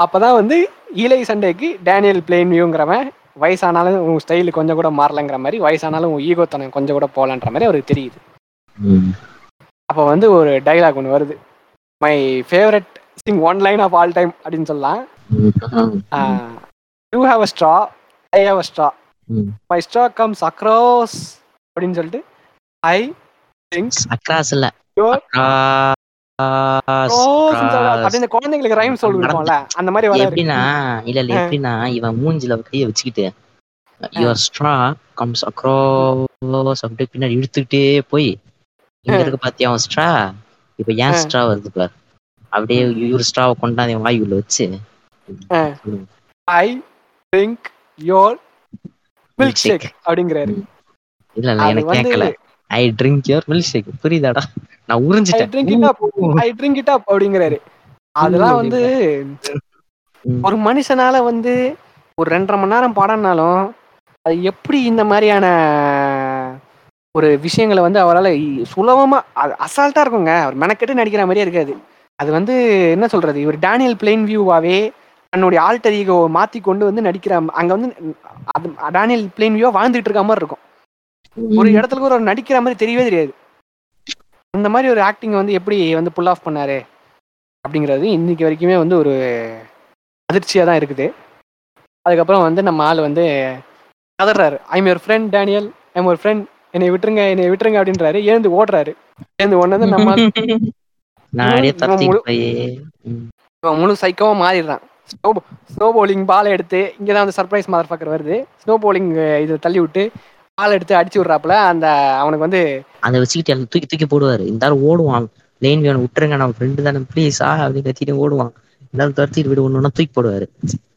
Speaker 1: அப்பதான் வந்து ஈலை சண்டேக்கு டேனியல் பிளேன் வியூங்கிறவன் வயசானாலும் உன் ஸ்டைலு கொஞ்சம் கூட மாறலங்கிற மாதிரி வயசானாலும் உன் ஈகோ தனம் கொஞ்சம் கூட போகலன்ற மாதிரி அவருக்கு தெரியுது. அப்போ வந்து ஒரு டைலாக் ஒன்று வருது. My favourite sing one line of all time அப்படின்னு சொல்லலாம். You have a straw I have a straw
Speaker 2: hmm.
Speaker 1: Straw comes across அப்படின்னு சொல்லிட்டு ஐ திங்க்
Speaker 2: அக்ராஸ் இல்ல.
Speaker 1: குழந்தைங்களுக்கு ரைம் சொல்லிருக்கோம்ல அந்த மாதிரி
Speaker 2: எப்படின்னா இல்ல இல்ல. எப்படின்னா இவன் மூஞ்சில கைய வச்சுக்கிட்டு யுவர் ஸ்ட்ரா கம்ஸ் அக்ராஸ் அப்படியே பின்னாடி இழுத்துக்கிட்டே போய் இங்க. இருக்க பாத்தியா அவன் ஸ்ட்ரா இப்ப ஏன். ஸ்ட்ரா வருது பார். அப்படியே இவர் ஸ்ட்ராவை கொண்டாந்து என் வாய் உள்ள வச்சு.
Speaker 1: I think your milkshake
Speaker 2: Milkshake.
Speaker 1: அப்படிங்கிறாரு.
Speaker 2: இல்ல இல்ல
Speaker 1: அது
Speaker 2: எனக்கு கேட்கல I drink your milkshake புரியுதாடா? நான் உறிஞ்சிட்டேன்.
Speaker 1: Drink it up I drink it up அப்படிங்கிறாரு. அதெல்லாம் வந்து. ஒரு மனுஷனால வந்து ஒரு ரெண்டரை மணி நேரம் படம்னாலும் அது எப்படி இந்த மாதிரியான ஒரு விஷயங்களை வந்து அவரால் சுலபமா அது அசால்ட்டா இருக்குங்க. அவர் மெனக்கெட்டு நடிக்கிற மாதிரியே இருக்காது. அது வந்து என்ன சொல்றது? இவர் டேனியல் பிளெயின் வியூவாவே தன்னுடைய ஆல்டர் ஈகோ மாத்தி கொண்டு வந்து நடிக்கிற அங்க வந்து அது டேனியல் பிளெயின் வியூவா வாழ்ந்துட்டு இருக்க மாதிரி இருக்கும். ஒரு இடத்துல கூட அவர் நடிக்கிற மாதிரி தெரியவே தெரியாது. இந்த மாதிரி ஒரு ஆக்டிங் வந்து எப்படி வந்து புல் ஆஃப் பண்ணாரு? அப்படிங்கிறது இன்னைக்கு வரைக்குமே வந்து ஒரு அதிர்ச்சியாக தான் இருக்குது. அதுக்கப்புறம் வந்து நம்ம ஆள் வந்து கதறாரு. I'm your friend Daniel I'm ஒரு ஃப்ரெண்ட் என்னை விட்டுருங்க என்னை விட்டுருங்க அப்படின்றாரு. எழுந்து ஓடுறாரு. எழுந்து ஒன்று நம்ம
Speaker 2: நான்
Speaker 1: முழு-
Speaker 2: போய்
Speaker 1: முழு சைக்கோவா மாறிடுறான். ஸ்னோ ஸ்னோ போலிங் பால் எடுத்து இங்கே தான் வந்து சர்ப்ரைஸ் மதர் ஃபக்கர் வருது. ஸ்னோ போலிங் இதை தள்ளி விட்டு பால் எடுத்து அடிச்சு விட்றாப்புல அந்த அவனுக்கு வந்து
Speaker 2: அதை வச்சுக்கிட்டு தூக்கி தூக்கி போடுவாரு. இந்த ஓடுவான். லேன் வேணும் விட்டுருங்க நம்ம ஃப்ரெண்டு தானே. ப்ளீஸ் ஆ அப்படின்னு கத்திட்டு ஓடுவான். எல்லாரும் துரத்திட்டு விடு ஒண்ணு தூக்கி போடுவாரு.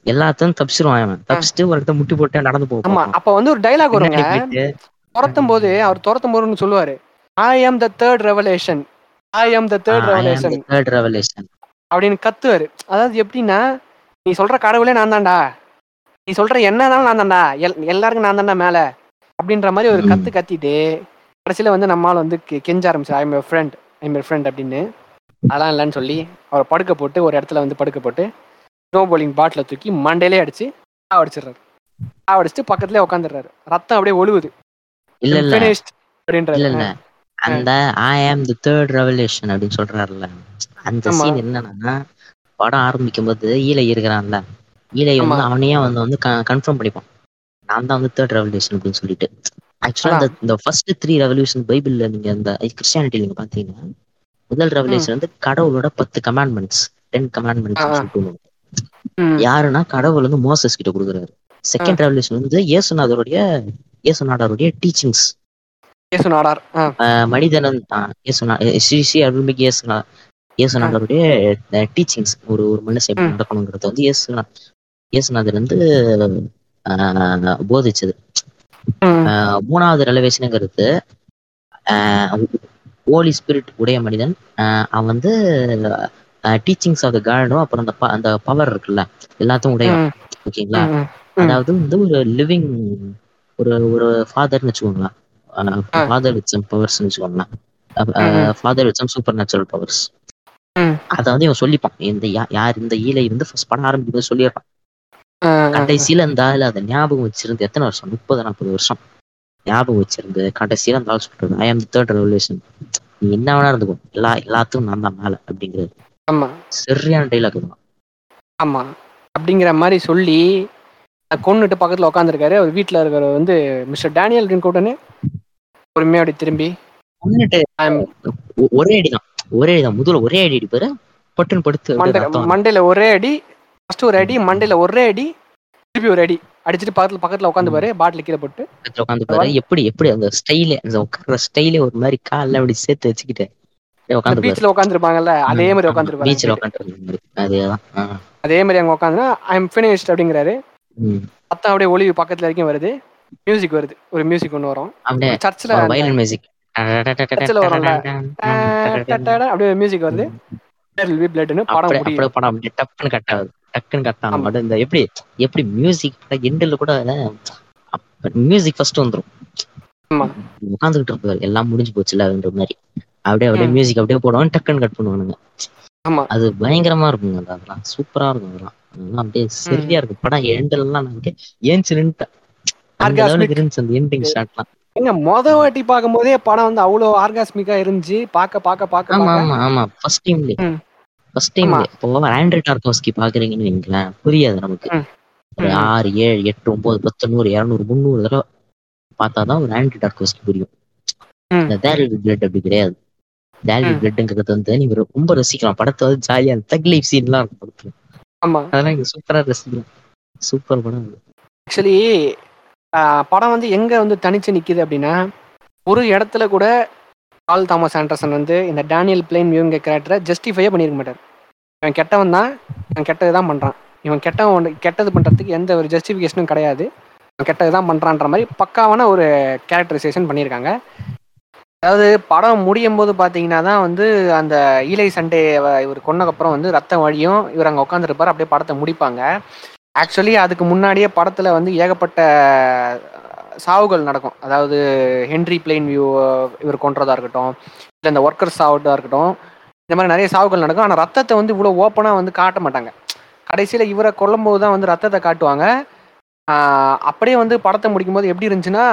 Speaker 2: எல்லாத்தையும் தப்பிச்சிருவான் அவன் தப்பிச்சுட்டு ஒரு இடத்த முட்டி போட்டு நடந்து
Speaker 1: ஆமா
Speaker 2: போவான்
Speaker 1: அப்ப வந்து ஒரு டைலாக் வருங்க.
Speaker 2: போயிட்டு?
Speaker 1: துரத்தும் போது அவர் துரத்தும் போதுன்னு சொல்லுவாரு. ஐ am the third revelation I am the third revelation
Speaker 2: third revelation
Speaker 1: அப்படின்னு கத்துவாரு. அதாவது எப்படின்னா நீ சொல்ற கடவுளே நான் தான்டா நீ சொல்ற என்னதாலும் நான் தான்டா எல் எல்லாருக்கும் நான் தான்டா மேல. அப்படின்ற மாதிரி ஒரு. கத்து கத்திட்டு கடைசியில வந்து நம்மால் வந்து கெஞ்ச ஆரம்பிச்சு I am friend I am friend அப்படின்னு. அதெல்லாம் இல்லைன்னு சொல்லி அவரை படுக்க போட்டு ஒரு இடத்துல வந்து படுக்க போட்டு ஸ்னோ போலிங் பாட்டில தூக்கி மண்டையிலே அடிச்சு அடிச்சிடுறாரு அடிச்சுட்டு பக்கத்துலயே உட்காந்துடுறாரு ரத்தம் அப்படியே ஒழுகுது.
Speaker 2: இல்ல
Speaker 1: அப்படின்றாரு.
Speaker 2: அந்த ஐ ஆம் தி தேர்ட் ரெவலேஷன் அப்படின்னு சொல்றாருல்ல. அந்த. சீன் என்னன்னா படம் ஆரம்பிக்கும் போது ஈலை இருக்கிறான்ல. ஈலை வந்து. அவனையே வந்து வந்து கன்ஃபார்ம் பண்ணிப்பான். நான் தான் வந்து தேர்ட் ரெவல்யூஷன் அப்படின்னு சொல்லிட்டு. ஆக்சுவலா. இந்த ஃபர்ஸ்ட் த்ரீ ரெவல்யூஷன் பைபிள்ல நீங்க இந்த கிறிஸ்டியானிட்டி நீங்க பாத்தீங்கன்னா முதல் ரெவல்யூஷன் வந்து கடவுளோட பத்து கமாண்ட்மெண்ட்ஸ் டென் கமாண்ட்மெண்ட்ஸ். யாருன்னா கடவுள் வந்து மோசஸ் கிட்ட கொடுக்குறாரு. செகண்ட் ரெவல்யூஷன் வந்து இயேசுநாதருடைய இயேசுநாதருடைய டீச்சிங்ஸ்
Speaker 1: இயேசு நாடார் ஆ,
Speaker 2: மனிதனன் தான் இயேசுநா ஸ்ரீ ஸ்ரீ அருள்மிகு இயேசுநா இயேசுநாதருடைய டீச்சிங்ஸ் ஒரு ஒரு மனுஷன் எப்படி. நடக்கணுங்கிறது வந்து இயேசுநா இயேசுநாதர் வந்து போதிச்சது மூணாவது ரெலவேஷனுங்கிறது ஹோலி ஸ்பிரிட் உடைய மனிதன் அவன் வந்து டீச்சிங்ஸ் ஆஃப் த காடும் அப்புறம் அந்த அந்த பவர் இருக்குல்ல எல்லாத்தையும் உடையவன்
Speaker 1: ம்.
Speaker 2: ஓகேங்களா. அதாவது வந்து ஒரு லிவிங் ஒரு ஒரு ஃபாதர்னு வச்சுக்கோங்களேன். ஃபாதர் வித் சம் பவர்ஸ்னு வச்சுக்கோங்களேன். Father with some supernatural powers. அதை வந்து இவன் சொல்லிப்பான். இந்த யார் இந்த ஈலை வந்து ஃபர்ஸ்ட் படம் ஆரம்பிக்கும்
Speaker 1: ஆ.
Speaker 2: கடைசியில அந்த ஆள் அதை ஞாபகம் வச்சிருந்து எத்தனை வருஷம்? முப்பது நாற்பது வருஷம். ஞாபகம் வச்சிருந்து கடைசியில அந்த ஆள் சொல்றது ஐ ஆம் தேர்ட் ரெவல்யூஷன் நீ என்ன வேணா இருந்துக்கோ. எல்லா எல்லாத்துக்கும் நான் தான் மேல அப்படிங்கிறது.
Speaker 1: ஆமா.
Speaker 2: சரியான டைலாக் தான்
Speaker 1: ஆமா. அப்படிங்கிற மாதிரி சொல்லி கொண்டுட்டு பக்கத்துல உட்காந்துருக்காரு அவர் வீட்டுல இருக்கிற வந்து மிஸ்டர் டேனியல் ரின்கோட்டனு பொறுமையா அப்படி திரும்பி
Speaker 2: ஒரே அடிதான் ஒரே அடிதான் முதல்ல ஒரே அடி அடிப்பாரு பட்டுன்னு படுத்து
Speaker 1: மண்டையில ஒரே அடி ஃபர்ஸ்ட் ஒரு அடி மண்டையில ஒரே அடி திருப்பி ஒரு அடி. அடிச்சுட்டு பக்கத்துல பக்கத்துல உட்காந்து பாரு. பாட்டில் கீழே போட்டு.
Speaker 2: உட்காந்து பாரு. எப்படி எப்படி அந்த ஸ்டைலே அந்த உட்கார்ற ஸ்டைலே ஒரு மாதிரி கால்ல அப்படி சேர்த்து வச்சுக்கிட்டு உட்காந்து
Speaker 1: பீச்ல உட்காந்துருப்பாங்கல்ல அதே மாதிரி உட்காந்துருப்பாரு.
Speaker 2: பீச்சில் உட்காந்து அதேதான் ஆ.
Speaker 1: அதே மாதிரி அங்க உட்காந்துனா ஐ எம் ஃபினிஷ்ட் அப்படிங்கிறாரு. சத்தம் அப்படியே ஒளிவு பக்கத்துல வரைக்கும் வருது. மியூசிக் வருது ஒரு மியூசிக் ஒன்று வரும் சர்ச்சில்
Speaker 2: வயலின் மியூசிக்
Speaker 1: சர்ச்சில் வரும்ல அப்படியே மியூசிக் வருது படம்
Speaker 2: கட் ஆகுது டக்குன்னு கட் ஆகும் இந்த எப்படி எப்படி மியூசிக் எண்டில் கூட மியூசிக் ஃபர்ஸ்ட் வந்துரும்
Speaker 1: ஆமா.
Speaker 2: உட்காந்துக்கிட்டு இருப்பாரு எல்லாம் முடிஞ்சு போச்சுலன்ற மாதிரி அப்படியே அப்படியே. மியூசிக் அப்படியே போடுவாங்க டக்குன்னு கட் பண்ணுவானுங்க
Speaker 1: ஆமா
Speaker 2: அது பயங்கரமா இருக்குங்க அதெல்லாம் சூப்பரா இருக்கும் அதெல்லாம் அப்படியே சரியா இருக்கும் படம் எண்டெல்லாம் நான் ஏஞ்சி இருந்துச்சு அந்த எண்டிங் ஷாட்லாம்
Speaker 1: ஏங்க மொத வாட்டி பார்க்கும் போதே படம் வந்து அவ்வளவு ஆர்காஸ்மிக்கா இருந்துச்சு பார்க்க பார்க்க பார்க்க
Speaker 2: ஆமா ஆமா ஆமா ஃபர்ஸ்ட் டைம்ல
Speaker 1: ம்.
Speaker 2: ஃபர்ஸ்ட் டைம்
Speaker 1: ஆமா.
Speaker 2: இப்போ ஆண்ட்ரி டார்கோஸ்கி பாக்குறீங்கன்னு வைங்களேன் புரியாது நமக்கு. ஒரு. ஆறு ஏழு எட்டு ஒன்பது பத்து நூறு இரநூறு முந்நூறு தடவை பார்த்தாதான் ஒரு ஆண்ட்ரி டார்கோஸ்கி புரியும். இந்த தேரி பிளட் அப்படி கிடையாது தேரி
Speaker 1: ம்.
Speaker 2: பிளட்ங்கிறது வந்து நீங்க ரொம்ப ரசிக்கலாம் படத்தை வந்து ஜாலியா தக் லைஃப் சீன்லாம் இருக்கும் படத்துல அதெல்லாம் இங்க சூப்பரா ரசிக்கலாம் சூப்பர் படம்.
Speaker 1: ஆக்சுவலி படம் வந்து எங்க வந்து தனிச்சு நிக்குது அப்படின்னா ஒரு இடத்துல கூட பால் தாமஸ் ஆண்டர்சன் வந்து இந்த டேனியல் பிளேன் இவங்க கேரக்டரை ஜஸ்டிஃபையே பண்ணியிருக்க மாட்டார். இவன் கெட்டவன் தான் இவன் கெட்டது தான் பண்ணுறான் இவன் கெட்டவன் கெட்டது பண்ணுறதுக்கு எந்த ஒரு ஜஸ்டிஃபிகேஷனும் கிடையாது. இவன் கெட்டது தான் பண்ணுறான்ற மாதிரி பக்காவான ஒரு கேரக்டரைசேஷன் பண்ணியிருக்காங்க அதாவது படம் முடியும் போது பார்த்தீங்கன்னா தான் வந்து அந்த ஈலை சண்டே இவர் கொன்னக்கப்புறம் வந்து ரத்தம் வழியும் இவர் அங்கே உட்காந்துருப்பார் அப்படியே படத்தை முடிப்பாங்க. ஆக்சுவலி அதுக்கு முன்னாடியே படத்தில் வந்து ஏகப்பட்ட சாவுகள் நடக்கும். அதாவது ஹென்ரி பிளெயின் வியூ இவர் கொன்றதாக இருக்கட்டும் இல்லை இந்த ஒர்க்கர் சாவுட்டா இருக்கட்டும் இந்த மாதிரி நிறைய சாவுகள் நடக்கும். ஆனால் ரத்தத்தை வந்து இவ்வளோ ஓப்பனாக வந்து காட்ட மாட்டாங்க. கடைசியில் இவரை கொல்லும்போது தான் வந்து ரத்தத்தை காட்டுவாங்க. அப்படியே வந்து படத்தை முடிக்கும்போது எப்படி இருந்துச்சுன்னா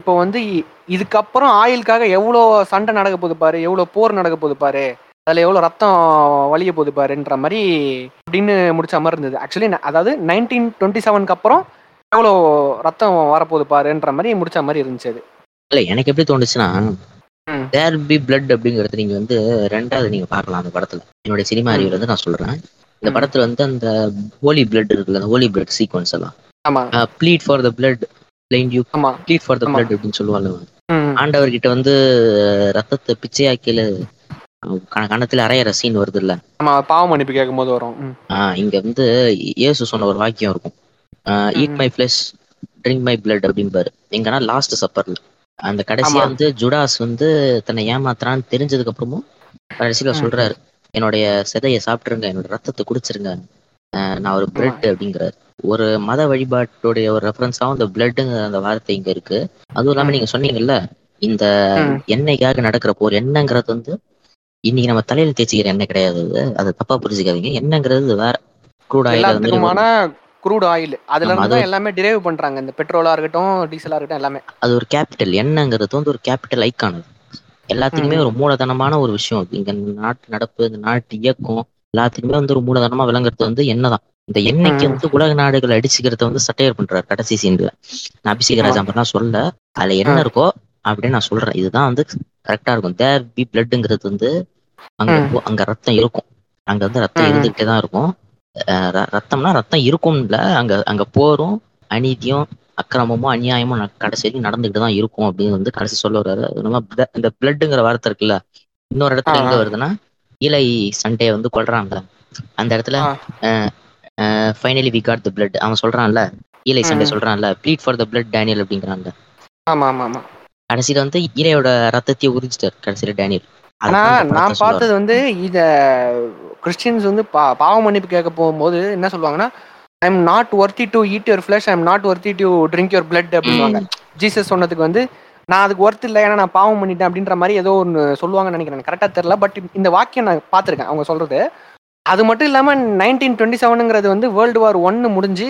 Speaker 1: இப்போ வந்து இ- இதுக்கப்புறம் ஆயிலுக்காக எவ்வளோ சண்டை நடக்க போது பாரு எவ்வளோ போர் நடக்க போகுது பாரு அதில் எவ்வளோ ரத்தம் வலிய போகுது பாருன்ற மாதிரி அப்படின்னு முடிச்ச மாதிரி இருந்தது. ஆக்சுவலி அதாவது நைன்டீன் டுவெண்ட்டி செவனுக்கு அப்புறம் எவ்வளோ ரத்தம் வரப்போகுது பாருன்ற மாதிரி முடிச்ச மாதிரி இருந்துச்சு அது.
Speaker 2: இல்ல எனக்கு எப்படி தோணுச்சுன்னா. தேர் பி பிளட் அப்படிங்கறது நீங்க வந்து ரெண்டாவது நீங்க பார்க்கலாம் அந்த படத்துல. என்னோட சினிமா
Speaker 1: ம்.
Speaker 2: அறிவுல வந்து நான் சொல்றேன். இந்த. படத்துல வந்து அந்த ஹோலி பிளட் இருக்குல்ல அந்த ஹோலி பிளட் சீக்வன்ஸ் எல்லாம்.
Speaker 1: ஆமா.
Speaker 2: Bleed for the blood blind you bleed for the. Blood அப்படின்னு சொல்லுவாங்க ஆண்டவர்கிட்ட வந்து ரத்தத்தை பிச்சையாக்கில கணத்துல அரையிற சீன் வருது இல்ல
Speaker 1: ஆமா பாவ மன்னிப்பு கேட்கும் போது வரும்.
Speaker 2: இங்க வந்து இயேசு சொன்ன ஒரு வாக்கியம் இருக்கும் ஈட்
Speaker 1: ம்.
Speaker 2: ஃபிளஷ் ட்ரிங்க் மை பிளட் அப்படிம்பாரு எங்கன்னா லாஸ்ட் சப்பர்ல அந்த கடைசியா. வந்து ஜுடாஸ் வந்து தன்னை ஏமாத்துறான்னு தெரிஞ்சதுக்கு அப்புறமும் கடைசியில. சொல்றாரு என்னுடைய சிதைய சாப்பிட்டுருங்க என்னோட ரத்தத்தை குடிச்சிருங்க நான் ஒரு பிளட் அப்படிங்கிறாரு ஒரு மத வழிபாட்டுடைய ஒரு ரெஃபரன்ஸாவும் இந்த பிளட்டுங்கிற அந்த வார்த்தை இங்க இருக்கு அதுவும் இல்லாம. நீங்க சொன்னீங்கல்ல இந்த. எண்ணெய்க்காக நடக்கிற போர் எண்ணெய்ங்கிறது வந்து இன்னைக்கு நம்ம தலையில தேய்ச்சிக்கிற எண்ணெய் கிடையாது. அது. தப்பா புரிஞ்சுக்காதீங்க. எண்ணெய்ங்கிறது வேற க்ரூட் ஆயில்
Speaker 1: குரூட் ஆயில் அதுல இருந்து எல்லாமே டிரைவ் பண்றாங்க. இந்த பெட்ரோலா இருக்கட்டும் டீசலா இருக்கட்டும் எல்லாமே.
Speaker 2: அது ஒரு கேபிட்டல் எண்ணங்கிறது வந்து ஒரு கேபிட்டல் ஐக்கான் எல்லாத்துக்குமே. ஒரு மூலதனமான ஒரு விஷயம். இங்க நாட்டு நடப்பு இந்த நாட்டு இயக்கம் எல்லாத்துக்குமே வந்து ஒரு மூலதனமா விளங்குறது வந்து எண்ணெய் தான் இந்த எண்ணெய்க்கு. வந்து உலக நாடுகள் அடிச்சுக்கிறத வந்து சட்டையர் பண்றாரு. கடைசி சீன்ல நான் அபிஷேக ராஜா சொல்ல அதுல என்ன. இருக்கோ அப்படின்னு நான் சொல்றேன். இதுதான் வந்து கரெக்டா இருக்கும். தேர் பி பிளட்ங்கிறது வந்து அங்க அங்க ரத்தம் இருக்கும். அங்க வந்து ரத்தம். இருந்துகிட்டே தான் இருக்கும். ரத்தம்னா ரத்தம் இருக்கும்ல அங்க அங்க போரும் அநீதியும் அக்கிரமமும் அநியாயமும் கடைசி நடந்துகிட்டு தான் இருக்கும் அப்படின்னு வந்து கடைசி சொல்ல வர்றாரு. நம்ம இந்த பிளட்டுங்கிற வார்த்தை இருக்குல்ல இன்னொரு இடத்துல எங்க. வருதுன்னா இலை சண்டையை வந்து கொல்றாங்க அந்த இடத்துல finally we got the blood அவன் சொல்றான்ல Eli Sunday. சொல்றான்ல bleed for the blood Daniel அப்படிங்கிறான்ல.
Speaker 1: ஆமா ஆமா ஆமா.
Speaker 2: கடைசியில வந்து ஈரையோட ரத்தத்தையே உறிஞ்சிட்டார் கடைசியில டேனியல்.
Speaker 1: ஆனா நான் பார்த்தது வந்து இத கிறிஸ்டியன்ஸ் வந்து பா பாவ மன்னிப்பு கேட்க போகும்போது என்ன சொல்லுவாங்கன்னா I am not worthy to eat your flesh I am not worthy to drink your blood அப்படின்வாங்க ஜீசஸ் சொன்னதுக்கு வந்து நான் அதுக்கு ஒர்த் இல்லை ஏன்னா நான் பாவம் பண்ணிட்டேன் அப்படின்ற மாதிரி ஏதோ ஒன்று சொல்லுவாங்கன்னு நினைக்கிறேன். கரெக்டாக தெரியல பட் இந்த வாக்கியம் நான் பார்த்துருக்கேன் அவங்க சொல்றது. அது மட்டும் இல்லாம நைன்டீன் டுவெண்ட்டி செவனுங்கிறது வந்து வேர்ல்டு வார் ஒன்னு முடிஞ்சு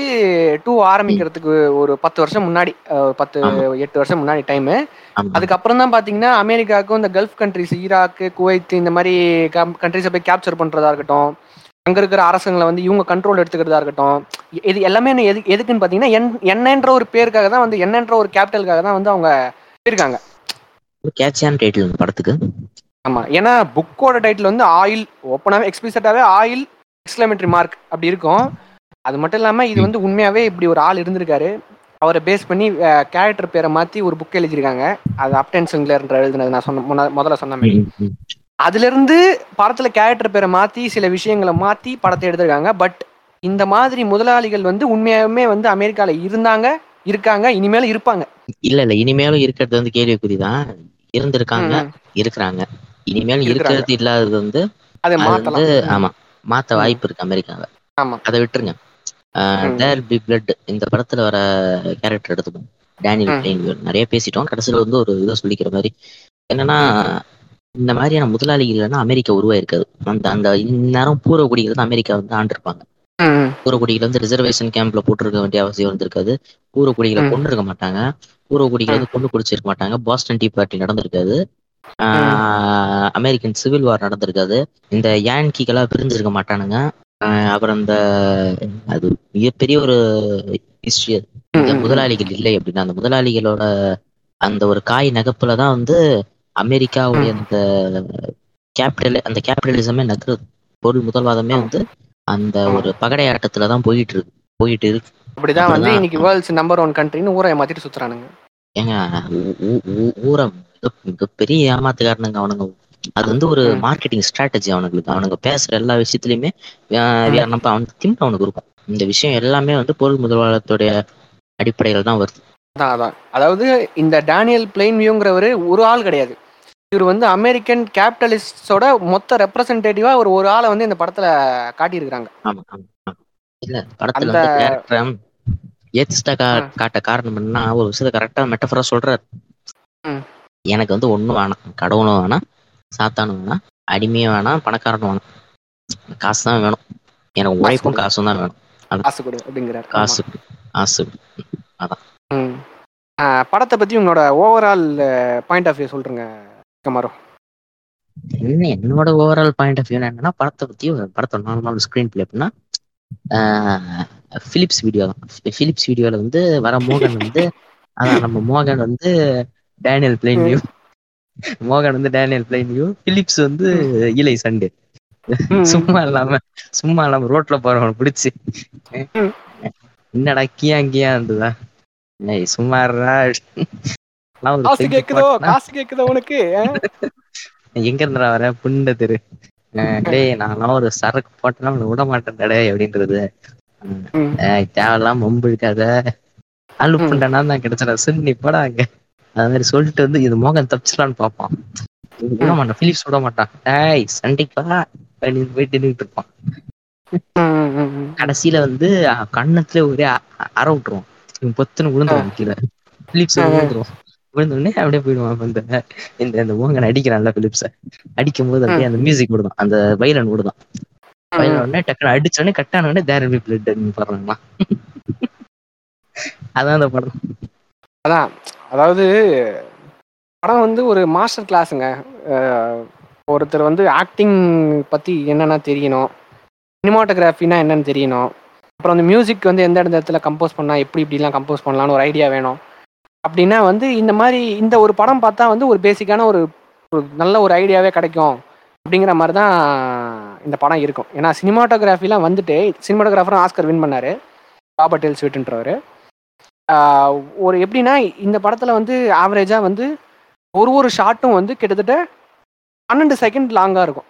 Speaker 1: டூ ஆரம்பிக்கிறதுக்கு ஒரு பத்து வருஷம் முன்னாடி பத்து. எட்டு வருஷம் முன்னாடி டைமு. அதுக்கப்புறம் தான் பாத்தீங்கன்னா அமெரிக்காவுக்கும் இந்த கல்ஃப் கண்ட்ரிஸ் ஈராக்கு குவைத் இந்த மாதிரி கண்ட்ரிஸை போய் கேப்சர் பண்றதா இருக்கட்டும். அங்க இருக்கிற அரசுங்களை வந்து இவங்க கண்ட்ரோல் எடுத்துக்கிறதா இருக்கட்டும். இது எல்லாமே எது எதுக்குன்னு பாத்தீங்கன்னா என் என்னன்ற ஒரு பேருக்காக தான் வந்து என்னன்ற ஒரு கேபிட்டலுக்காக தான் வந்து அவங்க
Speaker 2: இந்த படத்துக்கு.
Speaker 1: ஆமா. ஏன்னா புக்கோட டைட்டில் வந்து ஆயில் ஓப்பனாவே எக்ஸ்பிளிசிட்டாவே ஆயில் எக்ஸ்கிளமேட்டரி மார்க் அப்படி இருக்கும். அது மட்டும் இல்லாம இது வந்து உண்மையாவே இப்படி ஒரு ஆள் இருந்திருக்காரு. அவரை பேஸ் பண்ணி கேரக்டர் பேரை மாத்தி ஒரு புக் எழுதியிருக்காங்க. அது அப்டன் சிங்லர்ன்ற எழுதுனது நான் சொன்ன முதல்ல சொன்ன மாதிரி.
Speaker 2: ம், ம்.
Speaker 1: அதுல இருந்து படத்துல கேரக்டர் பேரை மாத்தி சில விஷயங்களை மாத்தி படத்தை எடுத்திருக்காங்க. பட் இந்த மாதிரி முதலாளிகள் வந்து உண்மையாலுமே வந்து அமெரிக்கால இருந்தாங்க இருக்காங்க இனிமேலும் இருப்பாங்க.
Speaker 2: இல்ல இல்ல. இனிமேலும் இருக்கிறது வந்து கேள்விக்குறிதான் இருந்திருக்காங்க இருக்கிறாங்க.
Speaker 1: இருக்கிறாங்க.
Speaker 2: இருக்கிறது இல்லாதது வந்து
Speaker 1: அதை
Speaker 2: வந்து ஆமா மாத்த. வாய்ப்பு இருக்கு அமெரிக்காவை
Speaker 1: ஆமா.
Speaker 2: அதை விட்டுருங்க. தேர் பி பிளட் இந்த படத்துல வர கேரக்டர் எடுத்துப்போம் டேனியல் நிறைய பேசிட்டோம். கடைசியில வந்து ஒரு இதை சொல்லிக்கிற மாதிரி. என்னன்னா இந்த மாதிரியான முதலாளிகள் இல்லைன்னா அமெரிக்கா உருவாயிருக்காது. அந்த அந்த இந்நேரம் பூர்வக்குடிகள் வந்து அமெரிக்கா வந்து ஆண்டிருப்பாங்க. பூர்வக்குடிகள் வந்து ரிசர்வேஷன் கேம்ப்ல போட்டிருக்க வேண்டிய அவசியம் இருந்திருக்காது. பூர்வக்குடிகளை. கொண்டு இருக்க மாட்டாங்க. பூர்வக்குடிகளை வந்து கொண்டு குடிச்சிருக்க மாட்டாங்க. பாஸ்டன் டீ பார்ட்டி நடந்திருக்காது. அமெரிக்கன் சிவில் வார் நடந்திருக்காது. இந்த யான்கிகளா பிரிஞ்சிருக்க மாட்டானுங்க. அப்புறம் இந்த அது மிகப்பெரிய ஒரு ஹிஸ்டரி இந்த. முதலாளிகள் இல்லை அப்படின்னா அந்த முதலாளிகளோட அந்த ஒரு காய் நகப்புல தான் வந்து அமெரிக்காவுடைய அந்த கேபிட்டல் அந்த கேபிட்டலிசமே நகருது. பொருள் முதல்வாதமே. வந்து அந்த. ஒரு பகடை ஆட்டத்துல தான் போயிட்டு இருக்கு. போயிட்டு இருக்கு.
Speaker 1: அப்படிதான் வந்து. இன்னைக்கு வேர்ல்ட்ஸ் நம்பர் ஒன் கண்ட்ரின்னு ஊரை மாத்திட்டு சுத்துறானுங்க.
Speaker 2: ஏங்க ஊ- ஊ- ஊ- ஊரை மிக- மிகப்பெரிய ஏமாத்துக்காரனுங்க அவனுங்க. அது வந்து ஒரு. மார்க்கெட்டிங் ஸ்ட்ராட்டஜி அவனுங்களுக்கு. அவனுங்க பேசுற எல்லா விஷயத்துலயுமே நம்ம அவனுக்கு திமிரு அவனுக்கு இருக்கும். இந்த விஷயம் எல்லாமே வந்து பொருள் முதல்வாதத்துடைய அடிப்படையில் தான் வருது.
Speaker 1: அதான் அதான். அதாவது இந்த டேனியல் பிளெயின் வியூங்கிறவர் ஒரு ஆள் கிடையாது. இவர் வந்து அமெரிக்கன் கேபிட்டலிஸ்டோட மொத்த ரெப்ரசன்டேட்டிவா ஒரு ஒரு ஆளை வந்து இந்த படத்துல காட்டியிருக்கிறாங்க.
Speaker 2: இல்ல படத்துல வந்து ஏத்திஸ்டா. காட்ட காரணம் என்ன ஒரு விஷயத்த கரெக்டா மெட்டஃபரா சொல்றாரு. எனக்கு வந்து ஒண்ணும் வேணாம். கடவுளும் வேணாம் சாத்தானும் வேணாம் அடிமையும் வேணாம் பணக்காரனும் வேணாம். காசு தான் வேணும். எனக்கு உழைப்பும். காசும் தான் வேணும்.
Speaker 1: காசு கொடு அப்படிங்கிறார்.
Speaker 2: காசு காசு.
Speaker 1: ஆ, படத்தை பத்தி உங்களோட ஓவரால் பாயிண்ட் ஆஃப் வியூ சொல்றீங்க கமாரோ.
Speaker 2: என்ன என்னோட ஓவரால் பாயிண்ட் ஆஃப் வியூ என்னன்னா படத்தை பத்தி ஒரு படத்தோட நார்மல் ஸ்கிரீன் பிளே அப்படின்னா பிலிப்ஸ் வீடியோ தான். பிலிப்ஸ் வீடியோல வந்து வர மோகன் வந்து அதான் நம்ம மோகன் வந்து டேனியல் பிளைன் வியூ மோகன் வந்து டேனியல் பிளைன் வியூ பிலிப்ஸ் வந்து இலை சண்டே. சும்மா இல்லாம சும்மா இல்லாம ரோட்ல போறவன பிடிச்சு.
Speaker 1: ம்.
Speaker 2: என்னடா கியா கியா இருந்ததா? ஏய் சும்மா இருடா. எல்லாம் ஒரு
Speaker 1: காசு கேக்குதோ? காசு கேக்குதோ உனக்கு?
Speaker 2: எங்க இருந்துடா வர? புண்ட தெரு. டேய் நான்லாம் ஒரு சரக்கு போட்டேன்னா உன்னை விட மாட்டேன் டே அப்படின்றது. தேவையில்லாம மொம்பு இருக்காத. அழுப்புண்டனா தான் கிடைச்சா சுண்ணி போடா அங்க. அது மாதிரி சொல்லிட்டு வந்து இது மோகன் தப்பிச்சிடலான்னு பார்ப்பான். விட மாட்டான். பிலிப்ஸ் விட மாட்டான். டேய் சண்டைக்கு? வா அப்படின்னு போயிட்டு நின்றுட்டு இருப்பான். கடைசியில வந்து கண்ணத்துல ஒரே அ- அற விட்டுருவான். இவன் பொத்துன்னு விழுந்துருவான் கீழே. பிலிப்ஸ் விழுந்துருவான். விழுந்த உடனே அப்படியே போயிடுவான். இந்த இந்த இந்த மோகன் அடிக்கிறான்ல பிலிப்ஸ அடிக்கும் போது அப்படியே அந்த மியூசிக் விடுதான் அந்த வைலன் விடுதான் வைலன் உடனே டக்குனு அடிச்ச உடனே கட்டான உடனே தேர் பி பிளட் பாடுறாங்களா அதான் அந்த படம்.
Speaker 1: அதான் அதாவது படம் வந்து ஒரு மாஸ்டர் கிளாஸுங்க ஒருத்தர் வந்து ஆக்டிங் பற்றி என்னென்ன தெரியணும் சினிமாட்டோகிராஃபினா என்னென்னு தெரியணும் அப்புறம் அந்த மியூசிக் வந்து எந்த இடத்துல கம்போஸ் பண்ணால் எப்படி இப்படிலாம் கம்போஸ் பண்ணலாம்னு ஒரு ஐடியா வேணும் அப்படின்னா வந்து இந்த மாதிரி இந்த ஒரு படம் பார்த்தா வந்து ஒரு பேசிக்கான ஒரு நல்ல ஒரு ஐடியாவே கிடைக்கும் அப்படிங்கிற மாதிரி தான் இந்த படம் இருக்கும். ஏன்னா சினிமாட்டோகிராஃபிலாம் வந்துட்டு சினிமாட்டோகிராஃபரும் ஆஸ்கர் வின் பண்ணாரு. பாபா டெல் ஸ்வீட்ன்றவர். ஒரு எப்படின்னா இந்த படத்தில் வந்து ஆவரேஜாக வந்து ஒரு ஒரு ஷாட்டும் வந்து கிட்டத்தட்ட பன்னெண்டு செகண்ட் லாங்காக இருக்கும்.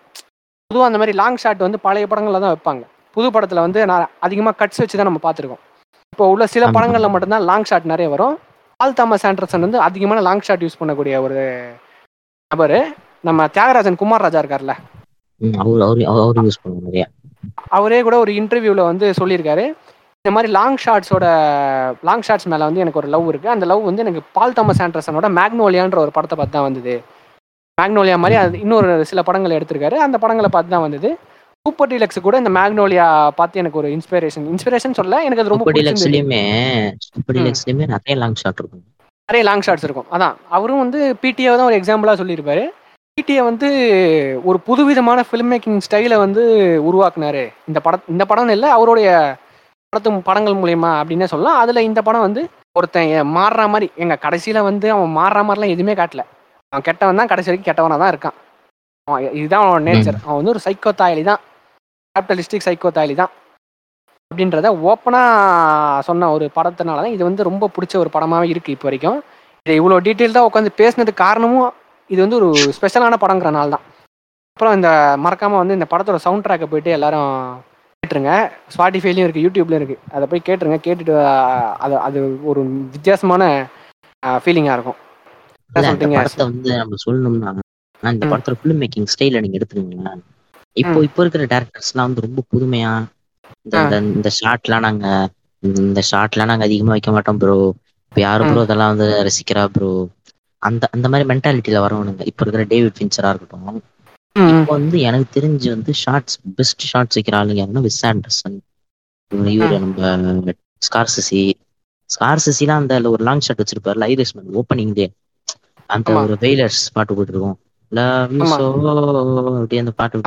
Speaker 1: பொதுவாக அந்த மாதிரி லாங் ஷாட் வந்து பழைய படங்களில் தான் வைப்பாங்க. புது படத்துல வந்து நான் அதிகமா கட்ஸ் வச்சு தான் நம்ம பார்த்துருக்கோம். இப்போ உள்ள சில. படங்கள்ல மட்டும்தான் லாங் ஷாட் நிறைய வரும். பால் தாமஸ் ஆண்டர்சன் வந்து அதிகமான லாங் ஷாட் யூஸ் பண்ணக்கூடிய ஒரு நபர். நம்ம தியாகராஜன் குமார் ராஜா இருக்கார்ல.
Speaker 2: அவரு
Speaker 1: கூட ஒரு இன்டர்வியூல வந்து சொல்லியிருக்காரு. இந்த மாதிரி லாங் ஷாட்ஸோட லாங் ஷாட்ஸ் மேல வந்து எனக்கு ஒரு லவ் இருக்கு. அந்த லவ் வந்து எனக்கு பால் தாமஸ் ஆண்டர்சனோட மேக்னோலியான்ற ஒரு படத்தை பார்த்து தான் வந்தது. மேக்னோலியா மாதிரி அது இன்னொரு சில படங்கள் எடுத்திருக்காரு. அந்த படங்களை பார்த்து தான் வந்தது. சூப்பர் டீலக்ஸ் கூட இந்த மேக்னோலியா பார்த்து எனக்கு ஒரு இன்ஸ்பிரேஷன் இன்ஸ்பிரேஷன் சொல்ல எனக்கு அது ரொம்ப
Speaker 2: டிலக்ஸ்லயுமே சூப்பர் டிலக்ஸ்லயுமே நிறைய லாங் ஷாட் இருக்கும்.
Speaker 1: நிறைய லாங் ஷாட்ஸ் இருக்கும். அதான் அவரும் வந்து பிடிஏ தான் ஒரு எக்ஸாம்பிளாக சொல்லியிருப்பாரு. பிடிஏ வந்து ஒரு புதுவிதமான ஃபில்ம் மேக்கிங் ஸ்டைலை வந்து உருவாக்குனாரு. இந்த படம் இந்த படம் இல்லை அவருடைய படத்து படங்கள் மூலியமா அப்படின்னே சொல்லலாம். அதில் இந்த படம் வந்து ஒருத்தன் மாறுற மாதிரி எங்க கடைசியில் வந்து அவன் மாறுற மாதிரிலாம் எதுவுமே காட்டல. அவன் கெட்டவன் தான் கடைசி வரைக்கும் கெட்டவனாக தான் இருக்கான். அவன் இதுதான் அவனோட நேச்சர். அவன் வந்து ஒரு சைக்கோ தாயலி தான். கேபிட்டலிஸ்டிக் சைக்கோ தாயலி தான். அப்படின்றத ஓப்பனாக சொன்ன ஒரு படத்தினால தான் இது வந்து ரொம்ப பிடிச்ச ஒரு படமாகவே இருக்குது இப்போ வரைக்கும். இதை இவ்வளோ டீட்டெயில்டாக உட்காந்து பேசினதுக்கு காரணமும் இது வந்து ஒரு ஸ்பெஷலான படங்கிறனால தான். அப்புறம் இந்த மறக்காமல் வந்து இந்த படத்தோட சவுண்ட் ட்ராக்கை போயிட்டு எல்லாரும் கேட்டுருங்க. ஸ்பாட்டிஃபைலையும் இருக்குது யூடியூப்லையும் இருக்குது அதை போய் கேட்டுருங்க. கேட்டுட்டு அது அது ஒரு வித்தியாசமான ஃபீலிங்காக இருக்கும். சொல்றீங்க?
Speaker 2: வந்து நம்ம சொல்லணும்னா இந்த
Speaker 1: ம்.
Speaker 2: படத்தோட ஃபிலிம் மேக்கிங் ஸ்டைல நீங்க எடுத்துக்கீங்களேன். இப்போ. இப்போ இருக்கிற டேரக்டர்ஸ்லாம் வந்து ரொம்ப புதுமையா இந்த. இந்த- ஷாட்லாம் நாங்க இந்த ஷாட்லாம் நாங்க அதிகமா வைக்க மாட்டோம் ப்ரோ இப்போ யாரு
Speaker 1: ம்.
Speaker 2: ப்ரோ இதெல்லாம் வந்து ரசிக்கிறா ப்ரோ அந்த அந்த மாதிரி மென்டாலிட்டியில வரவனுங்க. இப்போ இருக்கிற டேவிட் ஃபின்ச்சரா இருக்கட்டும் இப்போ வந்து எனக்கு தெரிஞ்சு வந்து ஷார்ட்ஸ் பெஸ்ட் ஷார்ட்ஸ் வைக்கிற ஆளுங்க யாருன்னா விஸ் ஆண்டர்சன் இவரு நம்ம ஸ்கார்சசி ஸ்கார்சசிலாம் அந்த ஒரு லாங் ஷாட் வச்சிருப்பாரு ஐரிஷ்மன் ஓப்பனிங்லேயே அந்த
Speaker 1: ஆமா.
Speaker 2: ஒரு வெயிலர்ஸ் பாட்டு போட்டுருக்கோம் லவ் அப்படியே அந்த பாட்டு.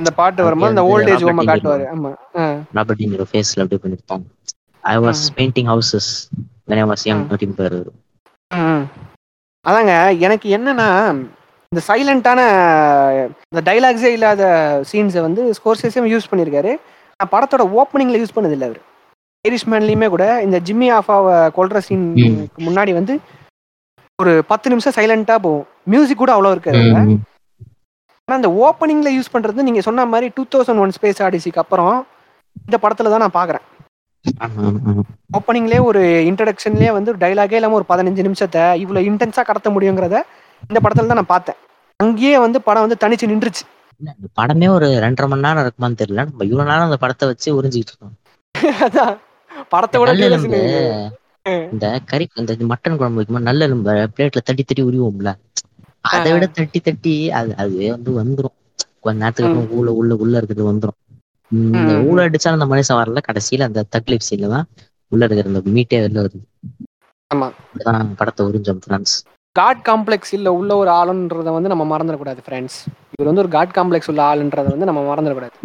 Speaker 1: இந்த பாட்டு வரும்போது அந்த
Speaker 2: ராபர்ட்
Speaker 1: ஓமா
Speaker 2: டினிரோ.
Speaker 1: காட்டுவாரு ஆமா.
Speaker 2: ராபர்ட் டினிரோ ஃபேஸ்ல அப்படியே பண்ணிருப்பாங்க I was. Painting houses when I was young
Speaker 1: ம்.
Speaker 2: அப்படின்னு பாரு
Speaker 1: ம். அதாங்க எனக்கு என்னன்னா இந்த சைலண்டான இந்த டைலாக்ஸே இல்லாத சீன்ஸை வந்து ஸ்கோர்சேஸும் யூஸ் பண்ணியிருக்காரு நான் படத்தோட ஓப்பனிங்ல யூஸ் பண்ணது இல்லை அவர் ஐரிஷ்மேன்லையுமே கூட இந்த ஜிம்மி ஆஃபாவை கொல்ற சீனுக்கு முன்னாடி வந்து ஒரு பத்து நிமிஷம் சைலண்டா போகும் மியூசிக் கூட அவ்வளோ இருக்காது அதுல.
Speaker 2: ம்.
Speaker 1: ஆனா அந்த ஓப்பனிங்ல யூஸ் பண்றது நீங்க சொன்ன மாதிரி டூ தௌசண்ட் ஒன் ஸ்பேஸ் ஆடிசிக்கு அப்புறம் இந்த படத்துல தான் நான்
Speaker 2: ஆமா.
Speaker 1: ஓப்பனிங்லேயே ஒரு இன்ட்ரடக்ஷன்லேயே வந்து டைலாகே இல்லாமல் ஒரு பதினஞ்சு நிமிஷத்தை இவ்வளோ இன்டென்ஸாக கடத்த முடியுங்கிறத இந்த படத்துல தான் நான் பார்த்தேன். அங்கேயே வந்து படம் வந்து தனிச்சு நின்றுச்சு.
Speaker 2: படமே ஒரு ரெண்டரை மணி நேரம் இருக்குமான்னு தெரியல. நம்ம இவ்வளவு நேரம் அந்த படத்தை வச்சு உறிஞ்சிட்டு இருக்கோம். எலும்பு.
Speaker 1: ம்.
Speaker 2: இந்த கறி இந்த மட்டன் குழம்பு வைக்கும்போது நல்ல எலும்பு. பிளேட்ல தட்டி தட்டி உரிவோம்ல. அதை விட தட்டி தட்டி அது அதுவே வந்து வந்துரும். கொஞ்ச நேரத்துக்கு உள்ள உள்ள உள்ள இருக்கிறது வந்துரும். இந்த. ஊழ அடிச்சாலும் அந்த மனுஷன் வரல. கடைசியில அந்த தக்லீஃப் சீன்ல தான் உள்ள இருக்கிற அந்த மீட்டே வெளில வருது.
Speaker 1: ஆமா.
Speaker 2: படத்தை உறிஞ்சோம் ஃப்ரெண்ட்ஸ்
Speaker 1: காட் காம்ப்ளெக்ஸ் இல்ல உள்ள ஒரு ஆளுன்றத வந்து நம்ம மறந்துடக்கூடாது ஃப்ரெண்ட்ஸ் இவர் வந்து ஒரு காட் காம்ப்ளெக்ஸ் உள்ள ஆளுன்றத வந்து நம்ம மறந்துடக்கூடாது.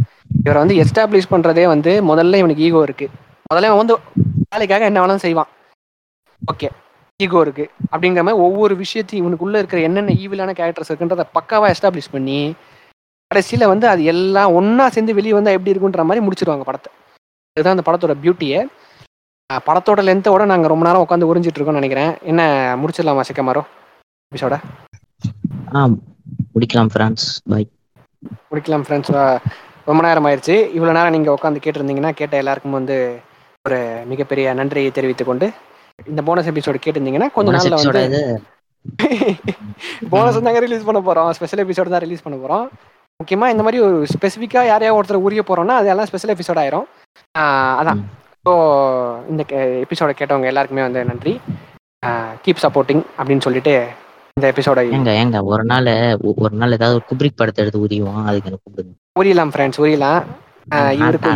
Speaker 1: இவரை வந்து எஸ்டாப்ளிஷ் பண்றதே வந்து முதல்ல இவனுக்கு ஈகோ இருக்கு. முதல்ல இவன் வந்து வேலைக்காக என்ன வேணாலும் செய்வான். ஓகே ஈகோ இருக்கு. அப்படிங்கிற மாதிரி ஒவ்வொரு விஷயத்தையும் இவனுக்குள்ள இருக்கிற என்னென்ன ஈவிலான கேரக்டர்ஸ் இருக்குன்றத பக்காவா எஸ்டாப்ளிஷ் பண்ணி கடைசியில வந்து அது எல்லாம் ஒன்றா சேர்ந்து வெளியே வந்தா எப்படி இருக்குன்ற மாதிரி முடிச்சிருவாங்க படத்தை. இதுதான் அந்த படத்தோட பியூட்டியை படத்தோட லென்த்தோட நாங்கள் ரொம்ப நேரம் உட்காந்து உறிஞ்சிட்டு இருக்கோம்னு நினைக்கிறேன். என்ன முடிச்சிடலாமா சிக்கமாரோ? எபிசோட?
Speaker 2: ஆ முடிக்கலாம் ஃப்ரெண்ட்ஸ் பை.
Speaker 1: முடிக்கலாம் ஃப்ரெண்ட்ஸ் ரொம்ப நேரம் ஆயிடுச்சு இவ்வளோ நேரம் நீங்கள் உட்காந்து கேட்டிருந்தீங்கன்னா கேட்ட எல்லாருக்கும் வந்து ஒரு மிகப்பெரிய நன்றியை தெரிவித்துக் கொண்டு இந்த போனஸ் எபிசோடு கேட்டிருந்தீங்கன்னா கொஞ்ச
Speaker 2: போனஸ்
Speaker 1: நாள்ல வந்து போனஸ் தாங்க ரிலீஸ் பண்ண போறோம். ஸ்பெஷல் எபிசோடு தான் ரிலீஸ் பண்ண போறோம். முக்கியமா இந்த மாதிரி ஒரு ஸ்பெசிஃபிக்கா யாரையா ஒருத்தர் உரிய போறோம்னா அதெல்லாம் ஸ்பெஷல் எபிசோட் ஆயிரும். அதான். ஸோ இந்த எபிசோட கேட்டவங்க எல்லாருக்குமே வந்து நன்றி. கீப் சப்போர்ட்டிங் அப்படின்னு சொல்லிட்டு இந்த எபிசோட
Speaker 2: ஏங்க ஏங்க ஒரு நாள் ஒரு நாள் ஏதாவது குப்ரிக் படத்தை எடுத்து உரிவோம் அதுக்கு எனக்கு கூப்பிடுங்க?
Speaker 1: உரியலாம் ஃப்ரெண்ட்ஸ் உரியலாம் ஆஹ் இவருக்கு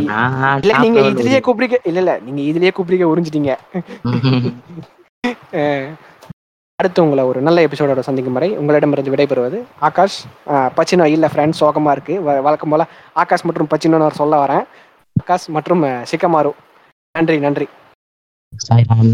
Speaker 1: இல்ல நீங்க இதுலயே குப்ரிக்க இல்ல இல்ல நீங்க இதுலயே குப்ரிக்க உறிஞ்சிட்டீங்க. அடுத்து உங்களை ஒரு நல்ல எபிசோடோட சந்திக்கும் வரை உங்களிடமிருந்து விடைபெறுவது ஆகாஷ். பச்சினோ இல்ல ஃப்ரெண்ட்ஸ் சோகமா இருக்கு. வழக்கம் போல ஆகாஷ் மற்றும் பச்சினோ சொல்ல வரேன். ஆகாஷ் மற்றும் சிக்கமாரு. நன்றி நன்றி.
Speaker 2: சாய்ராம்.